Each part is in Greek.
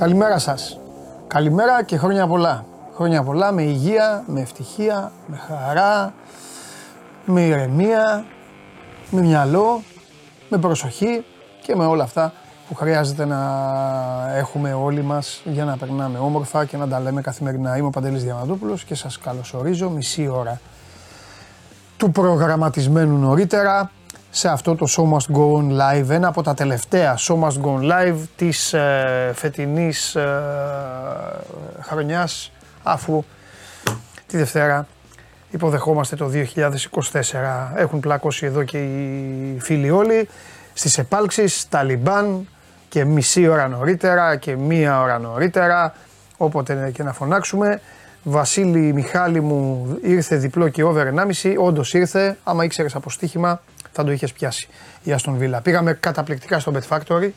Καλημέρα σας. Καλημέρα και χρόνια πολλά. Χρόνια πολλά με υγεία, με ευτυχία, με χαρά, με ηρεμία, με μυαλό, με προσοχή και με όλα αυτά που χρειάζεται να έχουμε όλοι μας για να περνάμε όμορφα και να τα λέμε καθημερινά. Είμαι ο Παντελής Διαμαντούπουλος και σας καλωσορίζω μισή ώρα του προγραμματισμένου νωρίτερα σε αυτό το Show Must Go On Live, ένα από τα τελευταία Show Must Go On Live της ε, φετινής ε, χρονιάς αφού τη Δευτέρα υποδεχόμαστε το 2024. Έχουν πλακώσει εδώ και οι φίλοι όλοι στις επάλξεις, Ταλιμπάν και μισή ώρα νωρίτερα και μία ώρα νωρίτερα, όποτε και να φωνάξουμε. Βασίλη Μιχάλη μου ήρθε διπλό και over 1,5. Όντως ήρθε. Άμα ήξερες από στοίχημα, θα το είχες πιάσει η Αστον Βίλα. Πήγαμε καταπληκτικά στο Bet Factory.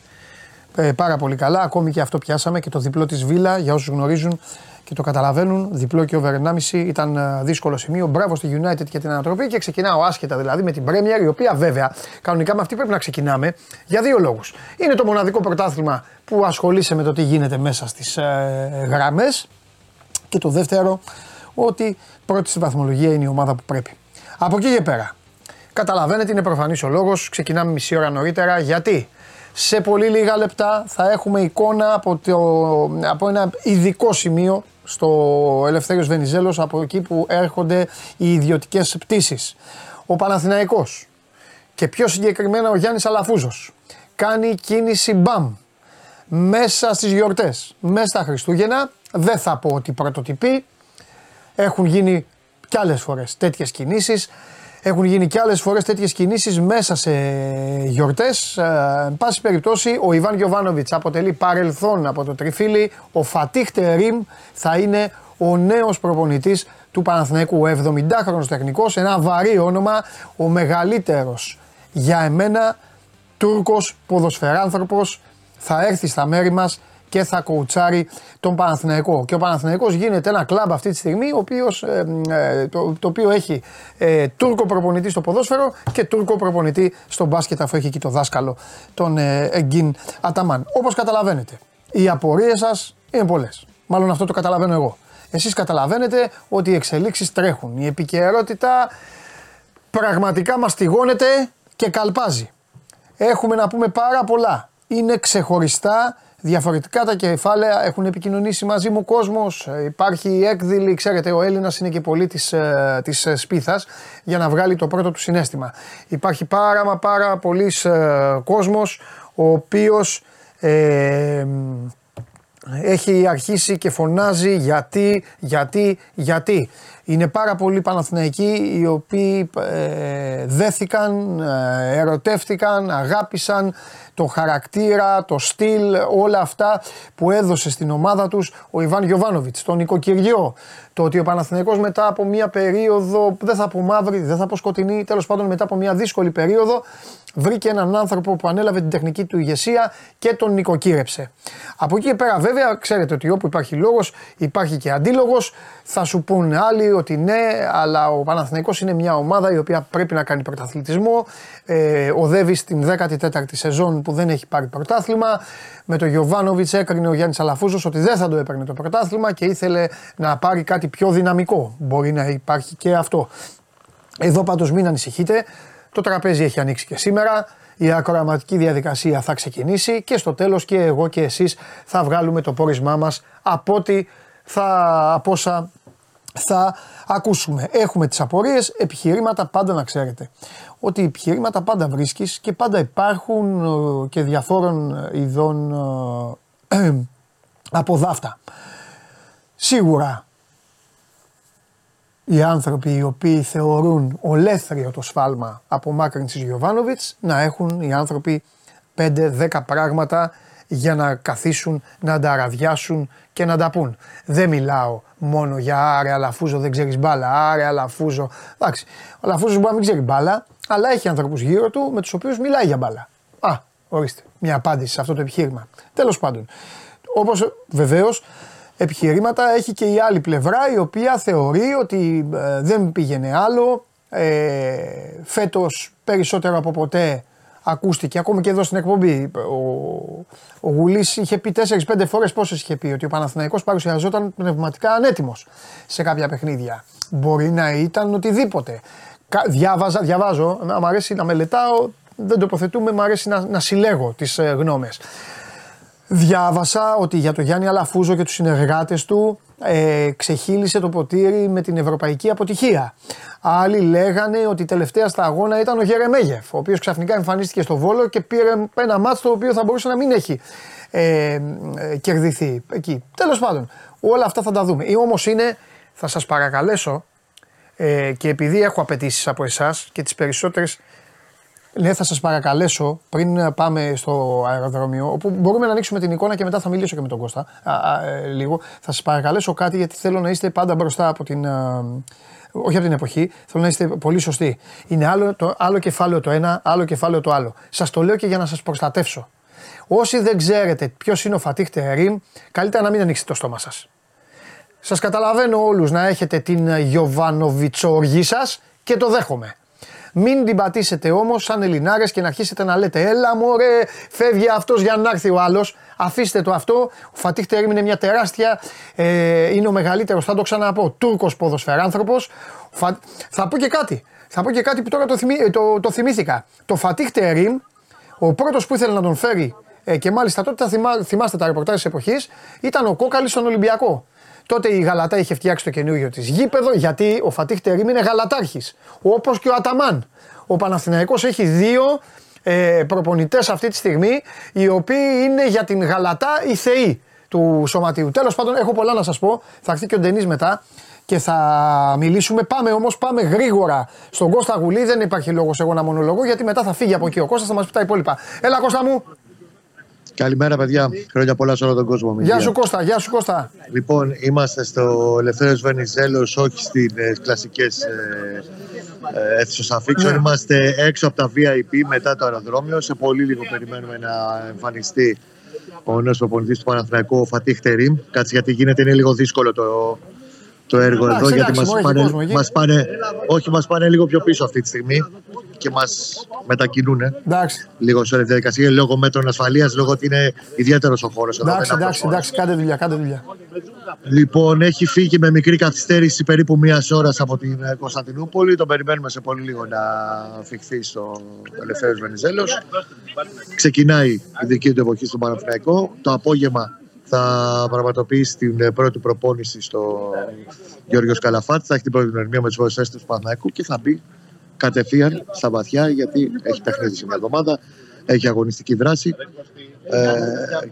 Ε, πάρα πολύ καλά. Ακόμη και αυτό πιάσαμε και το διπλό της Βίλα για όσους γνωρίζουν και το καταλαβαίνουν. Διπλό και over 1,5 ήταν ε, δύσκολο σημείο. Μπράβο στη United για την ανατροπή και ξεκινάω άσχετα δηλαδή με την Premier, η οποία βέβαια κανονικά με αυτή πρέπει να ξεκινάμε για δύο λόγους. Είναι το μοναδικό πρωτάθλημα που ασχολείσαι με το τι γίνεται μέσα στις ε, γραμμέ. Και το δεύτερο, ότι πρώτη στη βαθμολογία είναι η ομάδα που πρέπει. Από εκεί και πέρα. Καταλαβαίνετε, είναι προφανής ο λόγος. Ξεκινάμε μισή ώρα νωρίτερα. Γιατί; Σε πολύ λίγα λεπτά θα έχουμε εικόνα από, το, από ένα ειδικό σημείο στο Ελευθέριος Βενιζέλος από εκεί που έρχονται οι ιδιωτικές πτήσεις. Ο Παναθηναϊκός και πιο συγκεκριμένα ο Γιάννης Αλαφούζος κάνει κίνηση μπαμ μέσα στις γιορτές, μέσα στα Χριστούγεννα. Δεν θα πω ότι πρωτοτυπεί, έχουν γίνει κι άλλες φορές τέτοιες κινήσεις. Έχουν γίνει και άλλες φορές τέτοιες κινήσεις μέσα σε γιορτές. Ε, εν πάση περιπτώσει, ο Ιβάν Γιοβάνοβιτ αποτελεί παρελθόν από το τριφύλι. Ο Φατίχ Τερίμ θα είναι ο νέος προπονητής του Παναθηναϊκού. 70χρονο τεχνικός, ένα βαρύ όνομα, ο μεγαλύτερος για εμένα Τούρκος ποδοσφαιράνθρωπος θα έρθει στα μέρη μας και θα κοουτσάρει τον Παναθηναϊκό. Και ο Παναθηναϊκός γίνεται ένα κλαμπ αυτή τη στιγμή ο οποίος, ε, ε, το, το, οποίο έχει ε, Τούρκο προπονητή στο ποδόσφαιρο και Τούρκο προπονητή στο μπάσκετ αφού έχει εκεί το δάσκαλο τον ε, Εγκίν Αταμάν. Όπως καταλαβαίνετε, οι απορίες σας είναι πολλές. Μάλλον αυτό το καταλαβαίνω εγώ. Εσείς καταλαβαίνετε ότι οι εξελίξεις τρέχουν. Η επικαιρότητα πραγματικά μαστιγώνεται και καλπάζει. Έχουμε να πούμε πάρα πολλά. Είναι ξεχωριστά Διαφορετικά τα κεφάλαια έχουν επικοινωνήσει μαζί μου κόσμος. Υπάρχει έκδηλη, ξέρετε, ο Έλληνας είναι και πολύ της της ε, ε, σπίθας για να βγάλει το πρώτο του συνέστημα. Υπάρχει πάρα μα πάρα πολλοί ε, κόσμος ο οποίος ε, έχει αρχίσει και φωνάζει γιατί, γιατί, γιατί. Είναι πάρα πολλοί Παναθηναϊκοί οι οποίοι ε, δέθηκαν, ερωτεύτηκαν, αγάπησαν το χαρακτήρα, το στυλ, όλα αυτά που έδωσε στην ομάδα τους ο Ιβάν Γιωβάνοβιτς, τον νοικοκυριό, το ότι ο Παναθηναϊκός μετά από μια περίοδο, δεν θα πω μαύρη, δεν θα πω σκοτεινή, τέλος πάντων μετά από μια δύσκολη περίοδο, βρήκε έναν άνθρωπο που ανέλαβε την τεχνική του ηγεσία και τον νοικοκύρεψε. Από εκεί και πέρα βέβαια ξέρετε ότι όπου υπάρχει λόγος υπάρχει και αντίλογος, θα σου πούνε άλλοι ότι ναι, αλλά ο Παναθηναϊκός είναι μια ομάδα η οποία πρέπει να κάνει πρωταθλητισμό, ε, οδεύει στην 14η σεζόν που δεν έχει πάρει πρωτάθλημα. Με τον Γιωβάνοβιτς έκρινε ο Γιάννης Αλαφούζος ότι δεν θα το έπαιρνε το πρωτάθλημα και ήθελε να πάρει κάτι πιο δυναμικό. Μπορεί να υπάρχει και αυτό. Εδώ πάντως μην ανησυχείτε. Το τραπέζι έχει ανοίξει και σήμερα. Η ακροαματική διαδικασία θα ξεκινήσει και στο τέλος και εγώ και εσείς θα βγάλουμε το πόρισμά μας από, ό,τι θα, από όσα θα ακούσουμε. Έχουμε τις απορίες, επιχειρήματα πάντα να ξέρετε. Ότι επιχειρήματα πάντα βρίσκεις και πάντα υπάρχουν ε, και διαφόρων ε, ειδών ε, από δάφτα. Σίγουρα οι άνθρωποι οι οποίοι θεωρούν ολέθριο το σφάλμα από της Γιωβάνοβιτς να έχουν οι άνθρωποι 5-10 πράγματα για να καθίσουν, να τα αραδιάσουν και να τα πούν. Δεν μιλάω μόνο για άρε Αλαφούζο, δεν ξέρεις μπάλα. Άρε Αλαφούζο. Εντάξει, ο Αλαφούζος μπορεί να μην ξέρει μπάλα, αλλά έχει ανθρώπους γύρω του με τους οποίους μιλάει για μπάλα. Α, ορίστε, μια απάντηση σε αυτό το επιχείρημα. Τέλος πάντων. Όπως βεβαίως επιχειρήματα έχει και η άλλη πλευρά η οποία θεωρεί ότι ε, δεν πήγαινε άλλο. Ε, φέτος περισσότερο από ποτέ ακούστηκε ακόμη και εδώ στην εκπομπή. Ο, ο Γουλής είχε πει 4-5 φορές πόσες είχε πει ότι ο Παναθηναϊκός παρουσιαζόταν πνευματικά ανέτοιμος σε κάποια παιχνίδια. Μπορεί να ήταν οτιδήποτε. Διάβαζα, διαβάζω, μου αρέσει να μελετάω, δεν τοποθετούμε, μου αρέσει να, να συλλέγω τις ε, γνώμες. Διάβασα ότι για τον Γιάννη Αλαφούζο και τους συνεργάτες του ε, ξεχύλισε το ποτήρι με την ευρωπαϊκή αποτυχία. Άλλοι λέγανε ότι τελευταία στα αγώνα ήταν ο Γερεμέγεφ, ο οποίος ξαφνικά εμφανίστηκε στο Βόλο και πήρε ένα μάτς το οποίο θα μπορούσε να μην έχει ε, ε, κερδιθεί εκεί. Τέλος πάντων, όλα αυτά θα τα δούμε. Ή όμως είναι, θα σας παρακαλέσω, ε, και επειδή έχω απαιτήσεις από εσάς και τις περισσότερες ναι, θα σας παρακαλέσω πριν πάμε στο αεροδρόμιο, όπου μπορούμε να ανοίξουμε την εικόνα και μετά θα μιλήσω και με τον Κώστα α, α, ε, λίγο. Θα σας παρακαλέσω κάτι γιατί θέλω να είστε πάντα μπροστά από την. Α, όχι από την εποχή, θέλω να είστε πολύ σωστοί. Είναι άλλο, το, άλλο κεφάλαιο το ένα, άλλο κεφάλαιο το άλλο. Σας το λέω και για να σας προστατεύσω. Όσοι δεν ξέρετε ποιος είναι ο Φατίχ Τερήμ, καλύτερα να μην ανοίξετε το στόμα σας. Σας καταλαβαίνω όλους να έχετε την Γιωβάνοβιτσόργη σας και το δέχομαι. Μην την πατήσετε όμως σαν Ελληνάρες και να αρχίσετε να λέτε Έλα μωρέ, φεύγει αυτός για να έρθει ο άλλος. Αφήστε το αυτό. Ο Φατίχ Τερίμ είναι μια τεράστια, ε, είναι ο μεγαλύτερος, θα το ξαναπώ, Τούρκος ποδοσφαιράνθρωπος. Φα... Θα πω και κάτι. Θα πω και κάτι που τώρα το, θυμή, ε, το, το θυμήθηκα. Το Φατίχ Τερίμ, ο πρώτος που ήθελε να τον φέρει ε, και μάλιστα τότε θα θυμά, θυμάστε τα ρεπορτάζ της εποχής, ήταν ο Κόκαλης στον Ολυμπιακό. Τότε η Γαλατά είχε φτιάξει το καινούργιο της γήπεδο γιατί ο Φατίχ Τερήμ είναι γαλατάρχης. Όπως και ο Αταμάν. Ο Παναθηναϊκός έχει δύο ε, προπονητές αυτή τη στιγμή οι οποίοι είναι για την Γαλατά οι θεοί του σωματίου. Τέλος πάντων, έχω πολλά να σας πω. Θα έρθει και ο Ντενής μετά και θα μιλήσουμε. Πάμε όμως, πάμε γρήγορα στον Κώστα Γουλή. Δεν υπάρχει λόγος εγώ να μονολογώ γιατί μετά θα φύγει από εκεί ο Κώστας, θα μας πει τα υπόλοιπα. Έλα, Κώστα μου. Καλημέρα, παιδιά. Χρόνια πολλά σε όλο τον κόσμο. Γεια σου, Κώστα. Γεια σου, Κώστα. Λοιπόν, είμαστε στο Ελευθέρω Βενιζέλος, όχι στι ε, κλασικές ε, ε, αίθουσες αφήξεων. Ναι. Είμαστε έξω από τα VIP μετά το αεροδρόμιο. Σε πολύ λίγο περιμένουμε να εμφανιστεί ο νέος προπονητής του Παναθηναϊκού, ο Φατίχ Τερήμ. Κάτσε γιατί γίνεται, είναι λίγο δύσκολο το, το έργο εδώ, γιατί μας πάνε, μας πάνε, όχι, μας πάνε λίγο πιο πίσω αυτή τη στιγμή και μας μετακινούν. Εντάξει. Λίγο σε όλη τη διαδικασία λόγω μέτρων ασφαλείας, λόγω ότι είναι ιδιαίτερος ο χώρος εδώ. Εντάξει, εντάξει, εντάξει, κάντε δουλειά, κάντε δουλειά. Λοιπόν, έχει φύγει με μικρή καθυστέρηση περίπου μίας ώρας από την Κωνσταντινούπολη. Τον περιμένουμε σε πολύ λίγο να φυχθεί στο Ελευθέρω Βενιζέλος. Ξεκινάει η δική του εποχή στο Παναθηναϊκό. Το απόγευμα θα πραγματοποιήσει την πρώτη προπόνηση στο Γιώργος Καλαφάτης. Θα έχει την πρώτη γνωριμία με του βοηθές του Παναθηναϊκού και θα μπει κατευθείαν στα βαθιά γιατί έχει παιχνίδι σε μια εβδομάδα, έχει αγωνιστική δράση ε,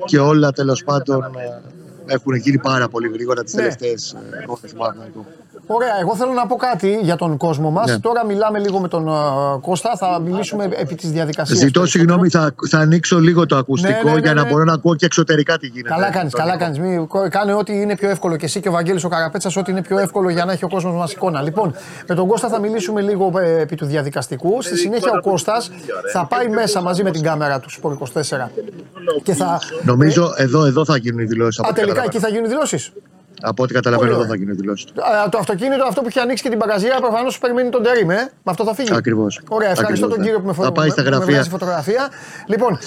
και όλα τέλος πάντων ε, έχουν γίνει πάρα πολύ γρήγορα τις ναι. τελευταίες ε, του Παναθηναϊκού. Ωραία, εγώ θέλω να πω κάτι για τον κόσμο μας. Ναι. Τώρα μιλάμε λίγο με τον uh, Κώστα, θα μιλήσουμε επί της διαδικασίας. Ζητώ συγγνώμη, θα, θα ανοίξω λίγο το ακουστικό ναι, ναι, για να μπορώ να ακούω και εξωτερικά τι γίνεται. Καλά κάνεις, καλά κάνεις. Κάνε ό,τι είναι πιο εύκολο και εσύ και ο Βαγγέλης ο Καραπέτσας, ό,τι είναι πιο εύκολο για να έχει ο κόσμος μας εικόνα. Λοιπόν, με τον Κώστα θα μιλήσουμε λίγο ε, επί του διαδικαστικού. Στη συνέχεια ο Κώστας θα πάει μέσα μαζί με την κάμερα του Σπορ 24. Και θα... Νομίζω εδώ, εδώ θα γίνουν οι δηλώσεις. Α, τελικά εκεί θα γίνουν οι δηλώσεις; Από ό,τι καταλαβαίνω εδώ θα γίνει δηλώσεις. Το αυτοκίνητο αυτό που έχει ανοίξει και την παγκαζία προφανώς σου περιμένει τον Τερήμ, ε. Με αυτό θα φύγει. Ακριβώς. Ωραία, ευχαριστώ τον κύριο που με, θα πάει στα γραφεία. φωτογραφία. Λοιπόν,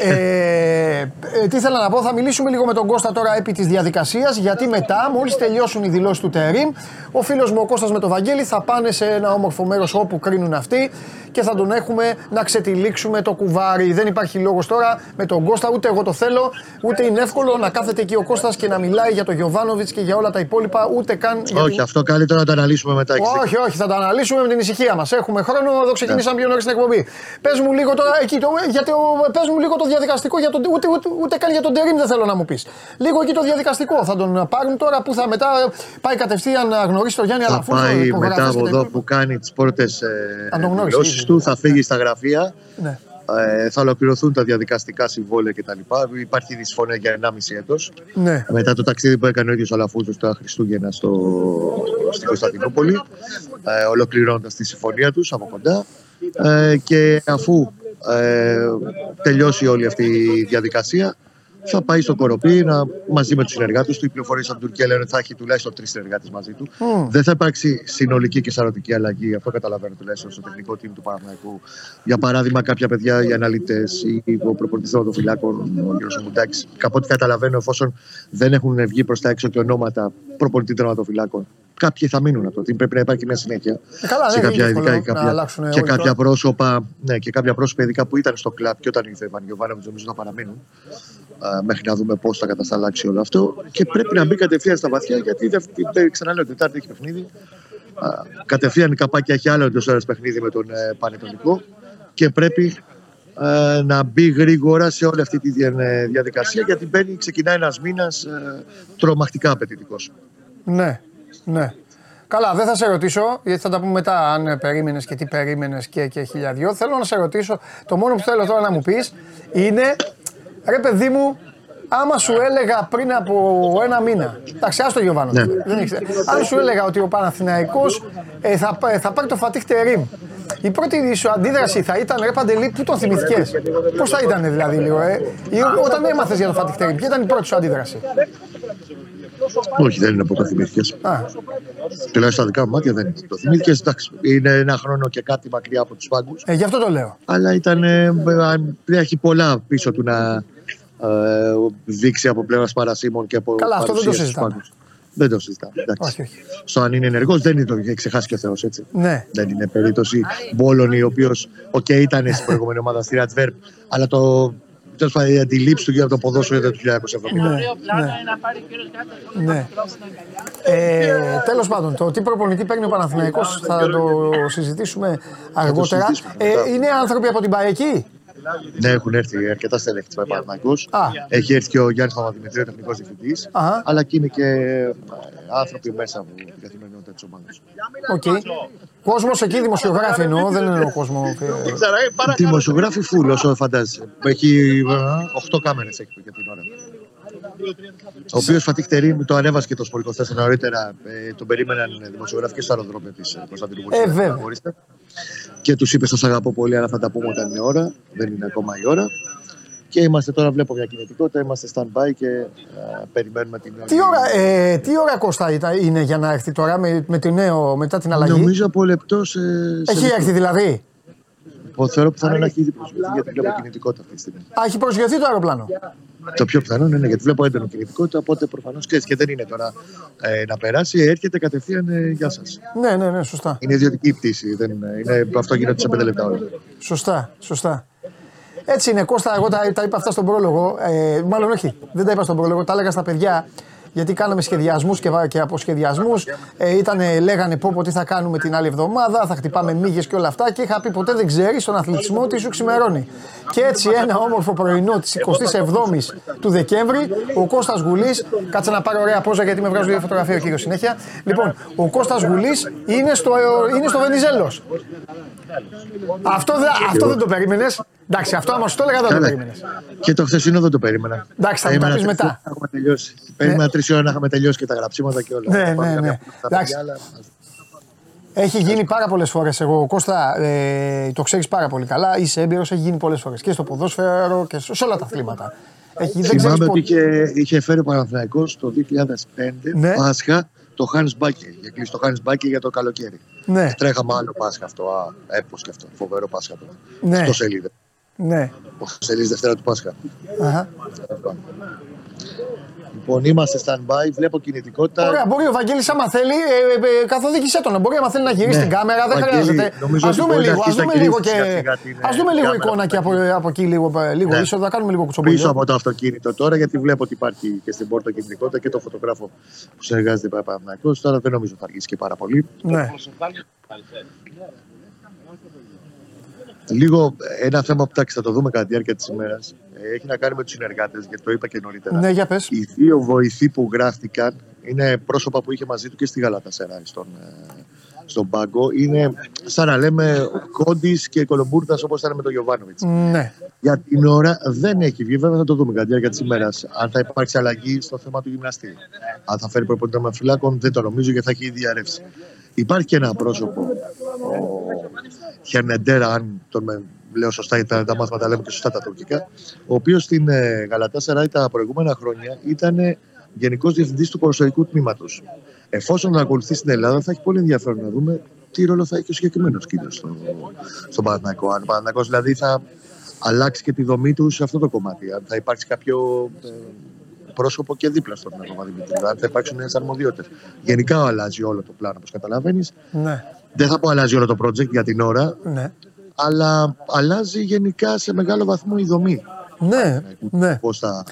ε, ε, τι ήθελα να πω, θα μιλήσουμε λίγο με τον Κώστα τώρα επί της διαδικασίας γιατί μετά, μόλις τελειώσουν οι δηλώσεις του Τερήμ, ο φίλος μου ο Κώστας με τον Βαγγέλη θα πάνε σε ένα όμορφο μέρος όπου κρίνουν αυτοί και θα τον έχουμε να ξετυλίξουμε το κουβάρι. Δεν υπάρχει λόγος τώρα με τον Κώστα, ούτε εγώ το θέλω, ούτε είναι εύκολο να κάθεται εκεί ο Κώστας και να μιλάει για τον Γιωβάνοβιτς και για όλα τα υπόλοιπα, ούτε καν. Όχι, αυτό καλύτερα να το αναλύσουμε μετά. Όχι, όχι, θα το αναλύσουμε με την ησυχία μας. Έχουμε χρόνο, εδώ ξεκινήσαμε πιο νωρί την εκπομπή. Πες μου λίγο τώρα, εκεί, το, γιατί, πες μου λίγο το διαδικαστικό, για τον, ούτε, ούτε, ούτε, καν για τον Τερήμ δεν θέλω να μου πεις. Λίγο εκεί το διαδικαστικό. Θα τον πάρουν τώρα που θα μετά πάει κατευθείαν να γνωρίσει τον Γιάννη Αλαφούζο. Θα πάει μετά από εδώ που κάνει τις πρώτες ε, του, θα φύγει στα γραφεία. Ναι. Ε, θα ολοκληρωθούν τα διαδικαστικά συμβόλαια κτλ. Υπάρχει δυσφωνία για 1,5 έτος. Ναι. Μετά το ταξίδι που έκανε ο ίδιος ο Αλαφούζος τα Χριστούγεννα στο, στην Κωνσταντινούπολη, ε, ολοκληρώνοντας τη συμφωνία τους από κοντά. Ε, και αφού ε, τελειώσει όλη αυτή η διαδικασία, θα πάει στο Κοροπή να, μαζί με τους συνεργάτες του. Οι πληροφορίες από την Τουρκία λένε ότι θα έχει τουλάχιστον τρεις συνεργάτες μαζί του. Μμ. Δεν θα υπάρξει συνολική και σαρωτική αλλαγή. Αυτό καταλαβαίνω τουλάχιστον στο τεχνικό team του Παναθηναϊκού. Για παράδειγμα, κάποια παιδιά, οι αναλυτές ή ο προπονητής των φυλάκων, ο κ. Μουντάκη, από ό,τι καταλαβαίνω, εφόσον δεν έχουν βγει προς τα έξω και ονόματα προπονητή τερματοφυλάκων, κάποιοι θα μείνουν από το team. Πρέπει να υπάρχει μια συνέχεια Ε, καλά, σε δεν είναι κάποια εύκολο ειδικά να και κάποια, αλλάξουν και όλοι κάποια τώρα. πρόσωπα, ναι, και κάποια πρόσωπα ειδικά που ήταν στο κλαμπ και όταν ήρθε ο Βανιωβάνοβιτ νομίζω να παραμείνουν α, μέχρι να δούμε πώς θα κατασταλάξει όλο αυτό. Και πρέπει να μπει κατευθείαν στα βαθιά γιατί δεν δεν- ξαναλέω Τετάρτη έχει παιχνίδι. Α, κατευθείαν η καπάκια έχει άλλο εντός ώρας παιχνίδι με τον ε, Πανετολικό και πρέπει ε, να μπει γρήγορα σε όλη αυτή τη δια- ε, διαδικασία γιατί μπαίνει, ξεκινάει ένας μήνας ε, τρομακτικά απαιτητικός. Ναι, ναι. Καλά, δεν θα σε ρωτήσω, γιατί θα τα πούμε μετά αν περίμενες και τι περίμενες και, και χιλιαδιό. Θέλω να σε ρωτήσω, το μόνο που θέλω τώρα να μου πεις είναι, ρε παιδί μου, άμα σου έλεγα πριν από ένα μήνα. Εντάξει, άστο Γιωβάνος. Ναι. Δεν έχεις- αν σου έλεγα ότι ο Παναθηναϊκός ε, θα, πά- θα πάρει το Φατίχ Τερίμ. Η πρώτη σου αντίδραση θα ήταν ρε Παντελή, πού τον θυμηθήκες; Πώς θα ήταν δηλαδή λίγο, ε; Ή όταν έμαθες για το Φατίχ Τερίμ, ποια ήταν η πρώτη σου αντίδραση; Όχι, δεν είναι που το θυμήθηκε. Α, Τουλάχιστον στα δικά μου μάτια δεν είναι. Το θυμήθηκε, εντάξει, είναι ένα χρόνο και κάτι μακριά από τους πάγκους. ε, γι' αυτό το λέω. Αλλά ήταν, ε, αν- έχει πολλά πίσω του να ε, δείξει από πλευράς παρασύμων και από Καλά, αυτό δεν το παρουσίας στους συζητάμε. πάγκους. Δεν το συζητάμε. εντάξει. Όχι, όχι. Στο αν είναι ενεργός δεν είναι το έχει ξεχάσει και ο Θεός έτσι. Ναι. Δεν είναι περίπτωση Μπόλονι, ο οποίος οκ, ήταν στην προηγούμενη ομάδα στην Αντβέρπ, αλλά το. Τέλος πάντων, η αντιλήψη του για το ποδόσφαιρο ήταν του 1970. Ναι, ναι. ναι. Ε, Τέλος πάντων, το τι προπονητή παίρνει ο Παναθηναϊκός θα το συζητήσουμε αργότερα. συζητήσουμε Ε, μετά. είναι άνθρωποι από την ΠΑΕ εκεί. Ναι, έχουν έρθει αρκετά στελέχη στον Παναθηναϊκό. Α. Έχει έρθει και ο Γιάννης Παπαδημητρίου, τεχνικός διευθυντής. Αχα. Αλλά και είναι και ε, άνθρωποι μέσα από την καθημερινότητα της ομάδας. Οκ. Κόσμος εκεί, δημοσιογράφοι εννοώ, δεν είναι ο κόσμος. Δημοσιογράφοι φουλ, όσο φαντάζεσαι. Έχει 8 κάμερες έχει για την ώρα. Ο οποίος Φατίχ Τερίμ το ανέβασε και το Sport 24 νωρίτερα. Ε, τον περίμεναν δημοσιογράφοι και στο αεροδρόμιο της Κωνσταντινούπολης. Ε, βέβαια. Και τους είπε: Σας αγαπώ πολύ, αλλά θα τα πούμε όταν είναι η ώρα. Δεν είναι ακόμα η ώρα. Και είμαστε τώρα, βλέπω μια κινητικότητα, είμαστε stand-by και ε, περιμένουμε την. Τι ώρα, ε, τι ώρα Κώστα ήταν- είναι για να έρθει τώρα με, με τη νέο, μετά την αλλαγή; Νομίζω από λεπτός σε. σε Έχει λεπτό. έρθει δηλαδή; Εγώ Θεωρώ πιθανό να έχει ήδη προσβληθεί γιατί βλέπω κινητικότητα αυτή τη στιγμή. Α, έχει προσγειωθεί το αεροπλάνο. Το πιο πιθανό είναι γιατί βλέπω έντονη κινητικότητα, οπότε προφανώς και, και δεν είναι τώρα ε, να περάσει, έρχεται κατευθείαν ε, γεια σας. Ναι, ναι, ναι, σωστά. Είναι ιδιωτική πτήση. Δεν, είναι- είναι, αυτό γίνεται σε πέντε λεπτά όλα. Σωστά, σωστά. Έτσι είναι, Κώστα, εγώ τα, τα είπα αυτά στον πρόλογο. Ε, μάλλον όχι, δεν τα είπα στον πρόλογο, τα έλεγα στα παιδιά. Γιατί κάναμε σχεδιασμούς και, βα- και αποσχεδιασμούς. Ε, ήτανε, λέγανε πω, πω τι θα κάνουμε την άλλη εβδομάδα, θα χτυπάμε μύγες και όλα αυτά. Και είχα πει ποτέ δεν ξέρεις στον αθλητισμό τι σου ξημερώνει. Και έτσι ένα όμορφο πρωινό της 27η του Δεκέμβρη, ο Κώστας Γουλής, κάτσε να πάρω ωραία πόζα γιατί με βγάζω δύο φωτογραφία ο κύριος συνέχεια. Λοιπόν, ο Κώστας Γουλής είναι στο, είναι στο Βενιζέλος. Αυτό, δεν- αυτό δεν το περίμενες. Εντάξει, αυτό άμα σου το έλεγα δεν το Καλά. περίμενες. Και το χθεσινό δεν το περίμενα. Εντάξει, θα μου τα Περίμενα πεις τρεις μετά. ώρες να έχουμε τελειώσει. Περίμενα τρεις ώρα να είχαμε τελειώσει και τα γραψίματα και όλα. Ναι, Πάμε ναι, κάποια ναι. που τα Εντάξει. παιδιά, αλλά- Έχει γίνει πάρα πολλές φορές. Εγώ, Κώστα, ε, το ξέρεις πάρα πολύ καλά. Είσαι έμπειρος, έχει γίνει πολλές φορές. Και στο ποδόσφαιρο και σε σε όλα τα αθλήματα. Έχει, δεν ξέρεις Θυμάμαι ότι πότε. είχε, είχε φέρει ο Παναθηναϊκός το 2005 Ναι. Πάσχα το Χάνς Μπάκε. Για κλείσει το Χάνς Μπάκε για το καλοκαίρι. Ναι, Τρέχαμε άλλο Πάσχα αυτό. Α, έπος και αυτό. Φοβερό Πάσχα τώρα. Ναι. Αυτό σελίδα. Ναι. Σελίδα Δευτέρα του Πάσχα. Αχα. Λοιπόν, είμαστε stand-by, βλέπω κινητικότητα. Ωραία, μπορεί ο Βαγγέλης άμα θέλει, ε, ε, καθοδήγησέ τον. Μπορεί άμα θέλει να γυρίσει Ναι. την κάμερα, δεν Βαγγέλη, χρειάζεται. νομίζω Α ότι δούμε μπορεί να λίγο, ας αρχίσει να δούμε λίγο κηρύξει και. σιγά-σιγά την, Ας δούμε ε, λίγο κάμερα εικόνα που και από, από εκεί, λίγο, λίγο Ναι. είσοδο. Θα κάνουμε λίγο κουτσομπολιό. Πίσω από το αυτοκίνητο τώρα, γιατί βλέπω ότι υπάρχει και στην πόρτα κινητικότητα και το φωτογράφο που συνεργάζεται με Παναθηναϊκό. Τώρα δεν νομίζω θα αργήσει και πάρα πολύ. Ναι. Λίγο ένα θέμα που εντάξει, θα το δούμε κατά τη διάρκεια της ημέρας. Έχει να κάνει με τους συνεργάτες, γιατί το είπα και νωρίτερα. ναι, για πες. Οι δύο βοηθοί που γράφτηκαν είναι πρόσωπα που είχε μαζί του και στη Γαλάτα Σεράι στον, ε, στον πάγκο. Είναι σαν να λέμε Κόντι και Κολομπούρτα όπως ήταν με τον Γιωβάνοβιτς. Ναι. Για την ώρα δεν έχει βγει. Βέβαια θα το δούμε κατά τη διάρκεια της ημέρας. Αν θα υπάρξει αλλαγή στο θέμα του γυμναστή. Αν θα φέρει προπονητή με φυλάκων, δεν το νομίζω γιατί θα έχει ήδη διαρρεύσει. Υπάρχει και ένα πρόσωπο, ο Χερνεντέρα, αν τον με- λέω σωστά τα, τα μάθματα λέμε και σωστά τα τουρκικά, ο οποίος στην ε, Γαλατά τα προηγούμενα χρόνια ήταν γενικός διευθυντής του ποδοσφαιρικού τμήματος. Εφόσον να ακολουθεί στην Ελλάδα, θα έχει πολύ ενδιαφέρον να δούμε τι ρόλο θα έχει ο συγκεκριμένος κύριος στο, στον Παναθηναϊκό. Αν ο Παναθηναϊκός δηλαδή θα αλλάξει και τη δομή του σε αυτό το κομμάτι. Αν θα υπάρξει κάποιο ε, πρόσωπο και δίπλα στον Παπαδημητρίου. Αν θα υπάρξουν νέες αρμοδιότητες. Γενικά αλλάζει όλο το πλάνο, όπως καταλαβαίνεις. Ναι. Δεν θα πω αλλάζει όλο το project για την ώρα, Ναι. αλλά αλλάζει γενικά σε μεγάλο βαθμό η δομή. Ναι, ναι. Πώς θα...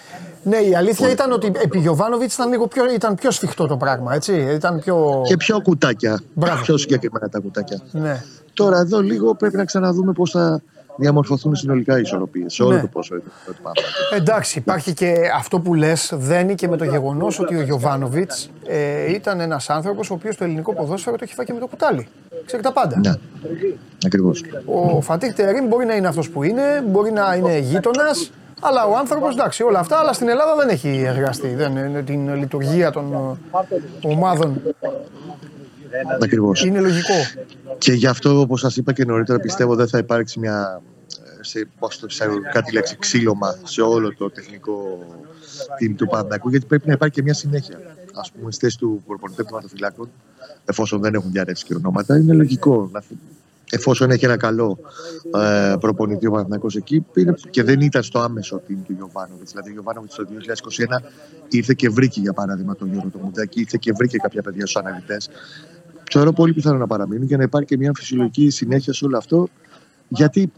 Ναι, η αλήθεια ήταν ότι επί Γιωβάνοβιτς ήταν, λίγο πιο, ήταν πιο σφιχτό το πράγμα, έτσι. Ήταν πιο. Και πιο κουτάκια. Μπράβο. Πιο συγκεκριμένα τα κουτάκια. Ναι. Τώρα εδώ λίγο πρέπει να ξαναδούμε πώς θα διαμορφωθούν συνολικά οι ισορροπίες σε όλο Ναι. το πόσο είναι το πάμε. Εντάξει, υπάρχει και αυτό που λες, δένει και με το γεγονός ότι ο Γιωβάνοβιτς ε, ήταν ένας άνθρωπος ο οποίος το ελληνικό ποδόσφαιρο το έχει φάει και με το κουτάλι. Ξέρει τα πάντα. Ναι, ακριβώς. Ο Φατίχ Τερήμ μπορεί να είναι αυτός που είναι, μπορεί να είναι γείτονας, αλλά ο άνθρωπος εντάξει, όλα αυτά, αλλά στην Ελλάδα δεν έχει εργαστεί. Δεν, είναι την λειτουργία των ε, ομάδων Ακριβώς. είναι λογικό. Και γι' αυτό, όπως σας είπα και νωρίτερα, πιστεύω δεν θα υπάρξει μια. ε, Σε, πώς το ξέρω, κάτι λέξη ξύλωμα σε όλο το τεχνικό team του Παναθηναϊκού, γιατί πρέπει να υπάρχει και μια συνέχεια. Α πούμε, στη θέση του προπονητή του ματοφυλάκων, εφόσον δεν έχουν διαρρεύσει και ονόματα, είναι λογικό να εφόσον έχει ένα καλό ε, προπονητή ο Παναθηναϊκός εκεί είναι, και δεν ήταν στο άμεσο team του Γιωβάνοβιτς. Δηλαδή, ο Γιωβάνοβιτς το 2021 ήρθε και βρήκε, για παράδειγμα, τον Γιώργο Μουντάκη, ήρθε και βρήκε κάποια παιδιά στους αναλυτές. Θεωρώ πολύ πιθανό να παραμείνουν και να υπάρχει και μια φυσιολογική συνέχεια σε όλο αυτό. Γιατί,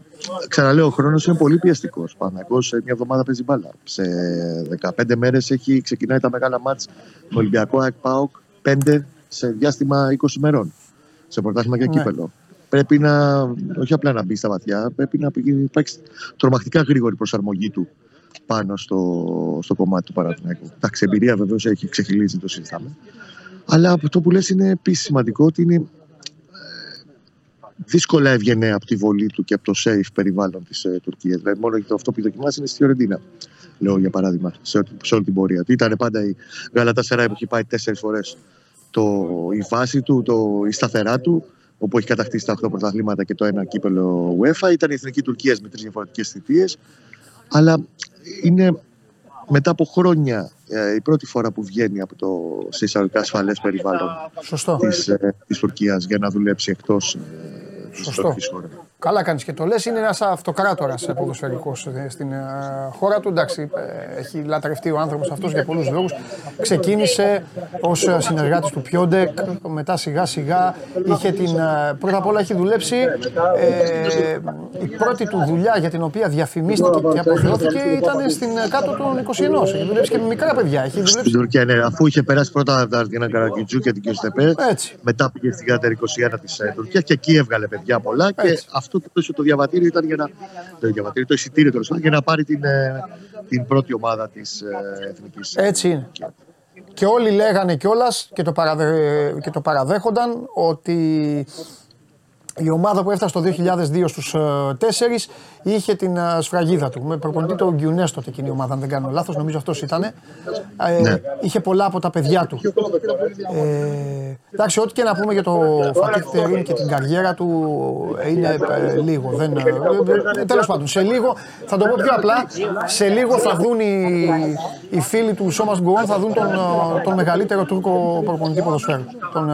ξαναλέω, ο χρόνος είναι πολύ πιεστικός. Παναγό σε μια εβδομάδα παίζει μπάλα. Σε 15 μέρες έχει ξεκινάει τα μεγάλα μάτς με Ολυμπιακό ΑΚΠΑΟΚ 5 σε διάστημα 20 ημερών. Σε πρωτάθλημα και Ναι. κύπελο. Πρέπει να, όχι απλά να μπει στα βαθιά, πρέπει να πηγαίνει- υπάρξει τρομακτικά γρήγορη προσαρμογή του πάνω στο, στο κομμάτι του Παναθηναϊκού. Εντάξει, εμπειρία βεβαίως έχει ξεχυλίσει, το συζητάμε. Αλλά αυτό που λες είναι επίσης σημαντικό ότι είναι ε, δύσκολα έβγαινε από τη βολή του και από το safe περιβάλλον της ε, Τουρκίας. Δηλαδή, μόνο το αυτό που δοκιμάσει είναι στη Φιωρεντίνα. Λέω για παράδειγμα, σε, ό,τι- σε όλη την πορεία. του. Ήταν πάντα η Γαλατά Σεράι που έχει πάει τέσσερις φορές η βάση του, το, η σταθερά του, όπου έχει κατακτήσει τα 8 πρωταθλήματα και το ένα κύπελο UEFA. Ήταν η Εθνική Τουρκίας με τρεις διαφορετικές θητείες. Αλλά είναι μετά από χρόνια ε, η πρώτη φορά που βγαίνει από το σε εισαγωγικά ασφαλές περιβάλλον Σωστό. της, ε, της Τουρκίας για να δουλέψει εκτός ε, της Σωστό. Τουρκικής χώρας. Καλά κάνεις και το λες. Είναι ένας αυτοκράτορας ποδοσφαιρικός στην ε, χώρα του. Εντάξει, ε, έχει λατρευτεί ο άνθρωπος αυτός για πολλούς λόγους. Ξεκίνησε ως συνεργάτης του Πιόντεκ, μετά σιγά σιγά είχε την. ε, Πρώτα απ' όλα έχει δουλέψει. Ε, η πρώτη του δουλειά για την οποία διαφημίστηκε και αποθεώθηκε ήταν στην ε, κάτω των 21. Έχει δουλέψει και με μικρά παιδιά. Έχει Στην δουλέψει. Τουρκία, ναι, αφού είχε περάσει πρώτα από τα Αρτινα Καρακιτζού και την Κιωστεπέ, Έτσι. μετά πήγε στην Κάτερ 21 της ε, Τουρκίας και εκεί έβγαλε παιδιά πολλά και Έτσι. Αυτό το, το, το διαβατήριο ήταν για να, το διαβατήριο, το εισιτήριο τέλος πάντων, για να πάρει την, ε, την πρώτη ομάδα της ε, Εθνικής. Έτσι είναι. Και όλοι λέγανε κιόλας και, το παραδε... και το παραδέχονταν ότι η ομάδα που έφτασε το 2002 στους 4 είχε την ε, σφραγίδα του. Με προπονητή τον Γκιουνές τότε εκείνη η ομάδα, αν δεν κάνω λάθος, νομίζω αυτός ήταν. Ε, Ναι. Είχε πολλά από τα παιδιά του. Ε, εντάξει, ό,τι και να πούμε για το Φατίχ Τερίμ και την καριέρα του ε, είναι ε, λίγο. Δεν, ε, ε, τέλος πάντων, σε λίγο, θα το πω πιο απλά, σε λίγο θα δουν οι, οι φίλοι του Σώμας Γκουόν θα δουν τον, ε, τον μεγαλύτερο Τούρκο προπονητή ποδοσφαίρου. Τον, ε,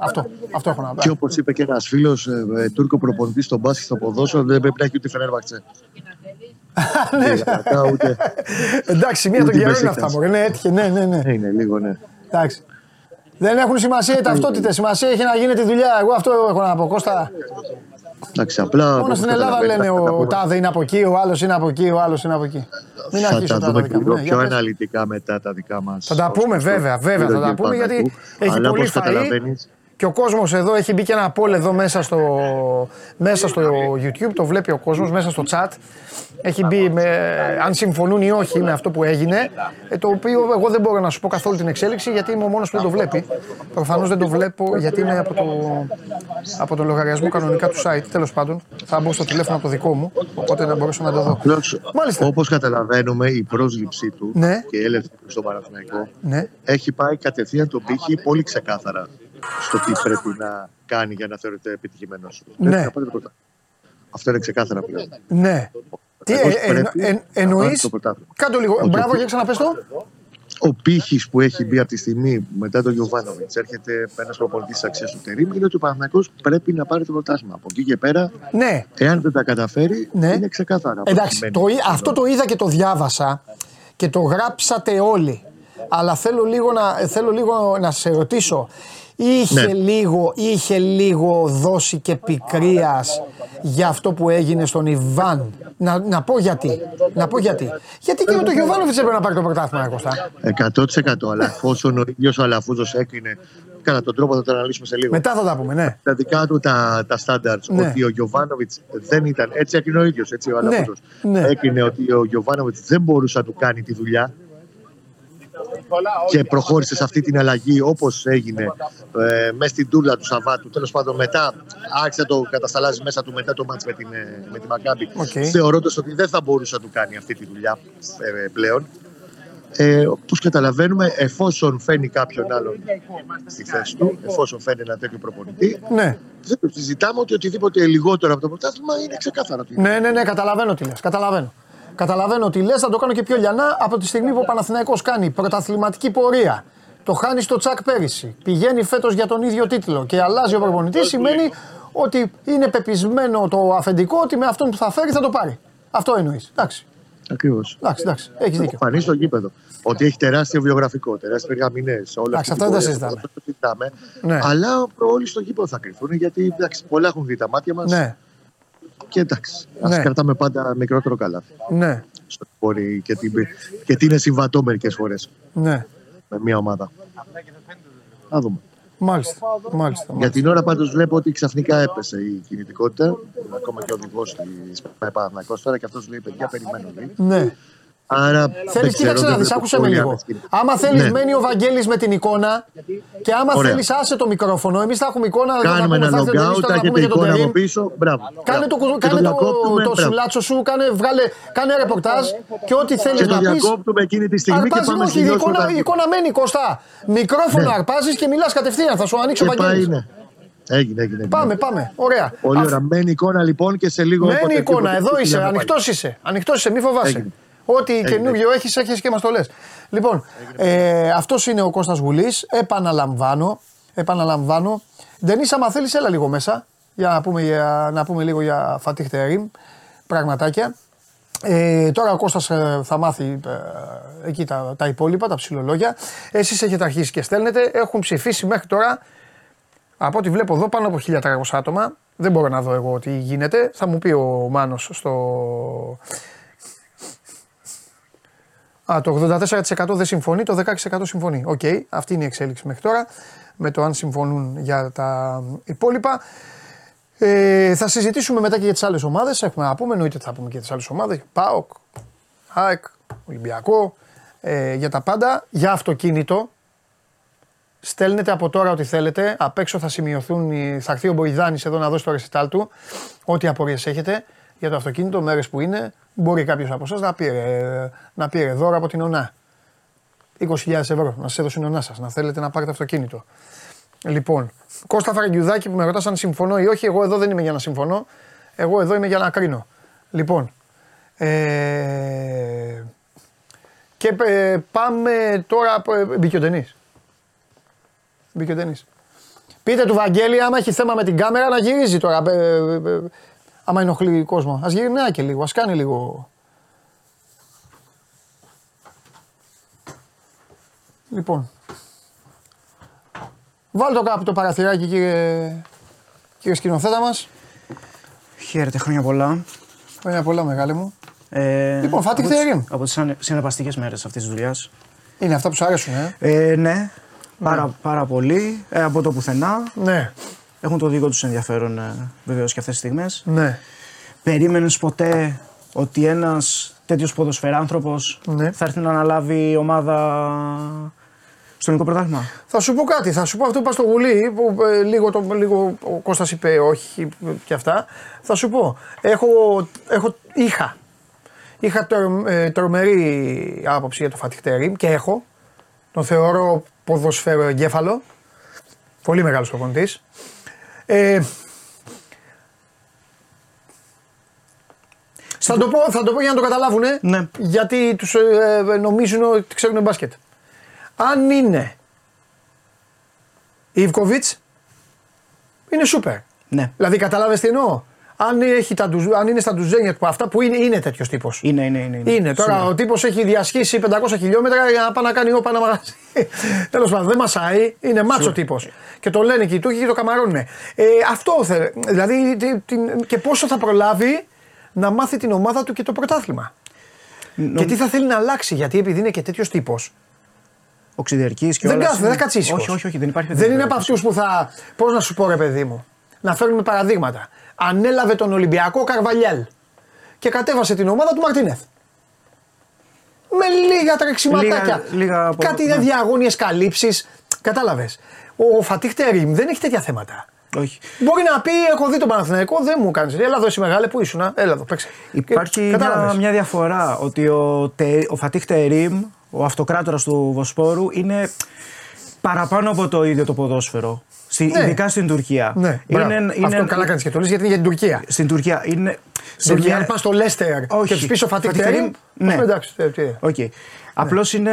αυτό, αυτό έχω να πω. Και όπως είπε και ένας φίλος, ε, ε, Τούρκο προπονητής στον μπάσκετ στο ποδόσφαιρο δεν πρέπει να έχει ούτε Φενέρβαξε. Ναι. ούτε... Εντάξει, μία των Ούτε καιρών είναι Μπεσίκτας. αυτά. Μωρέ. Ναι, έτυχε, ναι, ναι, ναι. Ναι, είναι λίγο, ναι. Εντάξει. Δεν έχουν σημασία οι ταυτότητες. Σημασία έχει να γίνεται δουλειά. Εγώ αυτό έχω να πω. Κώστα. Εντάξει, απλά. Μόνο όπως στην Ελλάδα καταλαβαίνεις, λένε θα τα ο πούμε- τάδε είναι από εκεί, ο άλλος είναι από εκεί, ο άλλος είναι από εκεί. Μην Θα αρχίσω τα τώρα τα δούμε δικά μου. λίγο Ναι, πιο για πες. αναλυτικά μετά τα δικά μας. Θα τα πούμε, βέβαια, βέβαια, θα τα πούμε γιατί έχει πολύ φαΐ. Και ο κόσμος εδώ έχει μπει και ένα poll εδώ μέσα στο, μέσα στο YouTube, το βλέπει ο κόσμος μέσα στο chat. Έχει μπει με, αν συμφωνούν ή όχι με αυτό που έγινε. ε, Το οποίο εγώ δεν μπορώ να σου πω καθόλου την εξέλιξη γιατί είμαι ο μόνος που δεν το βλέπει. Προφανώς δεν το βλέπω γιατί είναι από το, από το λογαριασμό κανονικά του site. Τέλος πάντων, θα μπω στο τηλέφωνο από το δικό μου, οπότε να μπορέσω να το δω. Μάλιστα. Όπως καταλαβαίνουμε, η πρόσληψή του Ναι. και η έλευση του στο Παναθηναϊκό Ναι, έχει πάει κατευθείαν τον πύχη πολύ ξεκάθαρα στο τι πρέπει να κάνει για να θεωρείται επιτυχημένος. Ναι. Αυτό είναι ξεκάθαρα πλέον. Ναι. Τι ε, Παναθηναϊκός ε, πρέπει ε, να εννοείς, πάρει το πρωτάθλημα. κάτω λίγο, Ότι μπράβο ο- για ξαναπες το. Ο πύχης που έχει μπει από τη στιγμή μετά τον Γιωβάνοβιτς, έρχεται ένα προπονητή της αξίας του Τερήμ, είναι ότι ο Παναθηναϊκός πρέπει να πάρει το πρωτάθλημα. Από εκεί και πέρα, Ναι, εάν δεν τα καταφέρει, Ναι. είναι ξεκάθαρα. αυτό Εντάξει, σημαίνει. το, εί- αυτό το είδα και το διάβασα και το γράψατε όλοι. Αλλά θέλω λίγο να, θέλω λίγο να σε ρωτήσω. Είχε, Ναι. λίγο, είχε λίγο δόση και πικρίας για αυτό που έγινε στον Ιβάν. Να, να πω γιατί. Να πω γιατί. Γιατί και με τον Γιοβάνοβιτς έπρεπε να πάρει το πρωτάθλημα, ρε Κώστα. 100% αλλά εφόσον ο ίδιος ο Αλαφούζος έκρινε. Κατά τον τρόπο θα το αναλύσουμε σε λίγο. Μετά θα τα πούμε, ναι. τα δικά του τα, τα standards Ναι. ότι ο Γιοβάνοβιτς δεν ήταν. Έτσι έκρινε ο ίδιος. Έτσι ο Αλαφούζος. ναι. Έκρινε ότι ο Γιοβάνοβιτς δεν μπορούσε να του κάνει τη δουλειά. Και προχώρησε σε αυτή την αλλαγή όπως έγινε ε, μέσα στην τούρλα του Σαββάτου. Τέλος πάντων, μετά άρχισε να το κατασταλάζει μέσα του μετά το ματς με, την, ε, με τη Μακάμπι. Οκ. Θεωρώντας ότι δεν θα μπορούσε να του κάνει αυτή τη δουλειά ε, πλέον. Ε, Όπως καταλαβαίνουμε, εφόσον φαίνει κάποιον άλλον στη θέση του, εφόσον φαίνει ένα τέτοιο προπονητή, Ναι, δεν συζητάμε ότι οτιδήποτε λιγότερο από το πρωτάθλημα είναι ξεκάθαρο. ότι ναι, ναι, ναι, καταλαβαίνω τι λες. Καταλαβαίνω. Καταλαβαίνω τι λες, θα το κάνω και πιο λιανά από τη στιγμή που ο Παναθηναϊκός κάνει πρωταθληματική πορεία. Το χάνεις στο τσακ πέρυσι. Πηγαίνει φέτος για τον ίδιο τίτλο και αλλάζει ο προπονητής σημαίνει ότι είναι πεπισμένο το αφεντικό ότι με αυτόν που θα φέρει θα το πάρει. Αυτό εννοείς. Εντάξει, Ακριβώς. εντάξει, εντάξει. Έχεις δίκιο. Φανεί στο γήπεδο. Ότι έχει τεράστιο βιογραφικό, τεράστιε περγαμηνέ. Όλα Εντάξει, αυτά δεν τα συζητάμε. Αυτό το συζητάμε. Ναι. Αλλά όλοι στο γήπεδο θα κρυφθούν γιατί εντάξει, πολλά έχουν δει τα μάτια μας. Ναι, Και εντάξει, ας Ναι. κρατάμε πάντα μικρότερο καλάθι. ναι, Στο τι μπορεί και τι, και τι είναι συμβατό μερικές φορές ναι. με μια ομάδα. Θα δούμε. Μάλιστα, μάλιστα. Για την ώρα πάντως βλέπω ότι ξαφνικά έπεσε η κινητικότητα. Ακόμα και ο οδηγός της Παναθηναϊκός τώρα και αυτός λέει: Παιδιά, περιμένω. Λέει. Ναι. Άρα. Θέλεις, δεν ξέρω, κοίταξε δεν να δεις, βλέπω άκουσε με πολύ λίγο. άμεση. Άμα θέλεις, Ναι. μένει ο Βαγγέλης με την εικόνα και άμα Ωραία. θέλεις, άσε το μικρόφωνο. Εμείς θα έχουμε εικόνα. θα Κάνουμε πούμε, ένα θα έρθει ο Ντενής, log out, τώρα θα να πούμε έχετε για τον εικόνα από Τερίμ. πίσω. Μπράβο. Κάνε το, Και κάνε το, διακόπτουμε, το μπράβο. σουλάτσο σου, κάνε, βγάλε, κάνε ρεπορτάζ και ό,τι θέλει Και το να πεις. διακόπτουμε εκείνη τη στιγμή και Αρπάζεις, πάμε όχι, στην η δόση εικόνα, η εικόνα μένει Κωστά. Μικρόφωνο Ναι. αρπάζεις και μιλάς κατευθείαν. Θα σου ανοίξει ο Και πάει, Βαγγέλης. ναι. Έγινε, έγινε. έγινε. Πάμε, πάμε. Ωραία. Πολύ Αφ- ωραία. Μένει εικόνα λοιπόν και σε λίγο. Μένει όποτε η εικόνα, τίποτε εδώ εκεί είσαι, να πάει. ανοιχτός είσαι. Ανοιχτός είσαι, μη φοβάσαι. Έγινε. Ό,τι καινούριο έχεις, έχεις και μας το λες. Λοιπόν, ε, αυτός είναι ο Κώστας Γουλής. Επαναλαμβάνω. Επαναλαμβάνω. Ντενίς, άμα θέλεις, έλα λίγο μέσα. Για να πούμε, για, να πούμε λίγο για Φατίχ Τερίμ. Πραγματάκια. Ε, τώρα ο Κώστας ε, θα μάθει ε, εκεί τα, τα υπόλοιπα, τα ψηλολόγια. Εσείς έχετε αρχίσει και στέλνετε. Έχουν ψηφίσει μέχρι τώρα από ό,τι βλέπω εδώ πάνω από 1300 άτομα. Δεν μπορώ να δω εγώ τι γίνεται. Θα μου πει ο Μάνος στο... Α, το 84% δεν συμφωνεί, το 16% συμφωνεί. Οκ, αυτή είναι η εξέλιξη μέχρι τώρα. Με το αν συμφωνούν για τα υπόλοιπα. Ε, θα συζητήσουμε μετά και για τις άλλες ομάδες. Έχουμε να πούμε, εννοείται ότι θα πούμε και για τις άλλες ομάδες. ΠΑΟΚ, ΑΕΚ, Ολυμπιακό. Ε, για τα πάντα. Για αυτοκίνητο. Στέλνετε από τώρα ό,τι θέλετε. Απ' έξω θα σημειωθούν, οι- θα έρθει ο Μποϊδάνης εδώ να δώσει το ρεσιτάλ του. Ό,τι απορίες έχετε για το αυτοκίνητο, μέρε που είναι. Μπορεί κάποιος από εσάς να πήρε, να πήρε δώρο από την ΟΝΑ. 20.000 ευρώ να σας έδωσε η ΟΝΑ σας, να θέλετε να πάρετε αυτοκίνητο. Λοιπόν, Κώστα Φραγκιουδάκη που με ρωτά αν συμφωνώ ή όχι, εγώ εδώ δεν είμαι για να συμφωνώ. Εγώ εδώ είμαι για να κρίνω. Λοιπόν, ε, και ε, πάμε τώρα. ε, Μπήκε ο Ντενής. Μπήκε ο Ντενής. Πείτε του Βαγγέλη, άμα έχει θέμα με την κάμερα, να γυρίζει τώρα. Ε, ε, ε, άμα ενοχλεί κόσμος. Α γυρνάει και λίγο, ας κάνει λίγο. Λοιπόν. Βάλτε το κάπου το παραθυράκι, κύριε, κύριε σκηνοθέτα μας. Χαίρετε, χρόνια πολλά. Χρόνια πολλά, μεγάλη μου. Ε, Λοιπόν, Φάτι από τις- Χτέρι. Από τις συναρπαστικές μέρες αυτής της δουλειάς. Είναι αυτά που σου αρέσουν, ε; Ε, ναι, πάρα, πάρα πολύ. Ε, από το πουθενά. Ναι, Έχουν το δικό τους ενδιαφέρον ε, βεβαίως και αυτές τις στιγμές. ναι. Περίμενες ποτέ ότι ένας τέτοιος ποδοσφαιράνθρωπος Ναι. θα έρθει να αναλάβει ομάδα στο ελληνικό πρωτάθλημα; Θα σου πω κάτι, θα σου πω αυτό που είπα στο γουλί, που ε, λίγο, το, λίγο ο Κώστας είπε όχι και αυτά. Θα σου πω, έχω, έχω, είχα, είχα τρο, ε, τρομερή άποψη για το Φατιχτέριμ και έχω. Τον θεωρώ ποδοσφαίρο εγκέφαλο, πολύ μεγάλος προπονητής. Ε, Θα το, πω, θα το πω για να το καταλάβουν. Ναι. Γιατί τους ε, ε, νομίζουν ότι ξέρουν μπάσκετ. Αν είναι Ιβκοβιτς, είναι σούπερ. Ναι. Δηλαδή, καταλάβει τι εννοώ; Αν, έχει τα, ντουζ- αν είναι στα ντουζένια του αυτά που είναι, είναι τέτοιος τύπος. Είναι, είναι, είναι. είναι. Είναι. Τώρα Σίγουρα. ο τύπος έχει διασχίσει 500 χιλιόμετρα για να πάει να κάνει όπα ένα μαγαζί. Τέλος πάντων, δεν μασάει. Είναι μάτσο τύπος. Και το λένε και οι Τούρκοι και το καμαρώνουν. Ε, αυτό θέλει. Δηλαδή, τι- την- και πόσο θα προλάβει να μάθει την ομάδα του και το πρωτάθλημα. Νο- Και τι θα θέλει να αλλάξει, γιατί επειδή είναι και τέτοιος τύπος. Οξυδερκής και Δεν όλα. κάθεται, δεν κάτσει ήσυχος. Όχι, όχι, όχι, δεν υπάρχει. Δεν είναι από αυτούς που θα. Πώς να σου πω, ρε παιδί μου, να φέρνουμε παραδείγματα. Ανέλαβε τον Ολυμπιακό Καρβαλιάλ και κατέβασε την ομάδα του Μαρτίνεθ. Με λίγα τρεξιματάκια. Λίγα- λίγα από- Κάτι ναι. διαγώνιε καλύψεις. Κατάλαβες. Ο Φατίχ Τερίμ δεν έχει τέτοια θέματα. Όχι. Μπορεί να πει: Έχω δει τον Παναθηναϊκό, δεν μου κάνεις. Έλα εδώ, εσύ μεγάλε, πού ήσουν. Έλα εδώ, παίξε. Υπάρχει Και- μια, κατάλαβες. μια διαφορά ότι ο, Τε, ο Φατίχ Τερίμ, ο αυτοκράτορας του Βοσπόρου, είναι παραπάνω από το ίδιο το ποδόσφαιρο. Στη, Ναι. Ειδικά στην Τουρκία. Ναι, μπράβο. Αυτό καλά κάνεις και το λες γιατί είναι για την Τουρκία. Στην Τουρκία είναι. Στην Τουρκία, αν πας στο Λέστερ Όχι. και τους πεις ο Φατίχ Φατίχ Τερίμ. Τερίμ, ναι. Εντάξει, ε, τι. Οκ. Απλώς είναι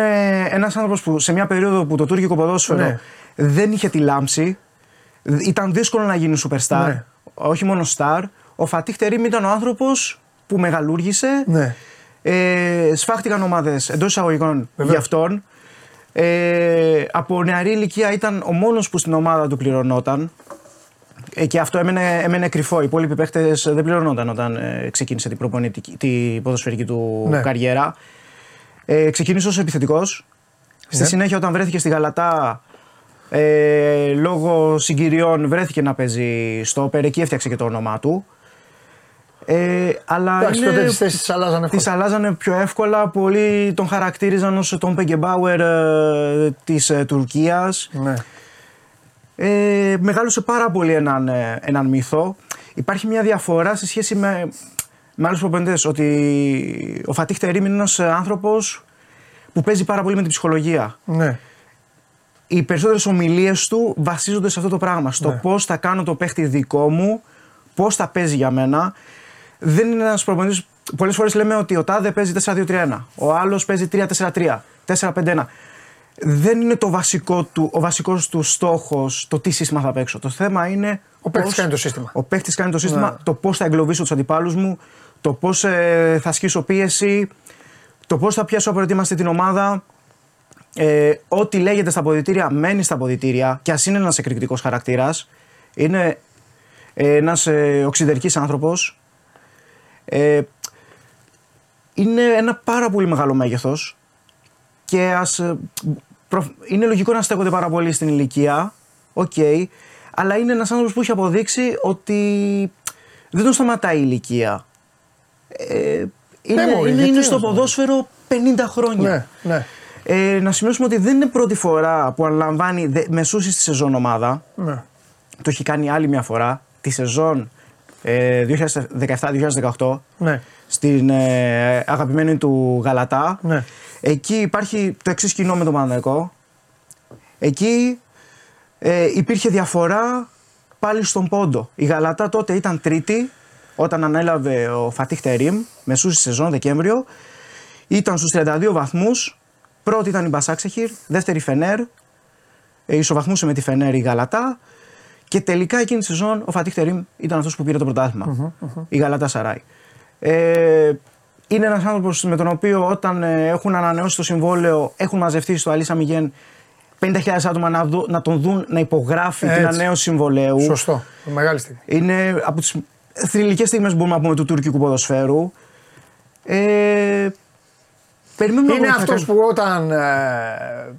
ένας άνθρωπος που σε μια περίοδο που το τουρκικό ποδόσφαιρο Ναι. δεν είχε τη λάμψη, ήταν δύσκολο να γίνει superstar. Ναι. Όχι μόνο star. Ο Φατίχ Τερίμ ήταν ο άνθρωπος που μεγαλούργησε. Ναι. Ε, σφάχτηκαν ομάδες εντός εισαγωγικών Βεβαίως. για αυτόν. Ε, από νεαρή ηλικία ήταν ο μόνος που στην ομάδα του πληρωνόταν. Ε, και αυτό έμενε, έμενε κρυφό. Οι υπόλοιποι παίχτες δεν πληρωνόταν όταν ε, ξεκίνησε την, προπονητική- την ποδοσφαιρική του Ναι. καριέρα. Ε, ξεκίνησε ως επιθετικός. Στη Ναι. συνέχεια όταν βρέθηκε στη Γαλατά ε, λόγω συγκυριών βρέθηκε να παίζει στο όπερ. Εκεί έφτιαξε και το όνομά του. Ε, αλλά Εντάξει, είναι- τότε τις θέσεις τη αλλάζανε τις εύκολα. αλλάζανε πιο εύκολα. Πολλοί τον χαρακτήριζαν ως τον Πεγκεμπάουερ ε, της ε, Τουρκίας. Ναι. Ε, μεγάλωσε πάρα πολύ έναν, ε, έναν μύθο. Υπάρχει μια διαφορά σε σχέση με, με άλλους προπονητές ότι ο Φατίχ Τερίμ είναι ένας ε, άνθρωπος που παίζει πάρα πολύ με την ψυχολογία. ναι. Οι περισσότερες ομιλίες του βασίζονται σε αυτό το πράγμα. Στο Ναι. πώς θα κάνω το παίχτη δικό μου, πώς θα παίζει για μένα. Δεν είναι ένας προπονητής... Πολλές φορές λέμε ότι ο Τάδε παίζει 4-2-3-1, ο άλλος παίζει 3-4-3, 4-5-1. Δεν είναι το βασικό του, ο βασικός του στόχος το τι σύστημα θα παίξω. Το θέμα είναι. Ο παίκτης πώς- κάνει το σύστημα. Ο παίχτη κάνει το σύστημα, Ναι. το πώς θα εγκλωβίσω τους αντιπάλους μου, το πώς θα ασκήσω πίεση, το πώς θα πιάσω απροετοίμαστη την ομάδα. Ε, ό,τι λέγεται στα αποδυτήρια μένει στα αποδυτήρια και ας είναι ένας εκρηκτικός χαρακτήρας. Είναι ε, ένας ε, οξυδερκής άνθρωπος. Ε, είναι ένα πάρα πολύ μεγάλο μέγεθος και ας, ε, προ- είναι λογικό να στέκονται πάρα πολύ στην ηλικία. Οκ. αλλά είναι ένας άνθρωπος που έχει αποδείξει ότι δεν τον σταματάει η ηλικία. Ε, είναι, μωρέ, είναι, γιατί είναι να στο σου- ποδόσφαιρο 50 χρόνια. Ναι, ναι. Ε, να σημειώσουμε ότι δεν είναι πρώτη φορά που αναλαμβάνει δε- μεσούση στη σεζόν ομάδα. ναι. Το έχει κάνει άλλη μια φορά τη σεζόν ε, 2017-2018 ναι. στην ε, αγαπημένη του Γαλατά. Ναι. Εκεί υπάρχει το εξής κοινό με τον Παναθηναϊκό. Εκεί ε, υπήρχε διαφορά πάλι στον πόντο. Η Γαλατά τότε ήταν τρίτη όταν ανέλαβε ο Φατίχ Τερίμ μεσούση σεζόν Δεκέμβριο. Ήταν στους 32 βαθμούς. Πρώτη ήταν η Μπασάξεχυρ, δεύτερη η Φενέρ. Ε, ισοβαθμούσε με τη Φενέρ η Γαλατά. Και τελικά εκείνη τη σεζόν ο Φατίχ Τερίμ ήταν αυτός που πήρε το πρωταθλημα Η Γαλατά Σαράι. Ε, είναι ένας άνθρωπος με τον οποίο όταν ε, έχουν ανανεώσει το συμβόλαιο έχουν μαζευτεί στο Αλίσσα Μιγέν 50.000 άτομα να, δω- να τον δουν να υπογράφει την Έτσι. ανανέωση συμβολέου. Σωστό. Μεγάλη στιγμή. Είναι από τις θρηλυκές στιγμές μπορούμε να πούμε του τουρκικού ποδοσφαίρου. Ε, περιμένουμε Είναι να αυτός που όταν. ε,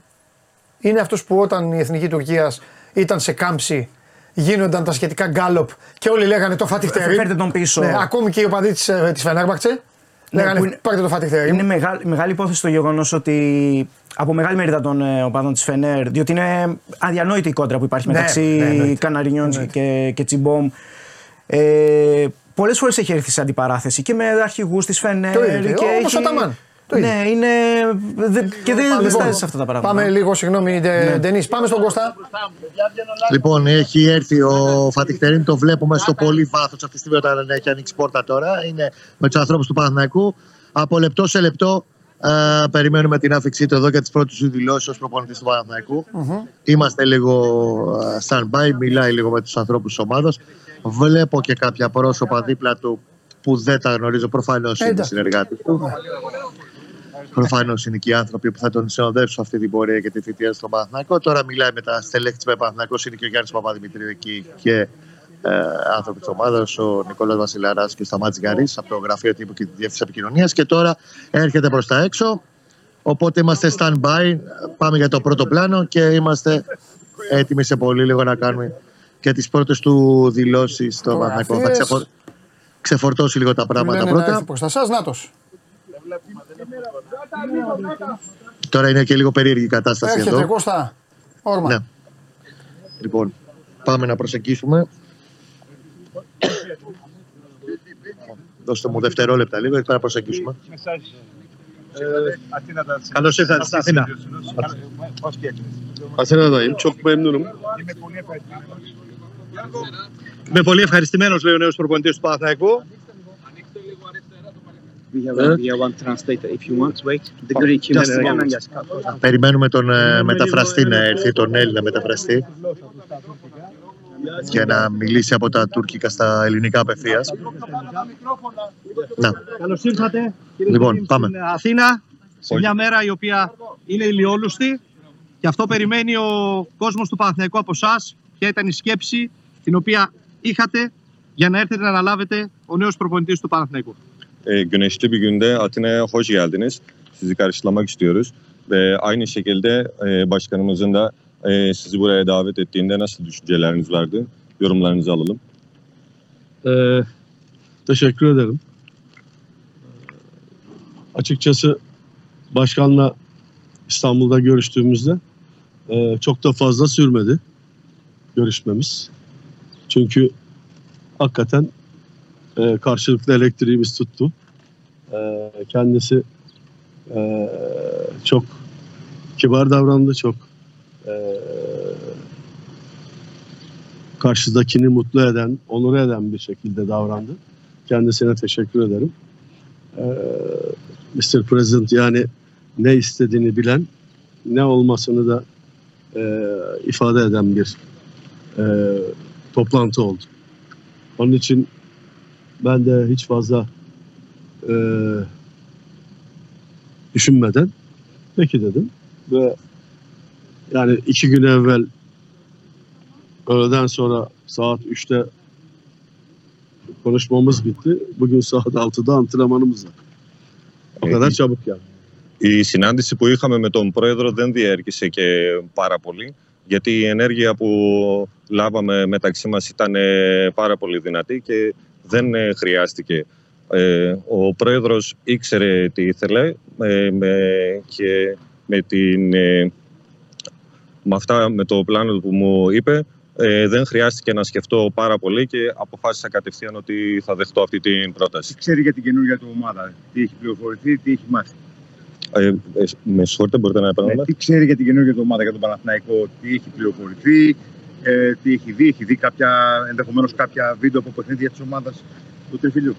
είναι αυτός που όταν η εθνική Τουρκίας ήταν σε κάμψη γίνονταν τα σχετικά γκάλοπ και όλοι λέγανε το Φάτιχ Τερίμ. Φέρτε τον πίσω. Ναι, ακόμη και οι οπαδοί της της Φενέρμπαξε. Ναι, λέγανε που είναι- πάρτε το Φάτιχ Τερίμ. Είναι μεγάλη, μεγάλη υπόθεση το γεγονός ότι από μεγάλη μερίδα των ε, οπαδών της Φενέρ, διότι είναι αδιανόητη η κόντρα που υπάρχει Ναι, μεταξύ ναι, εννοείται. Καναρινιών Εννοείται. και, και Τσιμπόμ. Ε, Πολλές φορές έχει έρθει σε αντιπαράθεση και με αρχηγούς της Φενέρ. Το ίδιο, και όπως έχει- ο Ταμάν. Το ίδιο. Ναι, είναι. δε- και δεν Λοιπόν, δεν στάζει σε αυτά τα πράγματα. Πάμε λίγο, συγγνώμη, Ντε- Ντενίς. Πάμε στον Κώστα. Λοιπόν, έχει έρθει ο Φατιχτερίν, το βλέπουμε στο πολύ βάθος αυτή τη στιγμή όταν έχει ανοίξει πόρτα τώρα. Είναι με τους ανθρώπους του Παναθηναϊκού. Από λεπτό σε λεπτό ε, περιμένουμε την άφηξή του εδώ για τις πρώτες του δηλώσεις ως προπονητής του παναθηναικου Είμαστε λίγο ε, stand-by, μιλάει λίγο με τους ανθρώπους της ομάδας. Βλέπω και κάποια πρόσωπα δίπλα του που δεν τα γνωρίζω. Προφανώς είναι Εντάξει. συνεργάτες του. Προφανώς είναι και οι άνθρωποι που θα τον συνοδεύσουν αυτή την πορεία και τη θητεία στον Παναθηναϊκό. Τώρα μιλάει με τα στελέχη της Παναθηναϊκός, είναι και ο Γιάννης Παπαδημητρίου εκεί και ε, άνθρωποι της ομάδας, ο Νικόλας Βασιλαράς και ο Σταμάτης Γκαρή από το γραφείο τύπου και τη Διεύθυνση Επικοινωνίας. Και τώρα έρχεται προς τα έξω. Οπότε είμαστε stand-by. Πάμε για το πρώτο πλάνο και είμαστε έτοιμοι σε πολύ λίγο να κάνουμε και τις πρώτες του δηλώσεις στο Παναθηναϊκό. Θα Φωτογραφίες. ξεφορ... ξεφορτώσει λίγο τα πράγματα Λένε να πρώτα. έρθει προς τα σας, νάτος. Τώρα είναι και λίγο περίεργη η κατάσταση Έρχεται εδώ. Κώστα. Όρμα. Ναι. Λοιπόν, πάμε να προσεγγίσουμε. Δώστε μου δευτερόλεπτα λίγο, έτσι να προσεγγίσουμε. Καλώς ήρθατε στην Αθήνα. Αθηνa'dayım. Çok memnunum. Είμαι πολύ ευχαριστημένος, λέει ο νέος προπονητής του Παναθηναϊκού. We have, a, we have one translator if you want. Wait. The Greek. just a moment. Περιμένουμε τον ε, μεταφραστή να έρθει, τον Έλληνα μεταφραστή. Για να μιλήσει από τα τουρκικά στα ελληνικά απευθείας. Να, Καλώς ήρθατε κύριε Λοιπόν, Δήμη, πάμε. στην Αθήνα σε μια μέρα η οποία είναι ηλιόλουστη και αυτό περιμένει ο κόσμος του Παναθηναϊκού από εσάς. Ποια ήταν η σκέψη την οποία είχατε για να έρθετε να αναλάβετε ο νέος προπονητής του Παναθηναϊκού; E, güneşli bir günde Atina'ya hoş geldiniz. Sizi karşılamak istiyoruz. Ve aynı şekilde e, başkanımızın da e, sizi buraya davet ettiğinde nasıl düşünceleriniz vardı? Yorumlarınızı alalım. Ee, teşekkür ederim. Açıkçası başkanla İstanbul'da görüştüğümüzde e, çok da fazla sürmedi görüşmemiz. Çünkü hakikaten e, karşılıklı elektriğimiz tuttu. E, kendisi e, çok kibar davrandı, çok e, karşıdakini mutlu eden, onur eden bir şekilde davrandı. Kendisine teşekkür ederim. Ee, Mr. President yani ne istediğini bilen, ne olmasını da e, ifade eden bir e, toplantı oldu. Onun için ben de hiç fazla e, düşünmeden peki dedim ve yani iki gün evvel öğleden sonra saat 3'te konuşmamız bitti. Bugün saat 6'da antrenmanımız var. O Ε, kadar η- çabuk yani. Η συνάντηση που είχαμε με τον πρόεδρο δεν διέρχησε και πάρα πολύ, γιατί η ενέργεια που λάβαμε μεταξύ μας ήταν ε, πάρα πολύ δυνατή και δεν ε, χρειάστηκε. Ε, ο πρόεδρος ήξερε τι ήθελε ε, με, και με, την, ε, με αυτά, με το πλάνο που μου είπε, ε, δεν χρειάστηκε να σκεφτώ πάρα πολύ και αποφάσισα κατευθείαν ότι θα δεχτώ αυτή την πρόταση. Ξέρει για την καινούργια του ομάδα; Τι έχει πληροφορηθεί, τι έχει μάθει; Ε, ε, με συγχωρείτε, μπορείτε να επαναλάβετε. Ναι, τι ξέρει για την καινούργια του ομάδα, για τον Παναθηναϊκό, τι έχει πληροφορηθεί, ε, τι έχει δει, έχει δει κάποια, ενδεχομένως κάποια βίντεο από παιχνίδια της ομάδας του Τριφυλιού.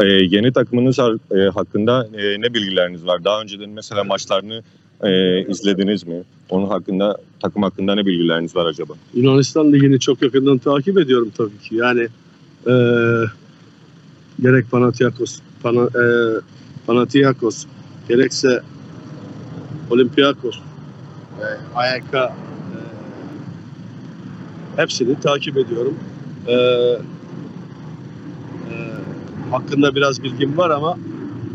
E, yeni takımınız ha- e, hakkında e, ne bilgileriniz var? Daha önceden mesela maçlarını e, izlediniz mi? Onun hakkında, takım hakkında ne bilgileriniz var acaba? Yunanistan Ligi'ni çok yakından takip ediyorum tabii ki. Yani eee, gerek Panathinaikos, Pana, eee, Panathinaikos gerekse Olympiakos, eee AYK eee, hepsini takip ediyorum. Eee, eee, hakkında biraz bilgim var ama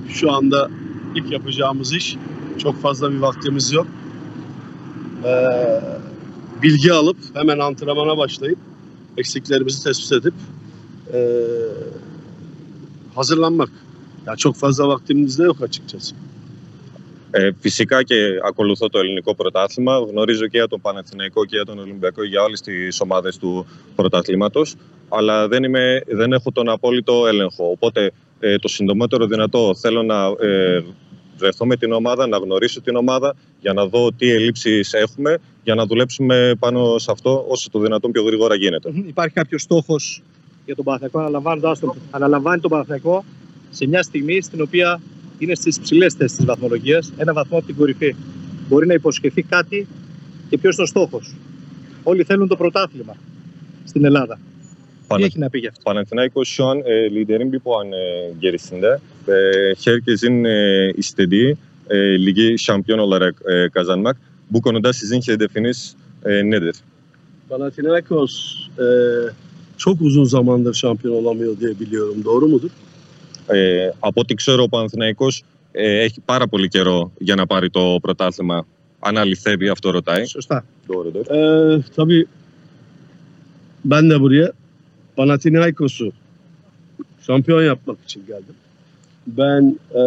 şu anda ilk yapacağımız iş çok fazla bir vaktimiz yok. Eee bilgi alıp hemen antrenmana başlayıp eksiklerimizi tespit edip eee, hazırlanmak. Ya çok fazla vaktimiz de yok açıkçası. Ε, φυσικά και ακολουθώ το ελληνικό πρωτάθλημα. Γνωρίζω και για τον Παναθηναϊκό και για τον Ολυμπιακό για όλες τις ομάδες του πρωταθλήματος. Αλλά δεν, είμαι, δεν έχω τον απόλυτο έλεγχο. Οπότε ε, το συντομότερο δυνατό θέλω να ε, βρεθώ με την ομάδα, να γνωρίσω την ομάδα, για να δω τι ελλείψεις έχουμε, για να δουλέψουμε πάνω σε αυτό όσο το δυνατόν πιο γρήγορα γίνεται. Υπάρχει κάποιος στόχος για τον Παναθηναϊκό, αναλαμβάνοντας τον, αναλαμβάνει τον Παναθηναϊκό σε μια στιγμή στην οποία είναι στι ψηλέ θέσει τη βαθμολογία, ένα βαθμό από την κορυφή. Μπορεί να υποσχεθεί κάτι και ποιο είναι ο στόχο. Όλοι θέλουν το πρωτάθλημα στην Ελλάδα. Τι Πανα- έχει να πει γι' αυτό. Panathinaikos şu an e, liderin bir puan e, gerisinde ve herkesin e, istediği e, ligi şampiyon olarak e, kazanmak. Bu konuda sizin hedefiniz e, nedir? Panathinaikos e, çok uzun zamandır şampiyon olamıyor diye biliyorum. Doğru mudur? Ε, από ό,τι ξέρω, ο Παναθηναϊκός ε, έχει πάρα πολύ καιρό για να πάρει το πρωτάθλημα. Αν αληθεύει, αυτό ρωτάει. Σωστά. Doğrudur. E, tabii ben de buraya Panathinaikos'u şampiyon yapmak için geldim. Ben e,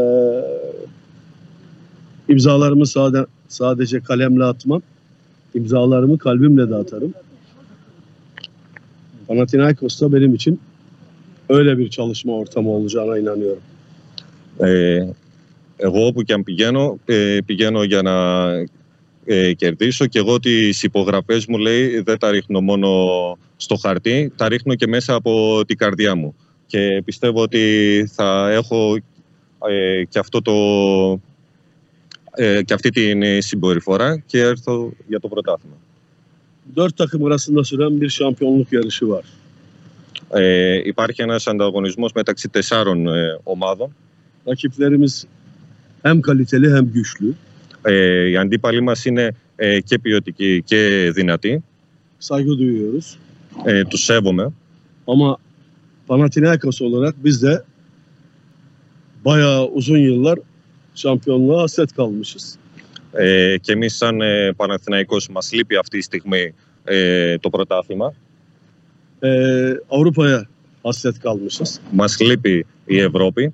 imzalarımı sade, sadece kalemle atmam. İmzalarımı kalbimle de atarım. Panathinaikos da benim için öyle bir çalışma ortamı olacağına inanıyorum. Ε, εγώ όπου και αν πηγαίνω, ε, πηγαίνω για να ε, κερδίσω και εγώ τις υπογραφές μου λέει δεν τα ρίχνω μόνο στο χαρτί, τα ρίχνω και μέσα από την καρδιά μου. Και πιστεύω ότι θα έχω ε, και, αυτό το, ε, και αυτή την ε, συμπεριφορά και έρθω για το πρωτάθλημα. Dört takım arasında süren bir şampiyonluk yarışı var. Ε, υπάρχει ένας ανταγωνισμός μεταξύ τεσσάρων ε, ομάδων. Rakiplerimiz hem kaliteli hem güçlü. Ε, οι αντίπαλοι μας είναι ε, και ποιοτικοί και δυνατοί. Saygı duyuyoruz. Ε, τους σέβομαι. Ama Panathinaikos olarak biz de bayağı uzun yıllar şampiyonluğa hasret kalmışız. Ε, και εμείς σαν ε, Παναθηναϊκός μας λείπει αυτή τη στιγμή ε, το πρωτάθλημα. Ee, Avrupa'ya hasret kalmışız. Μας λείπει η Ευρώπη.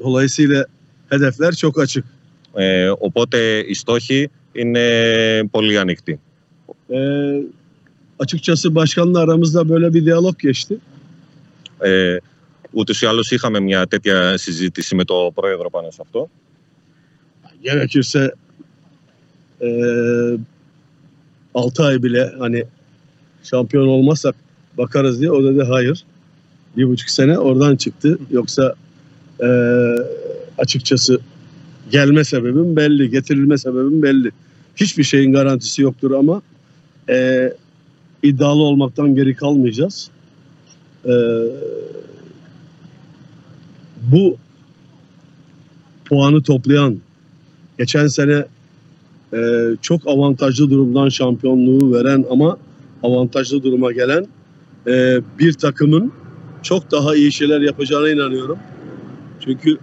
Dolayısıyla hedefler çok açık. Ε, οπότε οι στόχοι είναι πολύ ανοιχτοί. Ee, açıkçası başkanla aramızda böyle bir diyalog geçti. Ε, ούτως ή άλλως είχαμε μια τέτοια συζήτηση με το πρόεδρο πάνω σε αυτό. Gerekirse ee, 6 ay bile hani şampiyon olmazsak bakarız diye. O dedi hayır. Bir buçuk sene oradan çıktı. Yoksa ee, açıkçası gelme sebebim belli, getirilme sebebim belli. Hiçbir şeyin garantisi yoktur ama ee, iddialı olmaktan geri kalmayacağız. Ee, bu puanı toplayan geçen sene e, çok avantajlı durumdan şampiyonluğu veren ama avantajlı duruma gelen e, bir takımın çok daha iyi şeyler yapacağına inanıyorum. Çünkü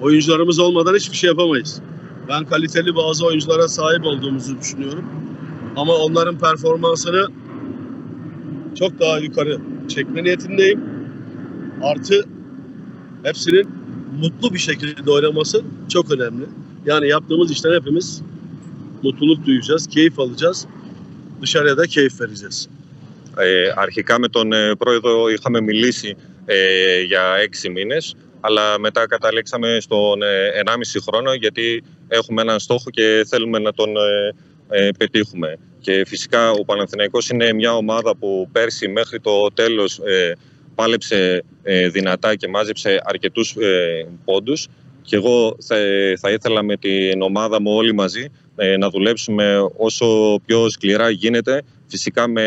oyuncularımız olmadan hiçbir şey yapamayız. Ben kaliteli bazı oyunculara sahip olduğumuzu düşünüyorum. Ama onların performansını çok daha yukarı çekme niyetindeyim. Artı hepsinin mutlu bir şekilde oynaması çok önemli. Yani yaptığımız işten hepimiz mutluluk duyacağız, keyif alacağız. Dışarıya da keyif vereceğiz. Ε, αρχικά με τον ε, πρόεδρο είχαμε μιλήσει ε, για έξι μήνες, αλλά μετά καταλήξαμε στον ε, 1,5 χρόνο γιατί έχουμε έναν στόχο και θέλουμε να τον ε, ε, πετύχουμε. Και φυσικά ο Παναθηναϊκός είναι μια ομάδα που πέρσι μέχρι το τέλος ε, πάλεψε ε, δυνατά και μάζεψε αρκετούς ε, πόντους και εγώ θα, θα ήθελα με την ομάδα μου όλοι μαζί ε, να δουλέψουμε όσο πιο σκληρά γίνεται φυσικά με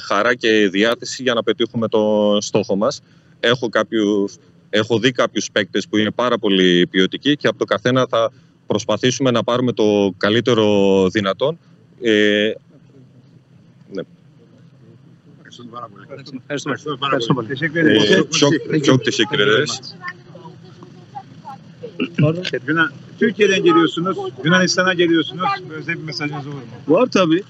χαρά και διάθεση για να πετύχουμε τον στόχο μας. Έχω, κάποιους, έχω δει κάποιους παίκτες που είναι πάρα πολύ ποιοτικοί και από το καθένα θα προσπαθήσουμε να πάρουμε το καλύτερο δυνατόν. Ε, Ευχαριστούμε πάρα πολύ. Ευχαριστούμε. Ευχαριστούμε πάρα Ευχαριστούμε πολύ. πολύ. e, çok çok teşekkür ederiz. Evet, Yunan, Türkiye'den geliyorsunuz, Yunanistan'a geliyorsunuz. Özel bir mesajınız olur mu? Var tabii.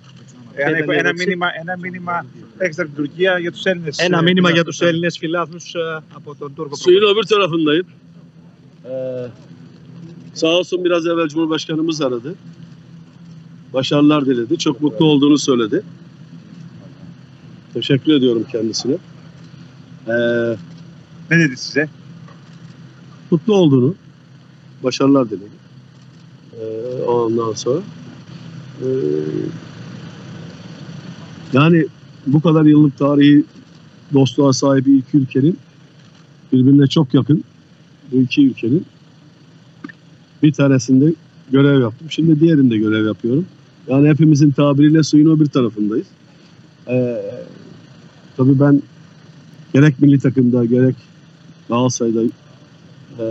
Yani ένα μήνυμα, ένα μήνυμα έξτρα την Τουρκία για τους Έλληνες. Ένα ε, μήνυμα για φιλάθλους. τους Έλληνες φιλάθλους ε, από τον Τούρκο Suyun öbür tarafındayım. Ee, sağ olsun biraz evvel Cumhurbaşkanımız aradı. Başarılar diledi. Çok mutlu olduğunu söyledi. Teşekkür ediyorum kendisine. Ee, Ne dedi size? mutlu olduğunu, başarılar dilerim. Ee, ondan sonra. Ee, yani bu kadar yıllık tarihi dostluğa sahip iki ülkenin birbirine çok yakın bu iki ülkenin bir tanesinde görev yaptım. Şimdi diğerinde görev yapıyorum. Yani hepimizin tabiriyle suyun o bir tarafındayız. Ee, tabii ben gerek milli takımda gerek Galatasaray'da e,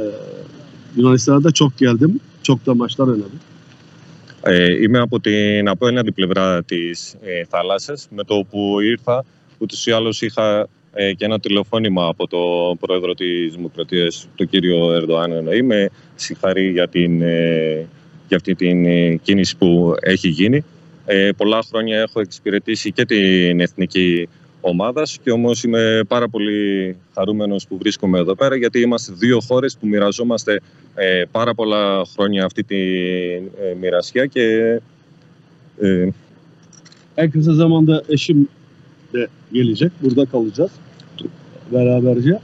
Yunanistan'da çok geldim. Çok da maçlar oynadım. Ε, είμαι από την απέναντι πλευρά της ε, θάλασσας. Με το που ήρθα, ούτως ή άλλως είχα ε, και ένα τηλεφώνημα από το πρόεδρο της Δημοκρατίας, τον κύριο Ερντοάν εννοεί, με συγχαρεί για, την, ε, για αυτή την ε, κίνηση που έχει γίνει. Ε, πολλά χρόνια έχω εξυπηρετήσει και την εθνική και όμως είμαι πάρα πολύ χαρούμενος που βρίσκομαι εδώ πέρα, γιατί είμαστε δύο χώρες που μοιραζόμαστε ε, πάρα πολλά χρόνια αυτή τη ε, μοιρασιά. Και. Ε, Έκθεσα ζαμάντα εσύ de gelecek. Burada kalacağız. Beraberce.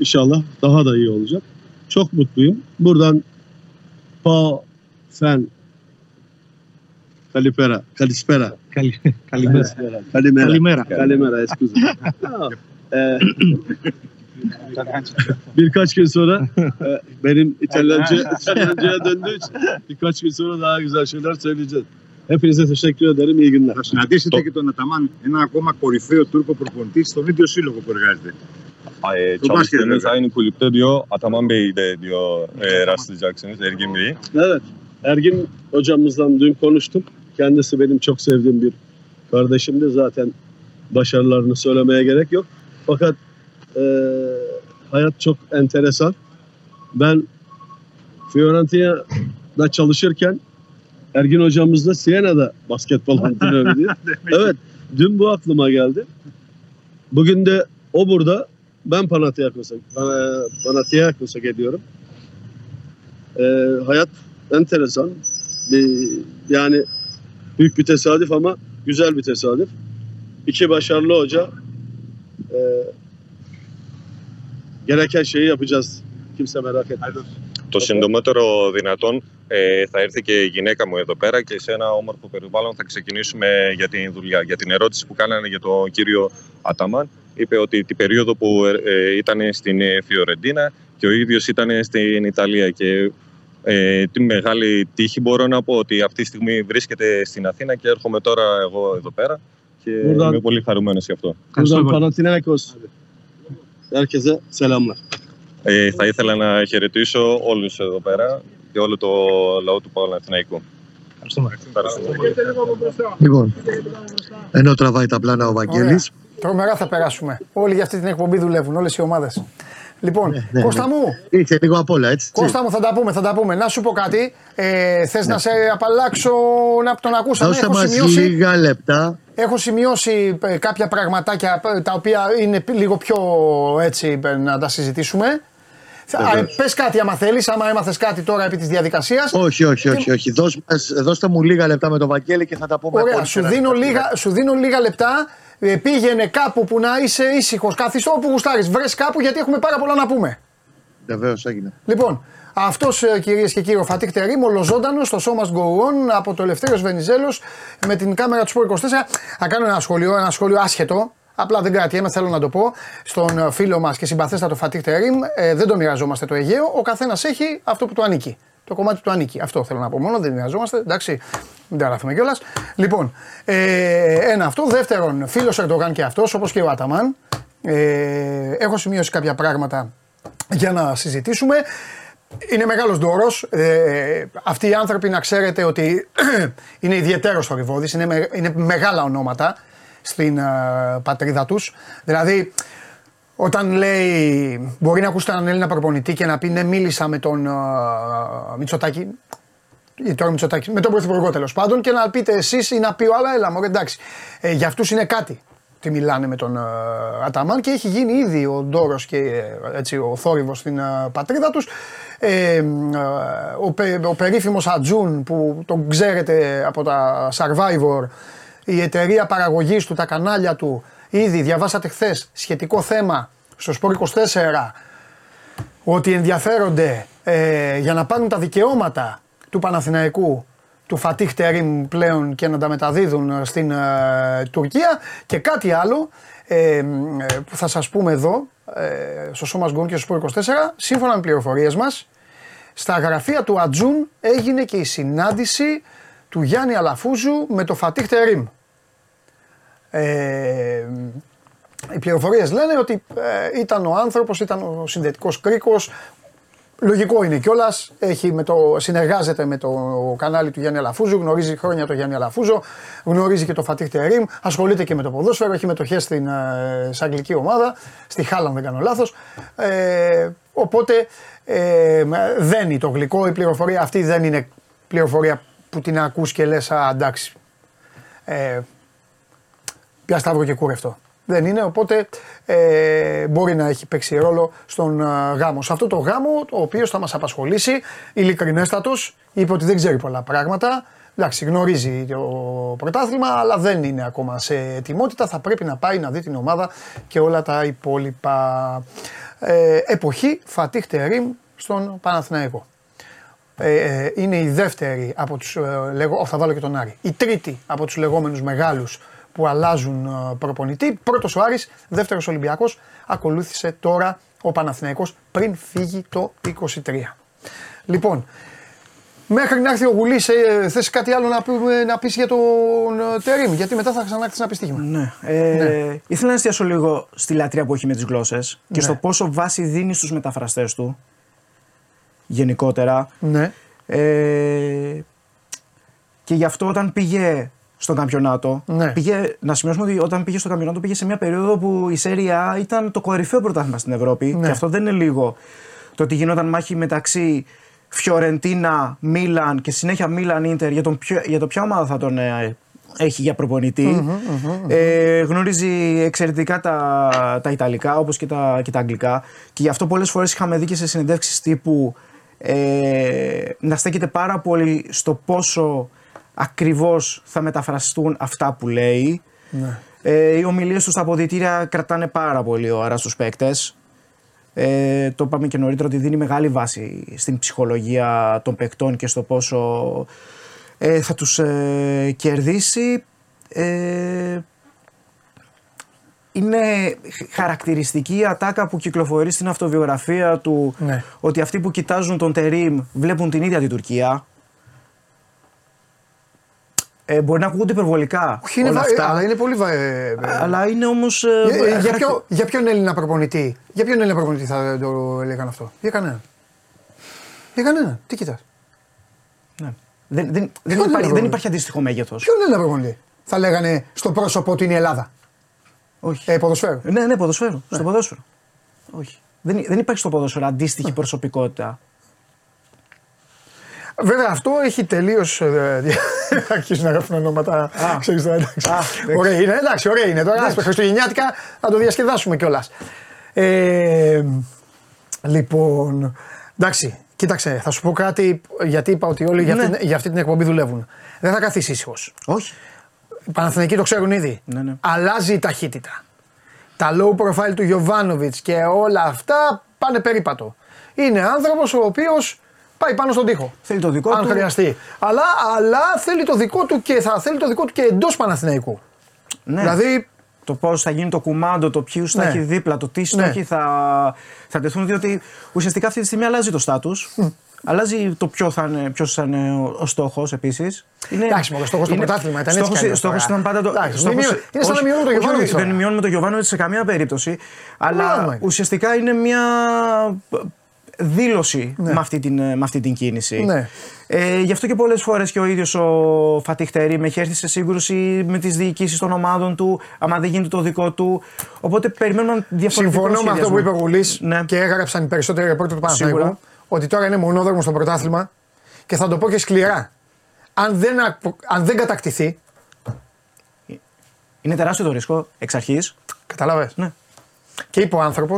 inşallah daha da iyi olacak. Çok mutluyum. Buradan Pa Fen Kalipera, Kalispera, Καλημέρα. Kalispera, Kalimera, Καλημέρα. Kalimera, excuse me. Tamam. Ee, birkaç gün sonra e, benim İtalyanca, İtalyanca'ya döndüğü için birkaç gün sonra daha güzel şeyler söyleyeceğiz. Hepinize teşekkür ederim. İyi günler. Θα συναντήσετε και τον Αταμάν, ένα ακόμα κορυφαίο Τούρκο προπονητή, στον ίδιο σύλλογο που εργάζεται. Bu çalıştığınız aynı kulüpte diyor Ataman Bey'i de diyor e, rastlayacaksınız Ergin Bey'i. Evet. Ergin hocamızla dün konuştum. Kendisi benim çok sevdiğim bir kardeşimdi. Zaten başarılarını söylemeye gerek yok. Fakat e, hayat çok enteresan. Ben Fiorentina'da çalışırken Ergin hocamızla Siena'da basketbol antrenörü diye. Evet. Dün bu aklıma geldi. Bugün de o burada. Ben Panathinaikos'a Pana- Panathinaikos'a geliyorum. Ee, hayat enteresan. Bir- yani büyük bir tesadüf ama güzel bir tesadüf. İki başarılı hoca e, gereken şeyi yapacağız. Kimse merak etmesin. Το συντομότερο δυνατόν ε, θα έρθει και η γυναίκα μου εδώ πέρα και σε ένα όμορφο περιβάλλον θα ξεκινήσουμε για την δουλειά. Για την ερώτηση που κάνανε για τον κύριο Αταμάν, είπε ότι την περίοδο που ε, ε, ήταν στην ε, Φιωρεντίνα και ο ίδιος ήταν στην Ιταλία και ε, τη μεγάλη τύχη μπορώ να πω ότι αυτή τη στιγμή βρίσκεται στην Αθήνα και έρχομαι τώρα εγώ εδώ πέρα και Buradan- είμαι πολύ χαρούμενος γι' αυτό. Buradan Panathinaikos herkese selamlar. Ε, θα ήθελα να χαιρετήσω όλους εδώ πέρα και όλο το λαό του Παναθηναϊκού. Ευχαριστούμε. Λοιπόν, ενώ τραβάει τα πλάνα ο Βαγγέλης, Τρομερά θα περάσουμε. Όλοι για αυτή την εκπομπή δουλεύουν, όλες οι ομάδες. Λοιπόν, ναι, Κώστα ναι. μου, είχε λίγο απ' όλα, έτσι. Κώστα μου, θα τα πούμε, θα τα πούμε. Να σου πω κάτι. Ε, Θες να σε απαλλάξω να τον ακούσαμε; Δώστε Έχω μας σημειώσει, λίγα λεπτά. έχω σημειώσει ε, κάποια πραγματάκια ε, τα οποία είναι π- λίγο πιο έτσι ε, να τα συζητήσουμε. Βεβαίως. Πες κάτι άμα θέλεις, άμα έμαθες κάτι τώρα επί της διαδικασίας. Όχι, όχι, όχι. όχι. Δώσ' μας- δώστε μου λίγα λεπτά με τον Βαγγέλη και θα τα πούμε Ωραία, πολύ σου καλά. δίνω, λίγα, σου δίνω λίγα λεπτά. Ε, πήγαινε κάπου που να είσαι ήσυχος. Καθιστό όπου γουστάρεις. Βρες κάπου γιατί έχουμε πάρα πολλά να πούμε. Βεβαίως έγινε. Λοιπόν, αυτός κυρίες και κύριοι, ο Φατίκ Τερήμ, ολοζώντανος στο σώμα Go On από το Ελευθέριος Βενιζέλος με την κάμερα του Σπορ 24. Θα κάνω ένα σχόλιο, ένα σχόλιο άσχετο. Απλά δεν κρατιέμαι, θέλω να το πω στον ε, φίλο μας και συμπαθέστατο Φατίκ Τερήμ. Ε, δεν το μοιραζόμαστε το Αιγαίο. Ο καθένας έχει αυτό που του ανήκει. Το κομμάτι που του ανήκει. Αυτό θέλω να πω μόνο. Δεν μοιραζόμαστε. Εντάξει, μην τα λάθουμε κιόλας. Λοιπόν, ε, ένα αυτό. Δεύτερον, φίλος Ερντογάν και αυτός, όπως και ο Άταμαν. Ε, έχω σημειώσει κάποια πράγματα για να συζητήσουμε. Είναι μεγάλος δώρος. Ε, αυτοί οι άνθρωποι να ξέρετε ότι είναι ιδιαίτερος θορυβόδη, είναι, με- είναι μεγάλα ονόματα στην ε, πατρίδα τους. Δηλαδή, όταν λέει, μπορεί να ακούσει έναν Έλληνα προπονητή και να πει ναι, μίλησα με τον ε, Μητσοτάκη. Ή τώρα Μητσοτάκη, με τον Πρωθυπουργό τέλος πάντων και να πείτε εσείς ή να πει ο άλλα, έλα, μωρέ, εντάξει. Ε, για αυτούς είναι κάτι τι μιλάνε με τον ε, Αταμάν και έχει γίνει ήδη ο Ντόρος και ε, έτσι, ο θόρυβος στην ε, πατρίδα τους. Ε, ε, ο, πε, ο περίφημος Ατζούν που τον ξέρετε από τα Survivor, η εταιρεία παραγωγής του, τα κανάλια του, ήδη διαβάσατε χθες σχετικό θέμα στο Sport 24 ότι ενδιαφέρονται ε, για να πάρουν τα δικαιώματα του Παναθηναϊκού του Φατίχ Τερίμ πλέον και να τα μεταδίδουν στην ε, Τουρκία και κάτι άλλο ε, που θα σας πούμε εδώ ε, στο Σώμα Γκον και στο Sport 24 σύμφωνα με πληροφορίες μας στα γραφεία του Ατζούν έγινε και η συνάντηση του Γιάννη Αλαφούζου με το Φατίχ Τερίμ. Ε, οι πληροφορίες λένε ότι ε, ήταν ο άνθρωπος, ήταν ο συνδετικός κρίκος. Λογικό είναι κιόλας. Συνεργάζεται με το κανάλι του Γιάννη Αλαφούζου, γνωρίζει χρόνια το Γιάννη Αλαφούζο, γνωρίζει και το Φατίχ Τερήμ, ασχολείται και με το ποδόσφαιρο, έχει μετοχές στην ε, αγγλική ομάδα, στη Χάλαν δεν κάνω λάθος. Ε, οπότε ε, δένει το γλυκό. Η πληροφορία αυτή δεν είναι πληροφορία που την ακούς και λες α, εντάξει, ε, πια σταύρο και κούρευτο. Δεν είναι, οπότε ε, μπορεί να έχει παίξει ρόλο στον ε, γάμο. Σε αυτό το γάμο, ο οποίο θα μας απασχολήσει, ειλικρινέστατος, είπε ότι δεν ξέρει πολλά πράγματα. Εντάξει, γνωρίζει το πρωτάθλημα, αλλά δεν είναι ακόμα σε ετοιμότητα. Θα πρέπει να πάει να δει την ομάδα και όλα τα υπόλοιπα. Ε, εποχή Φατίχ Τερίμ στον Παναθηναϊκό. Ε, ε, είναι η δεύτερη από τους, ε, θα βάλω και τον Άρη, η τρίτη από τους λεγόμενους μεγάλους που αλλάζουν ε, προπονητή. Πρώτος ο Άρης, δεύτερος Ολυμπιακός, ακολούθησε τώρα ο Παναθηναϊκός πριν φύγει το 23. Λοιπόν, μέχρι να έρθει ο Γουλής, ε, θες κάτι άλλο να, πει, να πεις για τον ε, Τερίμ, γιατί μετά θα ξανάρθεις να πεις στοίχημα. Ναι. Ε, ναι. Ήθελα να εστιάσω λίγο στη λατρεία που έχει με τις γλώσσες και ναι. στο πόσο βάση δίνει στους μεταφραστές του, γενικότερα. Ναι. Ε, και γι' αυτό όταν πήγε στο καμπιονάτο. Ναι. Πήγε, να σημειώσουμε ότι όταν πήγε στο καμπιονάτο πήγε σε μια περίοδο που η Σέρια ήταν το κορυφαίο πρωτάθλημα στην Ευρώπη. Ναι. Και αυτό δεν είναι λίγο. Το ότι γινόταν μάχη μεταξύ Φιωρεντίνα, Μίλαν και συνέχεια Μίλαν Ίντερ για, τον για το ποια ομάδα θα τον ε, έχει για προπονητη ε, γνωρίζει εξαιρετικά τα, τα Ιταλικά όπως και τα, και τα Αγγλικά και γι' αυτό πολλές φορές είχαμε δει και σε συνεντεύξεις τύπου ε, να στέκεται πάρα πολύ στο πόσο ακριβώς θα μεταφραστούν αυτά που λέει. Ναι. Ε, οι ομιλίες τους στα αποδητήρια κρατάνε πάρα πολύ ώρα στους παίκτες. Ε, το είπαμε και νωρίτερα ότι δίνει μεγάλη βάση στην ψυχολογία των παικτών και στο πόσο ε, θα τους ε, κερδίσει. Ε, είναι χαρακτηριστική η ατάκα που κυκλοφορεί στην αυτοβιογραφία του ναι. ότι αυτοί που κοιτάζουν τον Τερίμ βλέπουν την ίδια την Τουρκία. Ε, μπορεί να ακούγονται υπερβολικά. Όχι, είναι όλα βα... αυτά. αλλά είναι πολύ. Βα... ε, Αλλά είναι όμως. Για, για, ποιο, για ποιον Έλληνα προπονητή, για ποιον Έλληνα προπονητή θα το έλεγαν αυτό; Για κανέναν. Για κανέναν. Τι κοιτάς. Ναι. Δεν, δεν, δεν, Ποιον υπάρχει, Έλληνα δεν υπάρχει αντίστοιχο μέγεθος. Ποιον Έλληνα προπονητή. Θα λέγανε στο πρόσωπο ότι είναι η Ελλάδα; Όχι. Ε, ποδοσφαίρο. Ναι, ναι, ποδοσφαίρο. Στο ποδόσφαιρο. Όχι. Δεν, δεν υπάρχει στο ποδόσφαιρο αντίστοιχη προσωπικότητα. Βέβαια αυτό έχει τελείως. Αρχίζουν να γράφουν ονόματα. Ξέρεις τώρα, εντάξει. Ωραία είναι, εντάξει, ωραία είναι. Τώρα Χριστουγεννιάτικα θα το διασκεδάσουμε κιόλας. Ε, λοιπόν, εντάξει, κοίταξε, θα σου πω κάτι γιατί είπα ότι όλοι για, Ναι. αυτή, για αυτή την εκπομπή δουλεύουν. Δεν θα καθίσει ήσυχος. Όχι. Οι Παναθηναϊκοί το ξέρουν ήδη. Ναι, ναι. Αλλάζει η ταχύτητα. Τα low profile του Γιωβάνοβιτς και όλα αυτά πάνε περίπατο. Είναι άνθρωπος ο οποίος πάει πάνω στον τοίχο. Θέλει το δικό αν του. χρειαστεί. Αλλά, αλλά θέλει το δικό του και θα θέλει το δικό του και εντός Παναθηναϊκού. Ναι. Δηλαδή, Το πώς θα γίνει το κουμάντο, το ποιους θα Ναι. έχει δίπλα, το τι στόχοι θα, θα τεθούν. Διότι ουσιαστικά αυτή τη στιγμή αλλάζει το στάτους. Αλλάζει το ποιο θα είναι, ποιος θα είναι ο, ο στόχος επίσης. Εντάξει, μωρέ, στόχος στο πρωτάθλημα ήταν έτσι κι αλλιώς Στόχος τώρα. ήταν πάντα το. Εντάξει, στόχος- μην μειώ- είναι σαν να όχι, μειώνουμε το όχι, Γιωβάνοβιτς όχι, τώρα. Δεν μειώνουμε το Γιωβάνοβιτς σε καμία περίπτωση. Αλλά Πράγμα είναι. ουσιαστικά είναι μια δήλωση Ναι. με, αυτή την, με αυτή την κίνηση. Ναι. Ε, γι' αυτό και πολλές φορές και ο ίδιος ο Φατιχτερή με έχει έρθει σε σύγκρουση με τις διοικήσεις των ομάδων του, άμα δεν γίνεται το δικό του. Οπότε περιμένουμε διαφορετικό συμφωνώ με αυτό που είπε ο Γουλής Ναι. και έγραψαν οι περισσότεροι ρεπόρτερ του Παναθηναϊκού Σίγουρα. ότι τώρα είναι μονόδρομος στο πρωτάθλημα και θα το πω και σκληρά. Αν δεν, ακ- αν δεν κατακτηθεί, Είναι τεράστιο το ρίσκο εξ αρχής. Καταλάβες. Ναι. Και είπε ο άνθρωπο,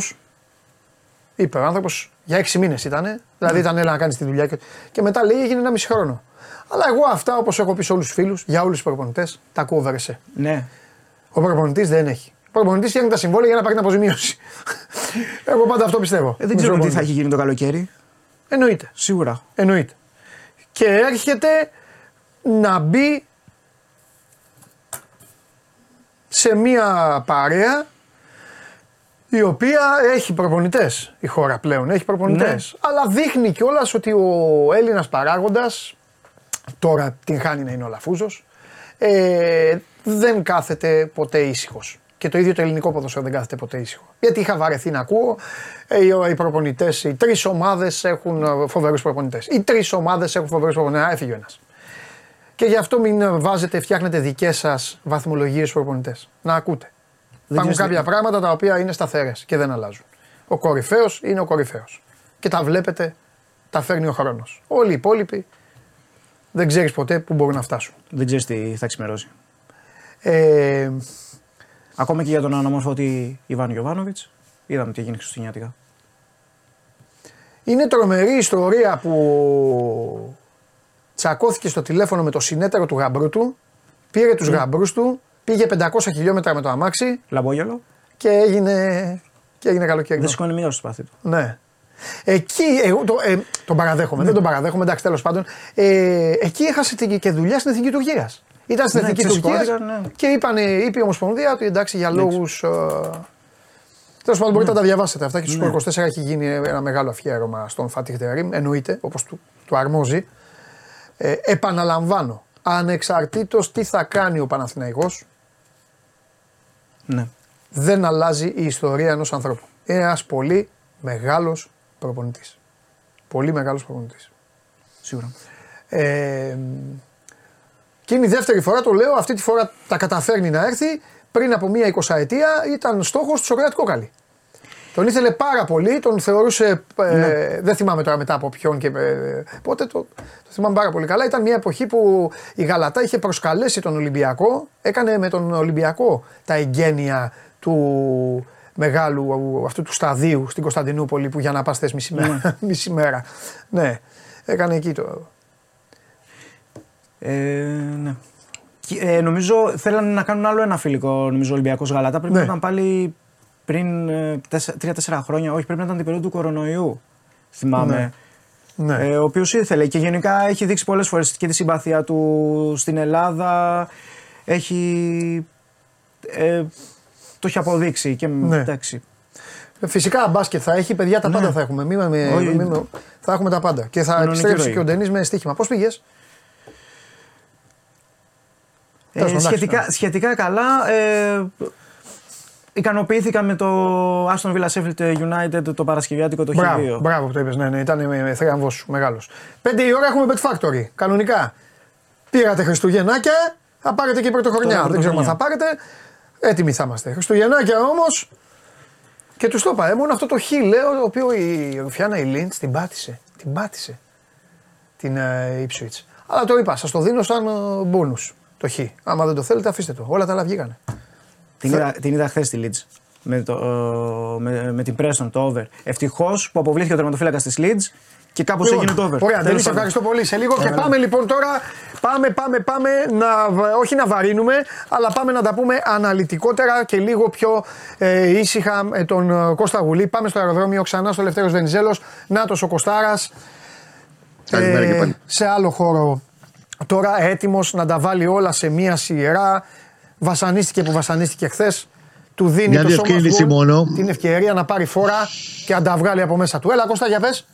είπε ο άνθρωπος, για έξι μήνες ήταν, Δηλαδή ήταν έλα να κάνεις τη δουλειά και, και μετά λέει έγινε ένα μισή χρόνο. Αλλά εγώ αυτά όπως έχω πει σε όλους τους φίλους, για όλους τους προπονητές, τα ακούω βερεσέ. Ναι. Ο προπονητής δεν έχει. Ο προπονητής φτιάχνει τα συμβόλαια για να πάρει την αποζημίωση. εγώ πάντα αυτό πιστεύω. Ε, δεν ξέρω τι θα έχει γίνει το καλοκαίρι. Εννοείται. Σίγουρα. Εννοείται. Και έρχεται να μπει σε μια παρέα η οποία έχει προπονητές η χώρα πλέον. Έχει προπονητές. Ναι. Αλλά δείχνει κιόλας ότι ο Έλληνας παράγοντας, τώρα την χάνει να είναι ο Λαφούζος, ε, δεν κάθεται ποτέ ήσυχος. Και το ίδιο το ελληνικό ποδοσφαίρο δεν κάθεται ποτέ ήσυχο. Γιατί είχα βαρεθεί να ακούω, ε, οι, οι προπονητές, οι τρεις ομάδες έχουν φοβερούς προπονητές. Οι τρεις ομάδες έχουν φοβερούς προπονητές. Α, έφυγε ο ένας. Και γι' αυτό μην βάζετε, φτιάχνετε δικές σας βαθμολογίες στους προπονητές. Να ακούτε. Υπάρχουν ξέρεις κάποια πράγματα τα οποία είναι σταθερές και δεν αλλάζουν. Ο κορυφαίος είναι ο κορυφαίος. Και τα βλέπετε, τα φέρνει ο χρόνος. Όλοι οι υπόλοιποι δεν ξέρεις ποτέ πού μπορούν να φτάσουν. Δεν ξέρεις τι θα ξημερώσει. Ε, Ακόμα και για τον αναμόρφωτη Ιβάν Γιοβάνοβιτ. Είδαμε τι έγινε Χριστουγεννιάτικα. είναι τρομερή ιστορία που τσακώθηκε στο τηλέφωνο με το συνέτερο του γαμπρού του, πήρε τους γαμπρούς του, πήγε 500 χιλιόμετρα με το αμάξι Λαμπόγελο. και έγινε, και έγινε καλοκαίρι. Δεν σηκώνει μία στο σπάθι του. Ναι. Εκεί, εγώ το, ε, τον παραδέχομαι, δεν τον παραδέχομαι, εντάξει τέλος πάντων. Ε, εκεί έχασε την- και δουλειά στην εθνική Τουρκίας. Ήταν στην Ναι, εθνική Τουρκίας ξεσηκώθηκαν, ναι. και είπανε, είπε η Ομοσπονδία ότι εντάξει για λόγους. Ε, Τέλος πάντων, μπορείτε να τα διαβάσετε αυτά και στους Ναι. 24 έχει γίνει ένα μεγάλο αφιέρωμα στον Φατίχ Τερήμ. Εννοείται, όπως του, του αρμόζει. Ε, επαναλαμβάνω, ανεξαρτήτως τι θα κάνει ο Παναθηναϊκός, Ναι. δεν αλλάζει η ιστορία ενός ανθρώπου. Είναι ένας πολύ μεγάλος προπονητής. Πολύ μεγάλος προπονητής. Σίγουρα. Ε, και είναι η δεύτερη φορά, το λέω, αυτή τη φορά τα καταφέρνει να έρθει. Πριν από μία εικοσαετία ήταν στόχος του Σοκράτη Κόκαλη. Τον ήθελε πάρα πολύ, τον θεωρούσε. ε, Δεν θυμάμαι τώρα μετά από ποιον και ε, πότε. Το, το θυμάμαι πάρα πολύ καλά. Ήταν μια εποχή που η Γαλατά είχε προσκαλέσει τον Ολυμπιακό. Έκανε με τον Ολυμπιακό τα εγγένεια του μεγάλου αυτού του σταδίου στην Κωνσταντινούπολη που για να πας θες μισή μέρα. μισή μέρα. Ναι, έκανε εκεί το. Ε, ναι. Και, Ε, νομίζω θέλανε να κάνουν άλλο ένα φιλικό νομίζω Ολυμπιακός Γαλατά. Πρέπει Ναι. να ήταν πάλι πριν ε, τέσσε- τρία-τέσσερα χρόνια. Όχι, πρέπει να ήταν την περίοδο του κορονοϊού. Θυμάμαι. Ναι. Ε, ο οποίος ήθελε και γενικά έχει δείξει πολλές φορές και τη συμπάθεια του στην Ελλάδα. Έχει. Ε, το έχει αποδείξει και Ναι. εντάξει. Φυσικά μπάσκετ θα έχει, παιδιά τα πάντα θα έχουμε. Μη, με- Ναι. Όχι. μη με- θα έχουμε τα πάντα. Και θα Κανονική επιστρέψει ροή. και ο Ντενής με στοίχημα. Πώς πήγες, Ε, Τέλος πάντων, σχετικά, εντάξει, σχετικά καλά. Ε, ικανοποιήθηκα με το Aston Villa Sheffield United το Παρασκευιάτικο το Μπράβο, Χ2. μπράβο που το είπες. Ναι, ναι, ήταν με, με θρίαμβό σου μεγάλος. Πέντε η ώρα έχουμε Bet Factory. Κανονικά. Πήρατε Χριστουγεννάκια, θα πάρετε και πρωτοχρονιά. Τώρα Δεν ξέρω αν θα πάρετε. Έτοιμοι θα είμαστε. Χριστουγεννάκια όμως. Και τους το είπα, ε, μόνο αυτό το χ λέω, το οποίο η Ρουφιάνα η Λίντς την πάτησε. Την πάτησε. Την ε, Ipswich. Αλλά το είπα, σας το δίνω σαν ε, bonus το χ. Άμα δεν το θέλετε, αφήστε το. Όλα τα άλλα βγήκανε. Την είδα, την είδα χθες στη Leeds. Με, το, ε, με, με την Preston το over. Ευτυχώς που αποβλήθηκε ο τερματοφύλακας της Leeds και κάπως Λοιπόν, έγινε το over. Ωραία, Τέλος Ντένι, σε πάντων. ευχαριστώ πολύ. Σε λίγο και Ωραία. πάμε λοιπόν τώρα. Πάμε, πάμε, πάμε να, όχι να βαρύνουμε, αλλά πάμε να τα πούμε αναλυτικότερα και λίγο πιο ε, ήσυχα με τον ε, Κώστα Γουλή. Πάμε στο αεροδρόμιο ξανά στο Ελευθέρω Βενιζέλος. Νάτος ο Κωστάρας. Καλημέρα και πάλι. σε άλλο χώρο. Τώρα έτοιμος να τα βάλει όλα σε μία σειρά. Βασανίστηκε που βασανίστηκε χθες. Του δίνει Μια το σώμα διευκρίνηση γκολ, μόνο. την ευκαιρία να πάρει φόρα και να τα βγάλει από μέσα του. Έλα Κώστα για πες.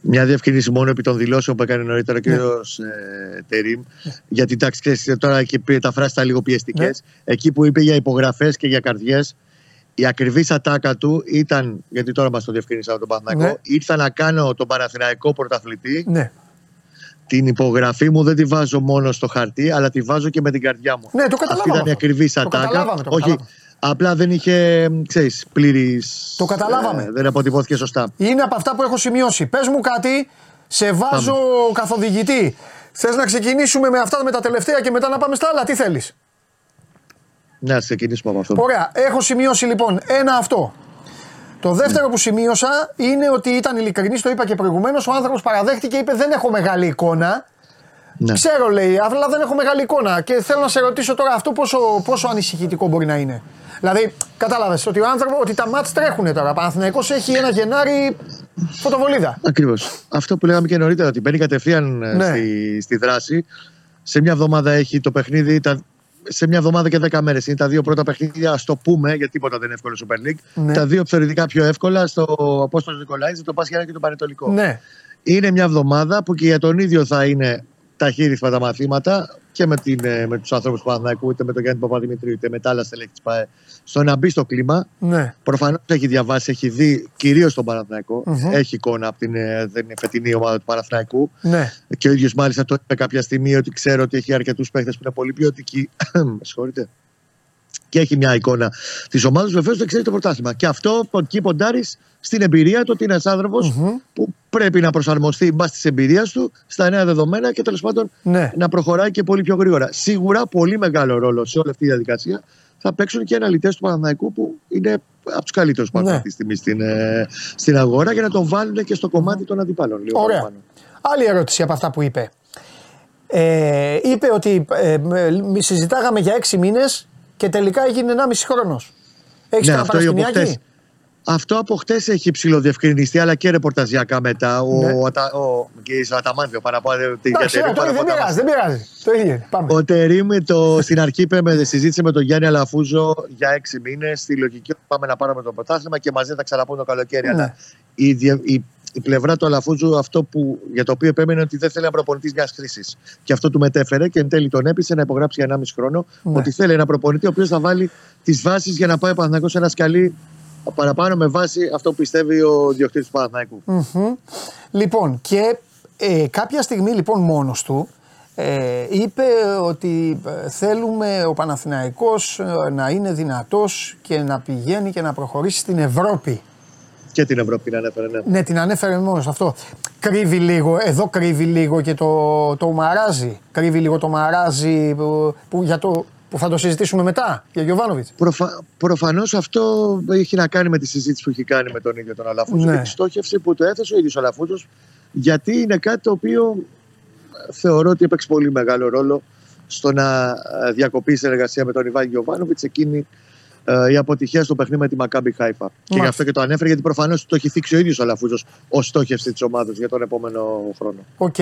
Μια διευκρίνηση μόνο επί των δηλώσεων που έκανε νωρίτερα ο Ναι. κ. Ε, Τερήμ. Γιατί εντάξει, ξέρεις, τώρα εκεί πήρε τα φράσει τα λίγο πιεστικές. Ναι. Εκεί που είπε για υπογραφές και για καρδιές, η ακριβής ατάκα του ήταν, γιατί τώρα μας το διευκρίνησα από τον Παναθηναϊκό, Ναι. ήρθα να κάνω τον Παναθηναϊκό πρωταθλητή. Ναι. Την υπογραφή μου δεν τη βάζω μόνο στο χαρτί, αλλά τη βάζω και με την καρδιά μου. Ναι, το Αυτή καταλάβαμε ήταν η αυτό. ακριβή Το ατάκα. καταλάβαμε, το Όχι, καταλάβαμε. απλά δεν είχε, ξέρεις, πλήρης... Το καταλάβαμε. ε, δεν αποτυπώθηκε σωστά. Είναι από αυτά που έχω σημειώσει. Πες μου κάτι, σε βάζω καθοδηγητή. Θες να ξεκινήσουμε με αυτά με τα τελευταία και μετά να πάμε στα άλλα; Τι θέλεις; Να ξεκινήσουμε από αυτό. Ωραία. Έχω σημειώσει λοιπόν ένα αυτό. Το δεύτερο που σημείωσα είναι ότι ήταν ειλικρινής, το είπα και προηγουμένως. Ο άνθρωπος παραδέχτηκε, είπε: Δεν έχω μεγάλη εικόνα. Ναι. Ξέρω, λέει, αλλά δεν έχω μεγάλη εικόνα. Και θέλω να σε ρωτήσω τώρα αυτό πόσο, πόσο ανησυχητικό μπορεί να είναι. Δηλαδή, κατάλαβες ότι, ο άνθρωπο, ότι τα μάτς τρέχουν τώρα. Ο Παναθηναϊκός έχει ένα Γενάρη φωτοβολίδα. Ακριβώς. Αυτό που λέγαμε και νωρίτερα, ότι μπαίνει κατευθείαν ε, Ναι. στη, στη δράση. Σε μια εβδομάδα έχει το παιχνίδι, τα, σε μια εβδομάδα και 10 μέρες. Είναι τα δύο πρώτα παιχνίδια, ας το πούμε, γιατί τίποτα δεν είναι εύκολο στο Super League. Ναι. Τα δύο θεωρητικά πιο εύκολα στο Απόστολος Νικολάης, το Πασχιάννα και το Πανετολικό. Ναι. Είναι μια εβδομάδα που και για τον ίδιο θα είναι ταχύριθμα τα μαθήματα και με, την, ε, με τους ανθρώπους του Παναθηναϊκού, είτε με τον Γιάννη Παπαδημητρίου, είτε με τα άλλα στελέχη της ΠΑΕ, στο να μπει στο κλίμα. Ναι. Προφανώς έχει διαβάσει, έχει δει κυρίως τον παναθηναικο Μμμ. Έχει εικόνα από την ε, δεν είναι φετινή ομάδα του Παναθηναϊκού. Ναι. Και ο ίδιος μάλιστα το είπε κάποια στιγμή ότι ξέρω ότι έχει αρκετούς παίχτε που είναι πολύ ποιοτικοί. Με συγχωρείτε. Και έχει μια εικόνα της ομάδας. Βεβαίως δεν ξέρει το πρωτάθλημα. Και αυτό εκεί ποντάρει στην εμπειρία του ότι είναι ένας άνθρωπος Μμμ. που πρέπει να προσαρμοστεί μπας της εμπειρίας του στα νέα δεδομένα και τέλος πάντων Ναι. να προχωράει και πολύ πιο γρήγορα. Σίγουρα πολύ μεγάλο ρόλο σε όλη αυτή τη διαδικασία θα παίξουν και οι αναλυτές του Παναναϊκού που είναι από τους καλύτερους που Ναι. αυτή τη στιγμή στην, ε, στην αγορά για να τον βάλουν και στο κομμάτι των αντιπάλων. Λίγο Ωραία. παραπάνω. Άλλη ερώτηση από αυτά που είπε. Ε, είπε ότι ε, μ- συζητάγαμε για έξι μήνες και τελικά έγινε 1,5 χρόνος. Έχεις Ναι, ναι, αυτό, από χτες, Παναθηναϊκή. αυτό από χτες έχει ψηλοδιευκρινιστεί, αλλά και ρεπορταζιακά μετά. Ο, Ναι. ο, Ατα- ο, κύριε Αταμάνδιο, παραπάνω. Εντάξει, ε, τώρα δεν πειράζει, δεν πειράζει. Το ίδιο είναι. Πάμε. Ο Τερήμ το, στην αρχή είπε, με, συζήτησε με τον Γιάννη Αλαφούζο για έξι μήνες. Στη λογική ότι πάμε να πάρουμε το πρωτάθλημα και μαζί θα ξαναπούν το καλοκαίρι. Ναι. Αλλά η, δια- η, η πλευρά του Αλαφούζου, αυτό που, για το οποίο επέμενε ότι δεν θέλει ένα προπονητής μιας χρήσης. Και αυτό του μετέφερε και εν τέλει τον έπεισε να υπογράψει για 1,5 χρόνο. Ναι. Ότι θέλει ένα προπονητή ο οποίος θα βάλει τις βάσεις για να πάει ο Παναθηναϊκός σε ένα σκαλί παραπάνω με βάση αυτό που πιστεύει ο διοκτήτης του Παναθηναϊκού. Μμμ. Λοιπόν, και ε, κάποια στιγμή λοιπόν μόνος του ε, είπε ότι ε, θέλουμε ο Παναθηναϊκός ε, να είναι δυνατός και να πηγαίνει και να προχωρήσει στην Ευρώπη. Και την Ευρώπη την ανέφερε, ναι. Ναι, την ανέφερε μόνος αυτό. Κρύβει λίγο, εδώ κρύβει λίγο και το, το μαράζι. Κρύβει λίγο το μαράζι που, που, για το, που θα το συζητήσουμε μετά για Γιωβάνοβιτς. Προφα... Προφανώς αυτό έχει να κάνει με τη συζήτηση που έχει κάνει με τον ίδιο τον Αλαφούζο Ναι. και τη στόχευση που το έθεσε ο ίδιος ο Αλαφούζο, γιατί είναι κάτι το οποίο ε, θεωρώ ότι έπαιξε πολύ μεγάλο ρόλο στο να ε, διακοπεί η συνεργασία με τον Ιβάν Γιοβάνοβιτ εκείνη ε, η αποτυχία στο παιχνίδι με τη Μακάμπι Χάιφα. Και γι' Μάλιστα. αυτό και το ανέφερε, γιατί προφανώς το έχει θίξει ο ίδιος ο Αλαφούζος ως στόχευση της ομάδας για τον επόμενο χρόνο. Οκ.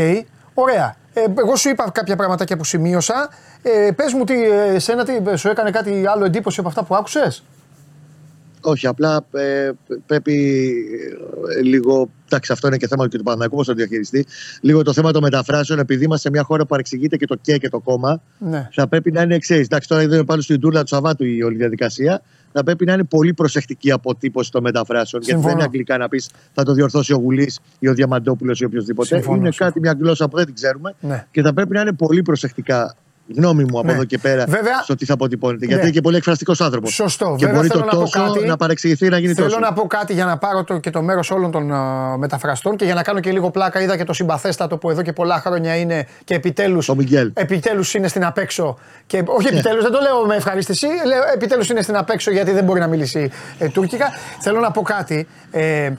Ωραία. Ε, εγώ σου είπα κάποια πραγματάκια που σημείωσα. Ε, Πες μου, τι, ε, εσένα τι, σου έκανε κάτι άλλο εντύπωση από αυτά που άκουσες; Όχι, απλά ε, πρέπει ε, λίγο. Εντάξει, αυτό είναι και θέμα και του Παναθηναϊκού, πώς το διαχειριστεί. Λίγο το θέμα των μεταφράσεων, επειδή είμαστε σε μια χώρα που παρεξηγείται και το και και το κόμμα, Ναι. θα πρέπει να είναι εξή. Εντάξει, τώρα είναι πάνω στην τούρλα του Σαββάτου η όλη διαδικασία. Θα πρέπει να είναι πολύ προσεκτική η αποτύπωση των μεταφράσεων. Γιατί δεν Συμφωνώ. είναι αγγλικά να πεις θα το διορθώσει ο Γουλής ή ο Διαμαντόπουλος ή οποιοδήποτε. Συμφωνώ, είναι συμφωνώ. κάτι, μια γλώσσα που δεν την ξέρουμε Ναι. και θα πρέπει να είναι πολύ προσεκτικά. Γνώμη μου από Ναι. εδώ και πέρα Βέβαια- στο τι θα αποτυπώνεται. Ναι. Γιατί είναι και πολύ εκφραστικός άνθρωπος. Σωστό. Και Βέβαια, μπορεί θέλω το να πω τόσο κάτι. να παρεξηγηθεί να γίνει Θέλω τόσο. να πω κάτι για να πάρω το, και το μέρος όλων των α, μεταφραστών και για να κάνω και λίγο πλάκα. Είδα και το συμπαθέστατο που εδώ και πολλά χρόνια είναι και επιτέλου. Το Μιγγέλ. Επιτέλους είναι στην απέξω. Και, όχι επιτέλους, δεν το λέω με ευχαρίστηση. Λέω επιτέλους είναι στην απέξω γιατί δεν μπορεί να μιλήσει ε, τουρκικά. Θέλω να πω κάτι. Ε,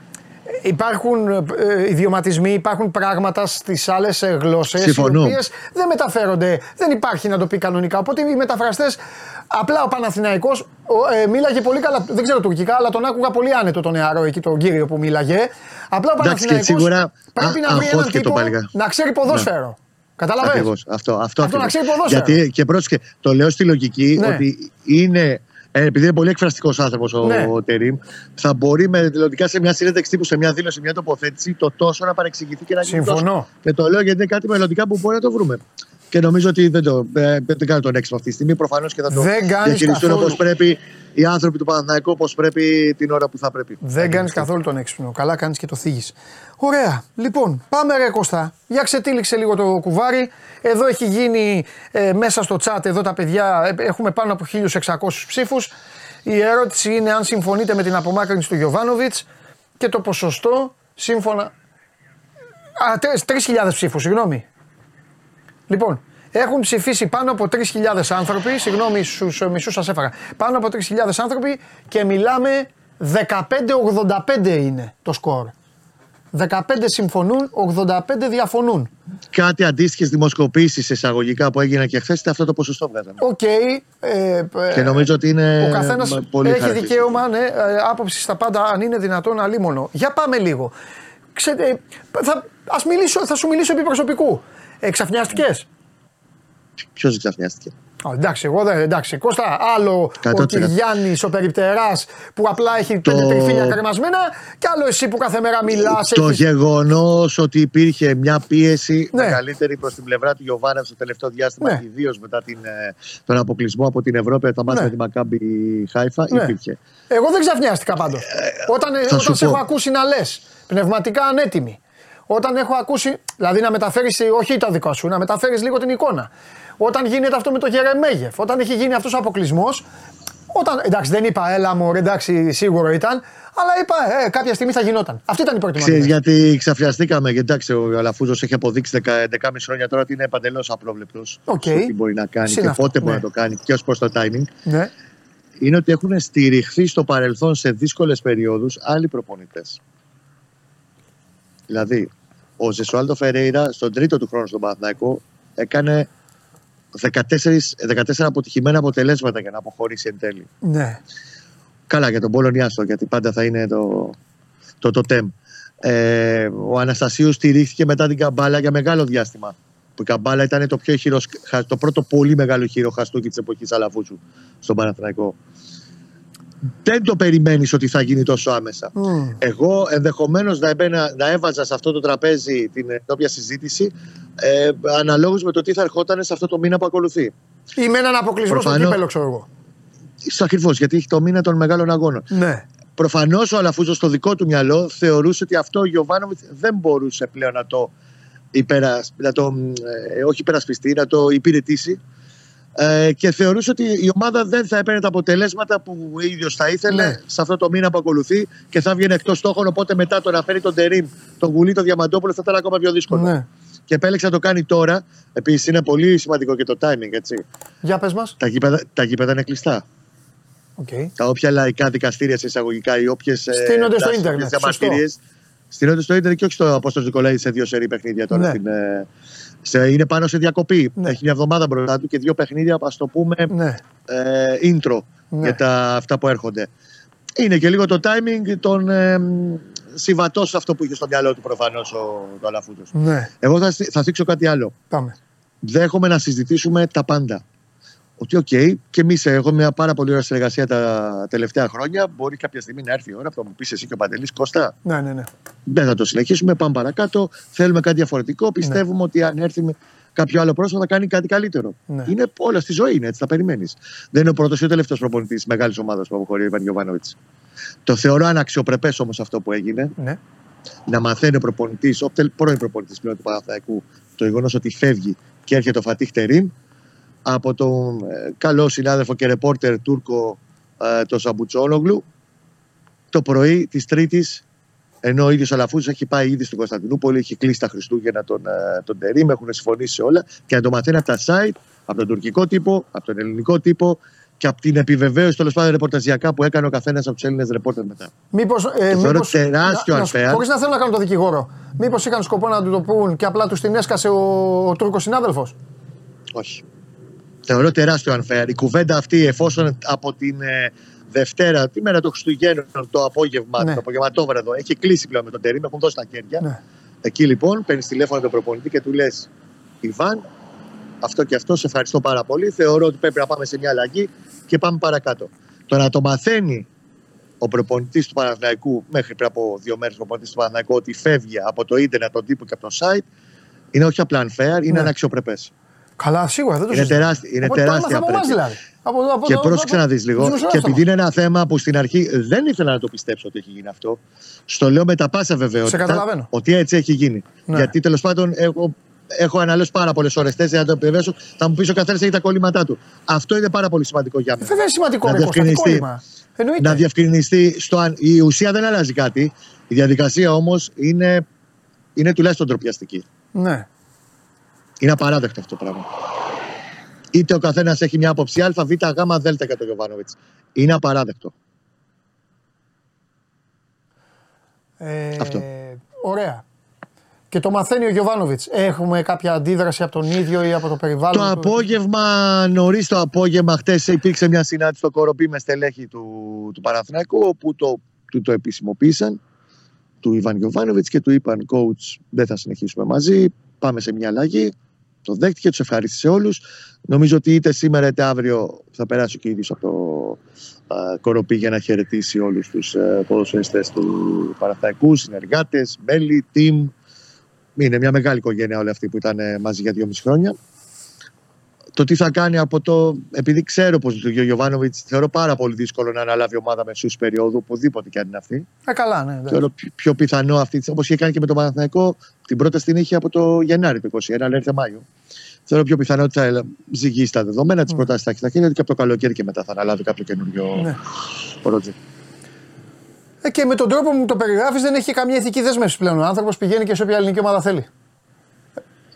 Υπάρχουν ε, ιδιωματισμοί, υπάρχουν πράγματα στις άλλες γλώσσες οι Συμφωνώ. οποίες δεν μεταφέρονται. Δεν υπάρχει να το πει κανονικά. Οπότε οι μεταφραστές. Απλά ο Παναθηναϊκός ο, ε, μίλαγε πολύ καλά. Δεν ξέρω τουρκικά, αλλά τον άκουγα πολύ άνετο τον νεαρό εκεί, τον κύριο που μίλαγε. Απλά ο Εντάξει, και Παναθηναϊκός σίγουρα πρέπει α- να βρει έναν αγχώθηκε το τύπο πάλιγα. να ξέρει ποδόσφαιρο. Καταλαβαίνεις; Ακριβώς. Αυτό, αυτό, Αυτό να ακριβώς. ξέρει ποδόσφαιρο. Γιατί και πρόσεχε, το λέω στη λογική Ναι. ότι είναι. Ε, Επειδή είναι πολύ εκφραστικός άνθρωπος ο, Ναι. ο Τερήμ, θα μπορεί με δηλωτικά σε μια συνέντευξη τύπου, σε μια δήλωση, μια τοποθέτηση, το τόσο να παρεξηγηθεί και να γίνει Συμφωνώ. τόσο. Και το λέω γιατί είναι κάτι μελλοντικά που μπορεί να το βρούμε. Και νομίζω ότι δεν το ε, δεν κάνω τον έξυπνο αυτή τη στιγμή. Προφανώς και θα το Δεν κάνεις διαχειριστούν καθόλου. όπω πρέπει οι άνθρωποι του Παναθηναϊκού, όπως πρέπει την ώρα που θα πρέπει. Δεν κάνεις καθόλου τον έξυπνο. Καλά κάνεις και το θίγεις. Ωραία. Λοιπόν, πάμε ρε Κώστα. Για ξετύλιξε λίγο το κουβάρι. Εδώ έχει γίνει ε, μέσα στο chat, εδώ τα παιδιά, ε, έχουμε πάνω από 1600 ψήφους. Η ερώτηση είναι αν συμφωνείτε με την απομάκρυνση του Γιωβάνοβιτς και το ποσοστό σύμφωνα... Α, τρεις- 3.000 ψήφους, συγγνώμη. Λοιπόν, έχουν ψηφίσει πάνω από 3.000 άνθρωποι, συγγνώμη στους μισούς σας έφαγα, πάνω από 3.000 άνθρωποι και μιλάμε 15-85 είναι το σκορ. 15 συμφωνούν, 85 διαφωνούν. Κάτι αντίστοιχες δημοσκοπήσεις εισαγωγικά που έγιναν και χθες, αυτό το ποσοστό βγάζανε. Οκ. ε, Και νομίζω ότι είναι Ο καθένας πολύ έχει χαρακτηριστικό. δικαίωμα ναι, ε, άποψη στα πάντα, αν είναι δυνατόν αλίμονο. Για πάμε λίγο. Ξέρετε, θα, ας μιλήσω, θα σου μιλήσω επί προσωπικού. Ε, ξαφνιάστηκες; Ποιος ξαφνιάστηκε; Α, εντάξει, εγώ δεν. Εντάξει, Κώστα, άλλο ο 100%. Κυγιάννη, ο περιπτεράς που απλά έχει Το- πέντε τριφύλια κρεμασμένα, και άλλο εσύ που κάθε μέρα μιλάς. Το γεγονός ότι υπήρχε μια πίεση Ναι. μεγαλύτερη προς την πλευρά του Γιωβάνα στο τελευταίο διάστημα, Ναι. ιδίως μετά την, ε, τον αποκλεισμό από την Ευρώπη, τα μάτια Ναι. με τη Μακάμπη Χάιφα, Ναι. υπήρχε. Εγώ δεν ξαφνιάστηκα πάντως. όταν Ε, θα όταν σου σε πω. έχω ακούσει να λες πνευματικά ανέτοιμη. Όταν έχω ακούσει, δηλαδή να μεταφέρεις, όχι τα δικά σου, να μεταφέρεις λίγο την εικόνα. Όταν γίνεται αυτό με το Γερεμέγεφ, όταν έχει γίνει αυτός ο αποκλεισμός. Όταν, εντάξει, δεν είπα, έλα μου, εντάξει, σίγουρο ήταν, αλλά είπα, ε, κάποια στιγμή θα γινόταν. Αυτή ήταν η πρώτη μου Ξέρεις αντίδραση. γιατί ξαφνιαστήκαμε, γιατί εντάξει, ο Αλαφούζος έχει αποδείξει 11,5 χρόνια τώρα ότι είναι παντελώς απρόβλεπτος. Οκ. Τι μπορεί να κάνει Συν και αυτό, πότε ναι. μπορεί να το κάνει και ως προς το timing. Ναι. Είναι ότι έχουν στηριχθεί στο παρελθόν σε δύσκολες περιόδους άλλοι προπονητές. Δηλαδή, ο Ζεσουάλτο Φερέιρα στον τρίτο του χρόνο στον Παναθηναϊκό έκανε 14, 14 αποτυχημένα αποτελέσματα για να αποχωρήσει εν τέλει. ναι. Καλά για τον Πολωνιάστο, γιατί πάντα θα είναι το, το, το τεμ. Ε, ο Αναστασίους στηρίχθηκε μετά την Καμπάλα για μεγάλο διάστημα. Που η Καμπάλα ήταν το, πιο χειρος, χα- το πρώτο πολύ μεγάλο χείρο χαστούκι της εποχής Αλαφούτσου στον Παναθηναϊκό. Δεν το περιμένεις ότι θα γίνει τόσο άμεσα. Μμ. Εγώ ενδεχομένως να, έμπαινα- να έβαζα σε αυτό το τραπέζι την ενώπια συζήτηση ε, αναλόγως με το τι θα ερχόταν σε αυτό το μήνα που ακολουθεί. Ή με έναν αποκλεισμό στο Προφανώς. κύπελο, ξέρω εγώ. Ακριβώς, γιατί έχει το μήνα των μεγάλων αγώνων. Ναι. Προφανώς ο Αλαφούζος στο δικό του μυαλό θεωρούσε ότι αυτό ο Γιωβάνοβιτς δεν μπορούσε πλέον να το, υπερασ... να το ε, όχι υπερασπιστεί, να το υπηρετήσει. Ε, και θεωρούσε ότι η ομάδα δεν θα έπαιρνε τα αποτελέσματα που ο ίδιος θα ήθελε Ναι. σε αυτό το μήνα που ακολουθεί και θα βγαίνει εκτός στόχων. Οπότε μετά το να φέρει τον Τερήμ, τον Γουλή, τον Διαμαντόπουλο θα ήταν ακόμα πιο δύσκολο. ναι. Και επέλεξε να το κάνει τώρα. Επίσης είναι πολύ σημαντικό και το timing, έτσι. Για πες μας. Τα γήπεδα, τα γήπεδα είναι κλειστά. Okay. τα όποια λαϊκά δικαστήρια σε εισαγωγικά ή όποιες. Στείνονται στο ίντερνετ, διαμαρτυρίες. Στείνονται στο ίντερνετ και όχι στο Απόστολος Νικολάης σε δύο σερή παιχνίδια τώρα. Ναι. Στην, ε, σε, είναι πάνω σε διακοπή. Ναι. Έχει μια εβδομάδα μπροστά του και δύο παιχνίδια, ας το πούμε, Ναι. ε, intro Ναι. για τα, αυτά που έρχονται. Είναι και λίγο το timing των ε, συμβατός σε αυτό που είχε στο μυαλό του προφανώς ο το Αλαφούζος. Ναι. Εγώ θα, θυ- θα θίξω κάτι άλλο. Πάμε. Δέχομαι να συζητήσουμε τα πάντα. Ότι, οκ, και εμείς έχουμε μια πάρα πολύ ωραία συνεργασία τα τελευταία χρόνια. Μπορεί κάποια στιγμή να έρθει η ώρα που θα μου πεις εσύ και ο Παντελής Κώστα. Ναι, ναι, ναι. Δεν θα το συνεχίσουμε. Πάμε παρακάτω. Θέλουμε κάτι διαφορετικό. Πιστεύουμε ότι αν έρθει με κάποιο άλλο πρόσωπο θα κάνει κάτι καλύτερο. Ναι. Είναι όλα στη ζωή, είναι έτσι. Θα περιμένεις. Δεν είναι ο πρώτος ή ο τελευταίος προπονητής τη μεγάλης ομάδας που αποχωρεί ο Ιβάν Γιοβάνοβιτ. Το θεωρώ αναξιοπρεπές όμως αυτό που έγινε. ναι. Να μαθαίνει ο προπονητής, ο τελ- πρώην προπονητής πλέον του Παναθηναϊκού, το γεγονός ότι φεύγει και έρχεται ο Φατίχ Τερίμ από τον ε, καλό συνάδελφο και ρεπόρτερ Τούρκο ε, το Σαμπουτσόνογλου το πρωί της Τρίτης, ενώ ο ίδιος ο Αλαφούζο έχει πάει ήδη στην Κωνσταντινούπολη, έχει κλείσει τα Χριστούγεννα τον, ε, τον Τερίμ, έχουν συμφωνήσει σε όλα και να το μαθαίνει από τα site, από τον τουρκικό τύπο, από τον ελληνικό τύπο και από την επιβεβαίωση τέλος πάντων ρεπορταζιακά που έκανε ο καθένας από τους Έλληνες ρεπόρτερ μετά. Μήπως. Ε, Το θεωρώ μήπως, τεράστιο unfair. Χωρίς να θέλω να κάνω το δικηγόρο. Μήπως είχαν σκοπό να του το πούν και απλά τους την έσκασε ο, ο Τούρκος συνάδελφος; Όχι. Θεωρώ τεράστιο unfair. Η κουβέντα αυτή, εφόσον από την ε, Δευτέρα, τη μέρα των Χριστουγέννων, το απόγευμα, Ναι. το απογευματόβραδο, έχει κλείσει πλέον με τον Τερήμ, έχουν δώσει τα χέρια. Ναι. Εκεί λοιπόν παίρνεις τηλέφωνο τον προπονητή και του λες: Ιβάν, αυτό και αυτό, σε ευχαριστώ πάρα πολύ. Θεωρώ ότι πρέπει να πάμε σε μια αλλαγή και πάμε παρακάτω. Το να το μαθαίνει ο προπονητής του Παναθηναϊκού, μέχρι πριν από δύο μέρες, ο προπονητής του Παναθηναϊκού, ότι φεύγει από το ίντερνετ, από τον τύπο και από το site, είναι όχι απλά unfair, είναι Ναι. αναξιοπρεπές. Καλά, σίγουρα δεν το Είναι συζητάω. τεράστια, είναι Από το τεράστια έμαθα από εμάς απρέπεια. δηλαδή. Από, από, Και το- πρόσεξε από- να δεις τους λίγο. Και δημοσιογράφους επειδή είναι ένα θέμα που στην αρχή δεν ήθελα να το πιστέψω ότι έχει γίνει αυτό, στο λέω με τα πάσα βεβαιότητα καταλαβαίνω. ότι έτσι έχει γίνει. Ναι. Γιατί τέλος πάντων έχω, έχω αναλύσει πάρα πολλές ώρες τέσσερα να το επιβεβαιώσω. Θα μου πεις ο καθένας έχει τα κολλήματά του. Αυτό είναι πάρα πολύ σημαντικό για μένα. Βέβαια είναι σημαντικό Να ρε Κώστα, τι διευκρινιστεί. κόλλημα. Εννοείται. Να διευκρινιστεί στο αν η ουσία δεν αλλάζει κάτι. Η διαδικασία όμως είναι, είναι τουλάχιστον τροπιαστική. Ναι. Είναι απαράδεκτο αυτό το πράγμα. Είτε ο καθένας έχει μια άποψη Α, Β, Γ, Δ για τον Γιωβάνοβιτς. Είναι απαράδεκτο. Ε, Αυτό. Ωραία. Και το μαθαίνει ο Γιωβάνοβιτς. Έχουμε κάποια αντίδραση από τον ίδιο ή από το περιβάλλον. Το του; απόγευμα, νωρίς το απόγευμα, χτες υπήρξε μια συνάντηση στο Κοροπή με στελέχη του, του Παναθηναϊκού, όπου το, του το επισημοποίησαν του Ιβάν Γιωβάνοβιτς και του είπαν: Coach, δεν θα συνεχίσουμε μαζί. Πάμε σε μια αλλαγή. Το δέχτηκε, τους ευχαρίστησε όλους. Νομίζω ότι είτε σήμερα είτε αύριο θα περάσει και ο ίδιο από το α, Κοροπή για να χαιρετήσει όλους τους uh, ποδοσφαιριστές του Παναθηναϊκού, συνεργάτες, μέλη, team. Είναι μια μεγάλη οικογένεια όλοι αυτοί που ήταν ε, μαζί για δύο μισή χρόνια. Το τι θα κάνει από το. Επειδή ξέρω πως ο Γιωβάνοβιτς θεωρώ πάρα πολύ δύσκολο να αναλάβει ομάδα μεσού περίοδου, οπουδήποτε και αν είναι αυτή. Ε, καλά, ναι. εντάξει. Θεωρώ πιο- πιο πιθανό αυτή, όπως είχε κάνει και με τον Παναθηναϊκό, την πρόταση την είχε από το Γενάρη του 2021, αλλά ήρθε Μάιο. Θεωρώ πιο πιθανό ότι θα ζυγίσει τα δεδομένα, τις Mm. προτάσεις θα έχει στα χέρια του και από το καλοκαίρι και μετά θα αναλάβει κάποιο καινούριο Ναι. project. Ε, και με τον τρόπο που μου το περιγράφεις δεν έχει καμία ηθική δέσμευση πλέον. Ο άνθρωπος πηγαίνει και σε όποια ελληνική ομάδα θέλει.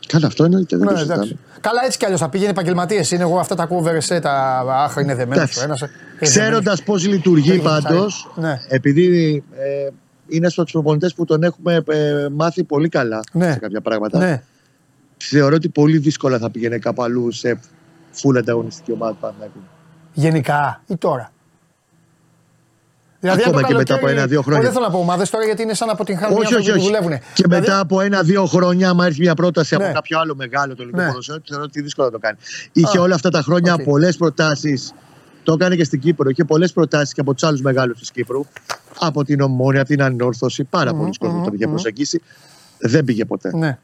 Καλά, αυτό εννοείται. Δεν Ναι, το συζητάμε. εντάξει. Καλά, έτσι κι αλλιώς θα πήγαινε επαγγελματίες. Είναι εγώ αυτά τα κόβερε, τα άχ, είναι δεμένο Εντάξει. ο ένα. Ξέροντας πώς λειτουργεί Έχει πάντως, Ναι. επειδή ε, είναι στους προπονητέ που τον έχουμε ε, μάθει πολύ καλά Ναι. σε κάποια πράγματα, Ναι. θεωρώ ότι πολύ δύσκολα θα πήγαινε κάπου αλλού σε full ανταγωνιστική ομάδα του Παναθηναϊκού. Γενικά ή τώρα. Δηλαδή, Ακόμα αν το και μετά από καλοκαίρι- ένα-δύο χρόνια. Όχι, δεν θέλω να πω ομάδες τώρα γιατί είναι σαν να αποτυγχάνουν οι Όχι, άνθρωποι όχι, που όχι. δουλεύουν. Και Δηλαδή, μετά από ένα-δύο χρόνια, άμα έρθει μια πρόταση Ναι. από κάποιο άλλο μεγάλο του ελληνικού Ναι. ποδοσφαίρου, θεωρώ ότι δύσκολο να το κάνει. Είχε Α, όλα αυτά τα χρόνια οκ. πολλές προτάσεις. Το έκανε και στην Κύπρο. Είχε πολλές προτάσεις και από τους άλλους μεγάλους της Κύπρου. Από την Ομόνια, από την Ανόρθωση. Πάρα Μμμ, πολλοί κόσμος μμμ, τον είχε μμμ. προσεγγίσει. Δεν πήγε ποτέ. Ναι.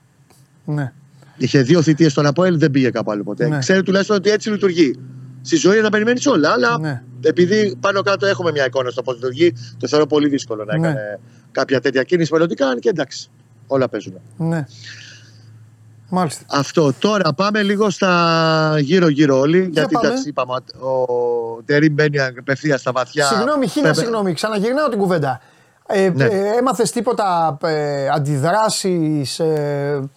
Ναι. Είχε δύο θητείες στον ΑΠΟΕΛ, δεν πήγε κάπου άλλο ποτέ. Ναι. Ξέρει τουλάχιστον ότι έτσι λειτουργεί. Στη ζωή να περιμένεις όλα, αλλά Ναι. Επειδή πάνω κάτω έχουμε μια εικόνα στο πώς λειτουργεί, το θεωρώ πολύ δύσκολο να Ναι. έκανε κάποια τέτοια κίνηση μελλοντικά. αν Και εντάξει, όλα παίζουν. ναι. Μάλιστα. Αυτό. Τώρα πάμε λίγο στα γύρω-γύρω όλοι. γιατί πάμε. εντάξει, είπαμε, ο Τερήμ μπαίνει απευθείας στα βαθιά. Συγγνώμη, χίλια Πρέπει- συγγνώμη, ξαναγυρνάω την κουβέντα. Ε, Ναι. ε, έμαθες τίποτα ε, αντιδράσεις ε,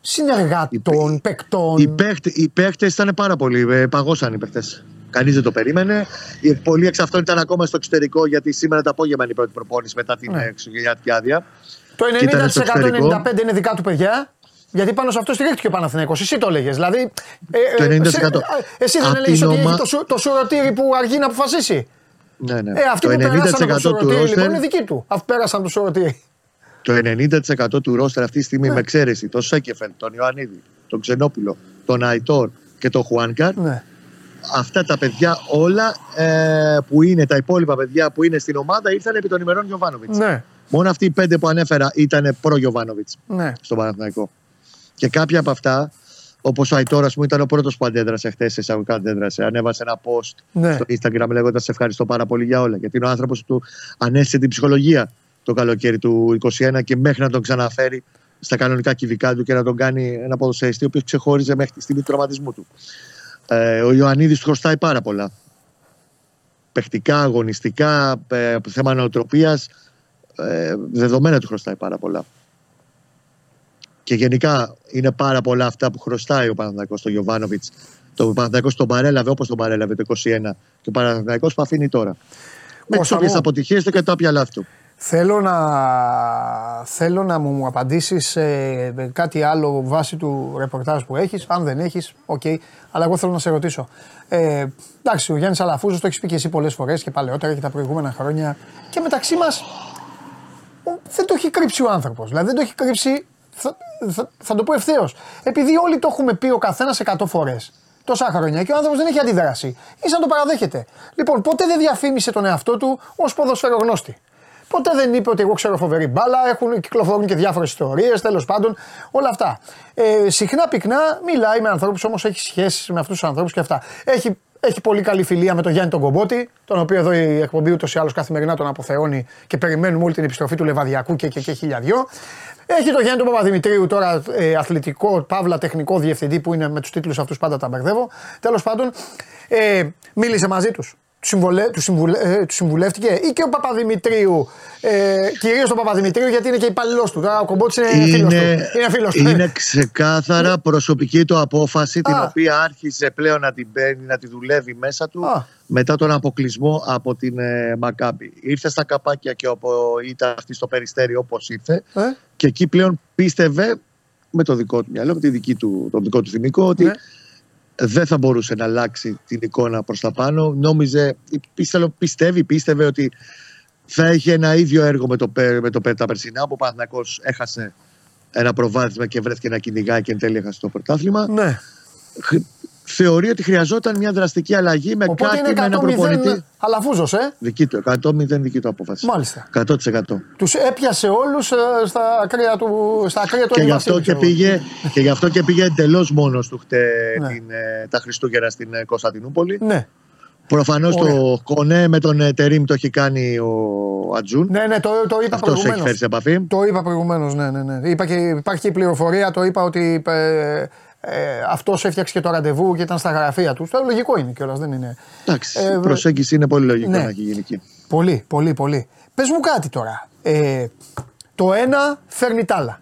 συνεργατών, Οι, παικτών; οι, παίχτε, οι παίχτες ήταν πάρα πολύ. Ε, παγώσαν οι παίχτες. Κανείς δεν το περίμενε. Οι- Πολλοί εξ αυτών ήταν ακόμα στο εξωτερικό γιατί σήμερα το απόγευμα είναι η πρώτη προπόνηση μετά την Ναι. ναι. εξωγεννιάτικη άδεια. Το και ήταν στο 90%-95% είναι δικά του παιδιά. Γιατί πάνω σε αυτό στηρίχτηκε ο Παναθηναίκος. Εσύ το έλεγε. Δηλαδή, ε, Το ε, 90%. εσύ, εσύ δεν Απ' έλεγες την ότι ομα- έχει το, σου, το σουρωτήρι που αργεί να αποφασίσει. Ναι, ναι. Ε, αυτοί το που πέρασαν από το 90% του σουρωτήρι λοιπόν είναι ρόστερ, δική του. Αφού πέρασαν το σουρωτήρι. το 90% του ρόστερ αυτή τη στιγμή Ναι. με εξαίρεση τον Σέκεφελ, τον Ιωαννίδη, τον Ξενόπουλο, τον Αϊτόρ και τον Χουάνκαρ. Ναι. Αυτά τα παιδιά όλα ε, που είναι, τα υπόλοιπα παιδιά που είναι στην ομάδα ήρθαν επί των ημερών Γιωβάνοβιτς. Ναι. Μόνο αυτοί οι πέντε που ανέφερα ήταν προ Γιωβάνοβιτς Ναι. στον Παναθηναϊκό. Και κάποια από αυτά, όπως ο Αϊτόρ, ας πούμε, ήταν ο πρώτος που αντέδρασε χθες, εισαγωγικά αντέδρασε. Ανέβασε ένα post Ναι. στο Instagram λέγοντας Σε ευχαριστώ πάρα πολύ για όλα. Γιατί είναι ο άνθρωπος που του ανέστησε την ψυχολογία το καλοκαίρι του 2021 και μέχρι να τον ξαναφέρει στα κανονικά κυβικά του και να τον κάνει ένα ποδοσφαιριστή ο οποίος ξεχώριζε μέχρι τη στιγμή του τραυματισμού του. Ε, ο Ιωαννίδης του χρωστάει πάρα πολλά. Παιχτικά, αγωνιστικά, ε, θέμα νοοτροπίας. Ε, δεδομένα του χρωστάει πάρα πολλά. Και γενικά είναι πάρα πολλά αυτά που χρωστάει ο Παναθηναϊκός στον Γιωβάνοβιτς. Το Παναθηναϊκός τον παρέλαβε όπως τον παρέλαβε το 2021 και ο Παναθηναϊκός που αφήνει τώρα. Με τις Κώστα όποιε μου. αποτυχίες του και τα όποια λάθη του. Θέλω να, θέλω να μου απαντήσεις ε, με κάτι άλλο βάσει του ρεπορτάζ που έχεις. Αν δεν έχεις, οκ. Αλλά εγώ θέλω να σε ρωτήσω. Ε, εντάξει, ο Γιάννης Αλαφούζος το έχεις πει και εσύ πολλές φορές και παλαιότερα και τα προηγούμενα χρόνια. Και μεταξύ μας ο- δεν το έχει κρύψει ο άνθρωπος. Δηλαδή δεν το έχει κρύψει, θα, θα, θα το πω ευθέως. Επειδή όλοι το έχουμε πει ο καθένας 100 φορές τόσα χρόνια και ο άνθρωπος δεν έχει αντιδράσει. Ή σαν το παραδέχεται. Λοιπόν, ποτέ δεν διαφήμισε τον εαυτό του ως ποδοσφαιρογνώστη; Ποτέ δεν είπε ότι εγώ ξέρω φοβερή μπάλα, έχουν, κυκλοφορούν και διάφορες ιστορίες, τέλος πάντων, όλα αυτά. Ε, συχνά πυκνά μιλάει με ανθρώπους, όμως έχει σχέσεις με αυτούς τους ανθρώπους και αυτά. Έχει, έχει πολύ καλή φιλία με τον Γιάννη τον Κομπότη, τον οποίο εδώ η εκπομπή ούτως ή άλλως καθημερινά τον αποθεώνει και περιμένουμε όλη την επιστροφή του Λεβαδιακού και, και, και χίλια δυο. Έχει τον Γιάννη τον Παπαδημητρίου τώρα ε, αθλητικό, παύλα τεχνικό διευθυντή που είναι με τους τίτλους αυτούς πάντα τα μπερδεύω. Τέλος πάντων, ε, μίλησε μαζί τους. Του, συμβολε, του, συμβουλε, ε, του συμβουλεύτηκε ή και ο Παπαδημητρίου. Ε, Κυρίως τον Παπαδημητρίου γιατί είναι και υπαλληλό του. Τώρα ο Κομπότης είναι, φίλος του. Είναι, φίλος του. είναι ξεκάθαρα προσωπική του απόφαση την οποία άρχισε πλέον να την παίρνει, να τη δουλεύει μέσα του Α. μετά τον αποκλεισμό από την ε, Μακάμπη. Ήρθε στα καπάκια και όπου ήταν αυτή στο περιστέρι όπως ήρθε Ε, και εκεί πλέον πίστευε με το δικό του μυαλό, με τη δική του, το δικό του θυμικό ότι Ναι. Δεν θα μπορούσε να αλλάξει την εικόνα προς τα πάνω. Νόμιζε, πίστευε, πιστεύει, πίστευε ότι θα είχε ένα ίδιο έργο με το, Πε- με το Πε- τα περσινά που ο Παναθηναϊκός έχασε ένα προβάδισμα και βρέθηκε να κυνηγάει και εν τέλει έχασε το πρωτάθλημα. ναι. Χ- Θεωρεί ότι χρειαζόταν μια δραστική αλλαγή με Οπότε κάτι με ένα είναι 100-0 προπονητή. αλαφούζο, ε. Δική του, 100-0 δική του απόφαση. Μάλιστα. 100%. Τους έπιασε όλους στα ακραία του, στα ακραία του Και Άγιου γι' αυτό Βασίλη, και ξέρω εγώ. πήγε, και γι' αυτό και πήγε εντελώς μόνος του χτε Ναι. την, ε, τα Χριστούγεννα στην ε, Κωνσταντινούπολη. Ναι, Προφανώς Ωραία. το κονέ με τον ε, Τερίμ το έχει κάνει ο Ατζούν. ναι, ναι, το, το είπα Αυτός έχει προηγουμένω. φέρει σε επαφή. Το είπα προηγουμένως, ναι, ναι, ναι. Είπα και, υπάρχει και η πληροφορία, το είπα ότι ε, ε, αυτός έφτιαξε και το ραντεβού και ήταν στα γραφεία του. Το λογικό είναι κιόλας, δεν είναι. Εντάξει, Ε, η προσέγγιση είναι πολύ λογικό ναι. να έχει γίνει εκεί. Πολύ, πολύ, πολύ. Πες μου κάτι τώρα. Ε, το ένα φέρνει τ' άλλα.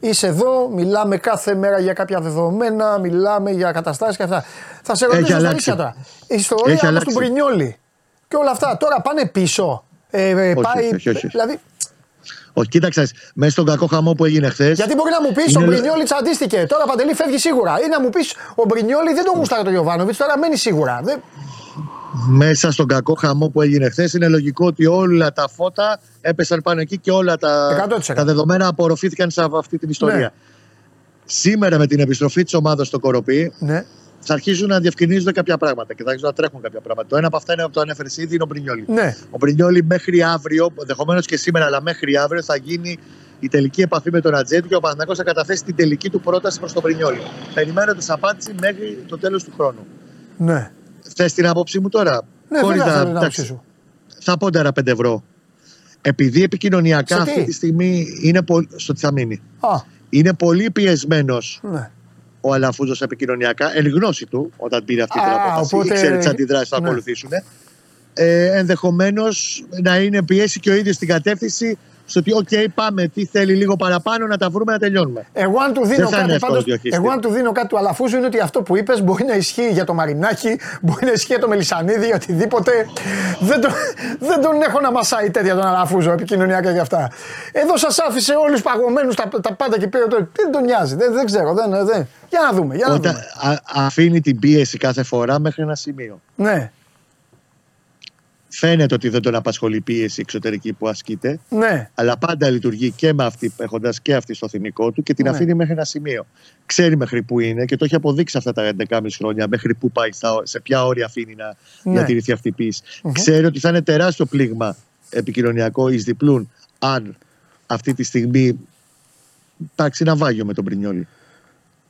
Είσαι εδώ, μιλάμε κάθε μέρα για κάποια δεδομένα, μιλάμε για καταστάσεις και αυτά. Θα σε ρωτήσω στα αλλάξει. αλήθεια τώρα. Η ιστορία Έχει όπως αλλάξει. του Μπρινιόλη και όλα αυτά τώρα πάνε πίσω. Ε, ε, Όχι, πάει, όχι, όχι, όχι. Δηλαδή, Όχι, κοίταξε, μέσα στον κακό χαμό που έγινε χθες. γιατί μπορεί να μου πεις Είναι ο λε- Μπρινιόλη τσαντίστηκε. Τώρα παντελή φεύγει σίγουρα. Ή να μου πεις ο Μπρινιόλη δεν τον γούσταρε το Γιωβάνοβιτ, τώρα μένει σίγουρα. Δεν... Μέσα στον κακό χαμό που έγινε χθες, είναι λογικό ότι όλα τα φώτα έπεσαν πάνω εκεί και όλα τα, 100%. τα δεδομένα απορροφήθηκαν σε αυτή την ιστορία. Ναι. Σήμερα με την επιστροφή της ομάδας στο Κοροπή, Ναι. Θα αρχίζουν να διευκρινίζονται κάποια πράγματα και θα αρχίσουν να τρέχουν κάποια πράγματα. Το ένα από αυτά είναι που το ανέφερες ήδη, είναι ο Μπρινιόλη. ναι. Ο Μπρινιόλη μέχρι αύριο, ενδεχομένως και σήμερα, αλλά μέχρι αύριο θα γίνει η τελική επαφή με τον Ατζέντη και ο Παναγιώ θα καταθέσει την τελική του πρόταση προς τον Μπρινιόλη. Περιμένοντα απάντηση μέχρι το τέλος του χρόνου. Ναι, Θες την άποψή μου τώρα. ναι Χωρίς βέβαια να- θέλω την εντάξει, άποψή σου. Θα πω τώρα 5 ευρώ. Επειδή επικοινωνιακά Σε τι; αυτή τη στιγμή είναι πολύ. στο τι θα μείνει. Α, Είναι πολύ πιεσμένος ναι. Ο Αλαφούζος επικοινωνιακά, εν γνώση του, όταν πήρε αυτή την Α, απόφαση. οπότε- Ήξερε τις αντιδράσεις θα ναι. ακολουθήσουν. Ε, Ενδεχομένως να είναι πιέσει και ο ίδιος στην κατεύθυνση στο ότι, OK, πάμε, τι θέλει λίγο παραπάνω, να τα βρούμε να τελειώνουμε. Εγώ αν του Δεν δίνω θα είναι κάτι, εύκολος πάντως, διοχειριστή. εγώ αν του δίνω κάτι του Αλαφούζου είναι ότι αυτό που είπες μπορεί να ισχύει για το Μαρινάκι, μπορεί να ισχύει για το Μελισανίδη, για οτιδήποτε. δεν, τον, δεν τον έχω να μασάει τέτοια τον Αλαφούζο επικοινωνιακά και αυτά. Εδώ σας άφησε όλους παγωμένους τα, τα πάντα και πήρε το. Δεν τον νοιάζει, δεν, δεν ξέρω. Δεν, δεν. Για να δούμε. Για να Όταν δούμε. α- αφήνει την πίεση κάθε φορά μέχρι ένα σημείο. Ναι, Φαίνεται ότι δεν τον απασχολεί η πίεση εξωτερική που ασκείται, ναι, αλλά πάντα λειτουργεί και με αυτή, έχοντας και αυτή στο θυμικό του και την Ναι. αφήνει μέχρι ένα σημείο. Ξέρει μέχρι πού είναι και το έχει αποδείξει αυτά τα 11,5 χρόνια, μέχρι πού πάει, στα- σε ποια όρια αφήνει να Ναι. διατηρηθεί αυτή η πίεση. Ξέρει ότι θα είναι τεράστιο πλήγμα επικοινωνιακό εις διπλούν αν αυτή τη στιγμή υπάρξει ένα βάγιο με τον Πρινιόλη.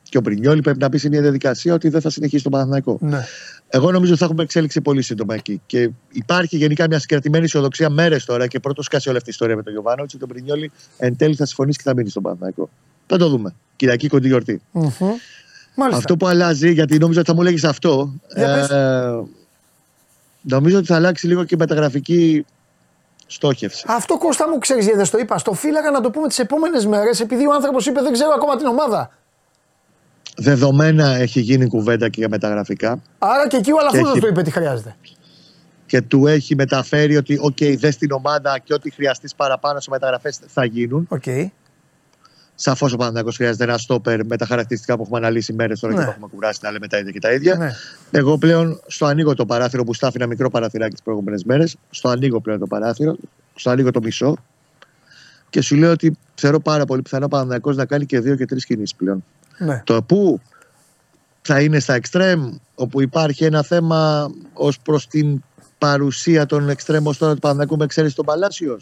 Και ο Πρινιόλη πρέπει να πει σε μια διαδικασία ότι δεν θα συνεχίσει τον Παναθηναϊκό. ναι. Εγώ νομίζω ότι θα έχουμε εξέλιξη πολύ σύντομα εκεί. Και υπάρχει γενικά μια συγκρατημένη αισιοδοξία μέρες τώρα και πρώτος σκάσει όλη αυτή η ιστορία με τον Γιωβάνο ότι τον Πρινιόλη εν τέλει θα συμφωνήσει και θα μείνει στον Παναθηναϊκό. Θα το δούμε. Κυριακή κοντή γιορτή. Μμμ. Μάλιστα. Αυτό που αλλάζει, γιατί νόμιζα ότι θα μου λέγεις αυτό. Για πες. ε, νομίζω ότι θα αλλάξει λίγο και η μεταγραφική στόχευση. Αυτό Κώστα μου ξέρεις γιατί δεν στο είπα. Στο φύλαγα να το πούμε τις επόμενες μέρες επειδή ο άνθρωπος είπε δεν ξέρω ακόμα την ομάδα. Δεδομένα έχει γίνει κουβέντα και για μεταγραφικά Άρα και εκεί ο Αλαφούζος έχει- το είπε τι χρειάζεται. και του έχει μεταφέρει ότι, οκ, δες την ομάδα και ό,τι χρειαστείς παραπάνω σε μεταγραφές θα γίνουν. Οκ. Σαφώς ο Παναθηναϊκός χρειάζεται ένα στόπερ με τα χαρακτηριστικά που έχουμε αναλύσει μέρες τώρα Ναι. και που έχουμε κουράσει να λέμε τα ίδια και τα ίδια. Ναι. Εγώ πλέον στο ανοίγω το παράθυρο που σ' άφησα ένα μικρό παραθυράκι τις προηγούμενες μέρες. Στο ανοίγω πλέον το παράθυρο, στο ανοίγω το μισό και σου λέω ότι θεωρώ πάρα πολύ πιθανό ο Παναθηναϊκός να κάνει και δύο και τρεις κινήσεις πλέον. Ναι. Το που θα είναι στα εξτρέμ, όπου υπάρχει ένα θέμα ως προς την παρουσία των εξτρέμ ως τώρα του Παναθηναϊκού με εξαίρεση τον Παλάσιο.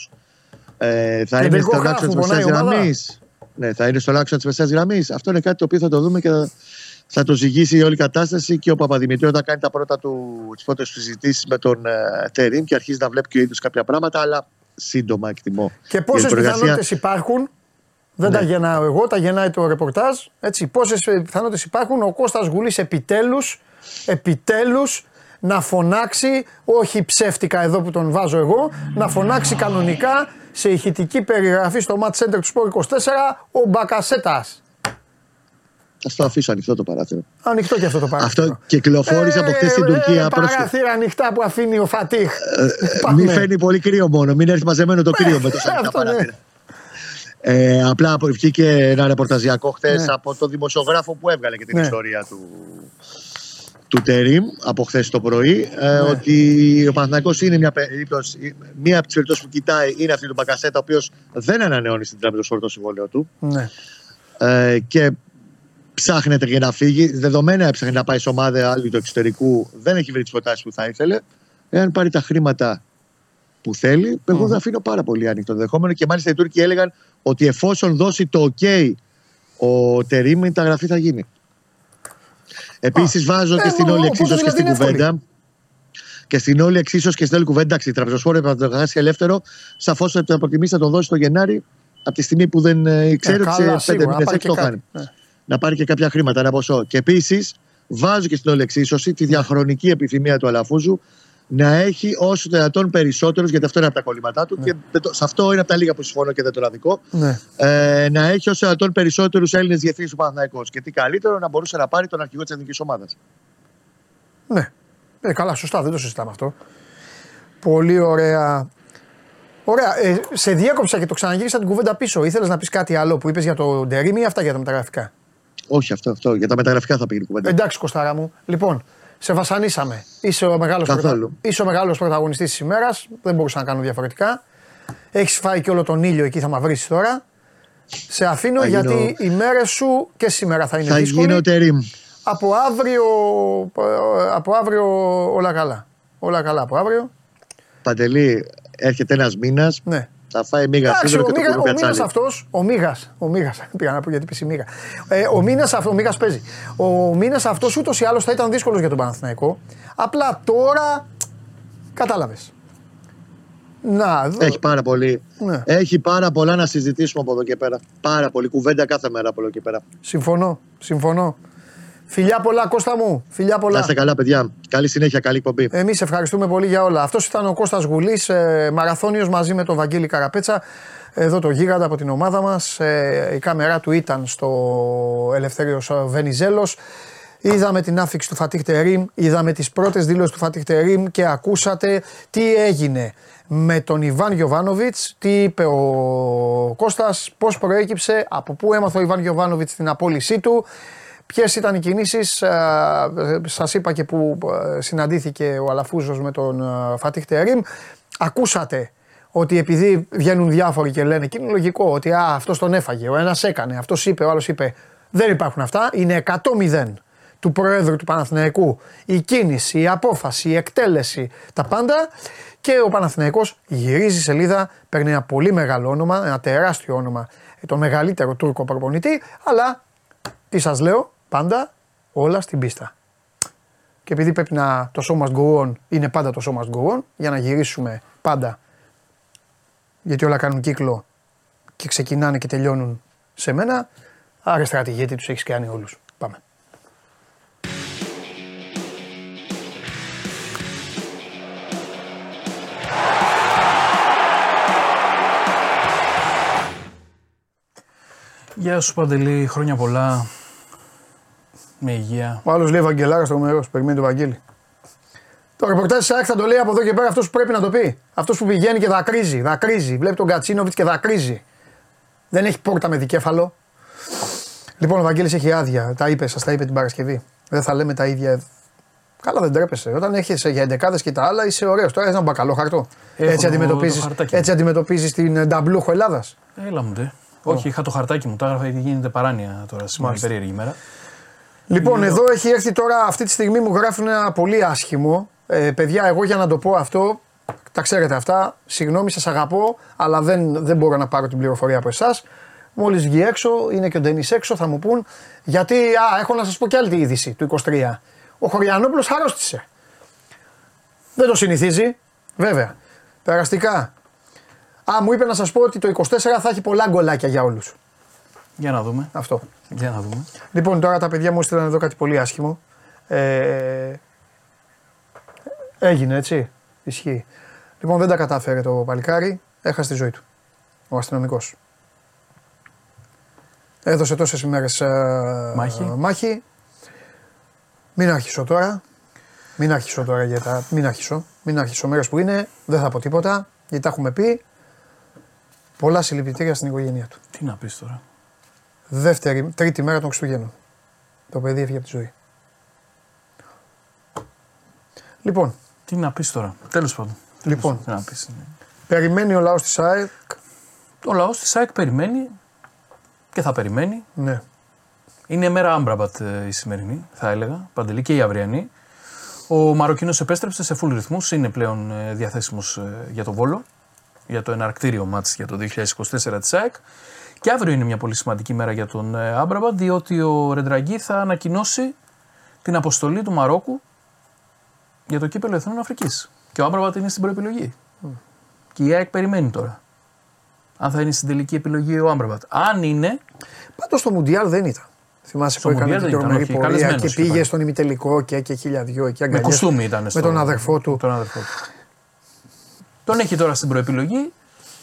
Ε, θα είναι Κεντρικό στον χάφ άξονα που της πονάει μεσαία η ομάδα. γραμμής. Ναι, θα είναι στον άξονα της μεσαία γραμμής. Αυτό είναι κάτι το οποίο θα το δούμε και θα, θα το ζυγίσει η όλη κατάσταση και ο Παπαδημητρίου θα κάνει τα πρώτα του τις πρώτες του συζητήσεις με τον ε, Τερήμ και αρχίζει να βλέπει και ο ίδιος κάποια πράγματα, αλλά σύντομα εκτιμώ. Και πόσε Για την προεργασία- πιθανότητες υπάρχουν. Δεν Ναι. τα γεννάω εγώ, τα γεννάει το ρεπορτάζ. Έτσι, πόσες πιθανότητες υπάρχουν ο Κώστας Γουλής επιτέλους επιτέλους, να φωνάξει, όχι ψεύτικα εδώ που τον βάζω εγώ, να φωνάξει κανονικά σε ηχητική περιγραφή στο Match Center του Sport 24 ο Μπακασέτας. Α το αφήσω ανοιχτό το παράθυρο. Ανοιχτό και αυτό το παράθυρο. Αυτό κυκλοφόρησε από χθε στην Τουρκία. Ε, πρόσφατα. παράθυρα ανοιχτά που αφήνει ο Φατίχ. Μην φαίνει πολύ κρύο μόνο. Μην έρθει μαζεμένο το κρύο με το ανοιχτά αυτό ναι. παράθυρα. Ε, απλά από- βγήκε ένα ρεπορταζιακό χθες Ναι. από το δημοσιογράφο που έβγαλε και την Ναι. ιστορία του, του Τερίμ από χθες το πρωί. Ε, Ναι. Ότι ο Παναθηναϊκός είναι μια περίπτωση, μία από τις περιπτώσεις που κοιτάει είναι αυτή του Μπακασέτα, ο οποίος δεν ανανεώνει στην τραπεζοσφαίρα το συμβόλαιο του Ναι. ε, και ψάχνεται για να φύγει. Δεδομένα έψαχνε να πάει σε ομάδα άλλη του εξωτερικού, δεν έχει βρει τις προτάσεις που θα ήθελε. Εάν πάρει τα χρήματα που θέλει, εγώ θα αφήνω πάρα πολύ ανοιχτό το δεχόμενο και μάλιστα οι Τούρκοι έλεγαν ότι εφόσον δώσει το OK ο Τερήμ, η μεταγραφή θα γίνει. Επίσης, βάζω Ε, και στην ο- όλη οπότε εξίσωση και δηλαδή στην είναι εύκολη. κουβέντα. Και στην όλη εξίσωση και στην όλη κουβέντα, εντάξει, η τραπεζοσφόρα θα το χάσει ελεύθερο. Σαφώς θα το προτιμήσει να τον δώσει το Γενάρη από τη στιγμή που δεν ε, ξέρει Ε, ότι καλά, σε πέντε σίγουρα, να μήνες πάρει έξω και το χάνει κάτι. Ναι. να πάρει και κάποια χρήματα, ένα ποσό. Και επίσης βάζω και στην όλη εξίσωση τη διαχρονική επιθυμία του Αλαφούζου να έχει όσο το δυνατόν περισσότερους, γιατί αυτό είναι από τα κολλήματά του και με το- σε αυτό είναι από τα λίγα που συμφωνώ και δεν το αδικό. Ναι. Ε, να έχει όσο δυνατόν περισσότερους Έλληνες διευθύνσεις του Παναθηναϊκού. Και τι καλύτερο να μπορούσε να πάρει τον αρχηγό της εθνικής ομάδας. Ναι. Ε, καλά, σωστά, δεν το συζητάμε αυτό. Πολύ ωραία. Ωραία. Ε, σε διέκοψα και το ξαναγύρισα την κουβέντα πίσω. Ήθελες να πεις κάτι άλλο που είπες για το Ντερίμ ή αυτά για τα μεταγραφικά; Όχι αυτό, αυτό. Για τα μεταγραφικά θα πήγε η κουβέντα. Εντάξει, Κωστάρα μου. Λοιπόν, σε βασανίσαμε. Είσαι ο μεγάλος Καθόλου. είσαι ο μεγάλος πρωταγωνιστής της ημέρας. Δεν μπορούσα να κάνω διαφορετικά. Έχεις φάει και όλο τον ήλιο εκεί, θα μα βρει τώρα. Σε αφήνω Θα γιατί γίνω- οι μέρες σου και σήμερα θα είναι θα δύσκολε. γίνω τερίμ. Από αύριο, ε, από αύριο όλα καλά. Όλα καλά από αύριο. Παντελή, έρχεται ένας μήνας, Ναι. Θα φάει μίγα Εντάξει, σίδερο ο, και το Μίγα, κουνούπι ο μήνας ατσάλι. αυτός, ο Μίγας. Ο Μίγας, πήγα να πω γιατί πεις Μίγα. Ε, ο μήνας αυτός, ο Μίγας παίζει. Ο μήνας αυτός ούτως ή άλλως θα ήταν δύσκολος για τον Παναθηναϊκό. Απλά τώρα κατάλαβες. Να, εδώ- Έχει πάρα πολύ. Ναι. Έχει πάρα πολλά να συζητήσουμε από εδώ και πέρα. Πάρα πολύ. Κουβέντα κάθε μέρα από εδώ και πέρα. συμφωνώ. Συμφωνώ. Φιλιά πολλά, Κώστα μου. Φιλιά Να πολλά. είστε καλά, παιδιά. Καλή συνέχεια, καλή εκπομπή. Εμείς ευχαριστούμε πολύ για όλα. Αυτός ήταν ο Κώστας Γουλής, ε, μαραθώνιος μαζί με τον Βαγγέλη Καραπέτσα. Εδώ το γίγαντα από την ομάδα μας. Ε, η κάμερά του ήταν στο Ελευθέριος Βενιζέλος. Είδαμε την άφηξη του Φατίχ Τερίμ, είδαμε τις πρώτες δηλώσεις του Φατίχ Τερίμ και ακούσατε τι έγινε με τον Ιβάν Γιοβάνοβιτς, τι είπε ο Κώστας, πώς προέκυψε, από πού έμαθε ο Ιβάν Γιοβάνοβιτς την απόλυσή του, ποιες ήταν οι κινήσεις, ε, σας είπα και που ε, συναντήθηκε ο Αλαφούζος με τον ε, Φατίχ Τερίμ. Ακούσατε ότι επειδή βγαίνουν διάφοροι και λένε και είναι λογικό ότι α, αυτός τον έφαγε, ο ένας έκανε, αυτός είπε, ο άλλος είπε, δεν υπάρχουν αυτά, είναι 100-0 του Προέδρου του Παναθηναϊκού η κίνηση, η απόφαση, η εκτέλεση, τα πάντα. Και ο Παναθηναϊκός γυρίζει σελίδα, παίρνει ένα πολύ μεγάλο όνομα, ένα τεράστιο όνομα, το μεγαλύτερο Τούρκο προπονητή, αλλά τι σας λέω, πάντα όλα στην πίστα. Και επειδή πρέπει να το show must go on, είναι πάντα το show must go on, για να γυρίσουμε πάντα, γιατί όλα κάνουν κύκλο και ξεκινάνε και τελειώνουν σε μένα, άρα στρατηγέ τι τους έχεις κάνει όλους. Πάμε. Γεια σου Παντελή, χρόνια πολλά. Με υγεία. Ο άλλος λέει Βαγγελάρας στο μέρο, περιμένει το Βαγγέλη. Το ρεπορτάζ της ΑΕΚ θα το λέει από εδώ και πέρα αυτός που πρέπει να το πει. Αυτός που πηγαίνει και δακρύζει, δακρύζει. Βλέπει τον Κατσίνοβιτς και δακρύζει. Δεν έχει πόρτα με δικέφαλο. Λοιπόν, ο Βαγγέλης έχει άδεια. Τα είπε, σας τα είπε την Παρασκευή. Δεν θα λέμε τα ίδια. Καλά, δεν τρέπεσαι. Όταν έχεις για εντεκάδε και τα άλλα είσαι ωραίος. Τώρα έχεις ένα μπακαλό χαρτό. Έχω έτσι το αντιμετωπίζει χαρτάκι μου. έτσι αντιμετωπίζεις την νταμπλούχο Ελλάδας. Έλα μου ντε. Όχι, είχα το χαρτάκι μου. Τα έγραφα γιατί γίνεται παράνοια τώρα σήμερα. Μάλιστα. Περίεργη ημέρα. Λοιπόν, εδώ έχει έρθει τώρα αυτή τη στιγμή μου γράφουν ένα πολύ άσχημο. Ε, παιδιά, εγώ για να το πω αυτό, τα ξέρετε αυτά. Συγγνώμη, σας αγαπώ, αλλά δεν, δεν μπορώ να πάρω την πληροφορία από εσάς. Μόλις βγει έξω, είναι και ο Ντένις έξω, θα μου πούν. Γιατί, α, έχω να σας πω και άλλη τη είδηση του 23. Ο Χωριανόπουλος αρρώστησε. Δεν το συνηθίζει, βέβαια. Περαστικά. Α, μου είπε να σας πω ότι το 24 θα έχει πολλά γκολάκια για όλους. Για να δούμε. Αυτό. Για να δούμε. Λοιπόν, τώρα τα παιδιά μου έστειλαν εδώ κάτι πολύ άσχημο. Ε, Έγινε έτσι. Ισχύει. Λοιπόν, δεν τα κατάφερε το παλικάρι. Έχασε τη ζωή του. Ο αστυνομικός. Έδωσε τόσες ημέρες Μάχη. μάχη. Μην άρχισω τώρα. Μην άρχισω τώρα για τα. Μην άρχισω. Μην άρχισω μέρε που είναι. Δεν θα πω τίποτα. Γιατί τα έχουμε πει. Πολλά συλληπιτήρια στην οικογένειά του. Τι να πεις τώρα. Δεύτερη, τρίτη μέρα των Χριστουγέννων. Το παιδί έφυγε από τη ζωή. Λοιπόν, Τι να πεις τώρα. Τέλος πάντων. Λοιπόν. Τι να πεις. περιμένει ο λαός της ΑΕΚ. Ο λαός της ΣΑΕΚ περιμένει και θα περιμένει. Ναι. Είναι μέρα Άμπραμπατ ε, η σημερινή, θα έλεγα, παντελή και η αυριανή. Ο Μαροκινός επέστρεψε σε full ρυθμούς, είναι πλέον διαθέσιμος για το Βόλο, για το εναρκτήριο μάτς για το 2024 της ΑΕΚ. Και αύριο είναι μια πολύ σημαντική μέρα για τον ε, Άμπραμπατ, διότι ο Ρεντραγκή θα ανακοινώσει την αποστολή του Μαρόκου για το κύπελο Εθνών Αφρικής. Και ο Άμπραμπατ είναι στην προεπιλογή. Και η ΑΕΚ περιμένει τώρα. Αν θα είναι στην τελική επιλογή ο Άμπραμπατ. Αν είναι, Πάντως στο Μουντιάλ δεν ήταν. Θυμάσαι Στο που έκανε Μουντιάλ την δεν ήταν, τρομερή όχι, πορεία καλεσμένος και είχε πήγε πάει. στον ημιτελικό και, και χίλια δυο εκεί με αγκαλιές κουστούμι ήταν. με στο- τον αδερφό του. Τον αδερφό του. Τον έχει τώρα στην προεπιλογή.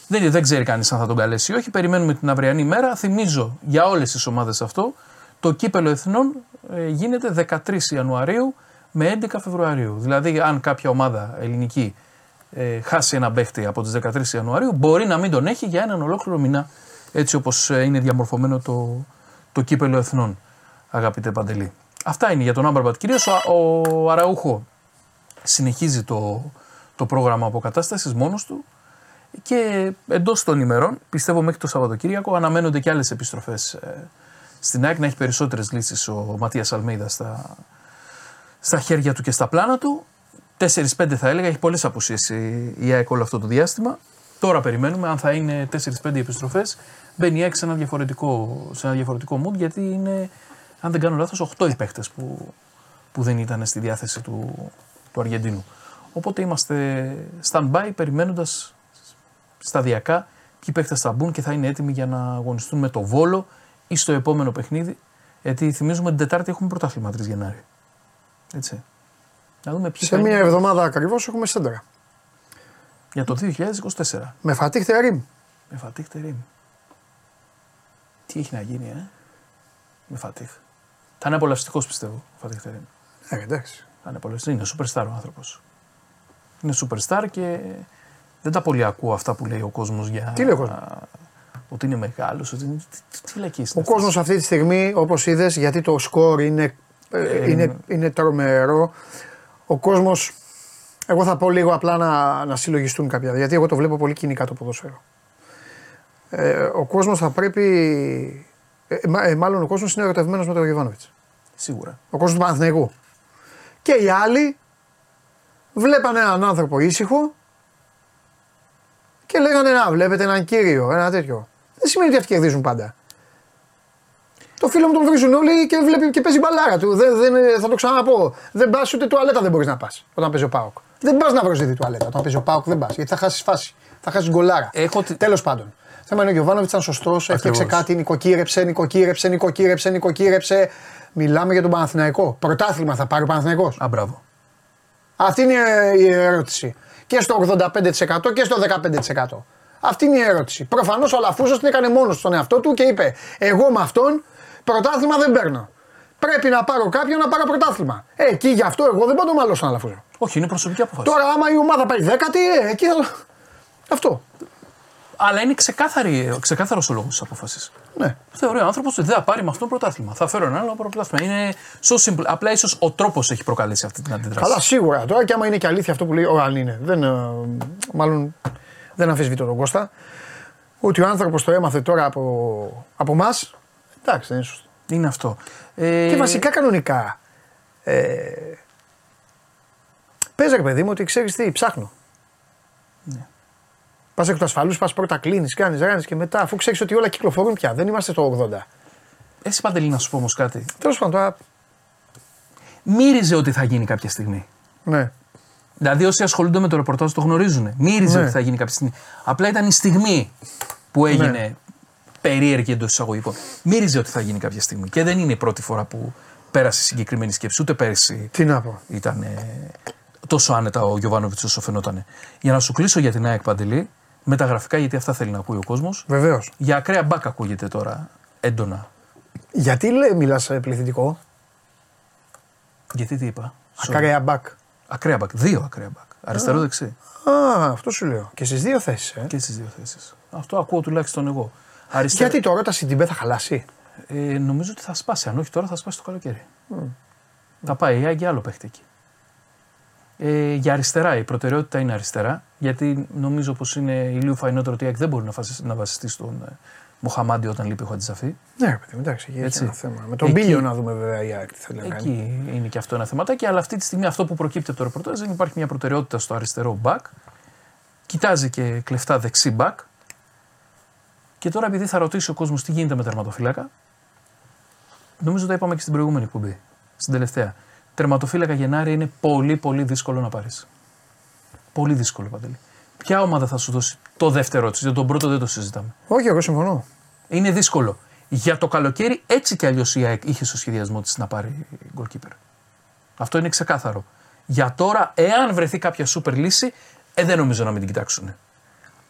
Δεν, δεν ξέρει κανείς αν θα τον καλέσει ή όχι. Περιμένουμε την αυριανή μέρα. Θυμίζω για όλες τις ομάδες αυτό. Το κύπελο εθνών ε, γίνεται 13 Ιανουαρίου με 11 Φεβρουαρίου. Δηλαδή, αν κάποια ομάδα ελληνική ε, χάσει ένα παίχτη από τις 13 Ιανουαρίου, μπορεί να μην τον έχει για έναν ολόκληρο μήνα. Έτσι όπως είναι διαμορφωμένο το, το κύπελο εθνών, αγαπητέ Παντελή. Αυτά είναι για τον Άμπαρμπατ. Κυρίως ο, ο Αραούχο συνεχίζει το, το πρόγραμμα αποκατάστασης μόνος του και εντός των ημερών, πιστεύω μέχρι το Σαββατοκύριακο, αναμένονται και άλλες επιστροφές ε, στην ΑΕΚ να έχει περισσότερες λύσεις ο Ματίας Αλμέιδας στα, στα χέρια του και στα πλάνα του. 4-5 θα έλεγα, έχει πολλές απουσίες η, η ΑΕΚ όλο αυτό το διάστημα. Τώρα περιμένουμε αν θα είναι 4-5 επιστροφές. Μπαίνει η ΑΕΚ σε ένα διαφορετικό, σε ένα διαφορετικό mood γιατί είναι, αν δεν κάνω λάθος, 8 οι παίχτες που, που δεν ήταν στη διάθεση του, του Αργεντίνου. Οπότε είμαστε stand-by περιμένοντας σταδιακά ποιοι παίχτες θα μπουν και θα είναι έτοιμοι για να αγωνιστούν με το Βόλο ή στο επόμενο παιχνίδι. Γιατί θυμίζουμε την Τετάρτη έχουμε πρωτάθλημα 3 Γενάρη. Έτσι. Να δούμε ποιοι Σε θα μία είναι εβδομάδα ακριβώς έχουμε σέντρα. για το 2024. Με Φατίχ Τερίμ. Με Φατίχ Τερίμ. Τι έχει να γίνει, ε; Με Φατίχ. Θα είναι απολαυστικός πιστεύω ο Φατίχ Τερίμ. Ε, εντάξει. Θα είναι απολαυστικός. Είναι superstar ο άνθρωπος. Είναι superstar και δεν τα πολύ ακούω αυτά που λέει ο κόσμος για. Τι λέει ο κόσμος; Ότι είναι μεγάλος. Ότι είναι... Τι, τι, τι λακίες Ο είναι κόσμος αυτές. αυτή τη στιγμή, όπως είδες, γιατί το σκορ είναι, ε, είναι, είναι τρομερό. Ο κόσμος, εγώ θα πω λίγο απλά να, να συλλογιστούν κάποια. Γιατί εγώ το βλέπω πολύ κοινικά το ποδόσφαιρο. Ε, ο κόσμος θα πρέπει. Ε, μα- ε, μάλλον ο κόσμος είναι ερωτευμένος με τον Γιωβάνοβιτς. Σίγουρα. Ο κόσμος του Παναθηναϊκού. Και οι άλλοι βλέπανε έναν άνθρωπο ήσυχο και λέγανε να βλέπετε έναν κύριο, ένα τέτοιο. Δεν σημαίνει ότι αυτοί κερδίζουν πάντα. Το φίλο μου τον βρίζουν όλοι και βλέπει και παίζει μπαλάρα του. Δεν, δεν, θα το ξαναπώ. Δεν πας ούτε τουαλέτα δεν μπορείς να πας όταν παίζει ο Πάοκ. Δεν πας να βρεις τη τουαλέτα όταν παίζει ο Πάοκ. Δεν πας γιατί θα χάσεις φάση. Θα χάσεις γκολάρα. Έχω τη- Τέλος πάντων. Θέμα είναι ο Γιωβάνοβιτ ήταν σωστός, έφτιαξε κάτι, νοικοκύρεψε, νοικοκύρεψε, νοικοκύρεψε, νοικοκύρεψε. Μιλάμε για τον Παναθηναϊκό. Πρωτάθλημα θα πάρει ο Παναθηναϊκός. Α, μπράβο. Αυτή είναι η ερώτηση. Και στο 85% και στο 15%. Αυτή είναι η ερώτηση. Προφανώς ο Αλαφούζο την έκανε μόνος στον εαυτό του και είπε: Εγώ με αυτόν πρωτάθλημα δεν παίρνω. Πρέπει να πάρω κάποιον να πάρω πρωτάθλημα. Ε, εκεί γι' αυτό εγώ δεν πάω το μάλλον στον Αλαφούζο. Όχι, είναι προσωπική απόφαση. Τώρα, άμα η ομάδα πάει δέκατη, ε, εκεί θα. Αυτό. Αλλά είναι ξεκάθαρη, ξεκάθαρος ο λόγος της απόφασης. Ναι. Θεωρεί ο άνθρωπος ότι δεν θα πάρει με αυτό πρωτάθλημα. Θα φέρω ένα άλλο πρωτάθλημα. Είναι so simple. Απλά ίσως ο τρόπος έχει προκαλέσει αυτή την αντίδραση. Καλά, σίγουρα. Τώρα και άμα είναι και αλήθεια αυτό που λέει, ο, αν είναι. Δεν, ε, μάλλον δεν αμφισβητώ τον Κώστα. Ότι ο άνθρωπος το έμαθε τώρα από, από εμά. Εντάξει, δεν είναι σωστό. Είναι αυτό. Ε, Και βασικά κανονικά. Ε, Πες ρε παιδί μου ότι ξέρεις τι, ψάχνω. Ναι. Πας εκ του ασφαλούς, πας πρώτα κλείνεις, κάνεις, ράνεις και μετά, αφού ξέρεις ότι όλα κυκλοφορούν πια. Δεν είμαστε στο 80. Εσύ Παντελή, να σου πω όμως κάτι. Τέλος πάντων, τώρα. Μύριζε ότι θα γίνει κάποια στιγμή. Ναι. Δηλαδή, όσοι ασχολούνται με το ρεπορτάζ το γνωρίζουν. Μύριζε Ναι. ότι θα γίνει κάποια στιγμή. Απλά ήταν η στιγμή που έγινε Ναι. περίεργη εντός εισαγωγικών. Μύριζε ότι θα γίνει κάποια στιγμή. Και δεν είναι η πρώτη φορά που πέρασε η συγκεκριμένη σκέψη. Ούτε πέρσι Τι να πω. ήταν. τόσο άνετα ο Γιωβάνοβιτς όσο φαινόταν. Για να σου κλείσω για την ΑΕΚ Παντελή, με τα γραφικά γιατί αυτά θέλει να ακούει ο κόσμος. Βεβαίως. Για ακραία μπακ ακούγεται τώρα έντονα. Γιατί λέει, μιλάς πληθυντικό; Γιατί τι είπα; Ακραία μπακ. Ακραία μπακ. Δύο ακραία μπακ. Αριστερό-δεξί. Α, αυτό σου λέω. Και στις δύο θέσεις. Ε. Και στις δύο θέσεις. Αυτό ακούω τουλάχιστον εγώ. Γιατί τώρα τα Σιντιμπέ θα χαλάσει; Ε, νομίζω ότι θα σπάσει. Αν όχι τώρα θα σπάσει το καλοκαίρι. Θα πάει η Άγκη άλλο παίχτη εκεί. Ε, για αριστερά, η προτεραιότητα είναι αριστερά. Γιατί νομίζω πως είναι ηλίου φαϊνότερο ότι η ΑΕΚ δεν μπορεί να, φασι- να βασιστεί στον ε, Μοχαμάντι όταν λείπει ο Χατζησαφή. Ναι, ρε παιδί, εντάξει, έχει Έτσι. ένα θέμα. Με τον Εκεί- Μπίλιο να δούμε βέβαια η ΑΕΚ τι θέλει να κάνει. Εκεί είναι και αυτό ένα θεματάκι. Αλλά αυτή τη στιγμή αυτό που προκύπτει από το ρεπορτάζ δεν υπάρχει μια προτεραιότητα στο αριστερό back. Κοιτάζει και κλεφτά δεξί back. Και τώρα επειδή θα ρωτήσει ο κόσμος τι γίνεται με τερματοφύλακα, νομίζω το είπαμε και στην προηγούμενη εκπομπή. Στην τελευταία. Τερματοφύλακα Γενάρη είναι πολύ πολύ δύσκολο να πάρεις. Πολύ δύσκολο παντελή. Ποια ομάδα θα σου δώσει το δεύτερο της, γιατί τον πρώτο δεν το συζητάμε. Όχι, εγώ συμφωνώ. Είναι δύσκολο. Για το καλοκαίρι έτσι κι αλλιώς η ΑΕΚ είχε στο σχεδιασμό της να πάρει goalkeeper. Αυτό είναι ξεκάθαρο. Για τώρα, εάν βρεθεί κάποια σούπερ λύση, ε, δεν νομίζω να μην την κοιτάξουν.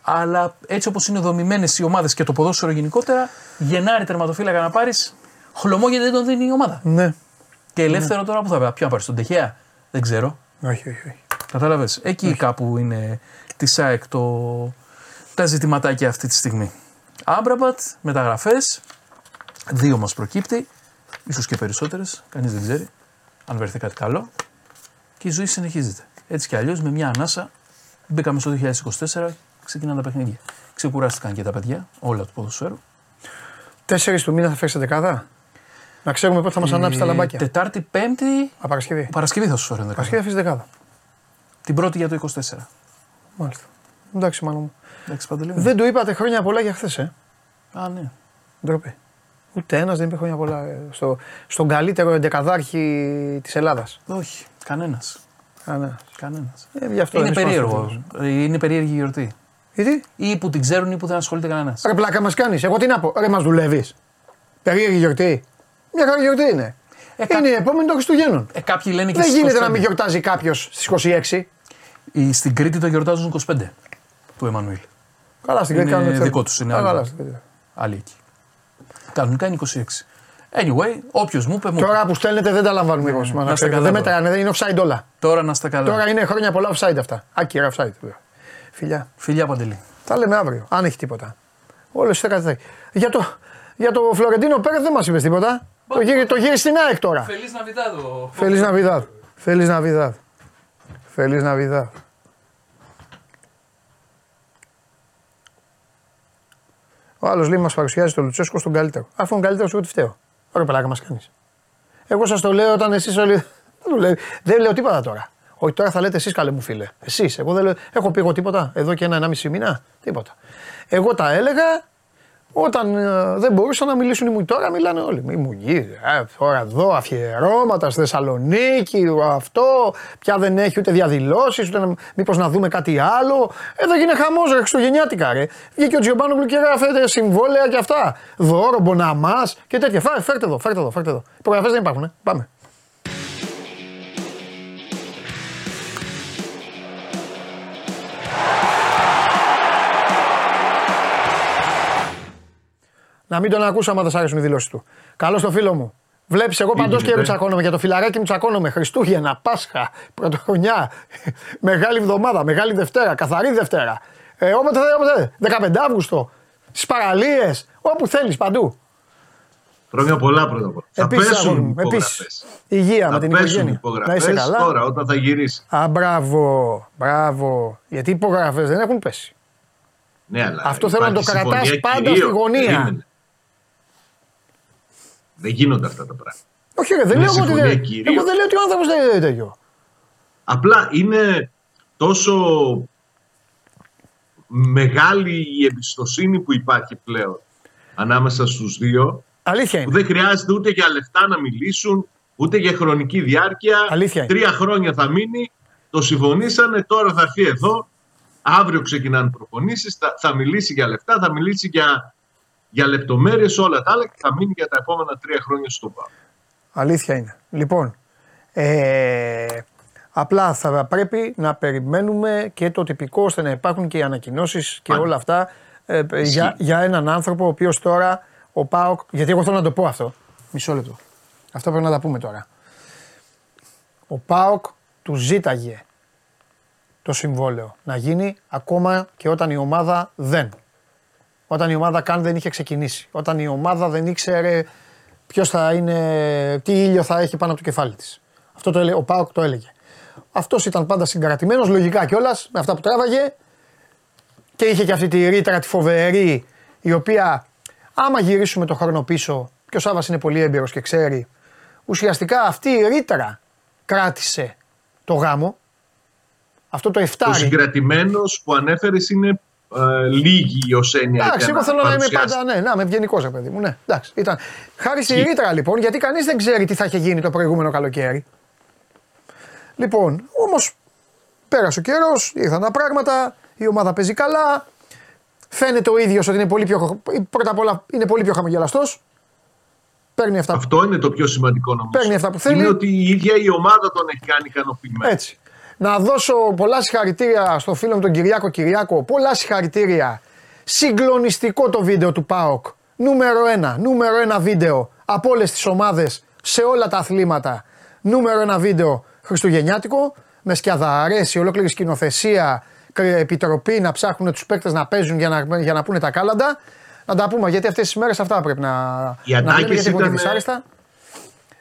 Αλλά έτσι όπως είναι δομημένες οι ομάδες και το ποδόσφαιρο γενικότερα, Γενάρη τερματοφύλακα να πάρεις, χλωμό γιατί δεν τον δίνει η ομάδα. Ναι. Και ελεύθερο τώρα που θα πάει. Ποιο να πάρεις, τον Τεχέα, δεν ξέρω. Όχι, όχι, όχι. Κατάλαβες. Εκεί κάπου είναι τη ΣΑΕΚ το... τα ζητηματάκια αυτή τη στιγμή. Άμπραμπατ, μεταγραφές. Δύο μας προκύπτει. ίσως και περισσότερες. Κανείς δεν ξέρει. Αν βρεθεί κάτι καλό. Και η ζωή συνεχίζεται. Έτσι κι αλλιώς με μια ανάσα μπήκαμε στο 2024. Ξεκινάνε τα παιχνίδια. Ξεκουράστηκαν και τα παιδιά, όλα του ποδοσφαίρου. Τέσσερις του μήνα θα φέρεις δεκάδα; Να ξέρουμε πότε θα μας ανάψει τα Ε, λαμπάκια. Τετάρτη, Πέμπτη. Α, Παρασκευή. Παρασκευή θα σου φέρω ενδεκάδα. Παρασκευή θα φέρεις δεκάδα. Την πρώτη για το 24. Μάλιστα. Εντάξει, μάλλον μου. Εντάξει, Παντελή μου. Δεν του είπατε χρόνια πολλά για χθες, ε. Α, ναι. Ντροπή. Ούτε ένας δεν είπε χρόνια πολλά ε, στο, στον καλύτερο εντεκαδάρχη της Ελλάδας. Όχι, κανένας. Κανένας. Κανένας. Ε, γι' αυτό Είναι δεν είσαι περίεργο. άνθρωπος. Ε, Είναι περίεργη η γιορτή. Γιατί; Ή που την ξέρουν ή που δεν ασχολείται κανένας. Ρε πλάκα μας κάνεις. Εγώ τι να πω. Ρε μας δουλεύεις. Περίεργη γιορτή. Μια χαρά γιορτή είναι. Ε, κα- είναι η επόμενη των Χριστουγέννων. Ε, κάποιοι λένε και Δεν στις γίνεται να 25. μην γιορτάζει κάποιος στις 26. Οι- Στην Κρήτη το γιορτάζουν 25 του Εμμανουήλ. Καλά στην Κρήτη Είναι κάνουν δικό τους, είναι Α, άλλο. καλά, στην Κρήτη. Άλλοι εκεί. Κανονικά είναι 26. Anyway, όποιος μου είπε, μου είπε. Τώρα που στέλνετε δεν τα λαμβάνουμε υπόψη μας, να να είστε ξέρετε. καλά, Δεν μετράνε, δεν είναι offside όλα. Τώρα να είστε καλά. Τώρα είναι χρόνια πολλά offside αυτά. Άκυρα offside. βέβαια. Φιλιά. Φιλιά Παντελή. Τα λέμε αύριο, αν έχει τίποτα. Όλες τι κάτι θα έχει. Για το, για το Φλωρεντίνο Πέρεθ δεν μας είπες τίποτα. Το γύρι, το γύρι στην ΑΕΚ τώρα. Φελής Ναβιδάδο. Φeliz Navidad. Feliz Navidad. Feliz Navidad. Ο άλλος λέει μας παρουσιάζει το Λουτσέσκο στον καλύτερο. Αφού είναι καλύτερος, εγώ τι φταίω. Ωραία, πλάκα μας κάνεις. Εγώ σας το λέω όταν εσείς όλοι. Δεν, του λέω, δεν λέω τίποτα τώρα. Όχι, τώρα θα λέτε εσείς καλέ μου φίλε. Εσείς. Εγώ δεν λέω. Έχω πει εγώ τίποτα εδώ και ένα-ενάμιση μήνα; Τίποτα. Εγώ τα έλεγα όταν ε, δεν μπορούσαν να μιλήσουν οι μου τώρα, μιλάνε όλοι. Μη μου γίνει. Ε, τώρα εδώ αφιερώματα στη Θεσσαλονίκη, αυτό. Πια δεν έχει ούτε διαδηλώσεις, ούτε να, μήπως να δούμε κάτι άλλο. Εδώ γίνεται χαμός ρε Χριστουγεννιάτικα ρε. Βγήκε ο Τζιομπάνογλου και γράφεται συμβόλαια και αυτά. Δώρο, μποναμά και τέτοια. Φά, φέρτε εδώ, φέρτε εδώ, φέρτε εδώ. Οι προγραφέ δεν υπάρχουν. Ε. Πάμε. Να μην τον ακούσω άμα δεν σ' αρέσουν οι δηλώσεις του. Καλό στο φίλο μου. Βλέπεις, εγώ παντός γίνεται; και τσακώνομαι. Για το φιλαράκι μου τσακώνομαι. Χριστούγεννα, Πάσχα, Πρωτοχρονιά, Μεγάλη Εβδομάδα, Μεγάλη Δευτέρα, Καθαρή Δευτέρα. Ε, όποτε θέλεις, όποτε θέλεις. 15 Αύγουστο, στι παραλίες, όπου θέλεις, παντού. Χρόνια πολλά πρώτα απ' όλα. Θα Επίσης, αγόρι πέσουν μου, υπογραφές. επίσης. Υγεία με Θα την πέσουν οικογένεια. υπογραφές Να είσαι καλά. τώρα όταν θα γυρίσεις. Α, μπράβο, μπράβο. Γιατί οι υπογραφές δεν έχουν πέσει. Ναι, αλλά Αυτό θέλω να υπάρχει το κρατάς συμφωνία πάντα κυρίως. στη γωνία. Περίμενε. Δεν γίνονται αυτά τα πράγματα. Όχι, ρε, δεν Είναι λέω εγώ ότι συμφωνία δεν. κυρίως. Εγώ δεν λέω ότι ο άνθρωπος δεν είναι τέτοιο. Απλά είναι τόσο μεγάλη η εμπιστοσύνη που υπάρχει πλέον ανάμεσα στους δύο Αλήθεια που είναι. δεν χρειάζεται ούτε για λεφτά να μιλήσουν ούτε για χρονική διάρκεια. Αλήθεια είναι. Τρία χρόνια θα μείνει, το συμφωνήσανε, τώρα θα έρθει εδώ, αύριο ξεκινάνε προπονήσεις, θα, θα μιλήσει για λεφτά, θα μιλήσει για, για λεπτομέρειες, όλα τα άλλα και θα μείνει για τα επόμενα τρία χρόνια στο ΠΑΟ. Αλήθεια είναι. Λοιπόν, ε, Απλά θα πρέπει να περιμένουμε και το τυπικό ώστε να υπάρχουν και οι ανακοινώσεις και Πάντα. όλα αυτά ε, για, για έναν άνθρωπο ο οποίος τώρα ο Πάοκ. Γιατί εγώ θέλω να το πω αυτό. Μισό λεπτό. Αυτό πρέπει να τα πούμε τώρα. Ο Πάοκ του ζήταγε το συμβόλαιο να γίνει ακόμα και όταν η ομάδα δεν. Όταν η ομάδα καν δεν είχε ξεκινήσει. Όταν η ομάδα δεν ήξερε ποιος θα είναι, τι ήλιο θα έχει πάνω από το κεφάλι της. Αυτό το έλεγε, ο Πάοκ το έλεγε. Αυτός ήταν πάντα συγκρατημένος, λογικά κιόλας με αυτά που τράβαγε και είχε και αυτή τη ρήτρα τη φοβερή, η οποία άμα γυρίσουμε το χρόνο πίσω, και ο Σάβα είναι πολύ έμπειρος και ξέρει, ουσιαστικά αυτή η ρήτρα κράτησε το γάμο. Αυτό το Ο εφτάρι. συγκρατημένος που ανέφερες είναι ε, λίγη ω έννοια. Εντάξει, για εγώ θέλω να είμαι παρουσιάσει. πάντα. Ναι, να είμαι ευγενικός, ρε παιδί μου. Ναι, εντάξει, ήταν. Χάρη στη ρήτρα λοιπόν, γιατί κανείς δεν ξέρει τι θα είχε γίνει το προηγούμενο καλοκαίρι. Λοιπόν, όμως πέρασε ο καιρός, ήρθαν τα πράγματα, η ομάδα παίζει καλά. Φαίνεται ο ίδιος ότι είναι πολύ πιο, πρώτα απ' όλα είναι πολύ πιο χαμογελαστός. Παίρνει αυτά, Αυτό είναι το πιο σημαντικό νομίζω. Παίρνει αυτά που θέλει. Είναι ότι η ίδια η ομάδα τον έχει κάνει ικανοποιημένο. Έτσι. Να δώσω πολλά συγχαρητήρια στο φίλο μου τον Κυριάκο Κυριάκο. Πολλά συγχαρητήρια. Συγκλονιστικό το βίντεο του ΠΑΟΚ. Νούμερο ένα. Νούμερο ένα βίντεο από όλες τις ομάδες σε όλα τα αθλήματα. Νούμερο ένα βίντεο χριστουγεννιάτικο. Με σκιαδαρέ, η ολόκληρη σκηνοθεσία, κ- επιτροπή να ψάχνουν τους παίκτες να παίζουν για να, για να πούνε τα κάλαντα. Να τα πούμε γιατί αυτές τις μέρες αυτά πρέπει να, Οι να λέμε ατάκες γιατί ποτέ ήταν- δυσάρεστα.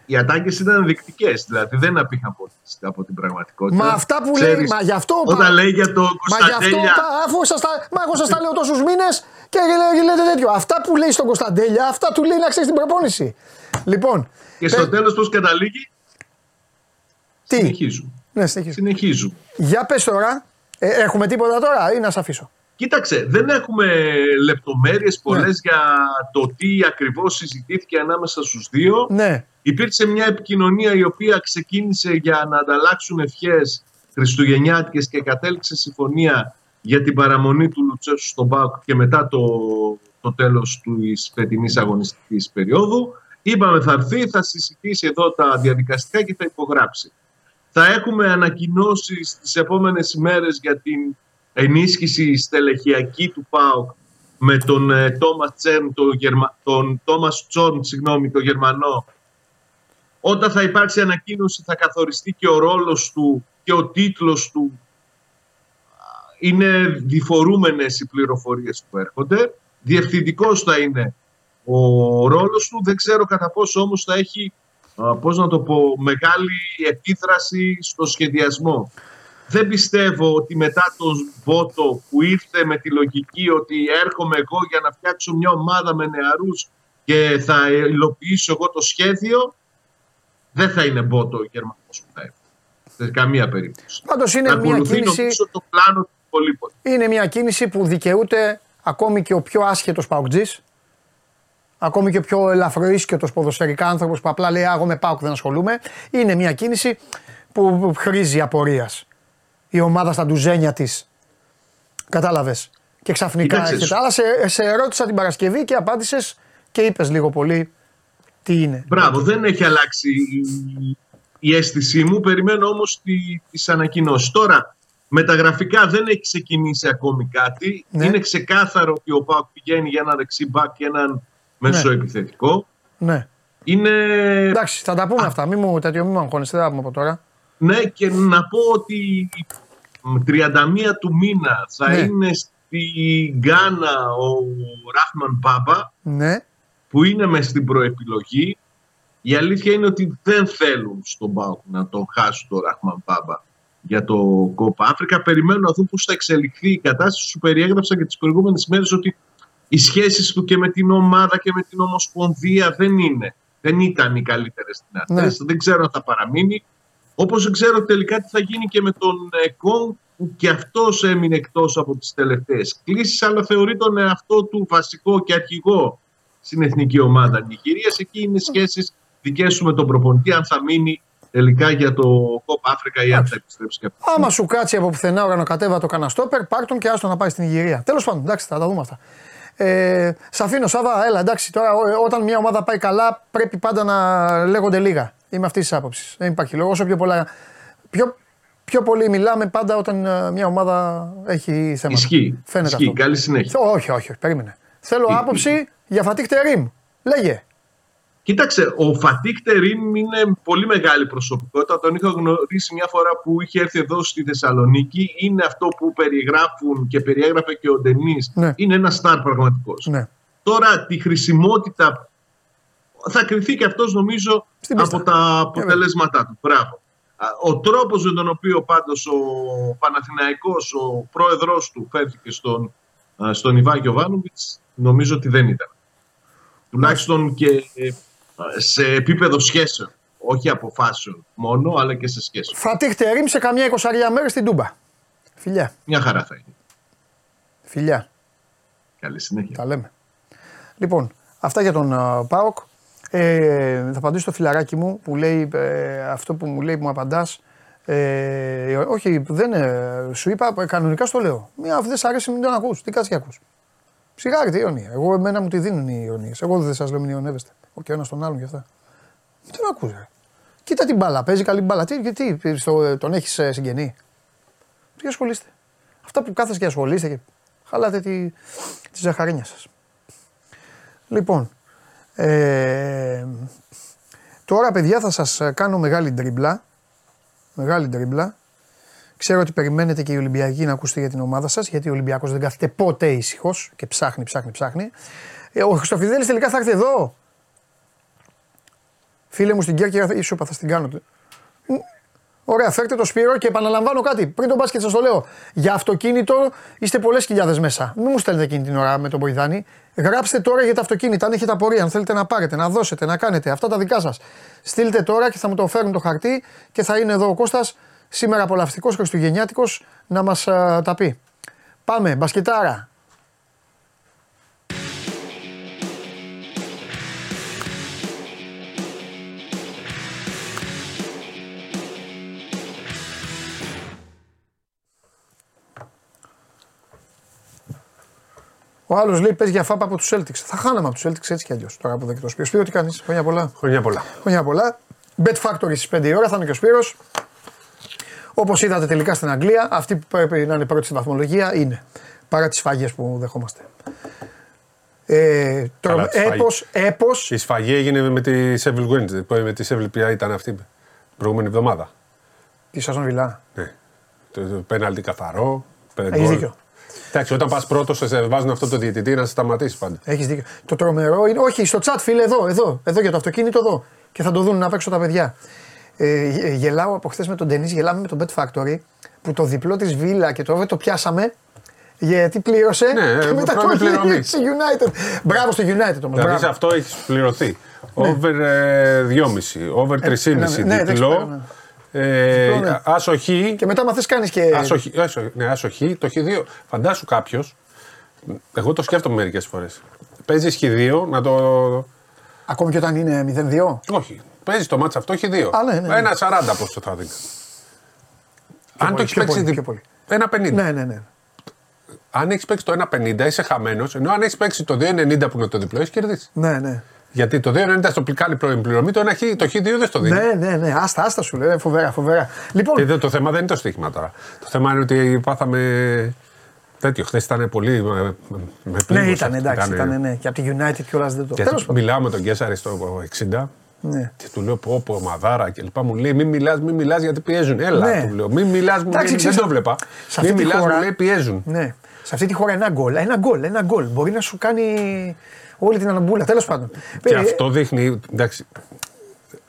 Οι ατάκε ήταν ενδεικτικές, δηλαδή δεν απήχαν πολύ από την πραγματικότητα. Μα αυτά που Ξέρεις, λέει, μα γι' αυτό. Όταν λέει για το Μα γι' αυτό, Κωνσταντέλια. τα- αφού σας τα, μα εγώ σας τα λέω τόσους μήνες και λέ- λέτε τέτοιο. Αυτά που λέει στον Κωνσταντέλια, αυτά του λέει να ξέρεις την προπόνηση. Λοιπόν. Και στο πε- τέλος πώς καταλήγει; Τι, Συνεχίζουν. ναι, συνεχίζω. Συνεχίζουν. Για πες τώρα, ε, έχουμε τίποτα τώρα ή να σε αφήσω; Κοίταξε, δεν έχουμε λεπτομέρειες πολλές Ναι. για το τι ακριβώς συζητήθηκε ανάμεσα στους δύο. Ναι, Υπήρξε μια επικοινωνία η οποία ξεκίνησε για να ανταλλάξουν ευχές χριστουγεννιάτικες και κατέληξε συμφωνία για την παραμονή του Λουτσέσου στον ΠΑΟΚ και μετά το, το τέλος της φετινής αγωνιστικής περίοδου. Είπαμε θα έρθει, θα συζητήσει εδώ τα διαδικαστικά και θα υπογράψει. Θα έχουμε ανακοινώσεις τις επόμενες ημέρες για την ενίσχυση στελεχειακή του ΠΑΟΚ με τον ε, Τόμας Τσέρν, τον, Γερμα... τον Τόμας Τσόρν, συγγνώμη, τον Γερμανό. Όταν θα υπάρξει ανακοίνωση θα καθοριστεί και ο ρόλος του και ο τίτλος του. Είναι διφορούμενες οι πληροφορίες που έρχονται. Διευθυντικός θα είναι ο ρόλος του. Δεν ξέρω κατά πόσο όμως θα έχει, α, πώς να το πω, μεγάλη επίδραση στο σχεδιασμό. Δεν πιστεύω ότι μετά τον Βότο που ήρθε με τη λογική ότι έρχομαι εγώ για να φτιάξω μια ομάδα με νεαρούς και θα υλοποιήσω εγώ το σχέδιο, δεν θα είναι Βότο ο Γερμανός που θα έρθει. Σε καμία περίπτωση. Πάντως Θα είναι μια ακολουθεί κίνηση. νομίζω το πλάνο του Πολύπολη. Είναι μια κίνηση που δικαιούται ακόμη και ο πιο άσχετος παουτζή. Ακόμη και ο πιο ελαφροίσκετος ποδοσφαιρικά άνθρωπος που απλά λέει «Α, Εγώ με πάω δεν ασχολούμαι. Είναι μια κίνηση που χρήζει απορίας. Η ομάδα στα ντουζένια της. Κατάλαβες. Και ξαφνικά Κοίταξε, έρχεται. σου- Αλλά σε, σε ρώτησα την Παρασκευή και απάντησες και είπες λίγο πολύ τι είναι. Μπράβο, δεν έχει αλλάξει η, η αίσθησή μου. Περιμένω όμως τι, τις ανακοινώσεις. Τώρα, με τα γραφικά δεν έχει ξεκινήσει ακόμη κάτι. Ναι. Είναι ξεκάθαρο ότι ο Πάουκ πηγαίνει για ένα δεξί μπακ και έναν μεσοεπιθετικό. Ναι. Είναι... Εντάξει, θα τα πούμε αυτά. Μην μου, τέτοιο, μην μου αγχώνεστε, δεν θα πούμε από τώρα. Ναι, και να πω ότι 31 του μήνα θα Ναι. είναι στη Γκάνα ο Ράχμαν Μπάμπα Ναι. που είναι μες στην προεπιλογή. Η αλήθεια είναι ότι δεν θέλουν στον ΠΑΟΚ να τον χάσουν το Ράχμαν Μπάμπα για το Κόπα Αφρικα. Περιμένουν να δουν πώς θα εξελιχθεί η κατάσταση. Σου περιέγραψα και τις προηγούμενες μέρες ότι οι σχέσεις του και με την ομάδα και με την Ομοσπονδία δεν είναι. Δεν ήταν οι καλύτερες δυνατές. Δεν ξέρω αν θα παραμείνει. Όπως δεν ξέρω τελικά τι θα γίνει και με τον Εκόν που και αυτός έμεινε εκτός από τις τελευταίες κλήσεις αλλά θεωρεί τον εαυτό του βασικό και αρχηγό στην εθνική ομάδα Νιγηρίας. Εκεί είναι σχέσεις δικές σου με τον προπονητή αν θα μείνει τελικά για το Κόπα Αφρικα ή αν θα επιστρέψει και αυτό. Άμα σου κάτσει από πουθενά ουρανοκατέβα το καναστόπερ, πάρ τον και άστο να πάει στην Ιγυρία. Τέλος πάντων, εντάξει, θα τα δούμε αυτά. Ε, Σ' αφήνω, Σάβα, έλα, εντάξει. Τώρα, ό- όταν μια ομάδα πάει καλά, πρέπει πάντα να λέγονται λίγα. Είμαι αυτής της άποψης. Δεν υπάρχει λόγος. Όσο πιο πολλά. Πιο, Πιο πολύ μιλάμε πάντα όταν ε, μια ομάδα έχει θέματα. Ισχύει. Φαίνεται Ισχύει. αυτό. Καλή συνέχεια. Όχι, όχι, όχι, περίμενε. Θέλω Ε, άποψη για Φατίχ Τερίμ. Λέγε. Κοίταξε, ο Φατίκ Τερίμ είναι πολύ μεγάλη προσωπικότητα. Τον είχα γνωρίσει μια φορά που είχε έρθει εδώ στη Θεσσαλονίκη. Είναι αυτό που περιγράφουν και περιέγραφε και ο Ντενής. Ναι. Είναι ένας στάρ πραγματικός. Ναι. Τώρα τη χρησιμότητα θα κρυθεί και αυτός νομίζω Στην πίστα. από τα αποτελέσματά του. Μπράβο. Α, Ο τρόπος με τον οποίο πάντως ο Παναθηναϊκός, ο πρόεδρος του φέρθηκε στον, α, στον Ιβάν Γιωβάνοβιτς νομίζω ότι δεν ήταν. Τουλάχιστον και ε, σε επίπεδο σχέσεων. Όχι αποφάσεων μόνο, αλλά και σε σχέση. Φατίχ Τερίμ σε καμιά εικοσαριά μέρες στην Τούμπα. Φιλιά. Μια χαρά θα είναι. Φιλιά. Καλή συνέχεια. Τα λέμε. Λοιπόν, αυτά για τον uh, Πάοκ. Ε, θα απαντήσω στο φιλαράκι μου που λέει ε, αυτό που μου λέει που μου απαντάς. Ε, όχι, δεν, ε, σου είπα ε, κανονικά στο λέω. Μια αφού δεν σ' αρέσει, μην τον ακούς. Τι κάτσε και ακούς. Σιγάρι τι ηρωνία. Εγώ εμένα μου τη δίνουν οι ηρωνίε. Εγώ δεν σας λέω μην ιωνεύεστε. Ο και ο ένα τον άλλον και αυτά. Μην τον ακούς, ρε. Κοίτα την μπάλα, παίζει καλή μπάλα. Τι, γιατί στο, τον έχεις συγγενή; Τι ασχολείστε. Αυτά που κάθεστε και ασχολείστε και χαλάτε τη, τη ζαχαρίνια σας. Λοιπόν, ε, τώρα παιδιά θα σας κάνω μεγάλη ντρίμπλα. Μεγάλη ντρίμπλα. Ξέρω ότι περιμένετε και οι Ολυμπιακοί να ακούσετε για την ομάδα σας, γιατί ο Ολυμπιακός δεν κάθεται ποτέ ήσυχος και ψάχνει, ψάχνει, ψάχνει. Ε, ο Χριστοφιδέλης τελικά θα έρθει εδώ. Φίλε μου στην Κέρκυρα, σου είπα θα στην κάνω. Ωραία, φέρτε το Σπύρο και επαναλαμβάνω κάτι. Πριν τον μπάσκετ σας το λέω. Για αυτοκίνητο είστε πολλές χιλιάδες μέσα. Μην μου στέλνετε εκείνη την ώρα με τον Μποϊδάνη. Γράψτε τώρα για τα αυτοκίνητα. Αν έχετε απορία, αν θέλετε να πάρετε, να δώσετε, να κάνετε. Αυτά τα δικά σας. Στείλτε τώρα και θα μου το φέρουν το χαρτί και θα είναι εδώ ο Κώστας σήμερα απολαυστικός Χριστουγεννιάτικος να μας τα πει. Πάμε, μπασκετάρα. Ο άλλος λέει: Πες για φάπα από τους Celtics. Θα χάναμε από τους Celtics έτσι κι αλλιώς. Τώρα που δεν το Σπύρος. Σπύρο, τι κάνεις. Χρόνια πολλά. Χρόνια πολλά. Χρόνια πολλά. Bet Factory στις 5 η ώρα θα είναι και ο Σπύρος. Όπως είδατε τελικά στην Αγγλία, αυτή που πρέπει να είναι πρώτη στη βαθμολογία είναι. Παρά τις σφαγές που δεχόμαστε. Ε, Καλά, τρο, τις σφαγές. έπος, έπος, Η σφαγή έγινε με τη Σέβιλ Wednesday. Με τη Σέβιλ ποια ήταν αυτή την προηγούμενη εβδομάδα. τη Σασόν Βιλά. Ναι. Το, το πέναλτι καθαρό. πέντε Έχεις γκολ. δίκιο. Εντάξει, όταν πας πρώτος, σε βάζουν αυτό το διαιτητή να σε σταματήσει πάντα. Έχεις δίκιο. Το τρομερό είναι. Όχι, στο chat, φίλε, εδώ, εδώ, εδώ για το αυτοκίνητο, εδώ. Και θα το δουν να παίξω τα παιδιά. Ε, γε- γελάω από χθες με τον Ντενή, γελάμε με τον Bet Factory που το διπλό της Βίλα και το το πιάσαμε. Γιατί πλήρωσε Ναι, και ε, μετά πρώτη το πληρωμή. στο United. Μπράβο στο United όμως. Δηλαδή σε αυτό έχεις πληρωθεί. Over ε, 2,5, over 3,5 ναι, ναι, εντάξει, διπλό. Ε, Διπλό, ναι. Άσοχη. Και μετά μα θες κάνεις και. Άσοχη, άσοχη, ναι, άσοχη, το χ2. Φαντάσου κάποιος. Εγώ το σκέφτομαι μερικές φορές. Παίζει χ2 να το. Ακόμη και όταν είναι 0-2. Όχι. Παίζει το μάτσο αυτό χ2. Α, ναι, ναι, ναι. Ένα 40 πόσο θα δίνει. Αν πολύ, το έχεις πιο παίξει. πολύ, δι- πιο πολύ. Ένα 50. Ναι, ναι, ναι. Αν έχεις παίξει το 1,50 είσαι χαμένος, ενώ αν έχεις παίξει το 2,90 που είναι το διπλό, έχεις κερδίσει. Ναι, ναι. Γιατί το 2,90 στο πληκάνει πρώην πληρωμή, το, 1, χ- το χ2 δεν στο δίνει. Ναι, ναι, ναι. Άστα, άστα σου λέει. Φοβερά, φοβερά. Λοιπόν, Και δεν- το θέμα δεν είναι το στοίχημα τώρα. Το θέμα είναι ότι πάθαμε. Τέτοιο, χθες ήταν πολύ. Με, με ναι, πλήγωσε. ήταν εντάξει, Ήτανε- ήταν ναι. Και από τη United κιόλας δεν το. Γιατί Τέλος πάντων. μιλάω με τον Κέσσαρη στο 60 Ναι. και του λέω πω πω μαδάρα και λοιπά. Μου λέει μην μιλάς, μην μιλάς γιατί πιέζουν. Έλα Ναι. του λέω. Μην μιλάς, μου Εντάξει, λέει, δεν ξέρεις, το βλέπα. σε αυτή Μην τη μιλάς, χώρα- μου λέει πιέζουν. Ναι. Σε αυτή τη χώρα ένα γκολ, ένα γκολ, ένα γκολ. Μπορεί να σου κάνει όλη την αναμπούλα. Τέλος πάντων. Και Ε, αυτό δείχνει, εντάξει,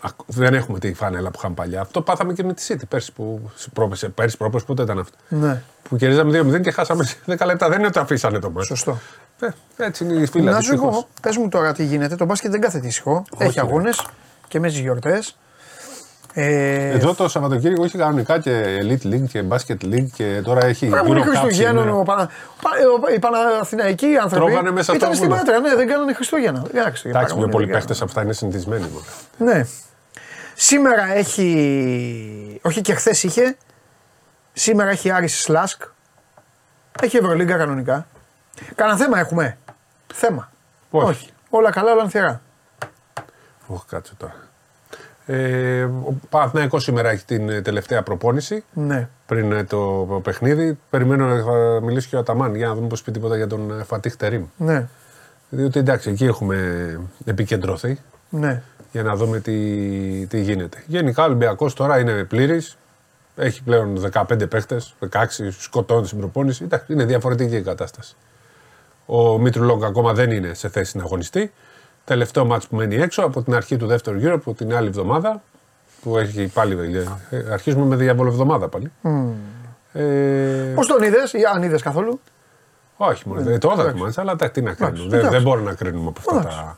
ακ- δεν έχουμε τη φανέλα που είχαμε παλιά. Αυτό πάθαμε και με τη City πέρσι που πρόπεσε, πέρσι πρόπεσε, πότε ήταν αυτό. Ναι. Που κερδίζαμε 2-0 και χάσαμε σε 10 λεπτά. Δεν είναι ότι αφήσανε το μάτι. Σωστό. Ε, έτσι είναι η φύλλα να σου δυστυχώς. πω, πες μου τώρα τι γίνεται. Το μπάσκετ δεν κάθεται ήσυχο. Έχει ρε. αγώνες και μες τι γιορτές. Ε, Εδώ το Σαββατοκύριακο είχε κανονικά και Elite League και Basket League και τώρα έχει Πράγμα είναι Euro Cup Χριστουγέννων. σήμερα. Ο Πανα... Πα- ε, Οι Παναθηναϊκοί άνθρωποι Τρώγανε μέσα στο ήταν στην βουνό. Πέτρα, ναι, δεν κάνανε Χριστούγεννα. Δεν κάνανε Χριστούγεννα, Εντάξει, με παραγωγή, πολλοί δεν κάνανε. παίχτες αυτά είναι συνηθισμένοι. μόνο. Ναι. Σήμερα έχει. Όχι και χθες είχε. Σήμερα έχει Άρης Σλάσκ. Έχει Ευρωλίγκα κανονικά. Κάνα θέμα έχουμε. Θέμα. Όχι. Όλα καλά, όλα ανθιερά. Όχι, κάτσε τώρα. Ε, ο Παναθηναϊκός σήμερα έχει την ε, τελευταία προπόνηση Ναι. πριν ε, το παιχνίδι. Περιμένω να θα μιλήσει και ο Αταμάν για να δούμε πώς πει τίποτα για τον ε, Φατίχ Τερίμ. Ναι. Διότι εντάξει, εκεί έχουμε επικεντρωθεί Ναι. για να δούμε τι, τι γίνεται. Γενικά ο Ολυμπιακός τώρα είναι πλήρης. Έχει πλέον 15 παίχτες, 16 σκοτώνει στην προπόνηση. Εντάξει, είναι διαφορετική η κατάσταση. Ο Μήτρου Λόγκ ακόμα δεν είναι σε θέση να αγωνιστεί. Τελευταίο μάτς που μένει έξω από την αρχή του δεύτερου γύρου, από την άλλη εβδομάδα. Που έχει πάλι. ε, Αρχίζουμε με διαβολοβδομάδα πάλι. Ε, Πώς τον είδες, ή αν είδες καθόλου; όχι, μόνο. Ε, το είδα το μάτς, αλλά εντάξει, τι να κάνουμε. Δεν, εντάξει. δεν μπορούμε να κρίνουμε από αυτά, Εντάξει. τα,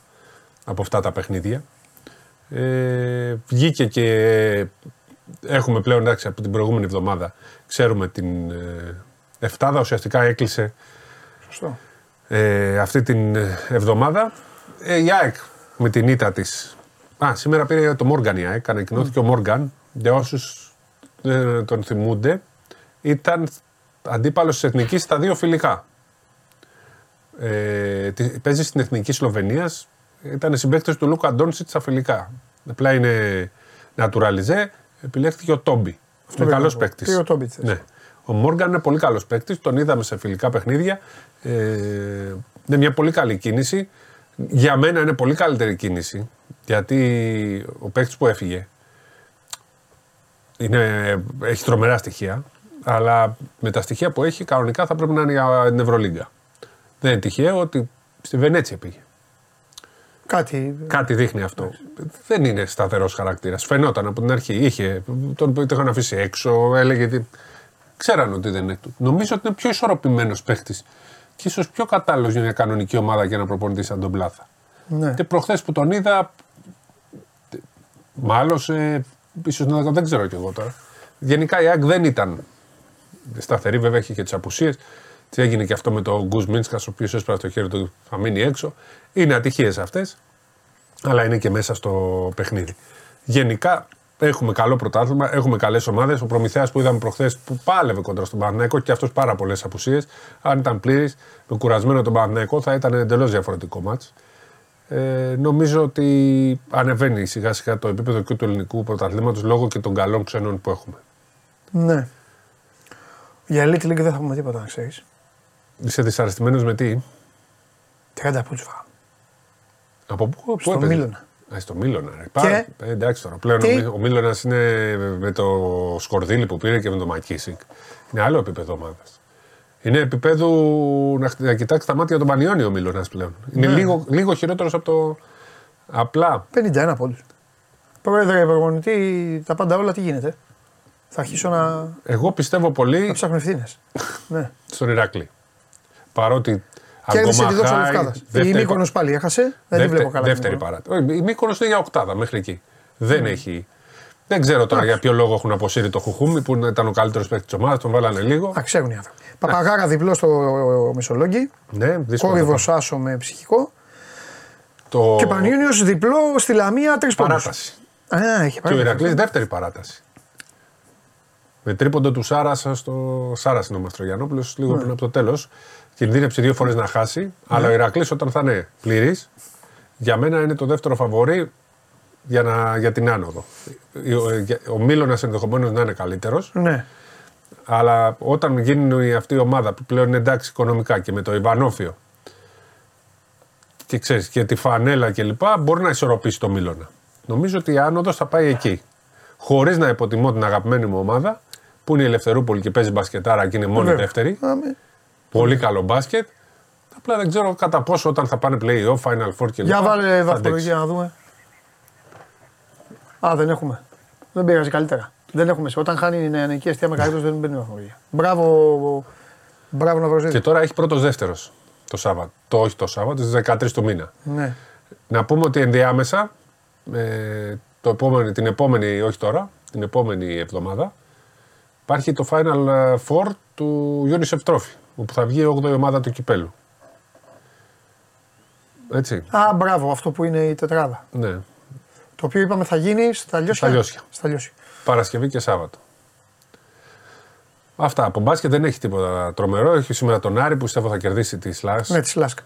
από αυτά τα παιχνίδια. Ε, βγήκε και έχουμε πλέον εντάξει, από την προηγούμενη εβδομάδα. Ξέρουμε την ε, Εφτάδα ουσιαστικά έκλεισε Σωστό. ε, αυτή την εβδομάδα. Ε, η ΑΕΚ με την ήττα της. Α, σήμερα πήρε το Μόργαν η ΑΕΚ. Ανακοινώθηκε ο Μόργαν. Για όσους δεν τον θυμούνται, ήταν αντίπαλος της Εθνικής στα δύο φιλικά. Ε, τη- παίζει στην Εθνική Σλοβενίας. Ήταν συμπαίκτης του Λούκα Ντόνσιτς στα φιλικά. Απλά είναι naturalizé. Επιλέχθηκε ο Τόμπι. Αυτό είναι πήγα καλός να πω. παίκτης. Πήγε ο Τόμπι, θες. Ναι. Ο Μόργαν είναι πολύ καλός παίκτης. Τον είδαμε σε φιλικά παιχνίδια. Ε, είναι μια πολύ καλή κίνηση. Για μένα είναι πολύ καλύτερη κίνηση. Γιατί ο παίκτης που έφυγε είναι, έχει τρομερά στοιχεία. Αλλά με τα στοιχεία που έχει, κανονικά θα πρέπει να είναι για την Ευρωλίγκα. Δεν είναι τυχαίο ότι στη Βενέτσια πήγε. Κάτι. Κάτι δείχνει αυτό. Δεν είναι σταθερός χαρακτήρας. Φαινόταν από την αρχή. Είχε, τον το είχαν αφήσει έξω, έλεγε. ότι- Ξέραν ότι δεν είναι του. Νομίζω ότι είναι πιο ισορροπημένος παίχτη και ίσως πιο κατάλληλος για μια κανονική ομάδα για να προπονητή σαν τον Πλάθα. Ναι. Και προχθές που τον είδα. Μάλωσε. ίσως να δεν ξέρω κι εγώ τώρα. Γενικά η ΑΕΚ δεν ήταν σταθερή, βέβαια είχε και τις απουσίες. Τι έγινε και αυτό με τον Γκουζ Μίνσκα, ο οποίος έσπρασε το χέρι του, θα μείνει έξω. Είναι ατυχίες αυτές, αλλά είναι και μέσα στο παιχνίδι. Γενικά έχουμε καλό πρωτάθλημα, έχουμε καλές ομάδες. Ο Προμηθέας που είδαμε προχθές που πάλευε κοντά στον Παναθηναϊκό και αυτός πάρα πολλές απουσίες. Αν ήταν πλήρης, με κουρασμένο τον Παναθηναϊκό θα ήταν εντελώς διαφορετικό μάτς. Ε, νομίζω ότι ανεβαίνει σιγά σιγά το επίπεδο και του ελληνικού πρωταθλήματος λόγω και των καλών ξένων που έχουμε. Ναι. Για Elite League δεν θα πούμε τίποτα, να ξέρεις. Είσαι δυσαρεστημένος με τι, 30 πόντους φάγαμε. από πού, πού Στο έπαιζες; Μίλωνα. Α, στο Μίλωνα. Ρε. Πάρα- ε, εντάξει τώρα. Πλέον Τι; ο, Μί- ο Μίλωνας είναι με το Σκορδίλι που πήρε και με το Μακίσικ. Είναι άλλο επίπεδο ομάδας. Είναι επίπεδο να, χ- να κοιτάξει τα μάτια των Πανιόνι ο Μίλωνας πλέον. Είναι Ναι. λίγο, λίγο χειρότερος από το. Απλά 51 πόντους. Πρόεδρε, προπονητή, τα πάντα όλα τι γίνεται; Θα αρχίσω να, εγώ πιστεύω πολύ να ψάχνω ευθύνες. ναι. στον Ηράκλη. Παρότι Κέρδισε ακόμα τη δόξα χάει, Λευκάδα. Η δεύτερη Μύκονος πα- πάλι έχασε. Δεν τη Δεύτερη- βλέπω καλά. την Δεύτερη Μύκονο. παράταση. Όχι, Η Μύκονος είναι για οκτάδα μέχρι εκεί. Δεν έχει. Δεν ξέρω τώρα για ποιο λόγο έχουν αποσύρει το Χουχούμι που ήταν ο καλύτερος παίκτης της ομάδας, τον βάλανε λίγο. Α, ξέρουν οι άνθρωποι. Παπαγάρα διπλό στο Μεσολόγγι. Ναι, δύσκολο. Κόρυβο Άσο με ψυχικό. Το... Και Πανιόνιο διπλό στη Λαμία τρεις πόντους. παράταση. Α, έχει Και ο παράταση. Ηρακλής δεύτερη παράταση. Με τρίποντο του Σάρασα στο. Σάρα είναι ο Μαστρογιανόπουλος, λίγο Ναι. πριν από το τέλος. Κινδύνεψε δύο φορές να χάσει. Αλλά ο Ηρακλής όταν θα είναι πλήρης, για μένα είναι το δεύτερο φαβορή για, να, για την άνοδο. Ο, ο Μίλωνας ενδεχομένως να είναι καλύτερος. Ναι. Αλλά όταν γίνει αυτή η ομάδα που πλέον είναι εντάξει οικονομικά και με το Ιβανόφιο και ξέρεις και τη φανέλα και λοιπά, μπορεί να ισορροπήσει το Μίλωνα. Νομίζω ότι η άνοδος θα πάει εκεί. Χωρίς να υποτιμώ την αγαπημένη μου ομάδα, που είναι η Ελευθερούπολη και παίζει μπασκετάρα και είναι μόνη Βέβαια. δεύτερη. Άμε. Πολύ καλό μπάσκετ. Απλά δεν ξέρω κατά πόσο όταν θα πάνε play-off, Final Four και Για λοιπά, βάλε θα αντέξεις. βαθμολογία να δούμε. Α, δεν έχουμε. Δεν πειράζει καλύτερα. Δεν έχουμε. Όταν χάνει η νεανική αιστεία με καλύτερος δεν μπαίνει βαθμολογία. Μπράβο, μπράβο να Και τώρα έχει πρώτος δεύτερος το Σάββατο. Το όχι το Σάββατο, στις 13 του μήνα. Ναι. Να πούμε ότι ενδιάμεσα, ε, το επόμενο, την επόμενη, όχι τώρα, την επόμενη εβδομάδα, υπάρχει το Final Four του UNICEF Trophy, όπου θα βγει η 8η ομάδα του κυπέλου. Έτσι, Α, μπράβο, αυτό που είναι η τετράδα. ναι. Το οποίο είπαμε θα γίνει στα λιώσια. Στα Λιώσια. Στα λιώσια. Παρασκευή και Σάββατο. Αυτά. Από μπάσκετ δεν έχει τίποτα τρομερό. Έχει σήμερα τον Άρη που πιστεύω θα κερδίσει τη Σλάς. Ναι, τη Λάσκα.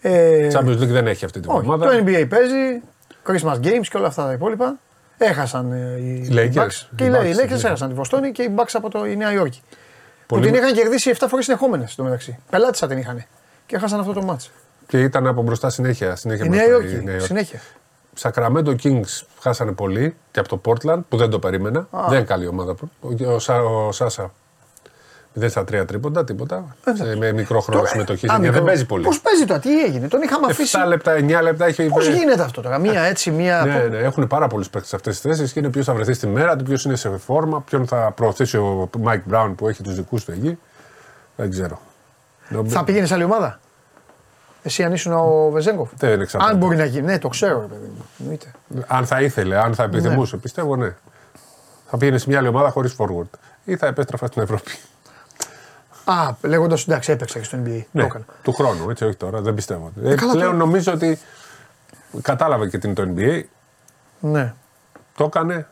Ε, Champions League δεν έχει αυτή την όχι, εβδομάδα. το NBA παίζει. Christmas Games και όλα αυτά τα υπόλοιπα. Έχασαν ε, οι Lakers. Bucks. Και οι Οι Lakers, Bucks, οι Lakers ναι. έχασαν τη Βοστόνη και οι Bucks από το, η Νέα Υόρκη. Πολύ- Που την είχαν κερδίσει 7 φορές συνεχόμενες στο μεταξύ. Πελάτησα την είχαν. Και έχασαν αυτό το μάτς. Και ήταν από μπροστά συνέχεια. συνέχεια Η Νέα μπροστά, Υόρκη. η Νέα Υόρκη. Συνέχεια. Sacramento Kings χάσανε πολύ και από το Portland που δεν το περίμενα. Δεν είναι καλή ομάδα. Ο, ο, Σα- ο Σάσα 0 στα 3 τρίποντα, τίποτα. Σε, με μικρό χρόνο συμμετοχής. Δεν παίζει πολύ. Πώς παίζει τώρα, τι έγινε, τον είχαμε αφήσει. 7 λεπτά, 9 λεπτά έχει. Πώς γίνεται αυτό τώρα, μία έτσι, μία. Ναι, ναι, έχουν πάρα πολλούς παίκτες σε αυτές τις θέσεις και είναι ποιος θα βρεθεί στη μέρα του, ποιος είναι σε φόρμα, ποιον θα προωθήσει ο Μάικ Μπράουν που έχει τους δικούς του εκεί. Δεν ξέρω. Θα πήγαινε σε άλλη ομάδα; Εσύ αν ήσουν ο Βεζένκοφ; Δεν εξαρτάται. Αν μπορεί να γίνει. Ναι, το ξέρω, ρε παιδί μου. Εννοείται. Αν θα ήθελε, αν θα επιθυμούσε, πιστεύω ναι. Θα πήγαινε σε μια άλλη ομάδα χωρίς forward. Ή θα επέστρεφα στην Ευρώπη. Α, λέγοντας εντάξει, έπαιξα και στο NBA. Το Ναι, έκανα. του χρόνου, έτσι, όχι τώρα, δεν πιστεύω. Ε, καλά, πλέον τώρα. νομίζω ότι κατάλαβε και την το NBA, Ναι. το έκανε.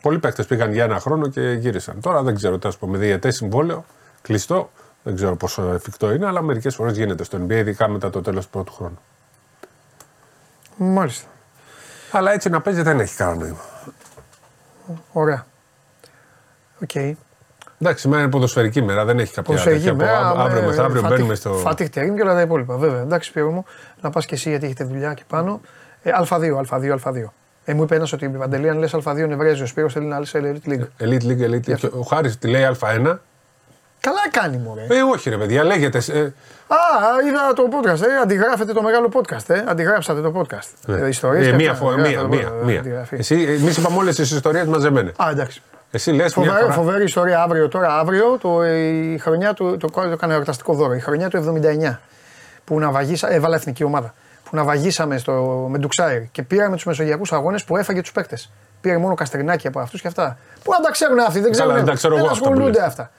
Πολλοί παίκτες πήγαν για ένα χρόνο και γύρισαν. Τώρα δεν ξέρω, τέλο πάντων, με διαιτέ συμβόλαιο, κλειστό, δεν ξέρω πόσο εφικτό είναι, αλλά μερικές φορές γίνεται στο NBA, ειδικά μετά το τέλος του πρώτου χρόνου. Μάλιστα. Αλλά έτσι να παίζει δεν έχει κανένα νόημα. Ωραία. Οκ. Εντάξει, σήμερα είναι ποδοσφαιρική μέρα, δεν έχει κάποια Ποδοσφαιρική τέτοια. μέρα. Από αύριο με μεθαύριο Φατί- μπαίνουμε στο. Φατίχ Τερίμ και όλα τα υπόλοιπα. Βέβαια. Εντάξει, Σπύρο μου, να πας και εσύ γιατί έχετε δουλειά εκεί πάνω. Ε, Α2, Α2, Α2. Ε, μου είπε ένας ότι η Παντελή, αν λες Α2 νευριάζει ο Σπύρος, θέλει να λες Elite League. Elite League, Elite League. Ο Χάρης τη λέει Α1. Καλά κάνει μου, ρε. Ε, όχι ρε παιδιά, λέγεται. Ε, Α, είδα το podcast, ε, αντιγράφετε το μεγάλο podcast, ε, αντιγράψατε το podcast. ναι. Ε, ιστορίες Ε, και μία αυτά, φορά, μία, αντιγράφετε μία. το- ε, μία. αντιγραφή. Εσύ, εμεί είπαμε όλες τις ιστορίες μαζεμένες. Α, εντάξει. Εσύ λες μια Φοβερή, φορά. φοβερή ιστορία αύριο. Τώρα, αύριο το, η χρονιά του. Το, το έκανε εορταστικό δώρο. Η χρονιά του 79. Που ναυαγίσα, έβαλα εθνική ομάδα. Που ναυαγίσαμε στο, με Ντουξάιρ και πήραμε τους μεσογειακούς αγώνες που έφαγε τους παίκτες. Πήρε μόνο καστρινάκι από αυτούς και αυτά. Πού να τα ξέρουν αυτοί, δεν ξέρουν. δεν τα ξέρω εγώ αυτά που ασχολούνται λες. αυτά.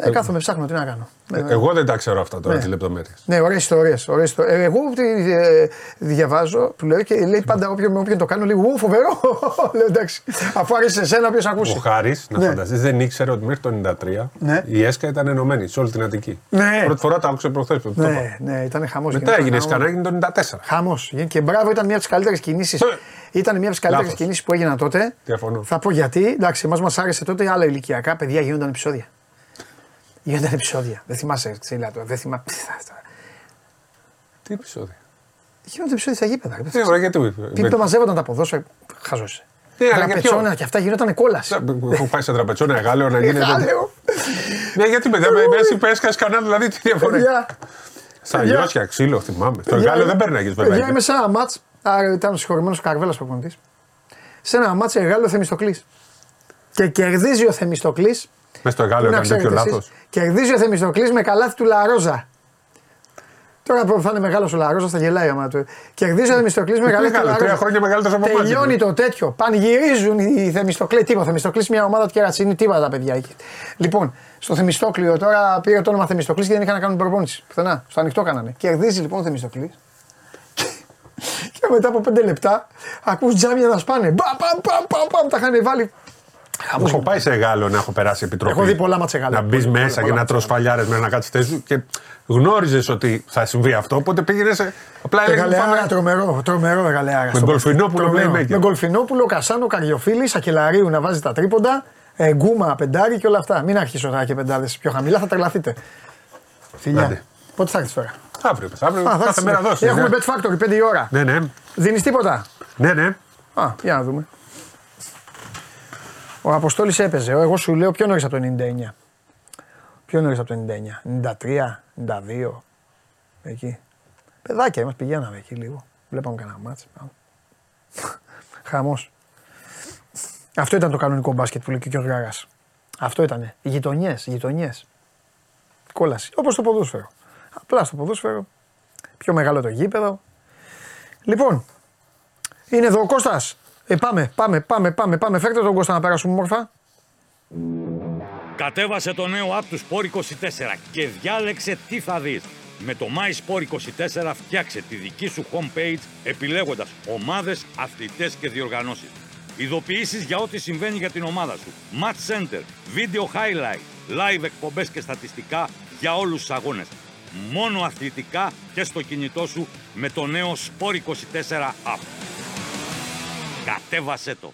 Ε, κάθομαι, ψάχνω τι να κάνω. Ε, Εγώ δεν τα ξέρω αυτά τώρα Ναι. τις λεπτομέρειες. Ναι, ωραίες ιστορίες. Ε, εγώ τι, ε, διαβάζω, του λέω και λέει πάντα όποιον, με όποιον το κάνω, λέει Ου, φοβερό. λέω εντάξει. Αφού άρεσε σε εσένα, ποιο Ο ακούσει. Χάρης, να Ναι. φανταστείς, δεν ήξερε ότι μέχρι το 93 Ναι. η ΕΣΚΑ ήταν ενωμένη σε όλη την Αττική. Ναι. Πρώτη φορά το άκουσε προχθές. Ναι, ναι, ήταν χαμός. Μετά έγινε σκανά, έγινε το 94. Χαμός. Και μπράβο, ήταν μια από τις καλύτερες κινήσεις. Ε. Ήταν μια από τις καλύτερες Λάθος. κινήσεις που έγιναν τότε. Διαφωνώ. Θα πω γιατί. Εντάξει, εμάς μας άρεσε τότε άλλα ηλικιακά παιδιά γίνονταν επεισόδια. Γίνονταν επεισόδια. Δεν θυμάσαι, ξύλα τώρα. Δεν θυμάμαι. Τι επεισόδιο; Γίνονται επεισόδια στα γήπεδα. ρε, Τι ωραία, γιατί. Τι το μαζεύονταν τα ποδόσφαιρα. Χαζό. Ναι, αλλά για ποιο; Τραπετσόνα και αυτά γινόταν κόλαση. Έχω πάει σε τραπετσόνα Γάλλιο να γίνεται. Γάλλιο. Ναι, γιατί παιδιά, με μέση που έσκασε κανένα, δηλαδή τι διαφορά. έχει. Παιδιά, Στα παιδιά. λιώσια, ξύλο, θυμάμαι. Στο παιδιά, Γάλλιο δεν παίρναγε Παιδιά, είμαι βέβαια. σε ένα μάτς. Άρα ήταν συγχωρημένος ο Καρβέλας προπονητής. Σε ένα μάτς σε Γάλλιο Θεμιστοκλής. Και κερδίζει ο Θεμιστοκλής. Μες στο Γάλλιο έκανε τέτοιο λάθος. Κερδίζει ο Θεμιστοκλής με καλάθι του Λαρόζα. Τώρα που θα είναι μεγάλος ο Λαρόζα, θα γελάει άμα του. Κερδίζει ο Θεμιστοκλής με καλάθι του Μεγάλο, Λαρόζα. τρία χρόνια μεγαλύτερος από εμάς. Τελειώνει το τέτοιο. Πανηγυρίζουν οι Θεμιστοκλή. Τίποτα. Θεμιστοκλής μια ομάδα του Κερατσίνη. Τίποτα τα παιδιά εκεί. Λοιπόν, στο Θεμιστόκλειο τώρα πήρε το όνομα Θεμιστοκλής και δεν είχαν να κάνουν προπόνηση. Πουθενά. Στο ανοιχτό κάνανε. Κερδίζει λοιπόν ο Θεμιστοκλής. Και μετά από πέντε λεπτά ακούς τζάμια να σπάνε. Μπαμ, μπαμ, μπαμ, μπαμ, μπαμ, τα είχαν βάλει. Έχω πάει σε Γάλλο να έχω περάσει επιτροπή. Έχω δει πολλά μάτσα Γάλλο. Να μπεις Πολλά, μέσα πολλά και να μάτσα τρως φαλιάρες με να κάτσεις θέση σου και γνώριζες ότι θα συμβεί αυτό. Οπότε πήγαινες σε. Απλά έλεγες Γαλεάρα τρομερό, τρομερό Γαλεάρα. Με Γκολφινόπουλο Τρομερό. playmaker. Με Γκολφινόπουλο, Κασάνο, Καριοφίλης, Ακελαρίου να βάζει τα τρίποντα, ε, Γκούμα, πεντάρι και όλα αυτά. Μην αρχίσω τώρα και πεντάδες πιο χαμηλά, θα τρελαθείτε. Φιλιά. Άντε. Πότε θα έρθεις τώρα; Αύριο, αύριο Α, θα κάθε έρθεις. μέρα δώσει. Έχουμε ναι. Bet Factory 5 η ώρα. Ναι, ναι. Δίνεις τίποτα; Ναι, ναι. Α, για να δούμε. Ο Αποστόλης έπαιζε. Εγώ σου λέω πιο νωρί από το 99. Πιο νωρί από το 99. 93, 92. Εκεί. Παιδάκια είμαστε, πηγαίναμε εκεί λίγο. Βλέπαμε κανένα μάτς. Χαμός. Αυτό ήταν το κανονικό μπάσκετ που λέει και ο Γιώργος Αυτό ήταν. Οι γειτονιές, οι γειτονιές. Κόλαση. Όπως το ποδόσφαιρο. Απλά στο ποδόσφαιρο. Πιο μεγάλο το γήπεδο. Λοιπόν, είναι εδώ ο Κώστας. Ε, πάμε, πάμε, πάμε, πάμε, πάμε. Φέρτε τον Κώστα να περάσουμε μόρφα. Κατέβασε το νέο app του Sport 24 και διάλεξε τι θα δεις. Με το My Sport 24 φτιάξε τη δική σου homepage επιλέγοντας ομάδες, αθλητές και διοργανώσεις. Ειδοποιήσεις για ό,τι συμβαίνει για την ομάδα σου. Match Center, Video Highlight, Live εκπομπές και στατιστικά για όλους τους αγώνες. Μόνο αθλητικά και στο κινητό σου με το νέο Sport 24 app. Κατέβασέ το.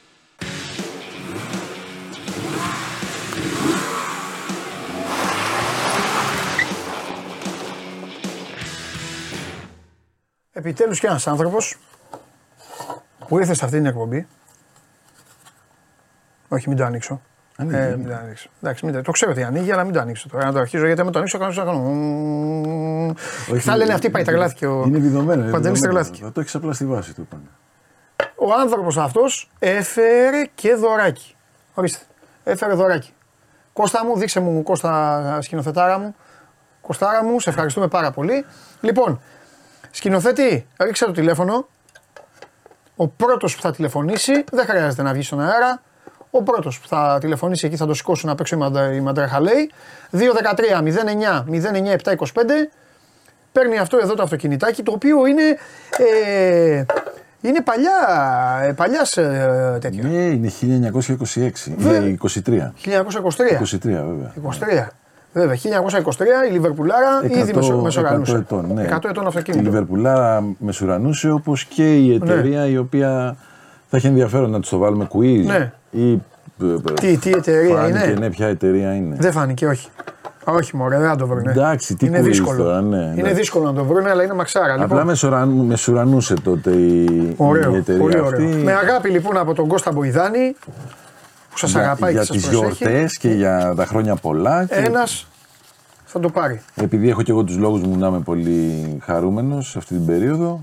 Επιτέλους και ένας άνθρωπος που ήρθε σε αυτή την εκπομπή. Όχι, μην το ανοίξω. Ανοίγει, ε, είναι. μην το ανοίξω. Εντάξει, μην το, το ξέρω ότι ανοίγει, αλλά μην το ανοίξω τώρα. Να το αρχίζω γιατί με το ανοίξω κάνω σαν κάνω. μμμ. Όχι, Θα λένε αυτή πάει, τρελάθηκε ο. Είναι βιδωμένο. ο είναι Παντελής βιδωμένο. τρελάθηκε. Θα το έχεις απλά στη βάση του. είπανε. Ο άνθρωπος αυτός έφερε και δωράκι. Ορίστε. Έφερε δωράκι. Κώστα μου, δείξε μου Κώστα σκηνοθετάρα μου. Κωστάρα μου, σε ευχαριστούμε πάρα πολύ. Λοιπόν, σκηνοθέτη, ρίξε το τηλέφωνο. Ο πρώτος που θα τηλεφωνήσει, δεν χρειάζεται να βγει στον αέρα. Ο πρώτος που θα τηλεφωνήσει εκεί θα το σηκώσουν απ' έξω η Μαντα- η Μαντρέχα λέει. 213 09 09 725. Παίρνει αυτό εδώ το αυτοκινητάκι το οποίο είναι. Ε, είναι παλιά, ε, παλιάς ε, τέτοιο. Ναι, είναι 1926. Βε- Ναι, 23. 1923. 23 βέβαια. 23. Βέβαια, 1923 η Λιβερπουλάρα ήδη μεσο, μεσορανούσε. 100 ετών, ναι. 100 ετών Η αυτοκίνητο. Λιβερπουλάρα μεσουρανούσε όπως και η εταιρεία η οποία θα έχει ενδιαφέρον να τους το βάλουμε quiz. Ναι. Ή, ε, Τι, τι εταιρεία φάνηκε, είναι; ναι, ποια εταιρεία είναι. Δεν φάνηκε, όχι. Α, όχι, μωρέ, δεν θα το βρουν. Εντάξει, τι είναι quiz δύσκολο. τώρα, ναι, είναι εντάξει. δύσκολο να το βρουν, αλλά είναι μαξάρα. Απλά Λοιπόν, μεσουραν, μεσουρανούσε τότε η, ωραίο, η εταιρεία πολύ αυτή. ωραίο. Με αγάπη λοιπόν από τον Κώστα Μποϊδάνη, που σας για, αγαπάει για και σας τις προσέχει, γιορτές και για τα χρόνια πολλά. Και ένας θα το πάρει. επειδή έχω και εγώ τους λόγους μου να είμαι πολύ χαρούμενος σε αυτή την περίοδο,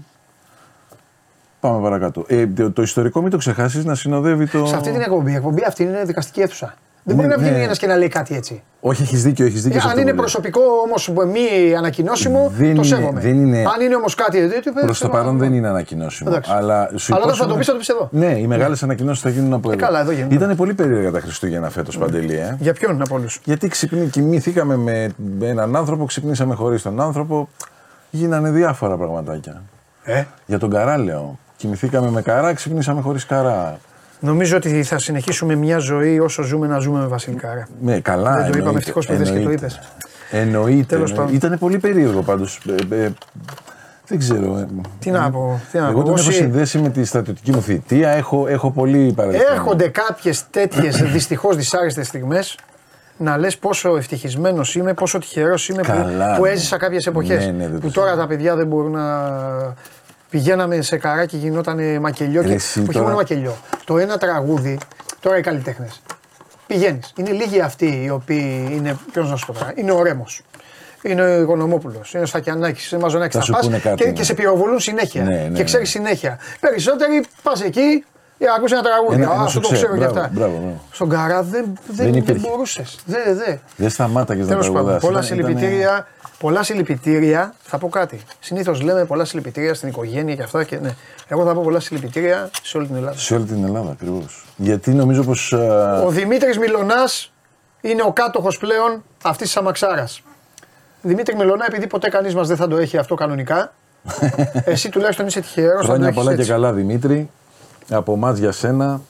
πάμε παρακάτω. Ε, το, το ιστορικό μην το ξεχάσεις να συνοδεύει το... Σε αυτή την εκπομπή, η εκπομπή αυτή είναι δικαστική αίθουσα. Δεν Ναι, μπορεί να βγει ναι. ένας και να λέει κάτι έτσι. Όχι, έχεις δίκιο, έχεις δίκιο. Ε, σε αν αυτό είναι που λες. προσωπικό όμως μη ανακοινώσιμο, Δεν το είναι- σέβομαι. δεν είναι- Αν είναι όμως κάτι τέτοιο. Προς το παρόν δεν είναι ανακοινώσιμο. Εντάξει. Αλλά, σου Αλλά όταν θα υπόσχομαι- το πεις, θα το πεις εδώ. Ναι, οι μεγάλες ανακοινώσεις θα γίνουν από Ε, εδώ. καλά, εδώ γίνονται. Ήταν πολύ περίεργα τα Χριστούγεννα φέτος, Παντελή. Ε. Για ποιον από όλους; Γιατί ξυπνή, κοιμήθηκαμε με έναν άνθρωπο, ξυπνήσαμε χωρίς τον άνθρωπο. Γίνανε διάφορα πραγματάκια. Ε. Για τον καρά λέω. Κοιμηθήκαμε με καρά, ξυπνήσαμε χωρίς καρά. Νομίζω ότι θα συνεχίσουμε μια ζωή όσο ζούμε να ζούμε με Βασιλικά. Ρε. Ναι, καλά. Δεν το είπαμε, ευτυχώς που ήρθες και το εννοείται. είπες. Εννοείται. Τέλος πάντων. Ήταν πολύ περίεργο πάντως. δεν ξέρω. ε. Τι να πω. Τι να Εγώ πω. τον έχω Όσοι συνδέσει με τη στρατιωτική μου θητεία. Έχω, έχω πολύ παρελθόν. έρχονται κάποιες τέτοιες δυστυχώς δυσάρεστες στιγμές να λες πόσο ευτυχισμένος είμαι, πόσο τυχερός είμαι που, Καλά, που ναι. έζησα κάποιες εποχές. Ναι, ναι, δεν που το τώρα τα παιδιά δεν μπορούν να. Πηγαίναμε σε καρά και γινόταν μακελιό. Ρε, Και, εσύ όχι τώρα- μόνο μακελιό. Το ένα τραγούδι, τώρα οι καλλιτέχνες. Πηγαίνεις. Είναι λίγοι αυτοί οι οποίοι είναι. Ποιος να σου πω τώρα, είναι ο Ρέμος. Είναι ο Οικονομόπουλο, είναι ο Σακιανάκη, είναι ο Μαζονάκης. Θα σου πούνε κάτι, και, ναι. και σε πυροβολούν συνέχεια. Ναι, ναι, και ξέρεις ναι. συνέχεια. Περισσότεροι πας εκεί για να ακούσει ένα τραγούδι. Ένα- Α, ένα αυτό το σουξέ. ξέρω και Μπράβο, αυτά. μπράβο, μπράβο. Στον Καρά δεν, δεν, δεν, υπήρχε. μπορούσες. Δεν, δεν. Δεν σταμάταγες να Τέλος πάντων, τραγουδάς. πολλά Ήταν- ήτανε- συλληπιτήρια. Πολλά συλληπιτήρια. Θα πω κάτι. Συνήθως λέμε πολλά συλληπιτήρια στην οικογένεια και αυτά. Και, ναι. Εγώ θα πω πολλά συλληπιτήρια σε όλη την Ελλάδα. Σε όλη την Ελλάδα ακριβώς. Γιατί νομίζω πως. Ο Δημήτρης Μιλονά είναι ο κάτοχος πλέον αυτής της αμαξάρας. Δημήτρη Μιλονά, επειδή ποτέ κανείς μας δεν θα το έχει αυτό κανονικά, εσύ τουλάχιστον είσαι τυχερός. Χρόνια πολλά και καλά, Δημήτρη. Από εμάς για σένα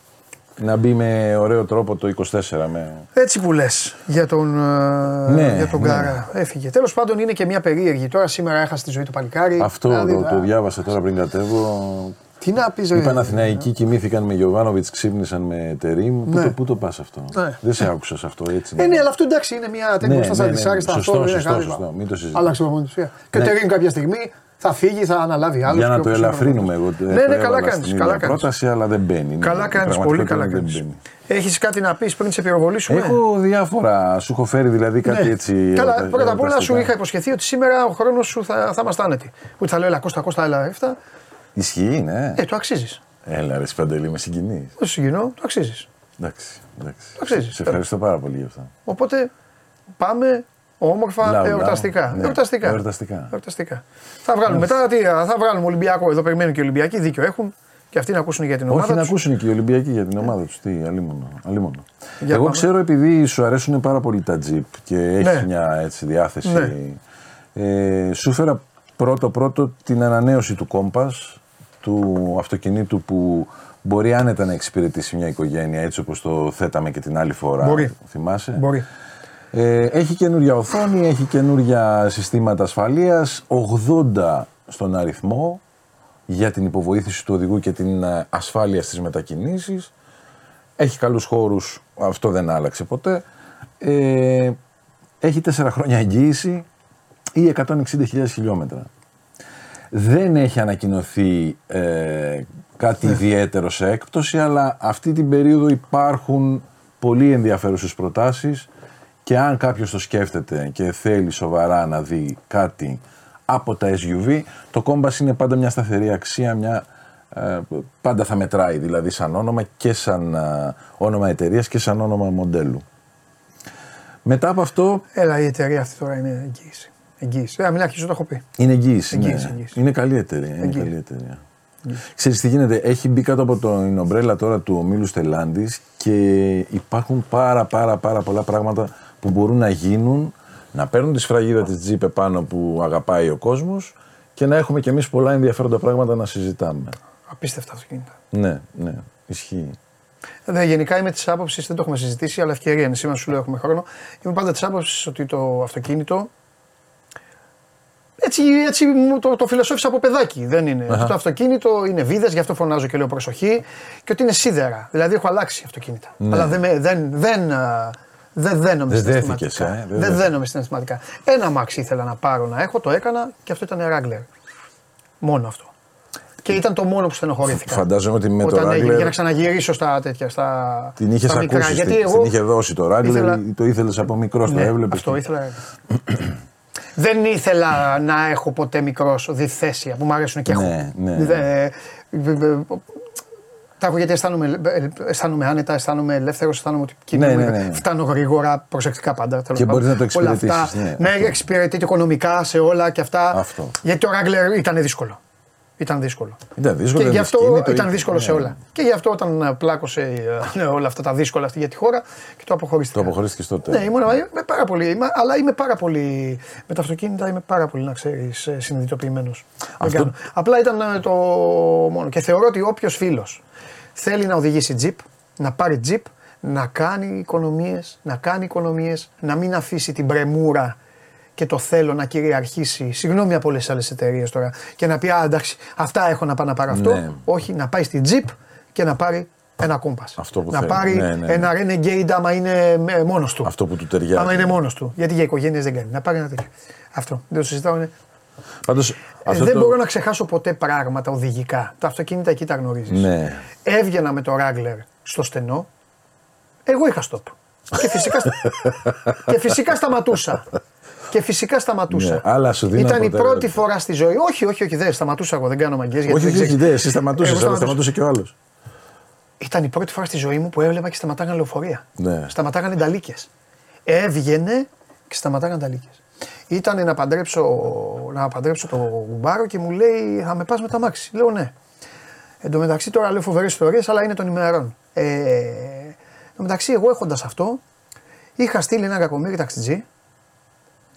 να μπει με ωραίο τρόπο το 24. Με... Έτσι που λες για τον, ε, Ναι, για τον ναι. Κάρα. Έφυγε. Τέλος πάντων είναι και μια περίεργη. Τώρα σήμερα έχασε τη ζωή του παλικάρι. Αυτό Δηλαδή, το, το α, διάβασα τώρα πριν κατέβω. Τι να πεις, Οι Παναθηναϊκοί κοιμήθηκαν με Γιωβάνοβιτς, ξύπνησαν με Τερήμ. Πού, Ναι. το, πού το πας αυτό; Ναι. Δεν σε άκουσα σε αυτό έτσι. Ε, ναι, αλλά αυτό εντάξει είναι μια τέτοια Ναι, κατάσταση ναι, τη ναι. άριστα. Σωστό, Αυτό δεν είναι σωστό, κάτι. σωστό. Μην το συζητάμε. Άλλαξε προπονητή. Και Ναι. ο Τερήμ κάποια στιγμή θα φύγει, θα αναλάβει άλλο. Για να το ελαφρύνουμε εγώ. Ναι, ναι, καλά κάνεις. Καλά κάνεις. πρόταση, αλλά δεν μπαίνει. Καλά Η κάνεις, πολύ πραγματικότητα καλά δεν κάνεις. μπαίνει. Έχεις κάτι να πεις πριν σε πυροβολήσουμε; Έχω διάφορα. Σου έχω φέρει δηλαδή κάτι Ναι. έτσι. Καλά, ερωτα- πρώτα απ' όλα σου ερωταστικά. είχα υποσχεθεί ότι σήμερα ο χρόνος σου θα, θα είμαστε άνετοι. Ούτε θα λέω, Ελά, Κώστα, Κώστα, έλα, έφτα. Ισχύει, ναι. Ε, το αξίζεις. Έλα, ρε Σπαντελή, με συγκινείς. Δεν σου συγκινώ, το αξίζεις. Εντάξει, εντάξει. αξίζεις. Σε ευχαριστώ πάρα πολύ γι' αυτό. Οπότε πάμε όμορφα Λαου, λαου. εορταστικά. Ναι, εορταστικά. εορταστικά. εορταστικά. Θα βγάλουμε μετά, τι, θα βγάλουμε Ολυμπιακό. Εδώ περιμένουν και οι Ολυμπιακοί, δίκιο έχουν. Και αυτοί να ακούσουν για την ομάδα. Όχι να τους. ακούσουν και οι Ολυμπιακοί για την ομάδα τους. Τι, αλίμονο. αλίμονο. Για Εγώ πάμε. ξέρω επειδή σου αρέσουν πάρα πολύ τα τζιπ και έχεις Ναι. μια έτσι, διάθεση. Ναι. Ε, σου φέρα πρώτο πρώτο την ανανέωση του κόμπας, του αυτοκινήτου που μπορεί άνετα να εξυπηρετήσει μια οικογένεια έτσι όπως το θέταμε και την άλλη φορά. Μπορεί. Θυμάσαι; Μπορεί. Ε, έχει καινούρια οθόνη, έχει καινούρια συστήματα ασφαλείας, 80 στον αριθμό για την υποβοήθηση του οδηγού και την ε, ασφάλεια στις μετακινήσεις. Έχει καλούς χώρους, αυτό δεν άλλαξε ποτέ. Ε, έχει τέσσερα χρόνια εγγύηση ή 160.000 χιλιόμετρα. Δεν έχει ανακοινωθεί ε, κάτι ιδιαίτερο σε έκπτωση, αλλά αυτή την περίοδο υπάρχουν πολύ ενδιαφέρουσες προτάσεις και αν κάποιος το σκέφτεται και θέλει σοβαρά να δει κάτι από τα SUV, το Compass είναι πάντα μια σταθερή αξία, μια, ε, πάντα θα μετράει δηλαδή σαν όνομα και σαν ε, όνομα εταιρείας και σαν όνομα μοντέλου. Μετά από αυτό... Έλα η εταιρεία αυτή τώρα είναι εγγύηση. Εγγύηση. Ε, μην αρχίσω, το έχω πει. Είναι εγγύηση. Εγγύηση, ναι. εγγύηση. Είναι καλή εταιρεία. Είναι καλή εταιρεία. Ξέρεις τι γίνεται, έχει μπει κάτω από την ομπρέλα τώρα του ομίλου Στελάντης και υπάρχουν πάρα πάρα πάρα πολλά πράγματα που μπορούν να γίνουν, να παίρνουν τη σφραγίδα της Jeep επάνω που αγαπάει ο κόσμος και να έχουμε κι εμείς πολλά ενδιαφέροντα πράγματα να συζητάμε. Απίστευτα αυτοκίνητα. Ναι, ναι, ισχύει. Δε, γενικά είμαι της άποψης, δεν το έχουμε συζητήσει, αλλά ευκαιρία είναι σήμερα, σου λέω έχουμε χρόνο. Είμαι πάντα της άποψης ότι το αυτοκίνητο. Έτσι, έτσι μου το, το φιλοσόφισα από παιδάκι. Δεν είναι. Αχα. Το αυτοκίνητο είναι βίδες, γι' αυτό φωνάζω και λέω προσοχή. Και ότι είναι σίδερα. Δηλαδή έχω αλλάξει αυτοκίνητα. Ναι. Αλλά δεν, με- δεν, δεν, α, δεν δένομαι Δεν συναισθηματικά. δέθηκες, ε, δεν δεν δέθηκες. δένομαι συναισθηματικά. Ένα μάξι ήθελα να πάρω να έχω, το έκανα και αυτό ήταν Wrangler. Μόνο αυτό. Και ήταν το μόνο που στενοχωρήθηκα. Φαντάζομαι ότι με το Όταν έγινε, Wrangler για να ξαναγυρίσω στα τέτοια, στα, την είχες στα μικρά. ακούσει, Γιατί την, εγώ την είχε δώσει το Wrangler ήθελα- ή το ήθελες από μικρός, το ναι, έβλεπες. Αυτό ήθελα. Δεν ήθελα να έχω ποτέ μικρός διθέσια που μου αρέσουν και έχω. Ναι, ναι. Δε- τα έχω γιατί αισθάνομαι, αισθάνομαι άνετα, αισθάνομαι ελεύθερος, αισθάνομαι ότι κινούμαι, ναι, ναι. φτάνω γρήγορα, προσεκτικά πάντα. τέλος Και πάντων. μπορείς να το Όλα αυτά, εξυπηρετήσεις, ναι, ναι, αυτό. εξυπηρετείται οικονομικά σε όλα και αυτά. Αυτό. Γιατί το Wrangler ήταν δύσκολο. Ήταν δύσκολο. Ήταν δύσκολο, Και γι' ήταν αυτό δυσκίνητο, ήταν είχε- δύσκολο σε ναι. όλα. Και γι' αυτό όταν ε, πλάκωσε ε, όλα αυτά τα δύσκολα αυτή για τη χώρα και το αποχωρίστηκα. Το αποχωρίστηκες τότε. Ναι, ήμουν, είμαι πάρα πολύ, είμαι- αλλά είμαι πάρα πολύ. Με τα αυτοκίνητα είμαι πάρα πολύ, να ξέρεις, συνειδητοποιημένος. Αυτό- Απλά ήταν ε, το μόνο. Και θεωρώ ότι όποιος φίλος θέλει να οδηγήσει τζιπ, να πάρει τζιπ, να κάνει οικονομίες, να κάνει οικονομίες, να μην αφήσει την πρεμούρα και το θέλω να κυριαρχήσει. Συγγνώμη από όλες τις άλλες εταιρείες τώρα. Και να πει, Α, εντάξει, αυτά έχω να πάω να πάρω αυτό. Ναι. Όχι, να πάει στην τζιπ και να πάρει ένα κόμπας. Αυτό που να θέλει. πάρει Ναι, ναι. ένα Renegade άμα είναι μόνος του. Αυτό που του ταιριάζει. Άμα είναι μόνος του. Γιατί για οικογένειες δεν κάνει. Να πάρει ένα τέτοιο. Αυτό. Δεν το συζητάω. Είναι. Πάντως, Ε, αυτό δεν το... μπορώ να ξεχάσω ποτέ πράγματα οδηγικά. Τα αυτοκίνητα εκεί τα γνωρίζεις. Ναι. Έβγαινα με το Wrangler στο στενό. Εγώ είχα stop. Και φυσικά, και φυσικά σταματούσα. Και φυσικά σταματούσα. Ναι, άλλα σου δίναν Ήταν η προτεραιότητα. πρώτη φορά στη ζωή. Όχι, όχι, όχι, δεν σταματούσα εγώ. Δεν κάνω μαγκέ. Όχι, όχι, όχι, δεν, εσύ σταματούσες, αλλά σταματούσε και ο άλλος. Ήταν η πρώτη φορά στη ζωή μου που έβλεπα και σταματάγαν λεωφορεία. Ναι. Σταματάγανε νταλίκες. Έβγαινε και σταματάγαν νταλίκες. Ήταν να παντρέψω, να παντρέψω το γουμπάρο και μου λέει θα με πας με τα μάξι. Λέω ναι. Εν τω μεταξύ τώρα λέω φοβερές ιστορίες, αλλά είναι των ημερών. Ε, εν τω μεταξύ, εγώ έχοντας αυτό, είχα στείλει ένα κακομίρι ταξιτζή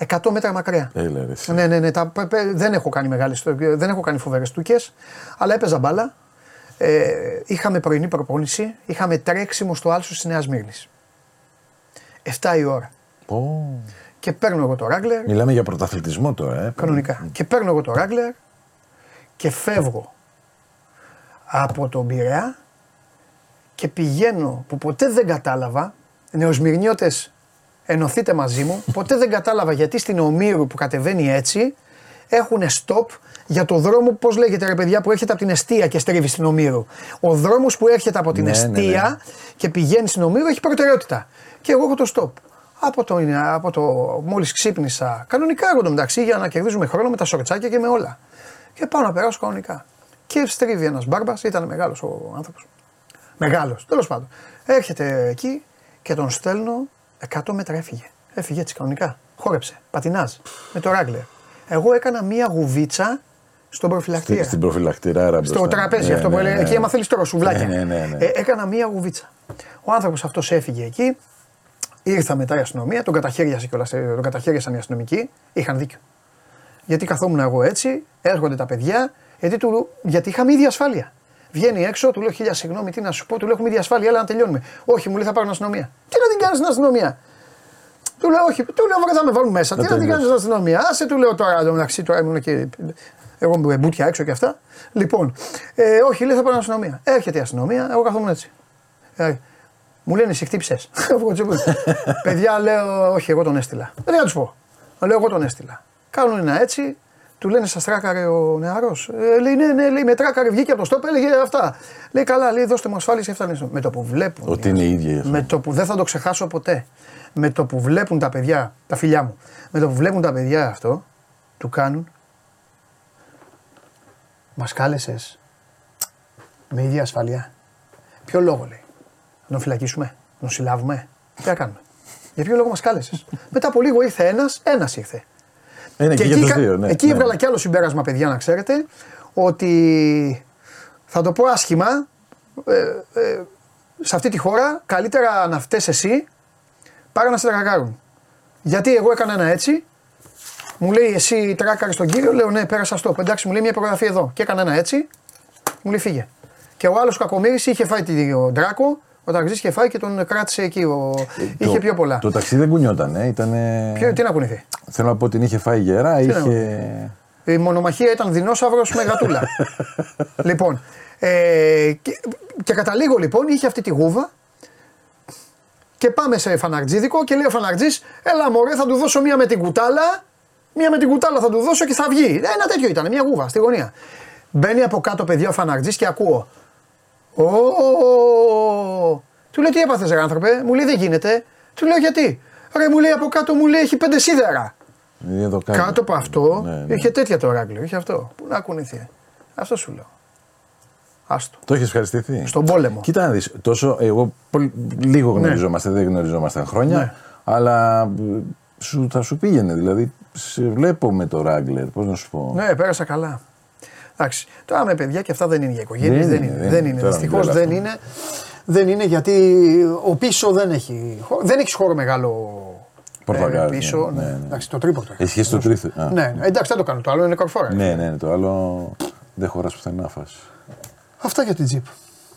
100 μέτρα μακριά. Έλα, ρε, εσύ. Ναι, ναι, ναι. Τα, πε- πε- δεν έχω κάνει μεγάλες, δεν έχω κάνει φοβερές τούκες, αλλά έπαιζα μπάλα. Ε, είχαμε πρωινή προπόνηση, είχαμε τρέξιμο στο άλσο της Νέας Μύρνης. 7 η ώρα. Πω. Και παίρνω εγώ το Ράγκλερ, Μιλάμε για πρωταθλητισμό τώρα, ε. κανονικά. Και παίρνω εγώ το Ράγκλερ και φεύγω από τον Πειραιά και πηγαίνω που ποτέ δεν κατάλαβα, νεοσμυρνιώτες ενωθείτε μαζί μου, ποτέ δεν κατάλαβα γιατί στην Ομήρου που κατεβαίνει έτσι έχουν stop για το δρόμο, πώς λέγεται ρε παιδιά, που έρχεται από την Εστία και στρίβει στην Ομήρου. Ο δρόμος που έρχεται από την Ναι, ναι, Εστία ναι. και πηγαίνει στην Ομήρου έχει προτεραιότητα. Και εγώ έχω το stop. Από το, από το μόλις ξύπνησα, κανονικά εγώ το μεταξύ για να κερδίζουμε χρόνο με τα σορτσάκια και με όλα. Και πάω να περάσω κανονικά. Και στρίβει ένας μπάρμπας, ήταν μεγάλος ο άνθρωπος. Μεγάλος, τέλος πάντων. Έρχεται εκεί και τον στέλνω 100 μέτρα έφυγε. Έφυγε έτσι κανονικά. Χόρεψε. Πατινάζ. Με το ράγκλερ. Εγώ έκανα μία γουβίτσα στον προφυλακτήρα. Στην, στην προφυλακτήρα Στο τραπέζι αυτό που έλεγε. Εκεί, άμα θέλεις τώρα σουβλάκια. Ναι, ναι, ναι, ναι. Ε, έκανα μία γουβίτσα. Ο άνθρωπος αυτός έφυγε εκεί. Ήρθα μετά η αστυνομία, τον καταχέριασε κιόλας. Τον καταχέριασαν οι αστυνομικοί. Είχαν δίκιο. Γιατί καθόμουν εγώ έτσι, έρχονται τα παιδιά, γιατί, του, γιατί είχαμε ίδια ασφάλεια. Βγαίνει έξω, του λέω χίλια συγγνώμη, τι να σου πω, του λέω έχουμε ίδια ασφάλεια, έλα να τελειώνουμε. Όχι, μου λέει θα πάρω την αστυνομία. Τι να την κάνεις στην αστυνομία. Του λέω, όχι, του λέω, «Βρε, θα με βάλουν μέσα. Τι να την κάνεις στην αστυνομία. Άσε, του λέω τώρα, εδώ μεταξύ τώρα ήμουν και. Εγώ με μπουτια έξω και αυτά. Λοιπόν, ε, όχι, λέει θα πάω στην αστυνομία. Έρχεται η αστυνομία, εγώ καθόμουν έτσι. Ε, μου λένε εσύ χτύπησες. Παιδιά λέω, όχι, εγώ τον έστειλα. Δεν να τους πω. Λέω, εγώ τον έστειλα. Κάνουν ένα έτσι, του λένε σας τράκαρε ο νεαρός. Ε, λέει, ναι, ναι, λέει, με τράκαρε, βγήκε από το στόπ, έλεγε αυτά. Λέει, καλά, λέει, δώστε μου ασφάλιση αυτά. Με το που βλέπουν. Ότι είναι η ίδια. Με το που δεν θα το ξεχάσω ποτέ. Με το που βλέπουν τα παιδιά, τα φιλιά μου, με το που βλέπουν τα παιδιά αυτό, του κάνουν. Μας κάλεσες με ίδια ασφαλεία. Ποιο λόγο λέει. Να τον φυλακίσουμε, να τον συλλάβουμε. Τι να κάνουμε; Για ποιο λόγο μας κάλεσες; Μετά από λίγο ήρθε ένας, ένας ήρθε. Είναι και, εκεί, για τους κα- δύο, ναι. εκεί ναι. έβγαλα κι άλλο συμπέρασμα, παιδιά, να ξέρετε, ότι θα το πω άσχημα, ε, ε, σε αυτή τη χώρα καλύτερα να φταίς εσύ παρά να σε τρακάρουν. Γιατί εγώ έκανα ένα έτσι, μου λέει εσύ τράκαρες τον κύριο, λέω ναι πέρασα στο, εντάξει μου λέει μια υπογραφή εδώ και έκανα ένα έτσι, μου λέει φύγε. Και ο άλλος κακομύρης είχε φάει τον Ντράκο, ο ταξιτής είχε φάει και τον κράτησε εκεί, ο... είχε το, πιο πολλά. Το ταξίδι δεν κουνιόταν, ε. Ήτανε... Ποιο, τι να κουνηθεί; Θέλω να πω ότι την είχε φάει γερά, να είχε. Η μονομαχία ήταν δεινόσαυρος με γατούλα. λοιπόν, ε, και, και καταλήγω λοιπόν, είχε αυτή τη γούβα και πάμε σε φαναρτζίδικο και λέει ο φαναρτζής, έλα μωρέ θα του δώσω μία με την κουτάλα, μία με την κουτάλα θα του δώσω και θα βγει. Ε, Ένα τέτοιο ήταν, μία γούβα στη γωνία. Μπαίνει από κάτω παιδιά ο φαναρτζής και ακούω. Ω, του λέω τι έπαθες ρε άνθρωπε, μου λέει δεν γίνεται. Του λέω γιατί; Ρε μου λέει από κάτω μου λέει έχει πέντε σίδερα. Ε, Εδώ κάτω. Κάτω από αυτό Ναι, ναι. είχε τέτοια το ράκλιο, είχε αυτό. Πού να κουνηθεί. Αυτό σου λέω. Άστο. Το έχεις ευχαριστηθεί; Στον πόλεμο. Κοίτα να δεις, τόσο εγώ πολύ, λίγο γνωριζόμαστε, δεν γνωριζόμαστε χρόνια, Ναι. αλλά ε, σου, θα σου πήγαινε. Δηλαδή, σε βλέπω με το Ράγκλερ, πώς να σου πω. Ναι, πέρασα καλά. Εντάξει. Τώρα με παιδιά και αυτά δεν είναι για οικογένειες. Δεν Δεν, είναι, είναι. δεν Δεν είναι. είναι. Τώρα Δυστυχώς μην δεν τρελαθούμε. είναι. Δεν είναι γιατί ο πίσω δεν έχει. χώρο- Δεν έχεις χώρο μεγάλο. Πορτοκάλι, ε, πίσω. ναι, Ναι, ναι, ναι. Εντάξει, το τρίποντο. έχει. Έχει το τρίτο. Α, Ναι, ναι, εντάξει, δεν το κάνω. Το άλλο είναι κορφόρα. ναι, ναι, το άλλο δεν χωρά πουθενά φάση. Αυτά για την Jeep.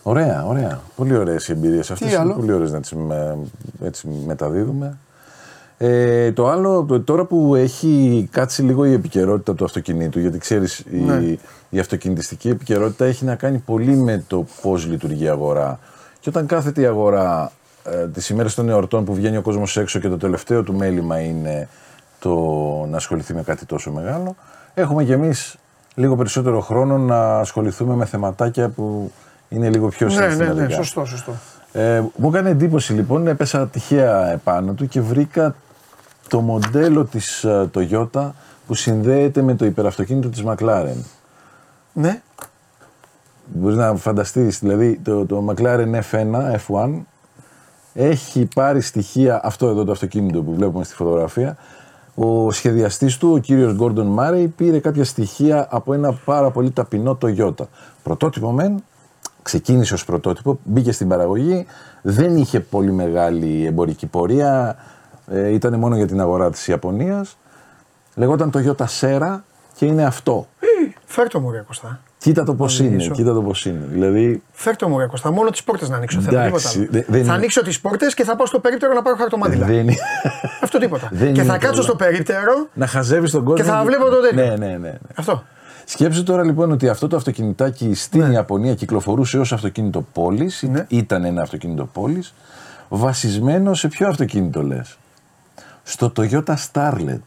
Ωραία, ωραία. Πολύ ωραίες οι εμπειρίες αυτές. Είναι άλλο; πολύ ωραίες να τις έτσι μεταδίδουμε. Ε, το άλλο, το- τώρα που έχει κάτσει λίγο η επικαιρότητα του αυτοκινήτου, γιατί ξέρεις η, Ναι. η αυτοκινητιστική επικαιρότητα έχει να κάνει πολύ με το πώς λειτουργεί η αγορά. Και όταν κάθεται η αγορά ε, τις ημέρες των εορτών που βγαίνει ο κόσμος έξω και το τελευταίο του μέλημα είναι το να ασχοληθεί με κάτι τόσο μεγάλο, έχουμε κι εμείς λίγο περισσότερο χρόνο να ασχοληθούμε με θεματάκια που είναι λίγο πιο Ναι, ναι, συναισθηματικά. ναι, σωστό, σωστό. Ε, μου έκανε εντύπωση λοιπόν, έπεσα τυχαία επάνω του και βρήκα το μοντέλο της ε, Toyota που συνδέεται με το υπεραυτοκίνητο της McLaren. Ναι, Μπορείς να φανταστείς, δηλαδή το, το McLaren F1, F1 έχει πάρει στοιχεία, αυτό εδώ το αυτοκίνητο που βλέπουμε στη φωτογραφία, ο σχεδιαστής του, ο κύριος Gordon Murray, πήρε κάποια στοιχεία από ένα πάρα πολύ ταπεινό Toyota. Πρωτότυπο μεν, ξεκίνησε ως πρωτότυπο, μπήκε στην παραγωγή, δεν είχε πολύ μεγάλη εμπορική πορεία, ε, ήταν μόνο για την αγορά της Ιαπωνίας. Λεγόταν Toyota Sera και είναι αυτό. φέρ το μου ρε Κωστά. Κοίτα το πώς είναι, μιλήσω. κοίτα το πώς είναι. Δηλαδή, Φέρ το μου ρε Κωστά. Μόνο τις πόρτες να ανοίξω. Θέλω τίποτα Εντάξει, άλλο. δε- δεν θα είναι- ανοίξω τις πόρτες και θα πάω στο περίπτερο να πάρω χαρτομάτιλα. δεν είναι... Αυτό τίποτα. Δεν και είναι θα κάτσω πολλά. στο περίπτερο. να χαζεύεις τον κόσμο. Και θα βλέπω το τέτοιο. Ναι, ναι, ναι. ναι. Αυτό. Σκέψου τώρα λοιπόν ότι αυτό το αυτοκινητάκι στην Ιαπωνία κυκλοφορούσε ως αυτοκίνητο πόλης, Ναι. ήταν ένα αυτοκίνητο πόλης, βασισμένο σε ποιο αυτοκίνητο λες; Στο Toyota Starlet.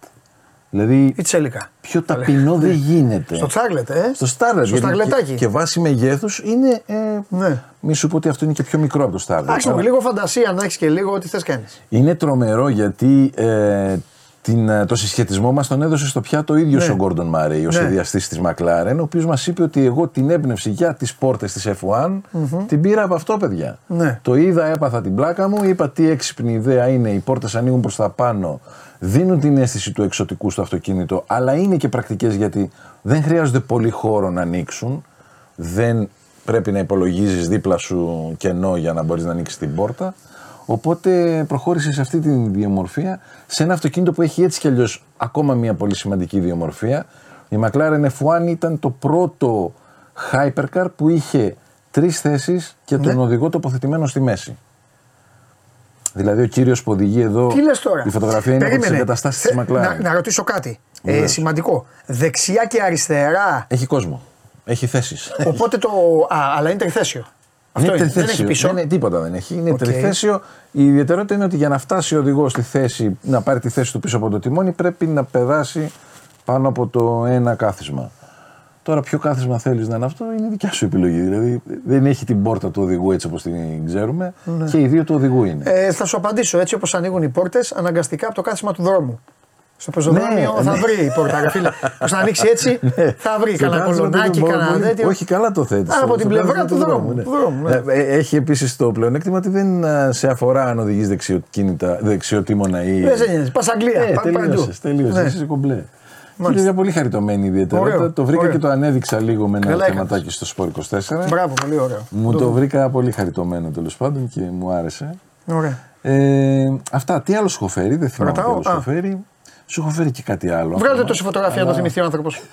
Δηλαδή Ή τσέλικα. πιο ταπεινό δεν γίνεται. Στο τσάγλετ, ε. Στο Starlet. Στο γιατί σταγλετάκι. Και, και βάση μεγέθους είναι... Ε, Ναι. Μη σου πω ότι αυτό είναι και πιο μικρό από το Starlet. Εντάξει, μου, Αλλά- λίγο φαντασία να έχεις και λίγο ό,τι θες κάνεις. Είναι τρομερό γιατί ε, την, ε, το συσχετισμό μας τον έδωσε στο πιάτο ο ίδιος Ναι. ο Γκόρντον Μάρεϊ, ο Ναι. σχεδιαστής της McLaren, ο οποίος μας είπε ότι εγώ την έμπνευση για τις πόρτες της F1 την πήρα από αυτό, παιδιά. Ναι. Το είδα, έπαθα την πλάκα μου, είπα τι έξυπνη ιδέα είναι. Οι πόρτες ανοίγουν προς τα πάνω, δίνουν την αίσθηση του εξωτικού στο αυτοκίνητο, αλλά είναι και πρακτικές γιατί δεν χρειάζονται πολύ χώρο να ανοίξουν. Δεν πρέπει να υπολογίζεις δίπλα σου κενό για να μπορείς να ανοίξεις την πόρτα. Οπότε προχώρησε σε αυτή τη διαμορφία σε ένα αυτοκίνητο που έχει έτσι κι αλλιώς ακόμα μια πολύ σημαντική διαμορφία. Η McLaren F1 ήταν το πρώτο hypercar που είχε τρεις θέσεις και τον Ναι. οδηγό τοποθετημένο στη μέση. Δηλαδή ο κύριος που οδηγεί εδώ, Τι λες τώρα; η φωτογραφία είναι από τις Περίμενε. εγκαταστάσεις της Θε- McLaren. Να, να ρωτήσω κάτι. Ε, Βεβαίως. σημαντικό. Δεξιά και αριστερά; Έχει κόσμο. Έχει θέσεις. Οπότε το. Α, αλλά είναι τριθέσιο. Αυτό είναι. Δεν έχει πίσω. Δεν είναι, τίποτα δεν έχει. Είναι Οκ. τριθέσιο. Η ιδιαιτερότητα είναι ότι για να φτάσει ο οδηγός στη θέση, να πάρει τη θέση του πίσω από το τιμόνι, πρέπει να περάσει πάνω από το ένα κάθισμα. Τώρα, ποιο κάθισμα θέλεις να είναι αυτό, είναι δικιά σου επιλογή. Δηλαδή, δεν έχει την πόρτα του οδηγού έτσι όπως την ξέρουμε Ναι. και οι δύο του οδηγού είναι. Ε, θα σου απαντήσω έτσι όπως ανοίγουν οι πόρτες, αναγκαστικά από το κάθισμα του δρόμου. Στο πεζοδρόμιο Ναι, θα ναι. βρει η πόρτα. ρε φίλε. Πώς να ανοίξει έτσι, θα βρει Στο κανένα κάθισμα του κολονάκι, δρόμου, κανένα μπορεί- τέτοιο. Όχι, καλά το θέτει. Α, από την πλευρά του δρόμου, του δρόμου, ναι. Ε, Έχει επίσης το πλεονέκτημα ότι δεν ε, σε αφορά αν οδηγείς δεξιοκίνητα, δεξιοτήμωνα ή. Δεν σε νοιάζει. Πας Αγγλία. Ε, πα- παντού. τελείωσες. Τελείωσες. Ναι. Είσαι κομπλέ. Και Μάλιστα. είναι πολύ χαριτωμένη ιδιαιτερότητα. Ωραίο, Το βρήκα ωραίο. και το ανέδειξα λίγο με ένα Καλά έκανες. θεματάκι στο Σπόρ 24. Μπράβο, πολύ ωραίο. Μου το βρήκα πολύ χαριτωμένο τέλος πάντων και μου άρεσε. Ωραία. Ε, αυτά. Τι άλλο σου έχω φέρει, δεν θυμάμαι τι Ρωτάω, άλλο σου α. έχω φέρει. Σου έχω φέρει και κάτι άλλο. Βγάλτε ακόμα. τόση φωτογραφία να το Αλλά- θυμηθεί ο άνθρωπος.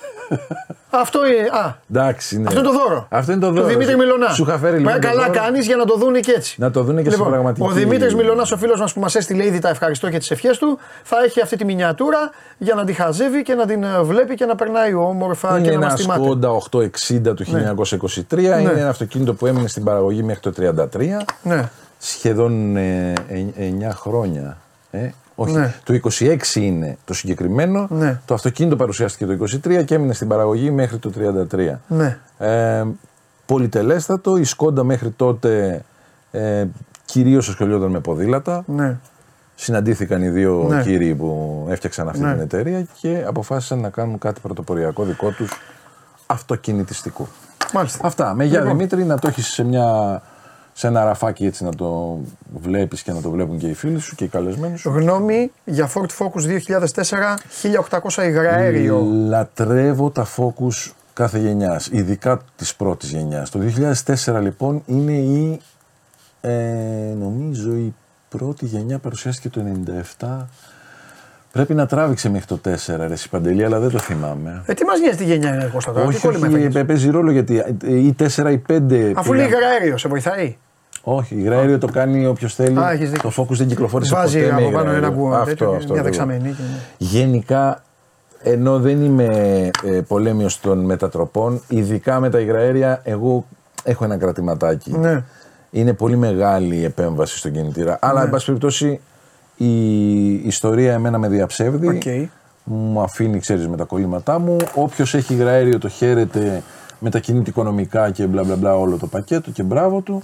Αυτό είναι. Α, Εντάξει, ναι. αυτό είναι το δώρο. Αυτό είναι το Του δώρο. Δημήτρης Μιλωνά. Σου είχα φέρει λοιπόν. Μα το καλά δώρο. κάνεις για να το δούνε και έτσι. Να το δούνε και σε Λοιπόν, πραγματική. Ο Δημήτρης Μιλωνάς, ο φίλος μας που μας έστειλε ήδη τα ευχαριστώ και τις ευχές του, θα έχει αυτή τη μινιατούρα για να τη χαζεύει και να την ε, βλέπει και να περνάει όμορφα Είναι και να μα ένα θυμάται. Skoda 860 του 1923. Είναι Ναι. ένα αυτοκίνητο που έμεινε στην παραγωγή μέχρι το 1933. Ναι. Σχεδόν ε, 9 χρόνια. Ε, όχι, Ναι. το 26 είναι το συγκεκριμένο. Ναι. Το αυτοκίνητο παρουσιάστηκε το 23 και έμεινε στην παραγωγή μέχρι το 33. Ναι. Ε, πολυτελέστατο. Η Skoda μέχρι τότε ε, κυρίως ασχολιόταν με ποδήλατα. Ναι. Συναντήθηκαν οι δύο Ναι. κύριοι που έφτιαξαν αυτή Ναι. την εταιρεία και αποφάσισαν να κάνουν κάτι πρωτοποριακό δικό τους αυτοκινητιστικό. Μάλιστα. Αυτά. Με γεια Λοιπόν. Δημήτρη, να το έχεις σε, μια, σε ένα ραφάκι έτσι να το βλέπεις και να το βλέπουν και οι φίλοι σου και οι καλεσμένοι σου. Γνώμη για Ford Focus 2004 1800 υγραέριο. Λατρεύω τα Focus κάθε γενιάς, ειδικά της πρώτης γενιάς. Το 2004 λοιπόν είναι η, ε, νομίζω η πρώτη γενιά παρουσιάστηκε το 97. Πρέπει να τράβηξε μέχρι το 4 ρε εσύ Παντελή, αλλά δεν το θυμάμαι. Ε, τι μας νοιάζει τη γενιά είναι Κώστα τώρα, τι όχι, κόλλημα όχι, έφαγες; ε, παίζει ρόλο γιατί ε, ή 4 ή 5. Αφού λέει υγραέριο, σε βοηθάει; Όχι, υγραέριο το κάνει όποιος θέλει. Α, έχεις δίκιο. το Focus δεν κυκλοφόρησε Βάζει ποτέ με από πάνω υγραέριο. ένα που Αυτό, τέτοιο, αυτό μια ακριβώς. δεξαμενή. και- Γενικά, ενώ δεν είμαι ε, πολέμιος των μετατροπών, ειδικά με τα υγραέρια, εγώ έχω ένα κρατηματάκι. Ναι. Είναι πολύ μεγάλη η επέμβαση στον κινητήρα. Αλλά, εν πάση περιπτώσει, η ιστορία εμένα με διαψεύδει. Οκ. Μου αφήνει, ξέρεις, με τα κολλήματά μου. Όποιος έχει υγραέριο το χαίρεται, μετακινείται οικονομικά και μπλα μπλα μπλα όλο το πακέτο και μπράβο του.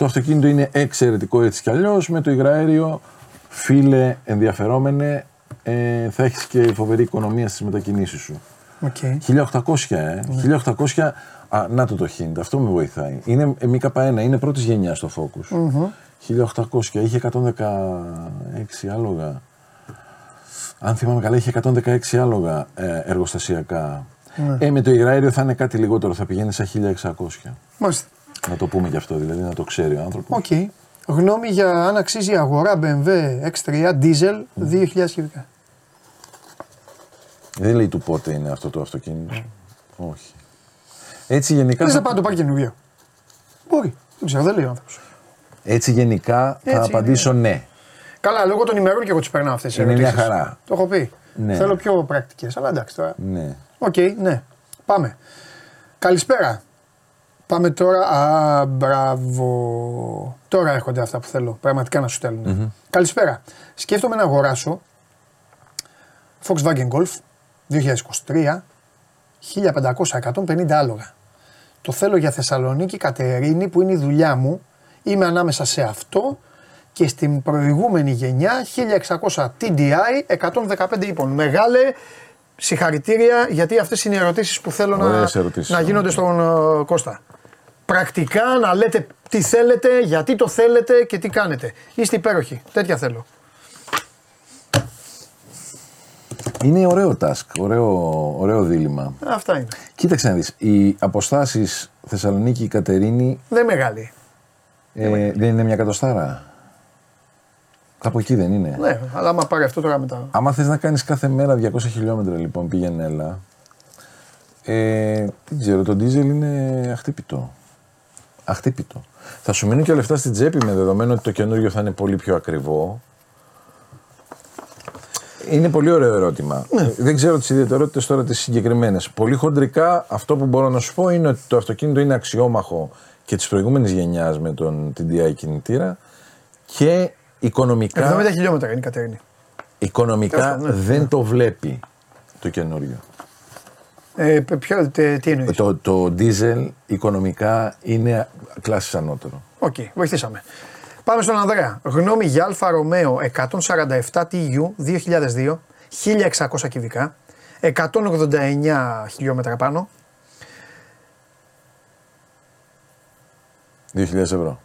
Το αυτοκίνητο είναι εξαιρετικό έτσι κι αλλιώς. Με το υγραέριο, φίλε, ενδιαφερόμενε, ε, θα έχεις και φοβερή οικονομία στις μετακινήσεις σου. Οκ. 1800, ε. 1800. Α, να το το hint, αυτό με βοηθάει. Είναι ε, MK1, είναι πρώτης γενιάς στο Focus. Μμμ. 1800, είχε 116 άλογα. Αν θυμάμαι καλά, είχε 116 άλογα ε, εργοστασιακά. Ναι. Ε, με το υγραέριο θα είναι κάτι λιγότερο, θα πηγαίνει στα 1600. Μάλιστα. Να το πούμε και αυτό, δηλαδή να το ξέρει ο άνθρωπος. Οκ. Γνώμη για αν αξίζει η αγορά BMW X3 Diesel 2000 κυβικά. Δεν λέει του πότε είναι αυτό το αυτοκίνητο. Όχι. Έτσι γενικά, Δεν θα, θα πάει να το πάρει καινούριο. Μπορεί. Δεν ξέρω, δεν λέει ο άνθρωπος. έτσι γενικά θα Έτσι απαντήσω ναι. Καλά, λόγω των ημερών και εγώ τις περνάω αυτές τις Είναι ερωτήσεις. μια χαρά. Το έχω πει. Ναι. Θέλω πιο πρακτικές. Αλλά εντάξει τώρα. ναι. Οκ, ναι. Πάμε. Καλησπέρα. Πάμε τώρα. Α, μπράβο. Τώρα έρχονται αυτά που θέλω. Πραγματικά να σου στελνουν Καλησπέρα. Σκέφτομαι να αγοράσω Volkswagen Golf 2023 1500-150 άλογα. Το θέλω για Θεσσαλονίκη Κατερίνη που είναι η δουλειά μου. Είμαι ανάμεσα σε αυτό και στην προηγούμενη γενιά 1600 TDI 115 ύπων. Μεγάλε συγχαρητήρια γιατί αυτές είναι οι ερωτήσεις που θέλω να, Ωραίες ερωτήσεις. να γίνονται στον ε, Κώστα. Πρακτικά να λέτε τι θέλετε, γιατί το θέλετε και τι κάνετε. Είστε υπέροχοι. Τέτοια θέλω. Είναι ωραίο task, ωραίο, ωραίο δίλημα. Αυτά είναι. Κοίταξε να δεις, οι αποστάσεις Θεσσαλονίκη-Κατερίνη Δεν είναι μεγάλη. ε, δεν είναι μια κατοστάρα. Κάπου εκεί δεν είναι. Ναι, αλλά άμα πάρει αυτό τώρα μετά. Άμα θες να κάνεις κάθε μέρα 200 χιλιόμετρα λοιπόν πήγαινε έλα. Ε, δεν ξέρω, το ντίζελ είναι αχτύπητο. Αχτύπητο. Θα σου μείνουν και λεφτά στην τσέπη με δεδομένο ότι το καινούριο θα είναι πολύ πιο ακριβό. είναι πολύ ωραίο ερώτημα. Ναι. Δεν ξέρω τις ιδιαιτερότητες τώρα τις συγκεκριμένες. Πολύ χοντρικά αυτό που μπορώ να σου πω είναι ότι το αυτοκίνητο είναι αξιόμαχο και της προηγούμενης γενιάς με τον TDI κινητήρα και οικονομικά, 70 χιλιόμετρα είναι η Κατερίνη. οικονομικά Τέλος πάντων, ναι. δεν το βλέπει το καινούριο. Ε, ποιο, τε- τι εννοείς; Το, το diesel οικονομικά είναι κλάση ανώτερο. Οκ, βοηθήσαμε. Πάμε στον Ανδρέα. Γνώμη για Alfa Romeo 147 του 2002, 1600 κυβικά, 189 χιλιόμετρα πάνω. 2.000 ευρώ.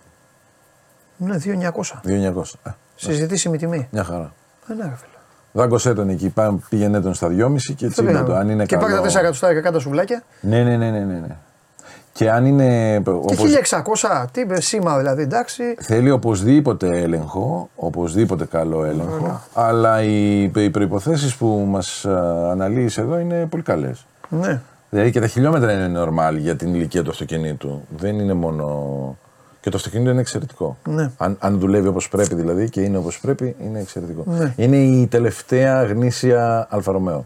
Ναι, 2.900. 2.900. Ε, Συζητήσιμη τιμή. μια χαρά. Ε, ναι, ρε φίλε. Δάγκωσέ τον εκεί, πάμε, πήγαινε τον στα 2,5 και έτσι Αυτό το. Αν είναι και καλό. πάρε τα 4 εκατοστάρικα κάτω σουβλάκια. Ναι, ναι, ναι, ναι, ναι. ναι. Και αν είναι. Και Όπως... 1600, τι είπε, σήμα δηλαδή, εντάξει. Θέλει οπωσδήποτε έλεγχο, οπωσδήποτε καλό έλεγχο. Αλλά οι, οι προποθέσει που μας αναλύεις εδώ είναι πολύ καλές. Ναι. Δηλαδή και τα χιλιόμετρα είναι normal για την ηλικία του αυτοκινήτου. Δεν είναι μόνο. Και το αυτοκίνητο είναι εξαιρετικό. Ναι. Αν, αν δουλεύει όπως πρέπει δηλαδή και είναι όπως πρέπει, είναι εξαιρετικό. Ναι. Είναι η τελευταία γνήσια Αλφα Ρωμαίο.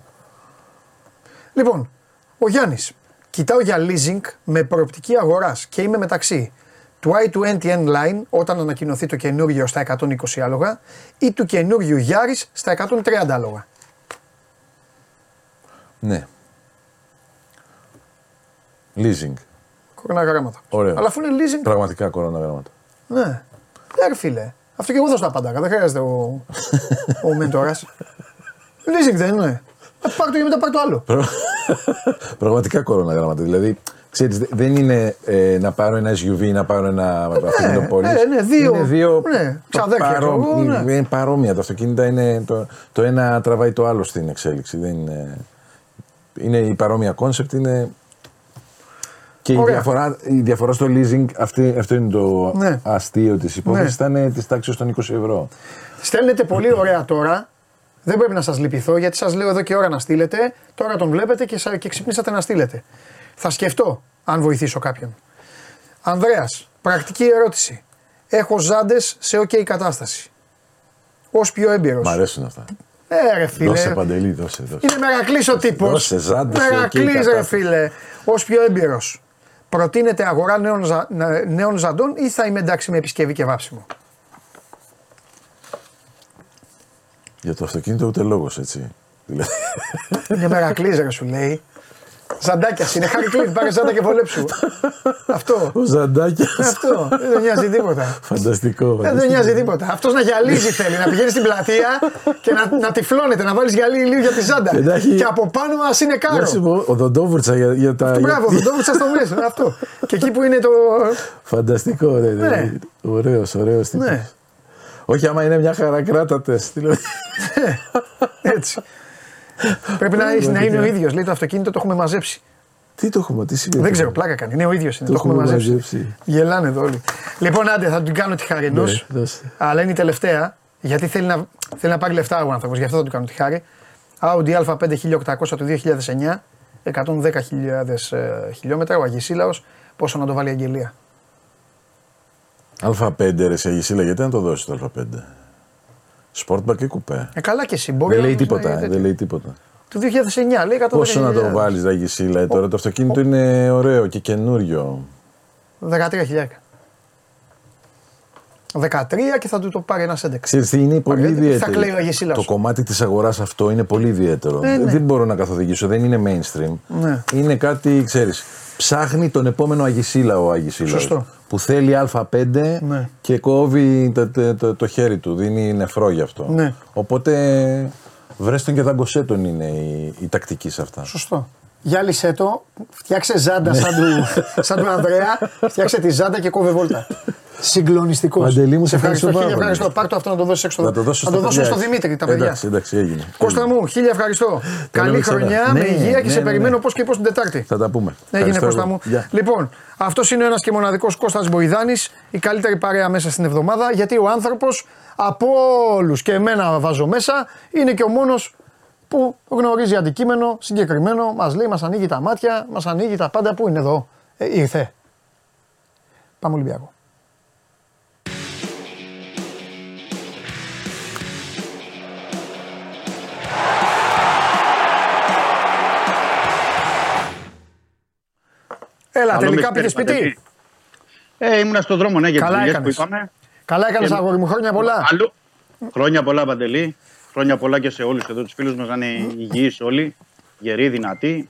Λοιπόν, ο Γιάννης. Κοιτάω για leasing με προοπτική αγοράς και είμαι μεταξύ του i20 N-Line όταν ανακοινωθεί το καινούργιο στα 120 άλογα ή του καινούριου Yaris στα 130 άλογα. Ναι. Leasing. Κοροναγράμματα. Ωραίο. Αλλά αφού είναι leasing. Πραγματικά κοροναγράμματα. Ναι. Ναι, ρε φίλε. Αυτό και εγώ θα στα απαντάκα. Δεν χρειάζεται ο, ο μέντορας. leasing δεν είναι. Ε, Πάρ το και μετά πάρ το άλλο. Πραγματικά κορώνα γράμματα. Δηλαδή, ξέρεις, δε- δεν είναι ε, να πάρω ένα SUV ή να πάρω ένα αυτοκίνητο πόλης. ε, ναι, δύο. Είναι δύο Ναι, ξαδέρφια, παρό- ξέρω εγώ, ναι. είναι παρόμοια. Τα αυτοκίνητα είναι το, το ένα τραβάει το άλλο στην εξέλιξη. Δεν είναι, είναι η παρόμοια concept, είναι και η Ωραία. διαφορά, η διαφορά στο leasing, αυτή, αυτό είναι το Ναι. αστείο της υπόθεσης, ήταν της τάξης των 20 ευρώ. Στέλνετε πολύ ωραία τώρα. Δεν πρέπει να σας λυπηθώ γιατί σας λέω εδώ και ώρα να στείλετε. Τώρα τον βλέπετε και, σα- και ξυπνήσατε να στείλετε. Θα σκεφτώ αν βοηθήσω κάποιον. Ανδρέας, πρακτική ερώτηση. Έχω ζάντες σε OK κατάσταση. Ω πιο έμπειρος. Μ' αρέσουν αυτά. Ε, ρε φίλε. Δώσε παντελή, δώσε, δώσε. Είναι μεγακλή ο τύπος. Δώσε ζάντες σε OK Μεγακλή, ρε κατάσταση. φίλε. Ω πιο έμπειρος. Προτείνετε αγορά νέων, ζα- να- νέων ζαντών ή θα είμαι εντάξει με επισκευή και βάψιμο; Για το αυτοκίνητο ούτε λόγος έτσι. Δηλαδή, Είναι μεγακλή, ρε σου λέει. Ζαντάκια είναι. Χάρη Κλίν, πάρε ζάντα και βολέψου. Αυτό. Ο Ζαντάκιας. Αυτό. Δεν τον νοιάζει τίποτα. Φανταστικό. Δεν τον φανταστικό. νοιάζει τίποτα. Αυτός να γυαλίζει θέλει. Να πηγαίνει στην πλατεία και να, να τυφλώνεται, να βάλεις γυαλί λίγο για τη ζάντα. Και να έχει- Και από πάνω μα είναι Να κάρο. σου πω, ο Δοντόβουρτσα για, για τα. για- Μπράβο, δεν το έβρισα στο μέσα. Αυτό. Και εκεί που είναι το. Φανταστικό, ρε. Ναι. Ωραίος, ωραίος τύπος. Ναι. Όχι, άμα είναι μια χαρά κράτατε. Έτσι. Πρέπει να, να είναι ο ίδιος. Λέει το αυτοκίνητο το έχουμε μαζέψει. Τι το έχουμε, τι σημαίνει. Δεν ξέρω, πλάκα κάνει. Είναι ο ίδιος. Το, Το έχουμε έχουμε μαζέψει. μαζέψει. Γελάνε εδώ όλοι. Λοιπόν, άντε, θα του κάνω τη χάρη ενός. Ναι, δώσε. αλλά είναι η τελευταία. Γιατί θέλει να, θέλει να πάρει λεφτά ο άνθρωπος. Γι' αυτό θα του κάνω τη χάρη. Audi A5 1800 του 2009. 110.000 ε, χιλιόμετρα. Ο Αγισίλαο. Πόσο να το βάλει η αγγελία; Α5 ρε σε Αγισίλα, γιατί να το δώσει το Α5. Sportback ή κουπέ; Ε, καλά και εσύ. Μπορεί Δεν να λέει δώσεις τίποτα, ένα ε, τέτοιο. δεν λέει τίποτα. Του 2009 λέει 110.000. Πόσο να το βάλεις, Αγισίλα, ε, τώρα το αυτοκίνητο είναι ωραίο και καινούριο. 13.000. 13 και θα του το πάρει ένας 11. Ξέρεις τι είναι πολύ Ωραία, τι θα ιδιαίτερο. κλαίει ο Αγισίλαος. Το κομμάτι της αγοράς αυτό είναι πολύ ιδιαίτερο. Ναι, ναι. Δεν μπορώ να καθοδηγήσω, δεν είναι mainstream. Ναι. Είναι κάτι, ξέρεις. Ψάχνει τον επόμενο Αγισίλα ο Αγισίλα. Σωστό. Που θέλει Α5 Ναι. και κόβει το, το, το- το χέρι του. Δίνει νεφρό γι' αυτό. Ναι. Οπότε βρες τον και δαγκωσέ τον είναι η, η τακτική σε αυτά. Σωστό. Γυάλισέ το, φτιάξε ζάντα σαν του, σαν του Ανδρέα, φτιάξε τη ζάντα και κόβε βόλτα. Συγκλονιστικός. Παντελή μου, σε σε ευχαριστώ. ευχαριστώ Χίλια πάρα πολύ. ευχαριστώ. Πάρ το αυτό να το δώσεις έξω. Να το δώσω να το στα δώσω παιδιά. στο Δημήτρη, τα παιδιά. Εντάξει, εντάξει, έγινε. Κώστα μου, χίλια ευχαριστώ. Καλή ξανά. χρονιά, Ναι, με υγεία και ναι, σε ναι, περιμένω ναι. πώς και πώς την Τετάρτη. Θα τα πούμε. Έγινε Ευχαριστώ Κώστα εγώ. μου. Γεια. Λοιπόν, αυτός είναι ο ένας και μοναδικός Κώστας Μποϊδάνης, η καλύτερη παρέα μέσα στην εβδομάδα, γιατί ο άνθρωπος από όλους και εμένα βάζω μέσα, είναι και ο μόνος που γνωρίζει αντικείμενο συγκεκριμένο, μας λέει, μας ανοίγει τα μάτια, μας ανοίγει τα πάντα. Πού είναι εδώ, ε, ήρθε. Πάμε Ολυμπιακό. Έλα, Καλό τελικά μεσημέρι, πήγε σπίτι; Παντελή. Ε, ήμουνα στον δρόμο, ναι, για Καλά τις δουλειές που έκανες. είπαμε. Καλά έκανες Και- αγόρι μου, χρόνια πολλά. Αλλού. Χρόνια πολλά, Παντελή. Χρόνια πολλά και σε όλους εδώ τους φίλους μας να είναι υγιείς όλοι. Γεροί, δυνατοί.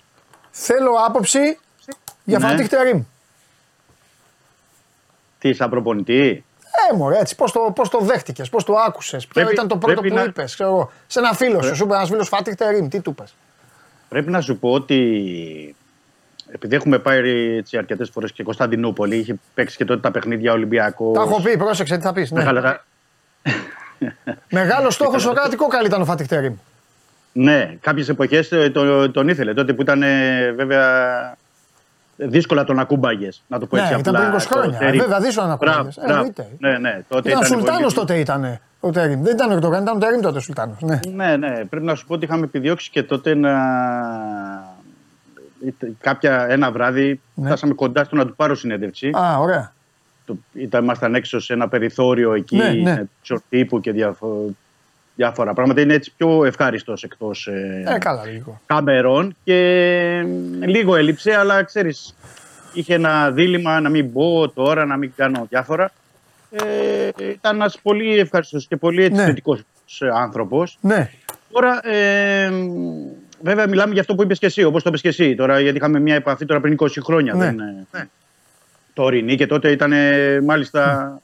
Θέλω άποψη για Ναι. Φατίχ Τερίμ. Τι, σαν προπονητή; Ε, μωρέ, έτσι, πώς το, πώς το δέχτηκες, πώς το άκουσες, ποιο Πρέπει- ήταν το πρώτο πρέπει που να- είπες, ξέρω εγώ. Σε ένα φίλο σου, σου είπε ένας φίλος Φατίχ Τερίμ, τι του είπες; Πρέπει να σου πω ότι επειδή έχουμε πάει έτσι αρκετές φορές και Κωνσταντινούπολη, είχε παίξει και τότε τα παιχνίδια Ολυμπιακό. Τα έχω πει, πρόσεξε τι θα πεις. Ναι. Μεγάλος στόχος ο κρατικό καλή ήταν ο Φατίχ Τερίμ. Ναι, κάποιες εποχές τον ήθελε. Τότε που ήταν ε, βέβαια δύσκολα τον ακούμπαγες. Να το πω Ναι, έτσι ήταν απλά. πριν 20 το χρόνια. Τερίμ. Βέβαια, δύσκολα να Μπράβο, ακούγες. Ε, μπράβο. εννοείται. Ναι, ναι, τότε Ήταν ήταν Σουλτάνος πολύ- τότε ήταν ο Τερίμ. Δεν ήταν ο Ερντογάν, ήταν ο Τερίμ τότε Σουλτάνος. Ναι. Ναι, ναι. Πρέπει να σου πω ότι είχαμε επιδιώξει και τότε να. Κάποια, ένα βράδυ Ναι. φτάσαμε κοντά στο να του πάρω συνέντευξη. Α, ωραία. Το, ήταν, ήμασταν έξω σε ένα περιθώριο εκεί, Ναι, ναι. με τύπου και διαφο- διάφορα πράγματα. Είναι έτσι πιο ευχάριστος εκτός Ε, καλά, λίγο. καμερών και μ, λίγο έλειψε, αλλά ξέρεις, είχε ένα δίλημα να μην μπω τώρα, να μην κάνω διάφορα. Ε, ήταν ένας πολύ ευχαριστώ και πολύ έτσι Ναι. θετικός άνθρωπος. Ναι. Τώρα, ε, μ, βέβαια, μιλάμε για αυτό που είπες και εσύ, όπως το είπες και εσύ. Τώρα, γιατί είχαμε μια επαφή τώρα πριν 20 χρόνια. Ναι. Δεν, ε, τωρινή και τότε ήταν ε, μάλιστα.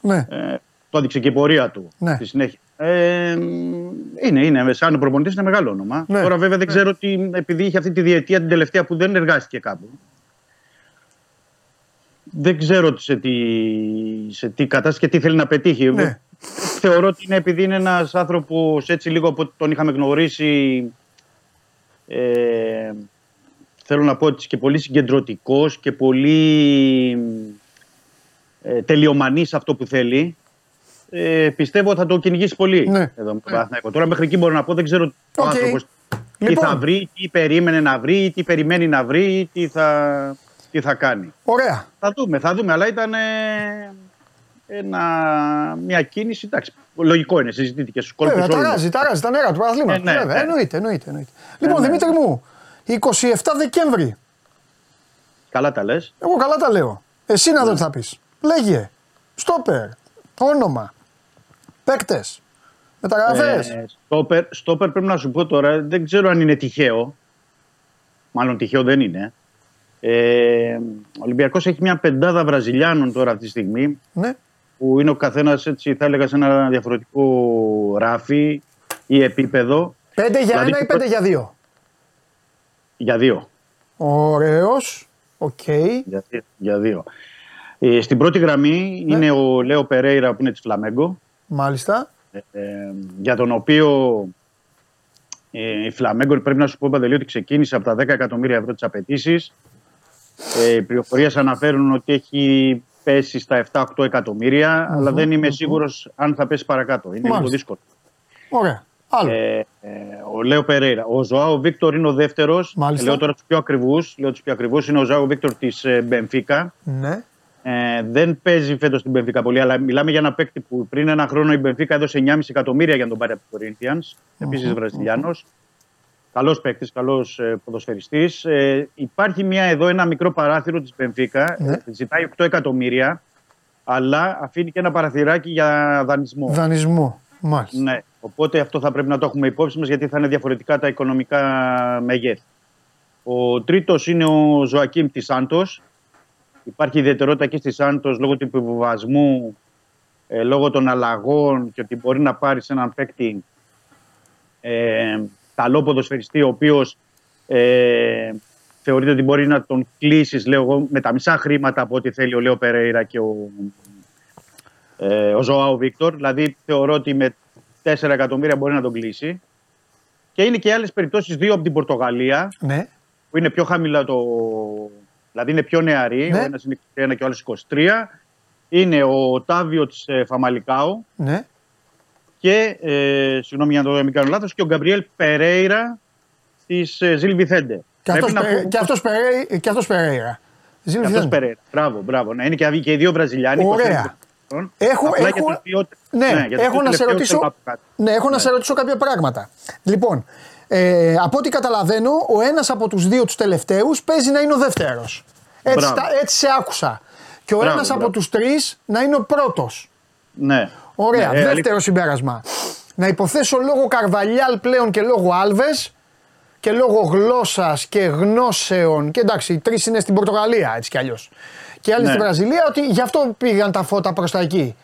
Ναι. Ε, το έδειξε και η πορεία του Ναι. στη συνέχεια. Ε, μ, είναι, είναι, σαν προπονητής είναι μεγάλο όνομα. Ναι. Τώρα, βέβαια, δεν ξέρω τι, επειδή είχε αυτή τη διετία την τελευταία που δεν εργάστηκε κάπου. Δεν ξέρω σε τι, σε τι κατάσταση και τι θέλει να πετύχει. Ναι. Θεωρώ ότι είναι επειδή είναι ένας άνθρωπος έτσι λίγο από ό,τι τον είχαμε γνωρίσει. Ε, θέλω να πω ότι και πολύ συγκεντρωτικός και πολύ ε, τελειομανής σε αυτό που θέλει. Ε, πιστεύω θα το κυνηγήσει πολύ Ναι. εδώ με τον Παναθηναϊκό. Τώρα μέχρι εκεί μπορώ να πω δεν ξέρω ο Οκ. άνθρωπος τι Λοιπόν. θα βρει, τι περίμενε να βρει, τι περιμένει να βρει, τι θα, τι θα κάνει. Ωραία. Θα δούμε, θα δούμε, αλλά ήταν ε, ένα, μια κίνηση, εντάξει, λογικό είναι, συζητήθηκε στους κόλπους Βέβαια, όλων. ταράζει, ταράζει τα νερά του παραθλήματο. Ε, ναι, Βέβαια, ναι. εννοείται, εννοείται, εννοείται. Λοιπόν, ναι. Δημήτρη μου, 27 Δεκέμβρη. Καλά τα λες. Εγώ καλά τα λέω. Εσύ να δω τι θα πεις. Λέγε. Στόπερ. Όνομα. Παίκτες. Μεταγραφές. Ε, στόπερ, στόπερ πρέπει να σου πω τώρα, δεν ξέρω αν είναι τυχαίο. Μάλλον τυχαίο δεν είναι. Ε, ο Ολυμπιακός έχει μια πεντάδα Βραζιλιάνων τώρα αυτή τη στιγμή. Ναι. Που είναι ο καθένας έτσι, θα έλεγα, σε ένα διαφορετικό ράφι ή επίπεδο. 5 για Δηλαδή, ένα ή 5 για δύο; Για δύο. Ωραίος. Οκ. Για, δύο- για δύο. Ε, στην πρώτη γραμμή Ναι. είναι ο Λέο Περέιρα που είναι της Φλαμέγκο. Μάλιστα. ε, για τον οποίο ε, η Φλαμέγκο πρέπει να σου πω Παντελή ότι ξεκίνησε από τα 10 εκατομμύρια ευρώ τις απαιτήσεις. Ε, οι πληροφορίες αναφέρουν ότι έχει πέσει στα 7-8 εκατομμύρια αλλά δεν είμαι σίγουρος αν θα πέσει παρακάτω. Είναι λίγο Μάλιστα. δύσκολο. Ωραία. Άλλο. Ε, ε, ο Λέο Περέιρα. Ο Ζωάο Βίκτορ είναι ο δεύτερος. Μάλιστα. Λέω τώρα τους πιο ακριβούς. Λέω τους πιο ακριβούς. Είναι ο Ζωάο Βίκτορ της Μπενφίκα. Ναι. Ε, δεν παίζει φέτος στην Μπενφίκα πολύ, αλλά μιλάμε για ένα παίκτη που πριν ένα χρόνο η Μπενφίκα έδωσε 9,5 εκατομμύρια για να τον πάρει από το Corinthians. Επίσης Βραζιλιάνος. Καλός παίκτης, καλός ε, ποδοσφαιριστής. Ε, υπάρχει μια, εδώ ένα μικρό παράθυρο της Μπενφίκα. Ναι. Ε, ζητάει 8 εκατομμύρια, αλλά αφήνει και ένα παραθυράκι για δανεισμό. Δανεισμό. Μάλιστα. Ναι. Οπότε αυτό θα πρέπει να το έχουμε υπόψη μας γιατί θα είναι διαφορετικά τα οικονομικά μεγέθη. Ο τρίτος είναι ο Ζωακίμ της Σάντος. Υπάρχει ιδιαιτερότητα και στη Σάντος λόγω του επιβιβασμού, ε, λόγω των αλλαγών και ότι μπορεί να πάρει έναν παίκτη ε, καλό ποδοσφαιριστή, ο οποίος ε, θεωρείται ότι μπορεί να τον κλείσεις λέω εγώ, με τα μισά χρήματα από ό,τι θέλει ο Λέο Περέιρα και ο, ε, ο Ζωάο Βίκτορ. Δηλαδή θεωρώ ότι με 4 εκατομμύρια μπορεί να τον κλείσει. Και είναι και άλλες περιπτώσεις, δύο από την Πορτογαλία, Ναι. που είναι πιο χαμηλά το. Δηλαδή είναι πιο νεαροί. Ναι. Ο ένας είναι 21 και ο άλλος 23. Είναι ο Τάβιο της Φαμαλικάου Ναι. Και, ε, συγγνώμη για να το μην κάνω λάθος, και ο Γκαμπριέλ Περέιρα της ε, Ζιλ Βιθέντε. Και Πρέπει αυτός, να Περέ- πω- και αυτός, Περέ- και αυτός Περέιρα. Ζήλ και αυτός Βιθέντε. Περέιρα. Μπράβο, μπράβο. Ναι, είναι και, και οι δύο Βραζιλιάνοι. Ωραία. 25 χρονών. Έχω, Απλά έχω, για τον ποιότητα- ναι, για τον έχω να σε τελευταίο ρωτήσω, θέλω να πω κάτι. ναι, έχω να σε ρωτήσω κάποια πράγματα. Λοιπόν, ε, από ό,τι καταλαβαίνω, ο ένας από τους δύο τους τελευταίους παίζει να είναι ο δεύτερος. Έτσι, Μπράβο. τα- έτσι σε άκουσα. Και ο Μπράβο, ένας από μπράβο. τους τρεις να είναι ο πρώτος. Ναι. Ωραία. Ναι, ε, Δεύτερο συμπέρασμα. Να υποθέσω λόγω Καρβαλιάλ πλέον και λόγω Άλβες και λόγω γλώσσας και γνώσεων. Και εντάξει, οι τρεις είναι στην Πορτογαλία έτσι κι αλλιώς. Και οι άλλοι Ναι. στη Βραζιλία, ότι γι' αυτό πήγαν τα φώτα προς τα εκεί.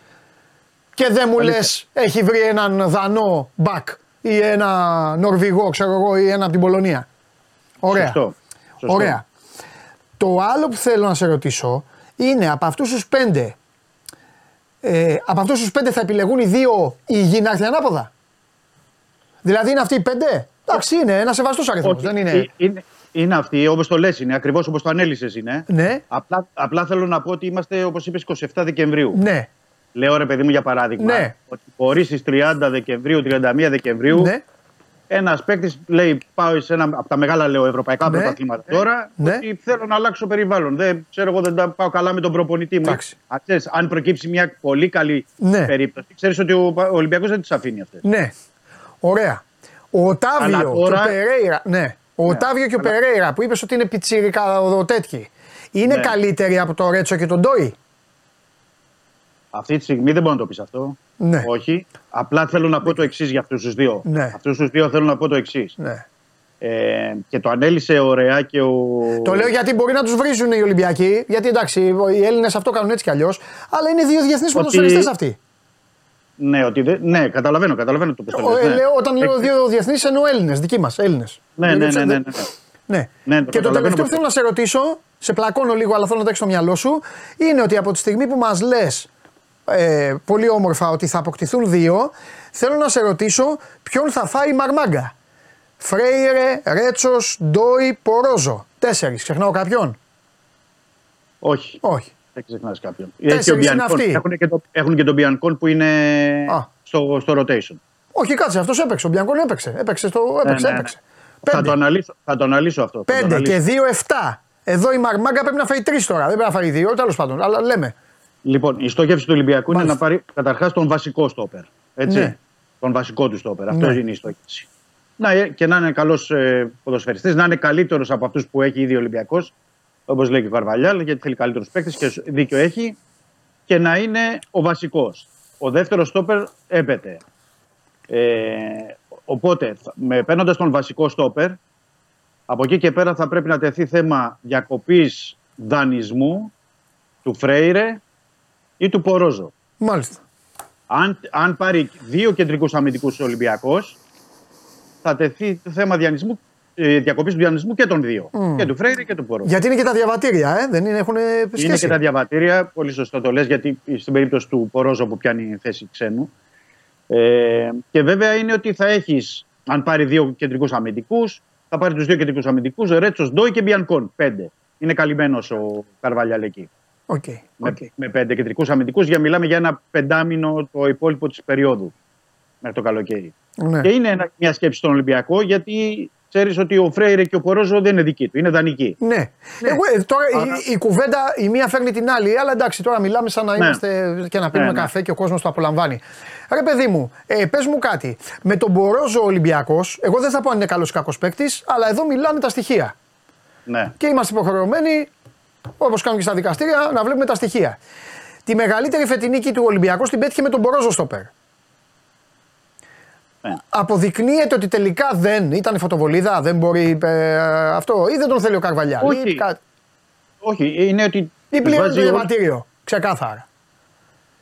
Και δεν μου λες, Αλήθεια. έχει βρει έναν Δανό μπακ ή ένα Νορβηγό, ξέρω εγώ, ή ένα από την Πολωνία. Ωραία. Σωστό. Σωστό. Ωραία. Το άλλο που θέλω να σε ρωτήσω είναι από αυτούς τους πέντε. Ε, από αυτούς τους πέντε θα επιλεγούν οι δύο υγιεί να έρθει ανάποδα; Δηλαδή είναι αυτοί οι πέντε; Εντάξει, είναι ένα σεβαστός αριθμός. Όχι, Δεν είναι. ε, είναι, είναι αυτή, όπως το λες, είναι ακριβώς όπως το ανέλησες είναι. Ναι, Απλά, απλά θέλω να πω ότι είμαστε, όπως είπες, 27 Δεκεμβρίου. ναι, Λέω ρε παιδί μου για παράδειγμα. Ναι. Ότι μπορεί στις 30 Δεκεμβρίου, 31 Δεκεμβρίου, ναι. Ένας παίκτης λέει: Πάω σε ένα από τα μεγάλα λέω, ευρωπαϊκά Ναι. πρωταθλήματα τώρα. Ναι. Ότι θέλω να αλλάξω περιβάλλον. Δεν ξέρω, εγώ δεν τα πάω καλά με τον προπονητή μου. Εντάξει. Αν, ξέρεις, αν προκύψει μια πολύ καλή Ναι. περίπτωση, ξέρεις ότι ο, ο Ολυμπιακός δεν τις αφήνει αυτές. ναι. Ωραία. Ο Οτάβιο Αλλά και ο τώρα- Περέιρα. Ναι. Ο Οτάβιο και ο Περέιρα που είπες ότι είναι πιτσίρικα ο τέτοιοι. Είναι Ναι. καλύτεροι από το Ρέτσο και τον Ντόι; Αυτή τη στιγμή δεν μπορεί να το πεις αυτό. Ναι. Όχι. Απλά θέλω να πω το εξής για αυτούς τους δύο. Ναι. Αυτούς τους δύο θέλω να πω το εξής. Ναι. Ε, και το ανέλησε ωραία και ο. Το λέω γιατί μπορεί να τους βρίζουν οι Ολυμπιακοί. Γιατί εντάξει, οι Έλληνες αυτό κάνουν έτσι κι αλλιώς. Αλλά είναι δύο διεθνείς ποδοσφαιριστές αυτοί. Ναι, ότι δεν- ναι, καταλαβαίνω, καταλαβαίνω το πώς το Ο- λες, ε, ναι. λέω, όταν λέω Ε, δύο διεθνείς εννοώ Έλληνες, δικοί μας. Έλληνες. Ναι, ναι, ναι, ναι, ναι. Ναι. Ναι, το και το καταλαβαίνω τελευταίο που πώς- θέλω να σε ρωτήσω, σε πλακώνω λίγο, αλλά θέλω να το έχεις στο μυαλό σου, είναι ότι από τη στιγμή που μας λες ε, πολύ όμορφα ότι θα αποκτηθούν δύο, θέλω να σε ρωτήσω ποιον θα φάει η Μαρμάγκα; Φρέιρε, Ρέτσος, Ντόι, Πορόζο. Τέσσερις. Ξεχνάω κάποιον; Όχι. Όχι. Δεν ξεχνάς κάποιον. Τέσσερις Έχει ο είναι Μπιανκόν. αυτοί. Έχουν και, το, έχουν και τον Μπιανκόν που είναι Α. στο, στο rotation. Όχι, κάτσε, αυτός έπαιξε. Ο Μπιανκόν έπαιξε. Έπαιξε, στο, έπαιξε, Ναι, ναι, ναι. έπαιξε. Θα Πέντε. το, αναλύσω, θα το αναλύσω αυτό. θα το Πέντε αναλύσω. και δύο, εφτά. Εδώ η Μαρμάγκα πρέπει να φάει τρεις τώρα. Δεν πρέπει να φάει δύο, τέλος πάντων. Αλλά λέμε. Λοιπόν, η στόχευση του Ολυμπιακού Μάλιστα. είναι να πάρει καταρχάς τον βασικό στόπερ. Έτσι. Ναι. Τον βασικό του στόπερ. Αυτό Ναι. είναι η στόχευση. Να, ε, και να είναι καλός ε, ποδοσφαιριστής, να είναι καλύτερος από αυτούς που έχει ήδη ο Ολυμπιακός. Όπως λέει και ο Καρβαλιάλ, γιατί θέλει καλύτερους παίκτες και δίκιο έχει. Και να είναι ο βασικός. Ο δεύτερος στόπερ έπεται. Ε, οπότε, με, παίρνοντας τον βασικό στόπερ, από εκεί και πέρα θα πρέπει να τεθεί θέμα διακοπής δανεισμού του Φρέιρε ή του Πορόζο. Μάλιστα. Αν, αν πάρει δύο κεντρικούς αμυντικούς ο Ολυμπιακός, θα τεθεί το θέμα διανυσμού, ε, διακοπής του διανυσμού και των δύο. Μμ. Και του Φρέιρε και του Πορόζο. Γιατί είναι και τα διαβατήρια, ε; δεν είναι, έχουν σχέση. Είναι και τα διαβατήρια, πολύ σωστό το λες, γιατί στην περίπτωση του Πορόζο που πιάνει θέση ξένου. Ε, και βέβαια είναι ότι θα έχεις, αν πάρει δύο κεντρικούς αμυντικούς, θα πάρει τους δύο κεντρικούς αμυντικούς, Ρέτσος, Ντόι και Μπιανκόν. Πέντε. Είναι καλυμμένος ο Καρβαλιάλ εκεί. Οκ. Με, οκ. με πέντε κεντρικούς αμυντικούς, για μιλάμε για ένα πεντάμινο το υπόλοιπο της περίοδου μέχρι το καλοκαίρι. Ναι. Και είναι ένα- μια σκέψη στον Ολυμπιακό, γιατί ξέρεις ότι ο Φρέιρε και ο Πορόζο δεν είναι δικοί του, είναι δανεικοί. Ναι. Εγώ, ε, τώρα η, η κουβέντα η μία φέρνει την άλλη, αλλά εντάξει, τώρα μιλάμε σαν να Ναι. είμαστε και να πίνουμε Ναι, ναι. καφέ και ο κόσμος το απολαμβάνει. Ρε παιδί μου, ε, πες μου κάτι. Με τον Πορόζο Ολυμπιακός, εγώ δεν θα πω αν είναι καλός ή κακός παίκτης, αλλά εδώ μιλάνε τα στοιχεία. Ναι. Και είμαστε υποχρεωμένοι, όπως κάνουν και στα δικαστήρια, να βλέπουμε τα στοιχεία. Τη μεγαλύτερη φετινή νίκη του Ολυμπιακού την πέτυχε με τον Μπορόζο Στόπερ. Ναι. Αποδεικνύεται ότι τελικά δεν ήταν φωτοβολίδα, δεν μπορεί ε, αυτό, ή δεν τον θέλει ο Καρβαλιά. Όχι. Ή, κα- Όχι, είναι ότι. ή τους πληρώνει βάζει το όλους- διαβατήριο. Ξεκάθαρα.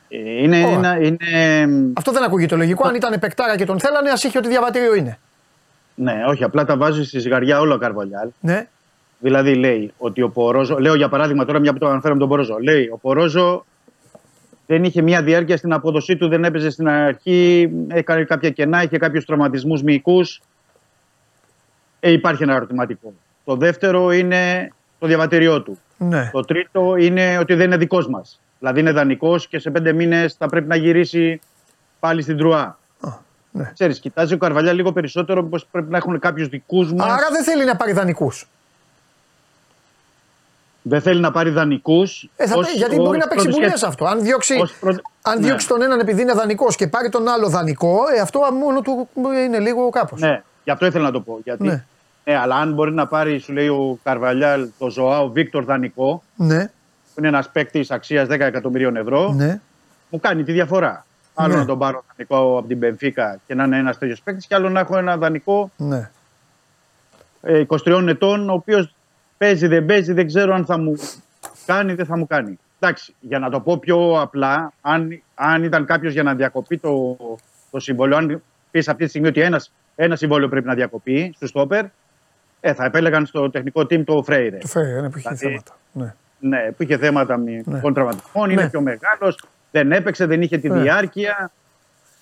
Ε, Είναι, Ωραία. ένα, είναι. Αυτό δεν ακούγεται λογικό. Αν ήταν παικτάρα και τον θέλανε, ας είχε ότι διαβατήριο είναι. Ναι, όχι, απλά τα βάζει στη ζυγαριά όλα ο Καρβαλιάλ. Ναι. Δηλαδή λέει ότι ο Πορόζο. Λέω για παράδειγμα τώρα, μια που το αναφέραμε τον Πορόζο. Λέει ο Πορόζο δεν είχε μια διάρκεια στην απόδοσή του, δεν έπαιζε στην αρχή, έκανε κάποια κενά, είχε κάποιους τραυματισμούς μυϊκούς. Ε, υπάρχει ένα ερωτηματικό. Το δεύτερο είναι το διαβατήριό του. ναι. Το τρίτο είναι ότι δεν είναι δικός μας. Δηλαδή είναι δανεικός και σε πέντε μήνες θα πρέπει να γυρίσει πάλι στην Τρουά. ναι. Ξέρεις, κοιτάζει ο Καρβαλιά λίγο περισσότερο πω πρέπει να έχουν κάποιους δικούς μας. Άρα δεν θέλει να πάρει δανεικούς. Δεν θέλει να πάρει δανεικούς. Ε, θα πει, γιατί μπορεί να παίξει μπουνιές αυτό. Αν διώξει, Ως προ- αν Ναι. διώξει τον έναν επειδή είναι δανεικός και πάρει τον άλλο δανεικό, ε, αυτό μόνο του είναι λίγο κάπως. Ναι, γι' αυτό ήθελα να το πω. Γιατί Ναι. Ναι, αλλά αν μπορεί να πάρει, σου λέει ο Καρβαλιάλ, το Ζωάο Βίκτορ δανεικό, Ναι, που είναι ένας παίκτης αξίας 10 εκατομμυρίων ευρώ, ναι. μου κάνει τη διαφορά. Άλλο Ναι. να τον πάρω δανεικό από την Μπενφίκα και να είναι ένας τέτοιος παίκτης, και άλλο να έχω ένα δανεικό ναι. ε, 23 ετών, ο οποίος παίζει, δεν παίζει, δεν ξέρω αν θα μου κάνει, δεν θα μου κάνει. Εντάξει, για να το πω πιο απλά, αν, αν ήταν κάποιος για να διακοπεί το, το συμβόλαιο, αν πεις αυτή τη στιγμή ότι ένας, ένα συμβόλαιο πρέπει να διακοπεί στους στόπερ, ε, θα επέλεγαν στο τεχνικό team το Φρέιρε. Το Φρέιρε, ναι, που είχε Δηλαδή, θέματα. Ναι. Ναι, που είχε θέματα με Ναι. ναι. τραυματισμών, είναι Ναι. πιο μεγάλος, δεν έπαιξε, δεν είχε τη Ναι. διάρκεια.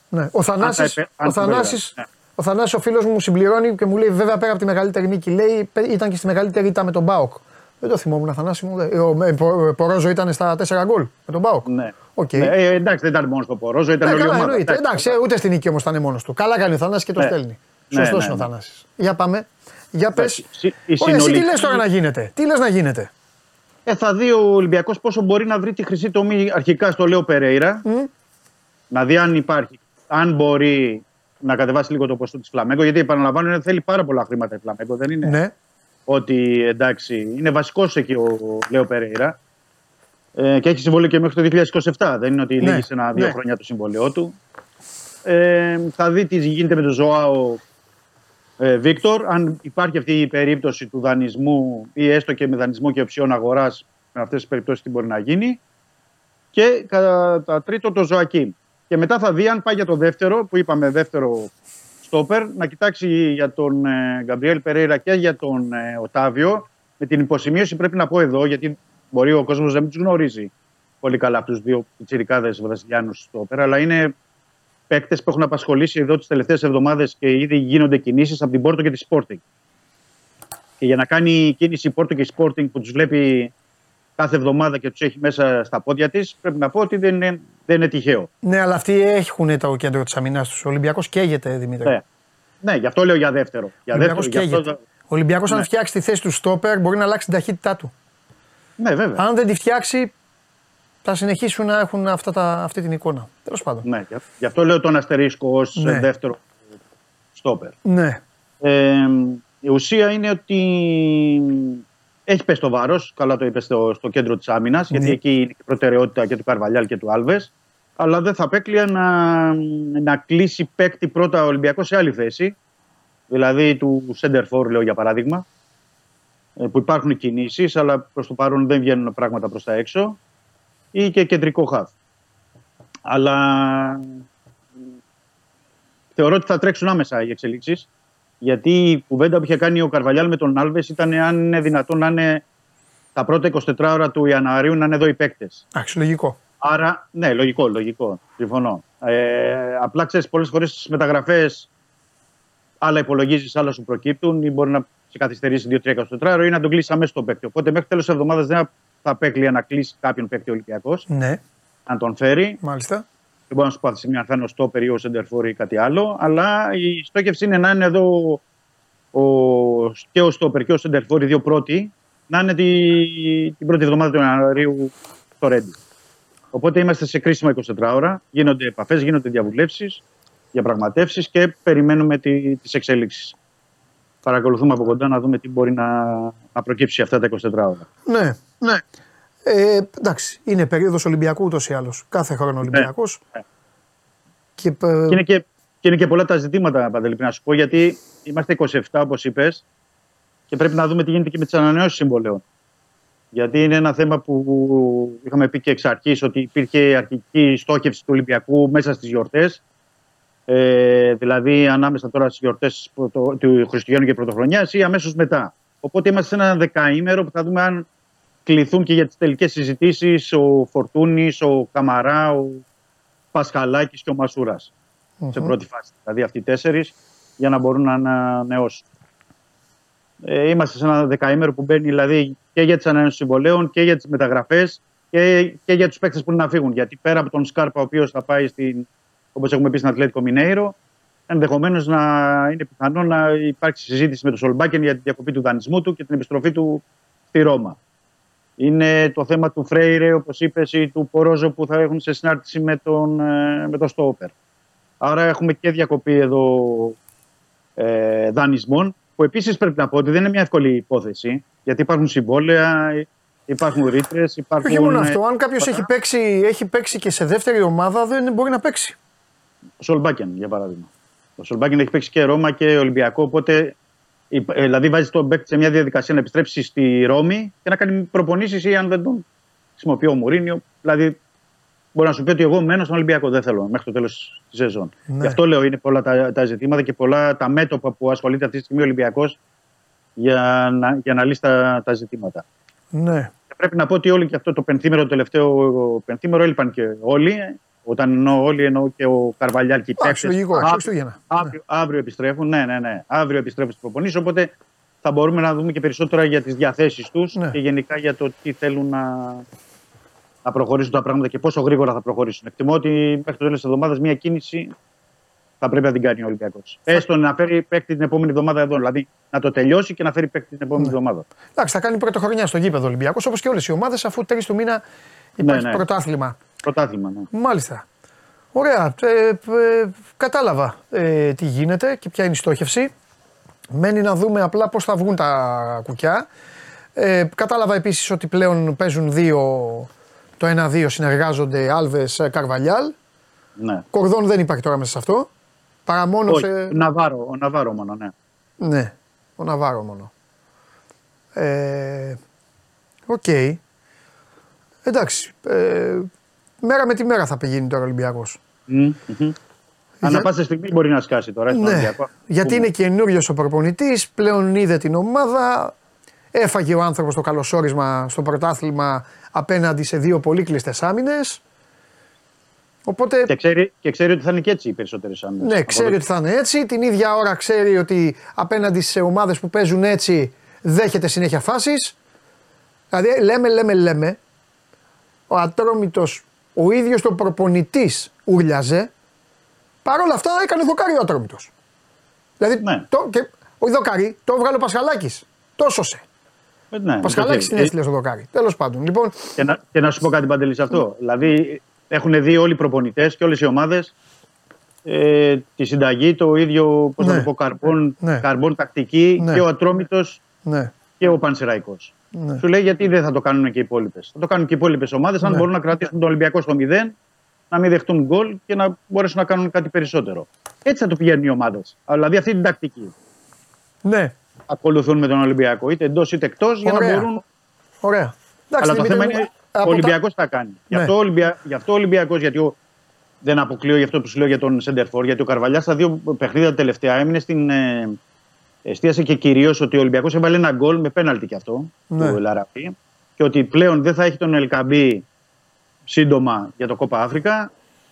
Ναι. Ο Θανάσης, επε- ο, αν Θανάσης, ναι. Ο Θανάσης ο φίλος μου συμπληρώνει και μου λέει βέβαια πέρα από τη μεγαλύτερη νίκη λέει πε- ήταν και στη μεγαλύτερη ήττα με τον ΠΑΟΚ. Δεν το θυμόμουν Θανάση μου. Ε, Ο, ε, Πο- Πορόζο ήταν στα 4 γκολ με τον ΠΑΟΚ. Ναι. Οκ. Ναι, ε, εντάξει, δεν ήταν μόνος στο Πορόζο, ήταν Ναι, όλη η καλά, ομάδα. εννοείται. Εντάξει, ε, ούτε στην νίκη όμως ήταν μόνος του. Καλά κάνει ο Θανάσης και το Ναι. στέλνει. Ναι, Σωστός ναι, είναι ο ναι. Θανάσης. Για πάμε. Για πες. Εντάξει, η- η Ωραία, εσύ τι συνολική- λες τώρα να γίνεται; Τι λες να γίνεται; Ε, θα δει ο Ολυμπιακός πόσο μπορεί να βρει τη χρυσή τομή αρχικά στο Λέω Περέιρα. Να δει αν υπάρχει, αν μπορεί να κατεβάσει λίγο το ποσό της Φλαμέγκο. Γιατί επαναλαμβάνω, είναι- θέλει πάρα πολλά χρήματα η Φλαμέγκο. Δεν είναι Ναι. ότι εντάξει, είναι βασικός εκεί ο Λέο Περέιρα. Ε, και έχει συμβόλαιο και μέχρι το 2027. Δεν είναι ότι Ναι, λύγει σε ένα-δύο ναι. χρόνια το συμβόλαιό του. Ε, θα δει τι γίνεται με τον Ζωάο ε, Βίκτορ. Αν υπάρχει αυτή η περίπτωση του δανεισμού ή έστω και με δανεισμό και οψιών αγοράς, με αυτές τις περιπτώσεις τι μπορεί να γίνει. Και κατά τρίτο το Ζωακίμ. Και μετά θα δει αν πάει για το δεύτερο, που είπαμε δεύτερο στόπερ, να κοιτάξει για τον ε, Γκαμπριέλ Περέιρα και για τον ε, Οτάβιο. Με την υποσημείωση πρέπει να πω εδώ, γιατί μπορεί ο κόσμος να μην τους γνωρίζει πολύ καλά αυτού τους δύο τσιρικάδε Βραζιλιάνους στόπερ, αλλά είναι παίκτες που έχουν απασχολήσει εδώ τις τελευταίες εβδομάδες και ήδη γίνονται κινήσεις από την Πόρτο και τη Sporting. Και για να κάνει κίνηση η Πόρτο και η Sporting που τους βλέπει κάθε εβδομάδα και τους έχει μέσα στα πόδια της, πρέπει να πω ότι δεν είναι, δεν είναι τυχαίο. Ναι, αλλά αυτοί έχουν το κέντρο της αμυνάς τους. Ο Ολυμπιακός καίγεται, Δημήτρη. Ναι. ναι, γι' αυτό λέω για δεύτερο. Για Ο Ολυμπιακός δεύτερο γι' αυτό- καίγεται. Ο Ολυμπιακός, αν Ναι. φτιάξει τη θέση του στόπερ, μπορεί να αλλάξει την ταχύτητά του. Ναι, βέβαια. Αν δεν τη φτιάξει, θα συνεχίσουν να έχουν αυτά τα, αυτή την εικόνα. Τέλος πάντων. Ναι, γι' γι' αυτό λέω τον αστερίσκο ως Ναι. δεύτερο στόπερ. Ναι. Ε, η ουσία είναι ότι έχει πέσει το βάρος. Καλά το είπες στο, στο κέντρο της άμυνας, γιατί Ναι. εκεί είναι η προτεραιότητα και του Καρβαλιάλ και του Άλβες. Αλλά δεν θα απέκλεια να, να κλείσει παίκτη πρώτα ο Ολυμπιακός σε άλλη θέση. Δηλαδή του Center For, λέω για παράδειγμα. ε, Που υπάρχουν κινήσεις, αλλά προς το παρόν δεν βγαίνουν πράγματα προς τα έξω. Ή και κεντρικό χαφ. Αλλά θεωρώ ότι θα τρέξουν άμεσα οι εξελίξεις. Γιατί η κουβέντα που είχε κάνει ο Καρβαλιάλ με τον Άλβες ήταν αν είναι δυνατόν να είναι τα πρώτα 24 ώρα του Ιανουαρίου να είναι εδώ οι παίκτες. Εντάξει, λογικό. Άρα, ναι, λογικό, λογικό. Συμφωνώ. Ε, απλά ξέρεις, πολλές φορές στις μεταγραφές άλλα υπολογίζεις, άλλα σου προκύπτουν ή μπορεί να σε καθυστερήσει 2-3 24 ή να τον κλείσει αμέσως τον παίκτη. Οπότε μέχρι τέλος εβδομάδας δεν θα απέκλεια να κλείσει κάποιον παίκτη Ολυμπιακός, Ναι, να τον φέρει. μάλιστα. Δεν μπορώ να σου πω αυτή τη στιγμή αν θα είναι ο στόπερ ή ο σεντερφόρ ή κάτι άλλο. Αλλά η στόχευση είναι να είναι εδώ ο, και ο στόπερ και ο σεντερφόρ, οι δύο πρώτοι, να είναι τη, την πρώτη εβδομάδα του Ιανουαρίου στο Ρέντι. Οπότε είμαστε σε κρίσιμα 24 ώρα. Γίνονται επαφές, γίνονται διαβουλεύσεις, διαπραγματεύσεις και περιμένουμε τις εξελίξει. Παρακολουθούμε από κοντά να δούμε τι μπορεί να, να προκύψει αυτά τα 24 ώρα. Ναι, ναι. Ε, εντάξει, είναι περίοδος Ολυμπιακού ούτως ή άλλως. Κάθε χρόνο Ολυμπιακός. ναι. Και, ε, Και είναι και, και είναι και πολλά τα ζητήματα, Παντελή, να σου πω, γιατί είμαστε 27, όπως είπες, και πρέπει να δούμε τι γίνεται και με τις ανανεώσεις συμβολέων. Γιατί είναι ένα θέμα που είχαμε πει και εξ αρχής ότι υπήρχε αρχική στόχευση του Ολυμπιακού μέσα στις γιορτές. Ε, δηλαδή ανάμεσα τώρα στις γιορτές του Χριστουγέννου και Πρωτοχρονιάς ή αμέσως μετά. Οπότε είμαστε σε ένα δεκαήμερο που θα δούμε αν κληθούν και για τις τελικές συζητήσεις ο Φορτούνης, ο Καμαρά, ο Πασχαλάκης και ο μασουρα σε πρώτη φάση. Δηλαδή αυτοί οι τέσσερις για να μπορούν να ανανεώσουν. Ε, είμαστε σε ένα δεκαήμερο που μπαίνει δηλαδή και για τις ανανεώσεις συμβολέων και για τις μεταγραφές και, και για τους παίκτες που είναι να φύγουν. Γιατί πέρα από τον Σκάρπα, ο οποίος θα πάει στην, όπως έχουμε πει, στην Ατλέτικο Μινέιρο, ενδεχομένως να είναι πιθανό να υπάρξει συζήτηση με τον Σολμπάκεν για τη διακοπή του δανεισμού του και την επιστροφή του στη Ρώμα. Είναι το θέμα του Φρέιρε, όπως είπες, ή του Πορόζο που θα έχουν σε συνάρτηση με τον, με τον Στόπερ. Άρα έχουμε και διακοπή εδώ ε, δανεισμών που επίσης πρέπει να πω ότι δεν είναι μια εύκολη υπόθεση. Γιατί υπάρχουν συμβόλαια, υπάρχουν ρήτρες, υπάρχουν. Όχι μόνο ε, αυτό, αν κάποιος έχει παίξει, έχει παίξει και σε δεύτερη ομάδα, δεν μπορεί να παίξει. Ο Σολμπάκεν, για παράδειγμα. Ο Σολμπάκεν έχει παίξει και Ρώμα και Ολυμπιακό. Οπότε, ε, δηλαδή, βάζει τον παίκτη σε μια διαδικασία να επιστρέψει στη Ρώμη και να κάνει προπονήσεις ή αν δεν τον χρησιμοποιεί ο Μουρίνιο. Δηλαδή, μπορεί να σου πει ότι εγώ μένω στον Ολυμπιακό. Δεν θέλω μέχρι το τέλος της σεζόν. Ναι. Γι' αυτό λέω είναι πολλά τα, τα ζητήματα και πολλά τα μέτωπα που ασχολείται αυτή τη στιγμή ο Ολυμπιακός για να, για να λύσει τα, τα ζητήματα. Ναι. Και πρέπει να πω ότι όλοι και αυτό το πενθήμερο, το τελευταίο πενθήμερο έλειπαν και όλοι. Όταν εννοώ όλοι, εννοώ και ο Καρβαλιάλ και οι Εντάξει, παίκτες. λογικό, Αύριο- Χριστούγεννα. Αύριο, αύριο επιστρέφουν, ναι, ναι, ναι. Αύριο επιστρέφουν στις προπονήσεις. Οπότε θα μπορούμε να δούμε και περισσότερα για τις διαθέσεις τους Ναι. και γενικά για το τι θέλουν να, να προχωρήσουν τα πράγματα και πόσο γρήγορα θα προχωρήσουν. Εκτιμώ ότι μέχρι το τέλος της εβδομάδας μια κίνηση θα πρέπει να την κάνει ο Ολυμπιακός. Έστω να φέρει παίκτη την επόμενη εβδομάδα εδώ. Δηλαδή να το τελειώσει και να φέρει παίκτη την επόμενη Ναι. εβδομάδα. Εντάξει, θα κάνει πρωτοχρονιά στο γήπεδο Ολυμπιακός όπως και όλες οι ομάδες, αφού τέλη του μήνα υπάρχει Ναι, ναι. πρωτάθλημα. Πρωτάθλημα, ναι. Μάλιστα. Ωραία. Ε, ε, κατάλαβα ε, τι γίνεται και ποια είναι η στόχευση. Μένει να δούμε απλά πώς θα βγουν τα κουκιά. Ε, κατάλαβα επίσης ότι πλέον παίζουν δύο, το 1-2 συνεργάζονται Άλβες ε, Καρβαλιάλ. ναι. Κορδόν δεν υπάρχει τώρα μέσα σε αυτό. Παρά μόνο Όχι, σε... ο Ναβάρο, ο Ναβάρο μόνο, ναι. Ναι, ο Ναβάρο μόνο. Ε, Οκ. Εντάξει. Ε, μέρα με τη μέρα θα πηγαίνει τώρα ο Ολυμπιακός. Μμμ, μμμ. Ανά πάσα στιγμή μπορεί να σκάσει τώρα στον Ναι, Ολυμπιακό. γιατί είναι καινούριος ο προπονητής, πλέον είδε την ομάδα. Έφαγε ο άνθρωπος το καλωσόρισμα στο πρωτάθλημα απέναντι σε δύο πολύ κλειστέ άμυνες. Οπότε Και ξέρει, και ξέρει ότι θα είναι και έτσι οι περισσότερες άμυνες. ναι, ξέρει ότι θα είναι έτσι. Την ίδια ώρα ξέρει ότι απέναντι σε ομάδες που παίζουν έτσι δέχεται συνέχεια φάσεις. Δηλαδή λέμε, λέμε, λέμε. Ο Ατρόμητος, ο ίδιος το προπονητής ούρλιαζε. Παρ' όλα αυτά έκανε δοκάρι ο Ατρόμητος. Δηλαδή, Ναι. το, και, όχι δοκάρι, το έβγαλε ο Πασχαλάκης. Το σώσε. Ναι, Ο Πασχαλάκη την ε, έστειλε στο δοκάρι. Τέλος πάντων. Λοιπόν, Και να, και να σου πω κάτι παντελής σε αυτό. Δηλαδή έχουν δει όλοι οι προπονητές και όλες οι ομάδες ε, τη συνταγή, το ίδιο πώς να Ναι. το πω, καρμπόν, Ναι. καρμπόν τακτική Ναι. και ο Ατρόμητος ναι. και ο Πανσεραϊκός. Ναι. Σου λέει γιατί δεν θα το κάνουν και οι υπόλοιπες. Θα το κάνουν και οι υπόλοιπες ομάδες αν Ναι. μπορούν να κρατήσουν τον Ολυμπιακό στο 0, να μην δεχτούν γκολ και να μπορέσουν να κάνουν κάτι περισσότερο. Έτσι θα το πηγαίνουν οι ομάδες. Δηλαδή αυτή την τακτική ναι. ακολουθούν με τον Ολυμπιακό, είτε εντός είτε εκτός, για να Ωραία. μπορούν Ωραία. Εντάξει, Αλλά το Δημήτρη θέμα μου, είναι από ο τα- Ολυμπιακός θα κάνει. Γι' Ναι. αυτό, ο Ολυμπια... γι αυτό ο Ολυμπιακός, γιατί ο... δεν αποκλείω γι' αυτό που σου λέω για τον Σεντερφόρ, γιατί ο Καρβαλιάς στα δύο παιχνίδια τα τελευταία έμεινε στην. Ε... Εστίασε και κυρίως ότι ο Ολυμπιακός έβαλε ένα γκολ με πέναλτι κι αυτό Ναι. του Ελαραμπή. Και ότι πλέον δεν θα έχει τον Ελκαμπή σύντομα για το Κόπα Αφρικα.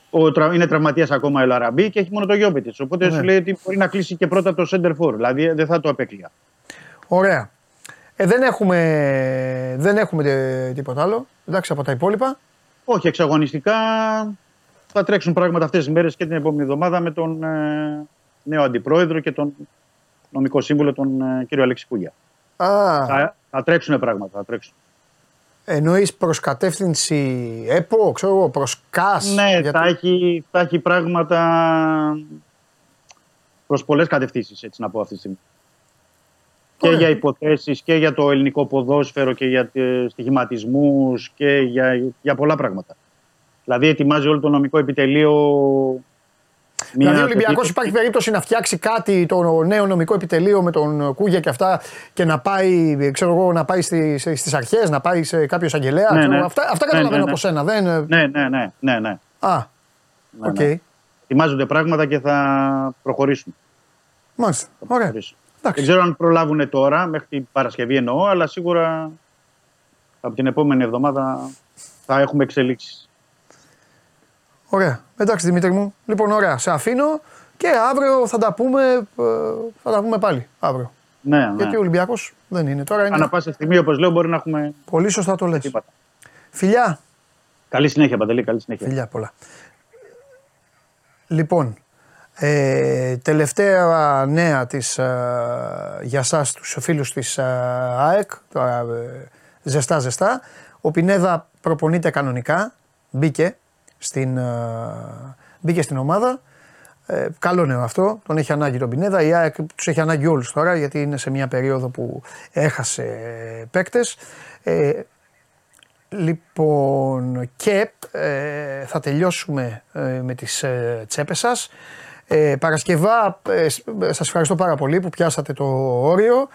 Ο, τρα- είναι τραυματίας ακόμα ο Ελαραμπή και έχει μόνο το Γιώπητη. Οπότε Ναι. σου λέει ότι μπορεί να κλείσει και πρώτα το Σεντερφόρ. Δηλαδή δεν θα το απέκλεια. Ωραία. Ε, δεν έχουμε, δεν έχουμε τε- τίποτα άλλο. Εντάξει, από τα υπόλοιπα. Όχι, εξαγωνιστικά θα τρέξουν πράγματα αυτές τις μέρες και την επόμενη εβδομάδα με τον ε, νέο αντιπρόεδρο και τον νομικό σύμβουλο, τον ε, κύριο Αλέξη Κούγια. Α, Θα, θα τρέξουν πράγματα, θα τρέξουν. εννοείς προς κατεύθυνση ΕΠΟ, ξέρω εγώ, προς ΚΑΣ. ναι, γιατί- θα, έχει, θα έχει πράγματα προς πολλές κατευθύνσεις, έτσι να πω αυτή τη στιγμή. Και Ωραία. για υποθέσεις και για το ελληνικό ποδόσφαιρο και για ε, στοιχηματισμούς και για, για πολλά πράγματα. Δηλαδή ετοιμάζει όλο το νομικό επιτελείο Δηλαδή, ο μια Ολυμπιακός θετική- υπάρχει περίπτωση να φτιάξει κάτι το νέο νομικό επιτελείο με τον Κούγια και αυτά και να πάει, ξέρω εγώ, να πάει στις, στις αρχές, να πάει σε κάποιο εισαγγελέα. Ναι, ξέρω, ναι. Αυτά, αυτά Ναι, καταλαβαίνω ναι, ναι. από σένα. Δεν... Ναι, ναι, ναι, ναι, ναι. Α, Ναι, οκ. ναι. Ετοιμάζονται πράγματα και θα προχωρήσουν. Μάλιστα. Θα Ωραία. προχωρήσουν. Εντάξει. Δεν ξέρω αν προλάβουν τώρα, μέχρι την Παρασκευή εννοώ, αλλά σίγουρα από την επόμενη εβδομάδα θα έχουμε εξελίξεις. Ωραία. Εντάξει Δημήτρη μου. Λοιπόν, ωραία. Σε αφήνω και αύριο θα τα πούμε, ε, θα τα πούμε πάλι. Αύριο. Ναι, ναι. Γιατί ο Ολυμπιακός δεν είναι τώρα. Είναι... Ανά πάσα στιγμή, όπως λέω, μπορεί να έχουμε Πολύ σωστά το λες. τίποτα. Φιλιά. Καλή συνέχεια, Παντελή, καλή συνέχεια. Φιλιά πολλά. Λοιπόν, ε, τελευταία νέα της, ε, για σας τους φίλους της ε, ΑΕΚ, τώρα ε, ζεστά ζεστά. Ο Πινέδα προπονείται κανονικά, μπήκε στην, ε, μπήκε στην ομάδα. Ε, καλό νέο αυτό. Τον έχει ανάγκη τον Πινέδα. Η ΑΕΚ τους έχει ανάγκη όλους τώρα γιατί είναι σε μια περίοδο που έχασε παίκτες. Ε, λοιπόν, και ε, θα τελειώσουμε ε, με τις ε, τσέπες σας. Ε, Παρασκευά, ε, σας ευχαριστώ πάρα πολύ που πιάσατε το όριο.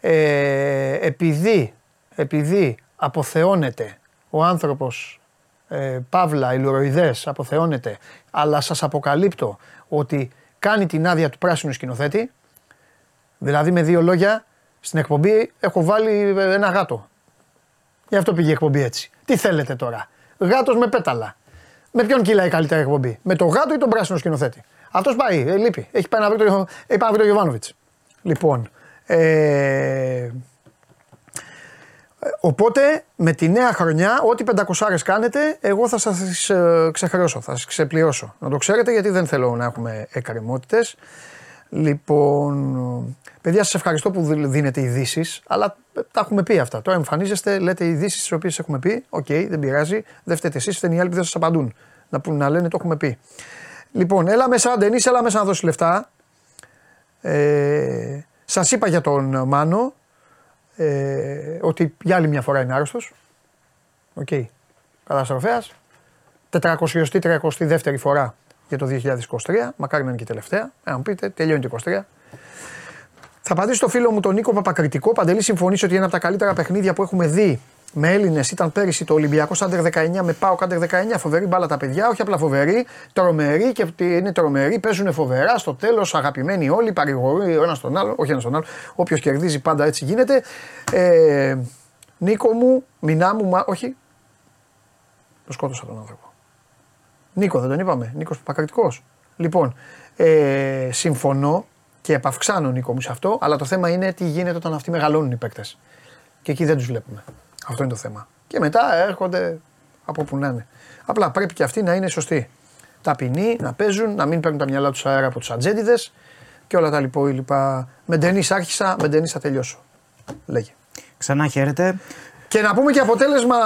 Ε, επειδή, επειδή αποθεώνεται ο άνθρωπος ε, Παύλα, ηλουροειδές, αποθεώνεται, αλλά σας αποκαλύπτω ότι κάνει την άδεια του πράσινου σκηνοθέτη, δηλαδή με δύο λόγια, στην εκπομπή έχω βάλει ένα γάτο. Γι' αυτό πήγε η εκπομπή έτσι. Τι θέλετε τώρα; Γάτος με πέταλα. Με ποιον κυλάει η καλύτερη εκπομπή; Με το γάτο ή τον πράσινο σκηνοθέτη; Αυτός πάει, ε, λείπει. Έχει πάει να βρει το, έχει πάει να βρει το Γιωβάνοβιτς. Λοιπόν. Ε, οπότε με τη νέα χρονιά, ό,τι 500 κάνετε, εγώ θα σας ε, ξεχρεώσω, θα σας ξεπληρώσω. Να το ξέρετε γιατί δεν θέλω να έχουμε εκκρεμότητες. Λοιπόν, παιδιά, σας ευχαριστώ που δίνετε ειδήσεις, αλλά τα έχουμε πει αυτά. Τώρα εμφανίζεστε, λέτε ειδήσεις τις οποίες έχουμε πει. Οκ, okay, δεν πειράζει. Δεν φταίτε εσείς, φταίνει οι άλλοι που δεν σας απαντούν. Να, που, να λένε το έχουμε πει. Λοιπόν, έλα μέσα, Ντενή, έλα μέσα να δώσει λεφτά. Ε, σας είπα για τον Μάνο ε, ότι για άλλη μια φορά είναι άρρωστος. OK. Okay. Καταστροφέα. 432η φορά για το 2023. Μακάρι να είναι και η τελευταία. Αν πείτε, τελειώνει το 23. Θα απαντήσω στο φίλο μου τον Νίκο Παπακριτικό. Παντελή, συμφωνείς ότι ένα από τα καλύτερα παιχνίδια που έχουμε δει με Έλληνες ήταν πέρυσι το Ολυμπιακός Άντερ 19 με Πάο Άντερ 19. Φοβερή μπάλα τα παιδιά, όχι απλά φοβερή, τρομερή και είναι τρομερή. Παίζουν φοβερά στο τέλος, αγαπημένοι όλοι, παρηγορούν ο ένας τον άλλο, όχι ένας τον άλλο. Όποιος κερδίζει πάντα έτσι γίνεται. Ε, Νίκο μου, μηνά μου, μα, όχι. Το σκότωσα τον άνθρωπο. Νίκο, δεν τον είπαμε. Νίκος Παπακριτικός. Λοιπόν, ε, συμφωνώ και επαυξάνω Νίκο μου σε αυτό, αλλά το θέμα είναι τι γίνεται όταν αυτοί μεγαλώνουν οι παίκτες. Και εκεί δεν τους βλέπουμε. Αυτό είναι το θέμα. Και μετά έρχονται από που να είναι. Απλά πρέπει και αυτοί να είναι σωστοί. Ταπεινοί, να παίζουν, να μην παίρνουν τα μυαλά τους αέρα από τους ατζέντιδες και όλα τα λοιπά. Με ντενή άρχισα, με ντενή θα τελειώσω. Λέγε. Ξανά χαίρετε. Και να πούμε και αποτέλεσμα.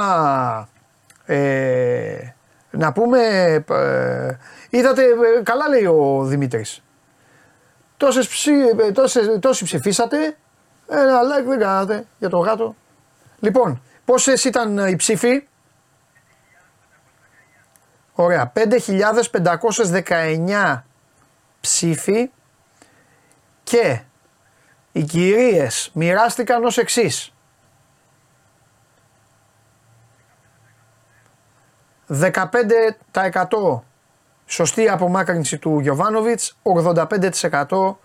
Ε, να πούμε. Ε, είδατε, ε, καλά λέει ο Δημήτρης. Τόσες, ψη, ε, τόσες, τόσοι ψηφίσατε, ένα like δεν κάνατε για το γάτο. Λοιπόν, πόσες ήταν οι ψήφοι; Ωραία, 5.519 ψήφοι και οι κυρίες μοιράστηκαν ως εξής. 15% Σωστή απομάκρυνση του Γιωβάνοβιτς, 85%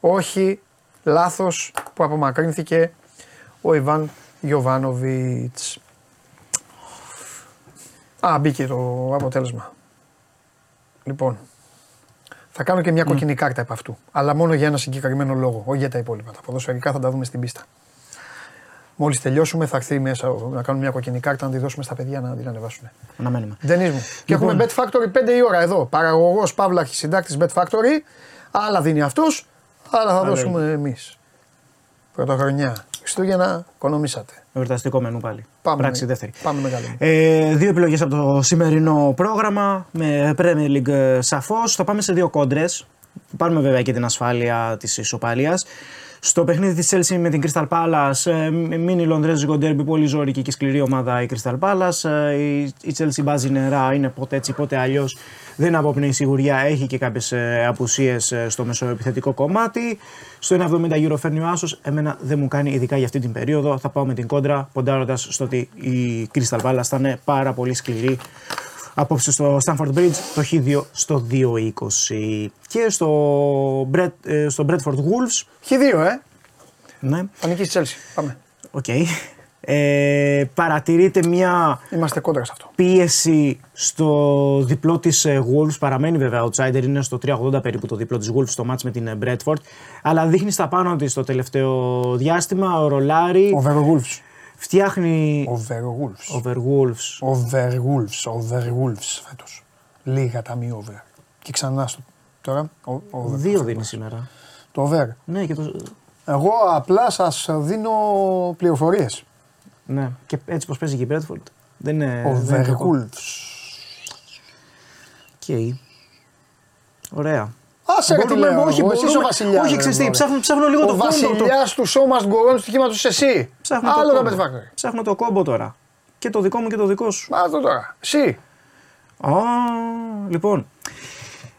όχι λάθος που απομακρύνθηκε ο Ιβάν Γιωβάνοβιτς. Α, μπήκε το αποτέλεσμα. Λοιπόν, θα κάνω και μια κοκκινή κάρτα επ' αυτού. Αλλά μόνο για ένα συγκεκριμένο λόγο, όχι για τα υπόλοιπα. Τα ποδοσφαιρικά θα τα δούμε στην πίστα. Μόλις τελειώσουμε, θα έρθει μέσα να κάνουμε μια κοκκινή κάρτα να τη δώσουμε στα παιδιά να την ανεβάσουν. Αναμένουμε. Δεν μου. Και έχουμε Bet Factory 5 η ώρα εδώ. Παραγωγός Παύλα συντάκτης Bet Factory. Άλλα δίνει αυτός, άλλα θα δώσουμε εμείς. Πρωτοχρονιά. Χριστούγεννα, οικονομήσατε. Εορταστικό μενού πάλι. Πάμε, Πράξη δεύτερη. Πάμε μεγάλο. Ε, δύο επιλογές από το σημερινό πρόγραμμα με Premier League ε, σαφώς. Θα πάμε σε δύο κόντρες. Πάρουμε βέβαια και την ασφάλεια της ισοπαλίας. Στο παιχνίδι της Chelsea με την Crystal Palace, ε, μείνει Λονδρέζικο ντέρμπι, πολύ ζώρικη και σκληρή ομάδα η Crystal Palace. Ε, η Chelsea μπάζει νερά, είναι πότε έτσι πότε αλλιώς. Δεν απόπνεει σιγουριά, έχει και κάποιες απουσίες στο μεσοεπιθετικό κομμάτι. Στο 1,70 γύρω φέρνει ο Άσος. Εμένα δεν μου κάνει ειδικά για αυτή την περίοδο. Θα πάω με την κόντρα, ποντάροντας στο ότι η Crystal Palace θα είναι πάρα πολύ σκληρή απόψε στο Stanford Bridge το Χ2 στο 2.20 και στο, Bret, ε, στο Bradford Wolves. Χ2, ε! Ναι. Πανική στη Chelsea. Πάμε. OK. Okay. Ε, παρατηρείται μια Είμαστε κόντρα σε αυτό. πίεση στο διπλό της ε, Wolves. Παραμένει βέβαια outsider, είναι στο 380 περίπου το διπλό της Wolves στο match με την ε, Brentford. Αλλά δείχνει στα πάνω της το τελευταίο διάστημα. Ο Ρολάρι. Ο Wolves. Φτιάχνει. Overwolves. Overwolves. Overwolves. Overwolves φέτος. Λίγα τα μη over. Και ξανά στο. Τώρα. Ο, over. Δύο δίνει σήμερα. Το over. Ναι, και το... Εγώ απλά σας δίνω πληροφορίες. Ναι, και έτσι πως παίζει και η Bradford. Δεν είναι. Overwolves. Οκ. Okay. Ωραία. Άσε ρε τι Μπορούμε- λέω, όχι, εγώ, εσύ είσαι ο μπορούμε- βασιλιάς. όχι, ρε, ξέρεις τι, μωρέ. ψάχνω- ψάχνω λίγο ο το κόμπο, το- βασιλιάς του show must go on τους στοιχήματος εσύ. Ψάχνω Άλλο το το κόμπο. Bet Factory. Ψάχνω το κόμπο τώρα. Και το δικό μου και το δικός σου. Μα αυτό τώρα. Εσύ. Α, λοιπόν.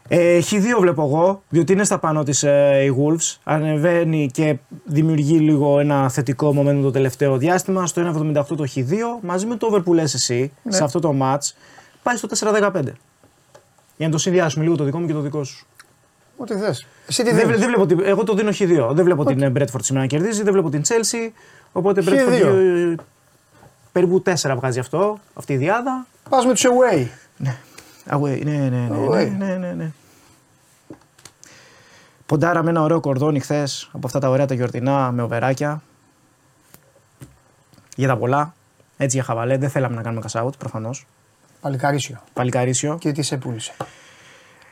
Ε, Χ2 βλέπω εγώ, διότι είναι στα πάνω της ε, η Wolves. Ανεβαίνει και δημιουργεί λίγο ένα θετικό momentum το τελευταίο διάστημα. Στο 1.78 το Χ2, μαζί με το over που λες εσύ, Ναι. σε αυτό το match, πάει στο 4.15. Για να το συνδυάσουμε λίγο το δικό μου και το δικό σου. Ό,τι θες. Εσύ τι Δεν, δίνεις; βλέ- δεν βλέπω, την- εγώ το δίνω Χ2. Δεν βλέπω την ε, Bradford σήμερα να κερδίζει, δεν βλέπω την Chelsea. Οπότε Χ2. Bradford ε, περίπου 4 βγάζει αυτό, αυτή η διάδα. Πας με τους away. Away, ναι, ναι, ναι, ναι, Away. ναι, ναι, ναι. Ποντάρα με ένα ωραίο κορδόνι χθες από αυτά τα ωραία τα γιορτινά με οβεράκια. Για τα πολλά. Έτσι για χαβαλέ. Δεν θέλαμε να κάνουμε cash out προφανώς. Παλικαρίσιο. Παλικαρίσιο. Και τι σε πούλησε.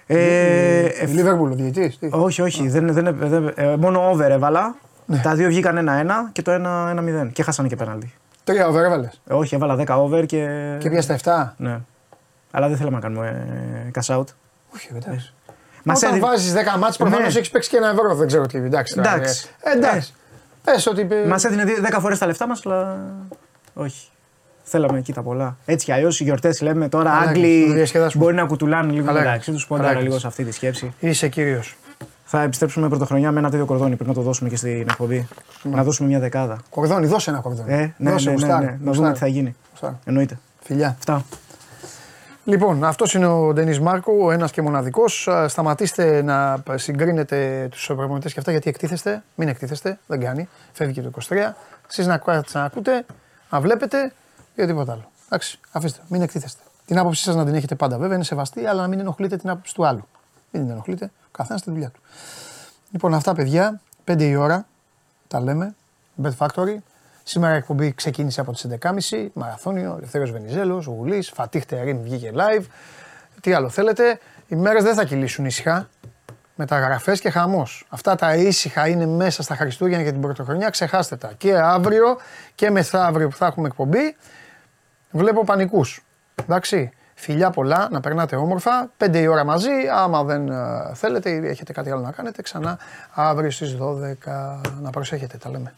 Ε, Η Λίβερπουλ, ο διαιτητής. τι; όχι, όχι. Δεν, δεν, δεν, ε, μόνο over έβαλα. Ναι. Τα δύο βγήκαν 1-1 και το 1-0. Και χάσανε και πέναλτι. Τρία over έβαλες. Ε, όχι, έβαλα 10 over και. Και πιάσε τα 7. Ναι. Αλλά δεν θέλαμε να κάνουμε ε, cash out. Όχι, εντάξει. Μας Όταν έδι- βάζεις 10 μάτς προφανώς Ναι. έχεις παίξει και ένα ευρώ. Δεν ξέρω τι. Εντάξει. τώρα, Εντάξει. ε, εντάξει. Πες ότι... Μας έδινε 10 φορές τα λεφτά μας, αλλά όχι. Θέλαμε εκεί τα πολλά. Έτσι κι αλλιώς οι γιορτές λέμε τώρα Καλά έκανες, το Άγγλοι διασκεδάσουμε. μπορεί να κουτουλάνε λίγο Καλά μεταξύ έκανες. τους. Καλά Ποντάρα έκανες. λίγο σε αυτή τη σκέψη. Είσαι κύριος. Θα επιστρέψουμε πρωτοχρονιά με ένα τέτοιο κορδόνι. Πρέπει να το δώσουμε και στην εκπομπή. Να δώσουμε μια δεκάδα. Κορδόνι, δώσε ένα κορδόνι. Ε, ναι, ναι, Δώσε, ναι, γουστάρω, ναι, Να γουστάρω. δούμε τι θα γίνει. Γουστάρω. Εννοείται. Φιλιά. Αυτά. Λοιπόν, αυτός είναι ο Ντενή Μάρκο, ο ένας και μοναδικός. Σταματήστε να συγκρίνετε τους προπονητές και αυτά γιατί εκτίθεστε. Μην εκτίθεστε, δεν κάνει. Φεύγει και το 23. Εσείς να, ακούτε- να ακούτε, να βλέπετε και τίποτα άλλο. Εντάξει, αφήστε, μην εκτίθεστε. Την άποψή σας να την έχετε πάντα βέβαια, είναι σεβαστή, αλλά να μην ενοχλείτε την άποψη του άλλου. Μην την ενοχλείτε, ο καθένας τη δουλειά του. Λοιπόν, αυτά παιδιά, 5 η ώρα τα λέμε. Bet Factory. Σήμερα η εκπομπή ξεκίνησε από τις 11.30. Μαραθώνιο, Ελευθέριος Βενιζέλος, Γουλής, Φατίχ Τερίμ βγήκε live. Τι άλλο θέλετε. Οι μέρες δεν θα κυλήσουν ήσυχα. Μεταγραφές και χαμός. Αυτά τα ήσυχα είναι μέσα στα Χριστούγεννα και την Πρωτοχρονιά. Ξεχάστε τα. Και αύριο και μεθαύριο που θα έχουμε εκπομπή βλέπω πανικούς. Εντάξει. Φιλιά πολλά, να περνάτε όμορφα. 5 η ώρα μαζί. Άμα δεν ε, θέλετε ή έχετε κάτι άλλο να κάνετε, ξανά αύριο στις 12. Να προσέχετε, τα λέμε.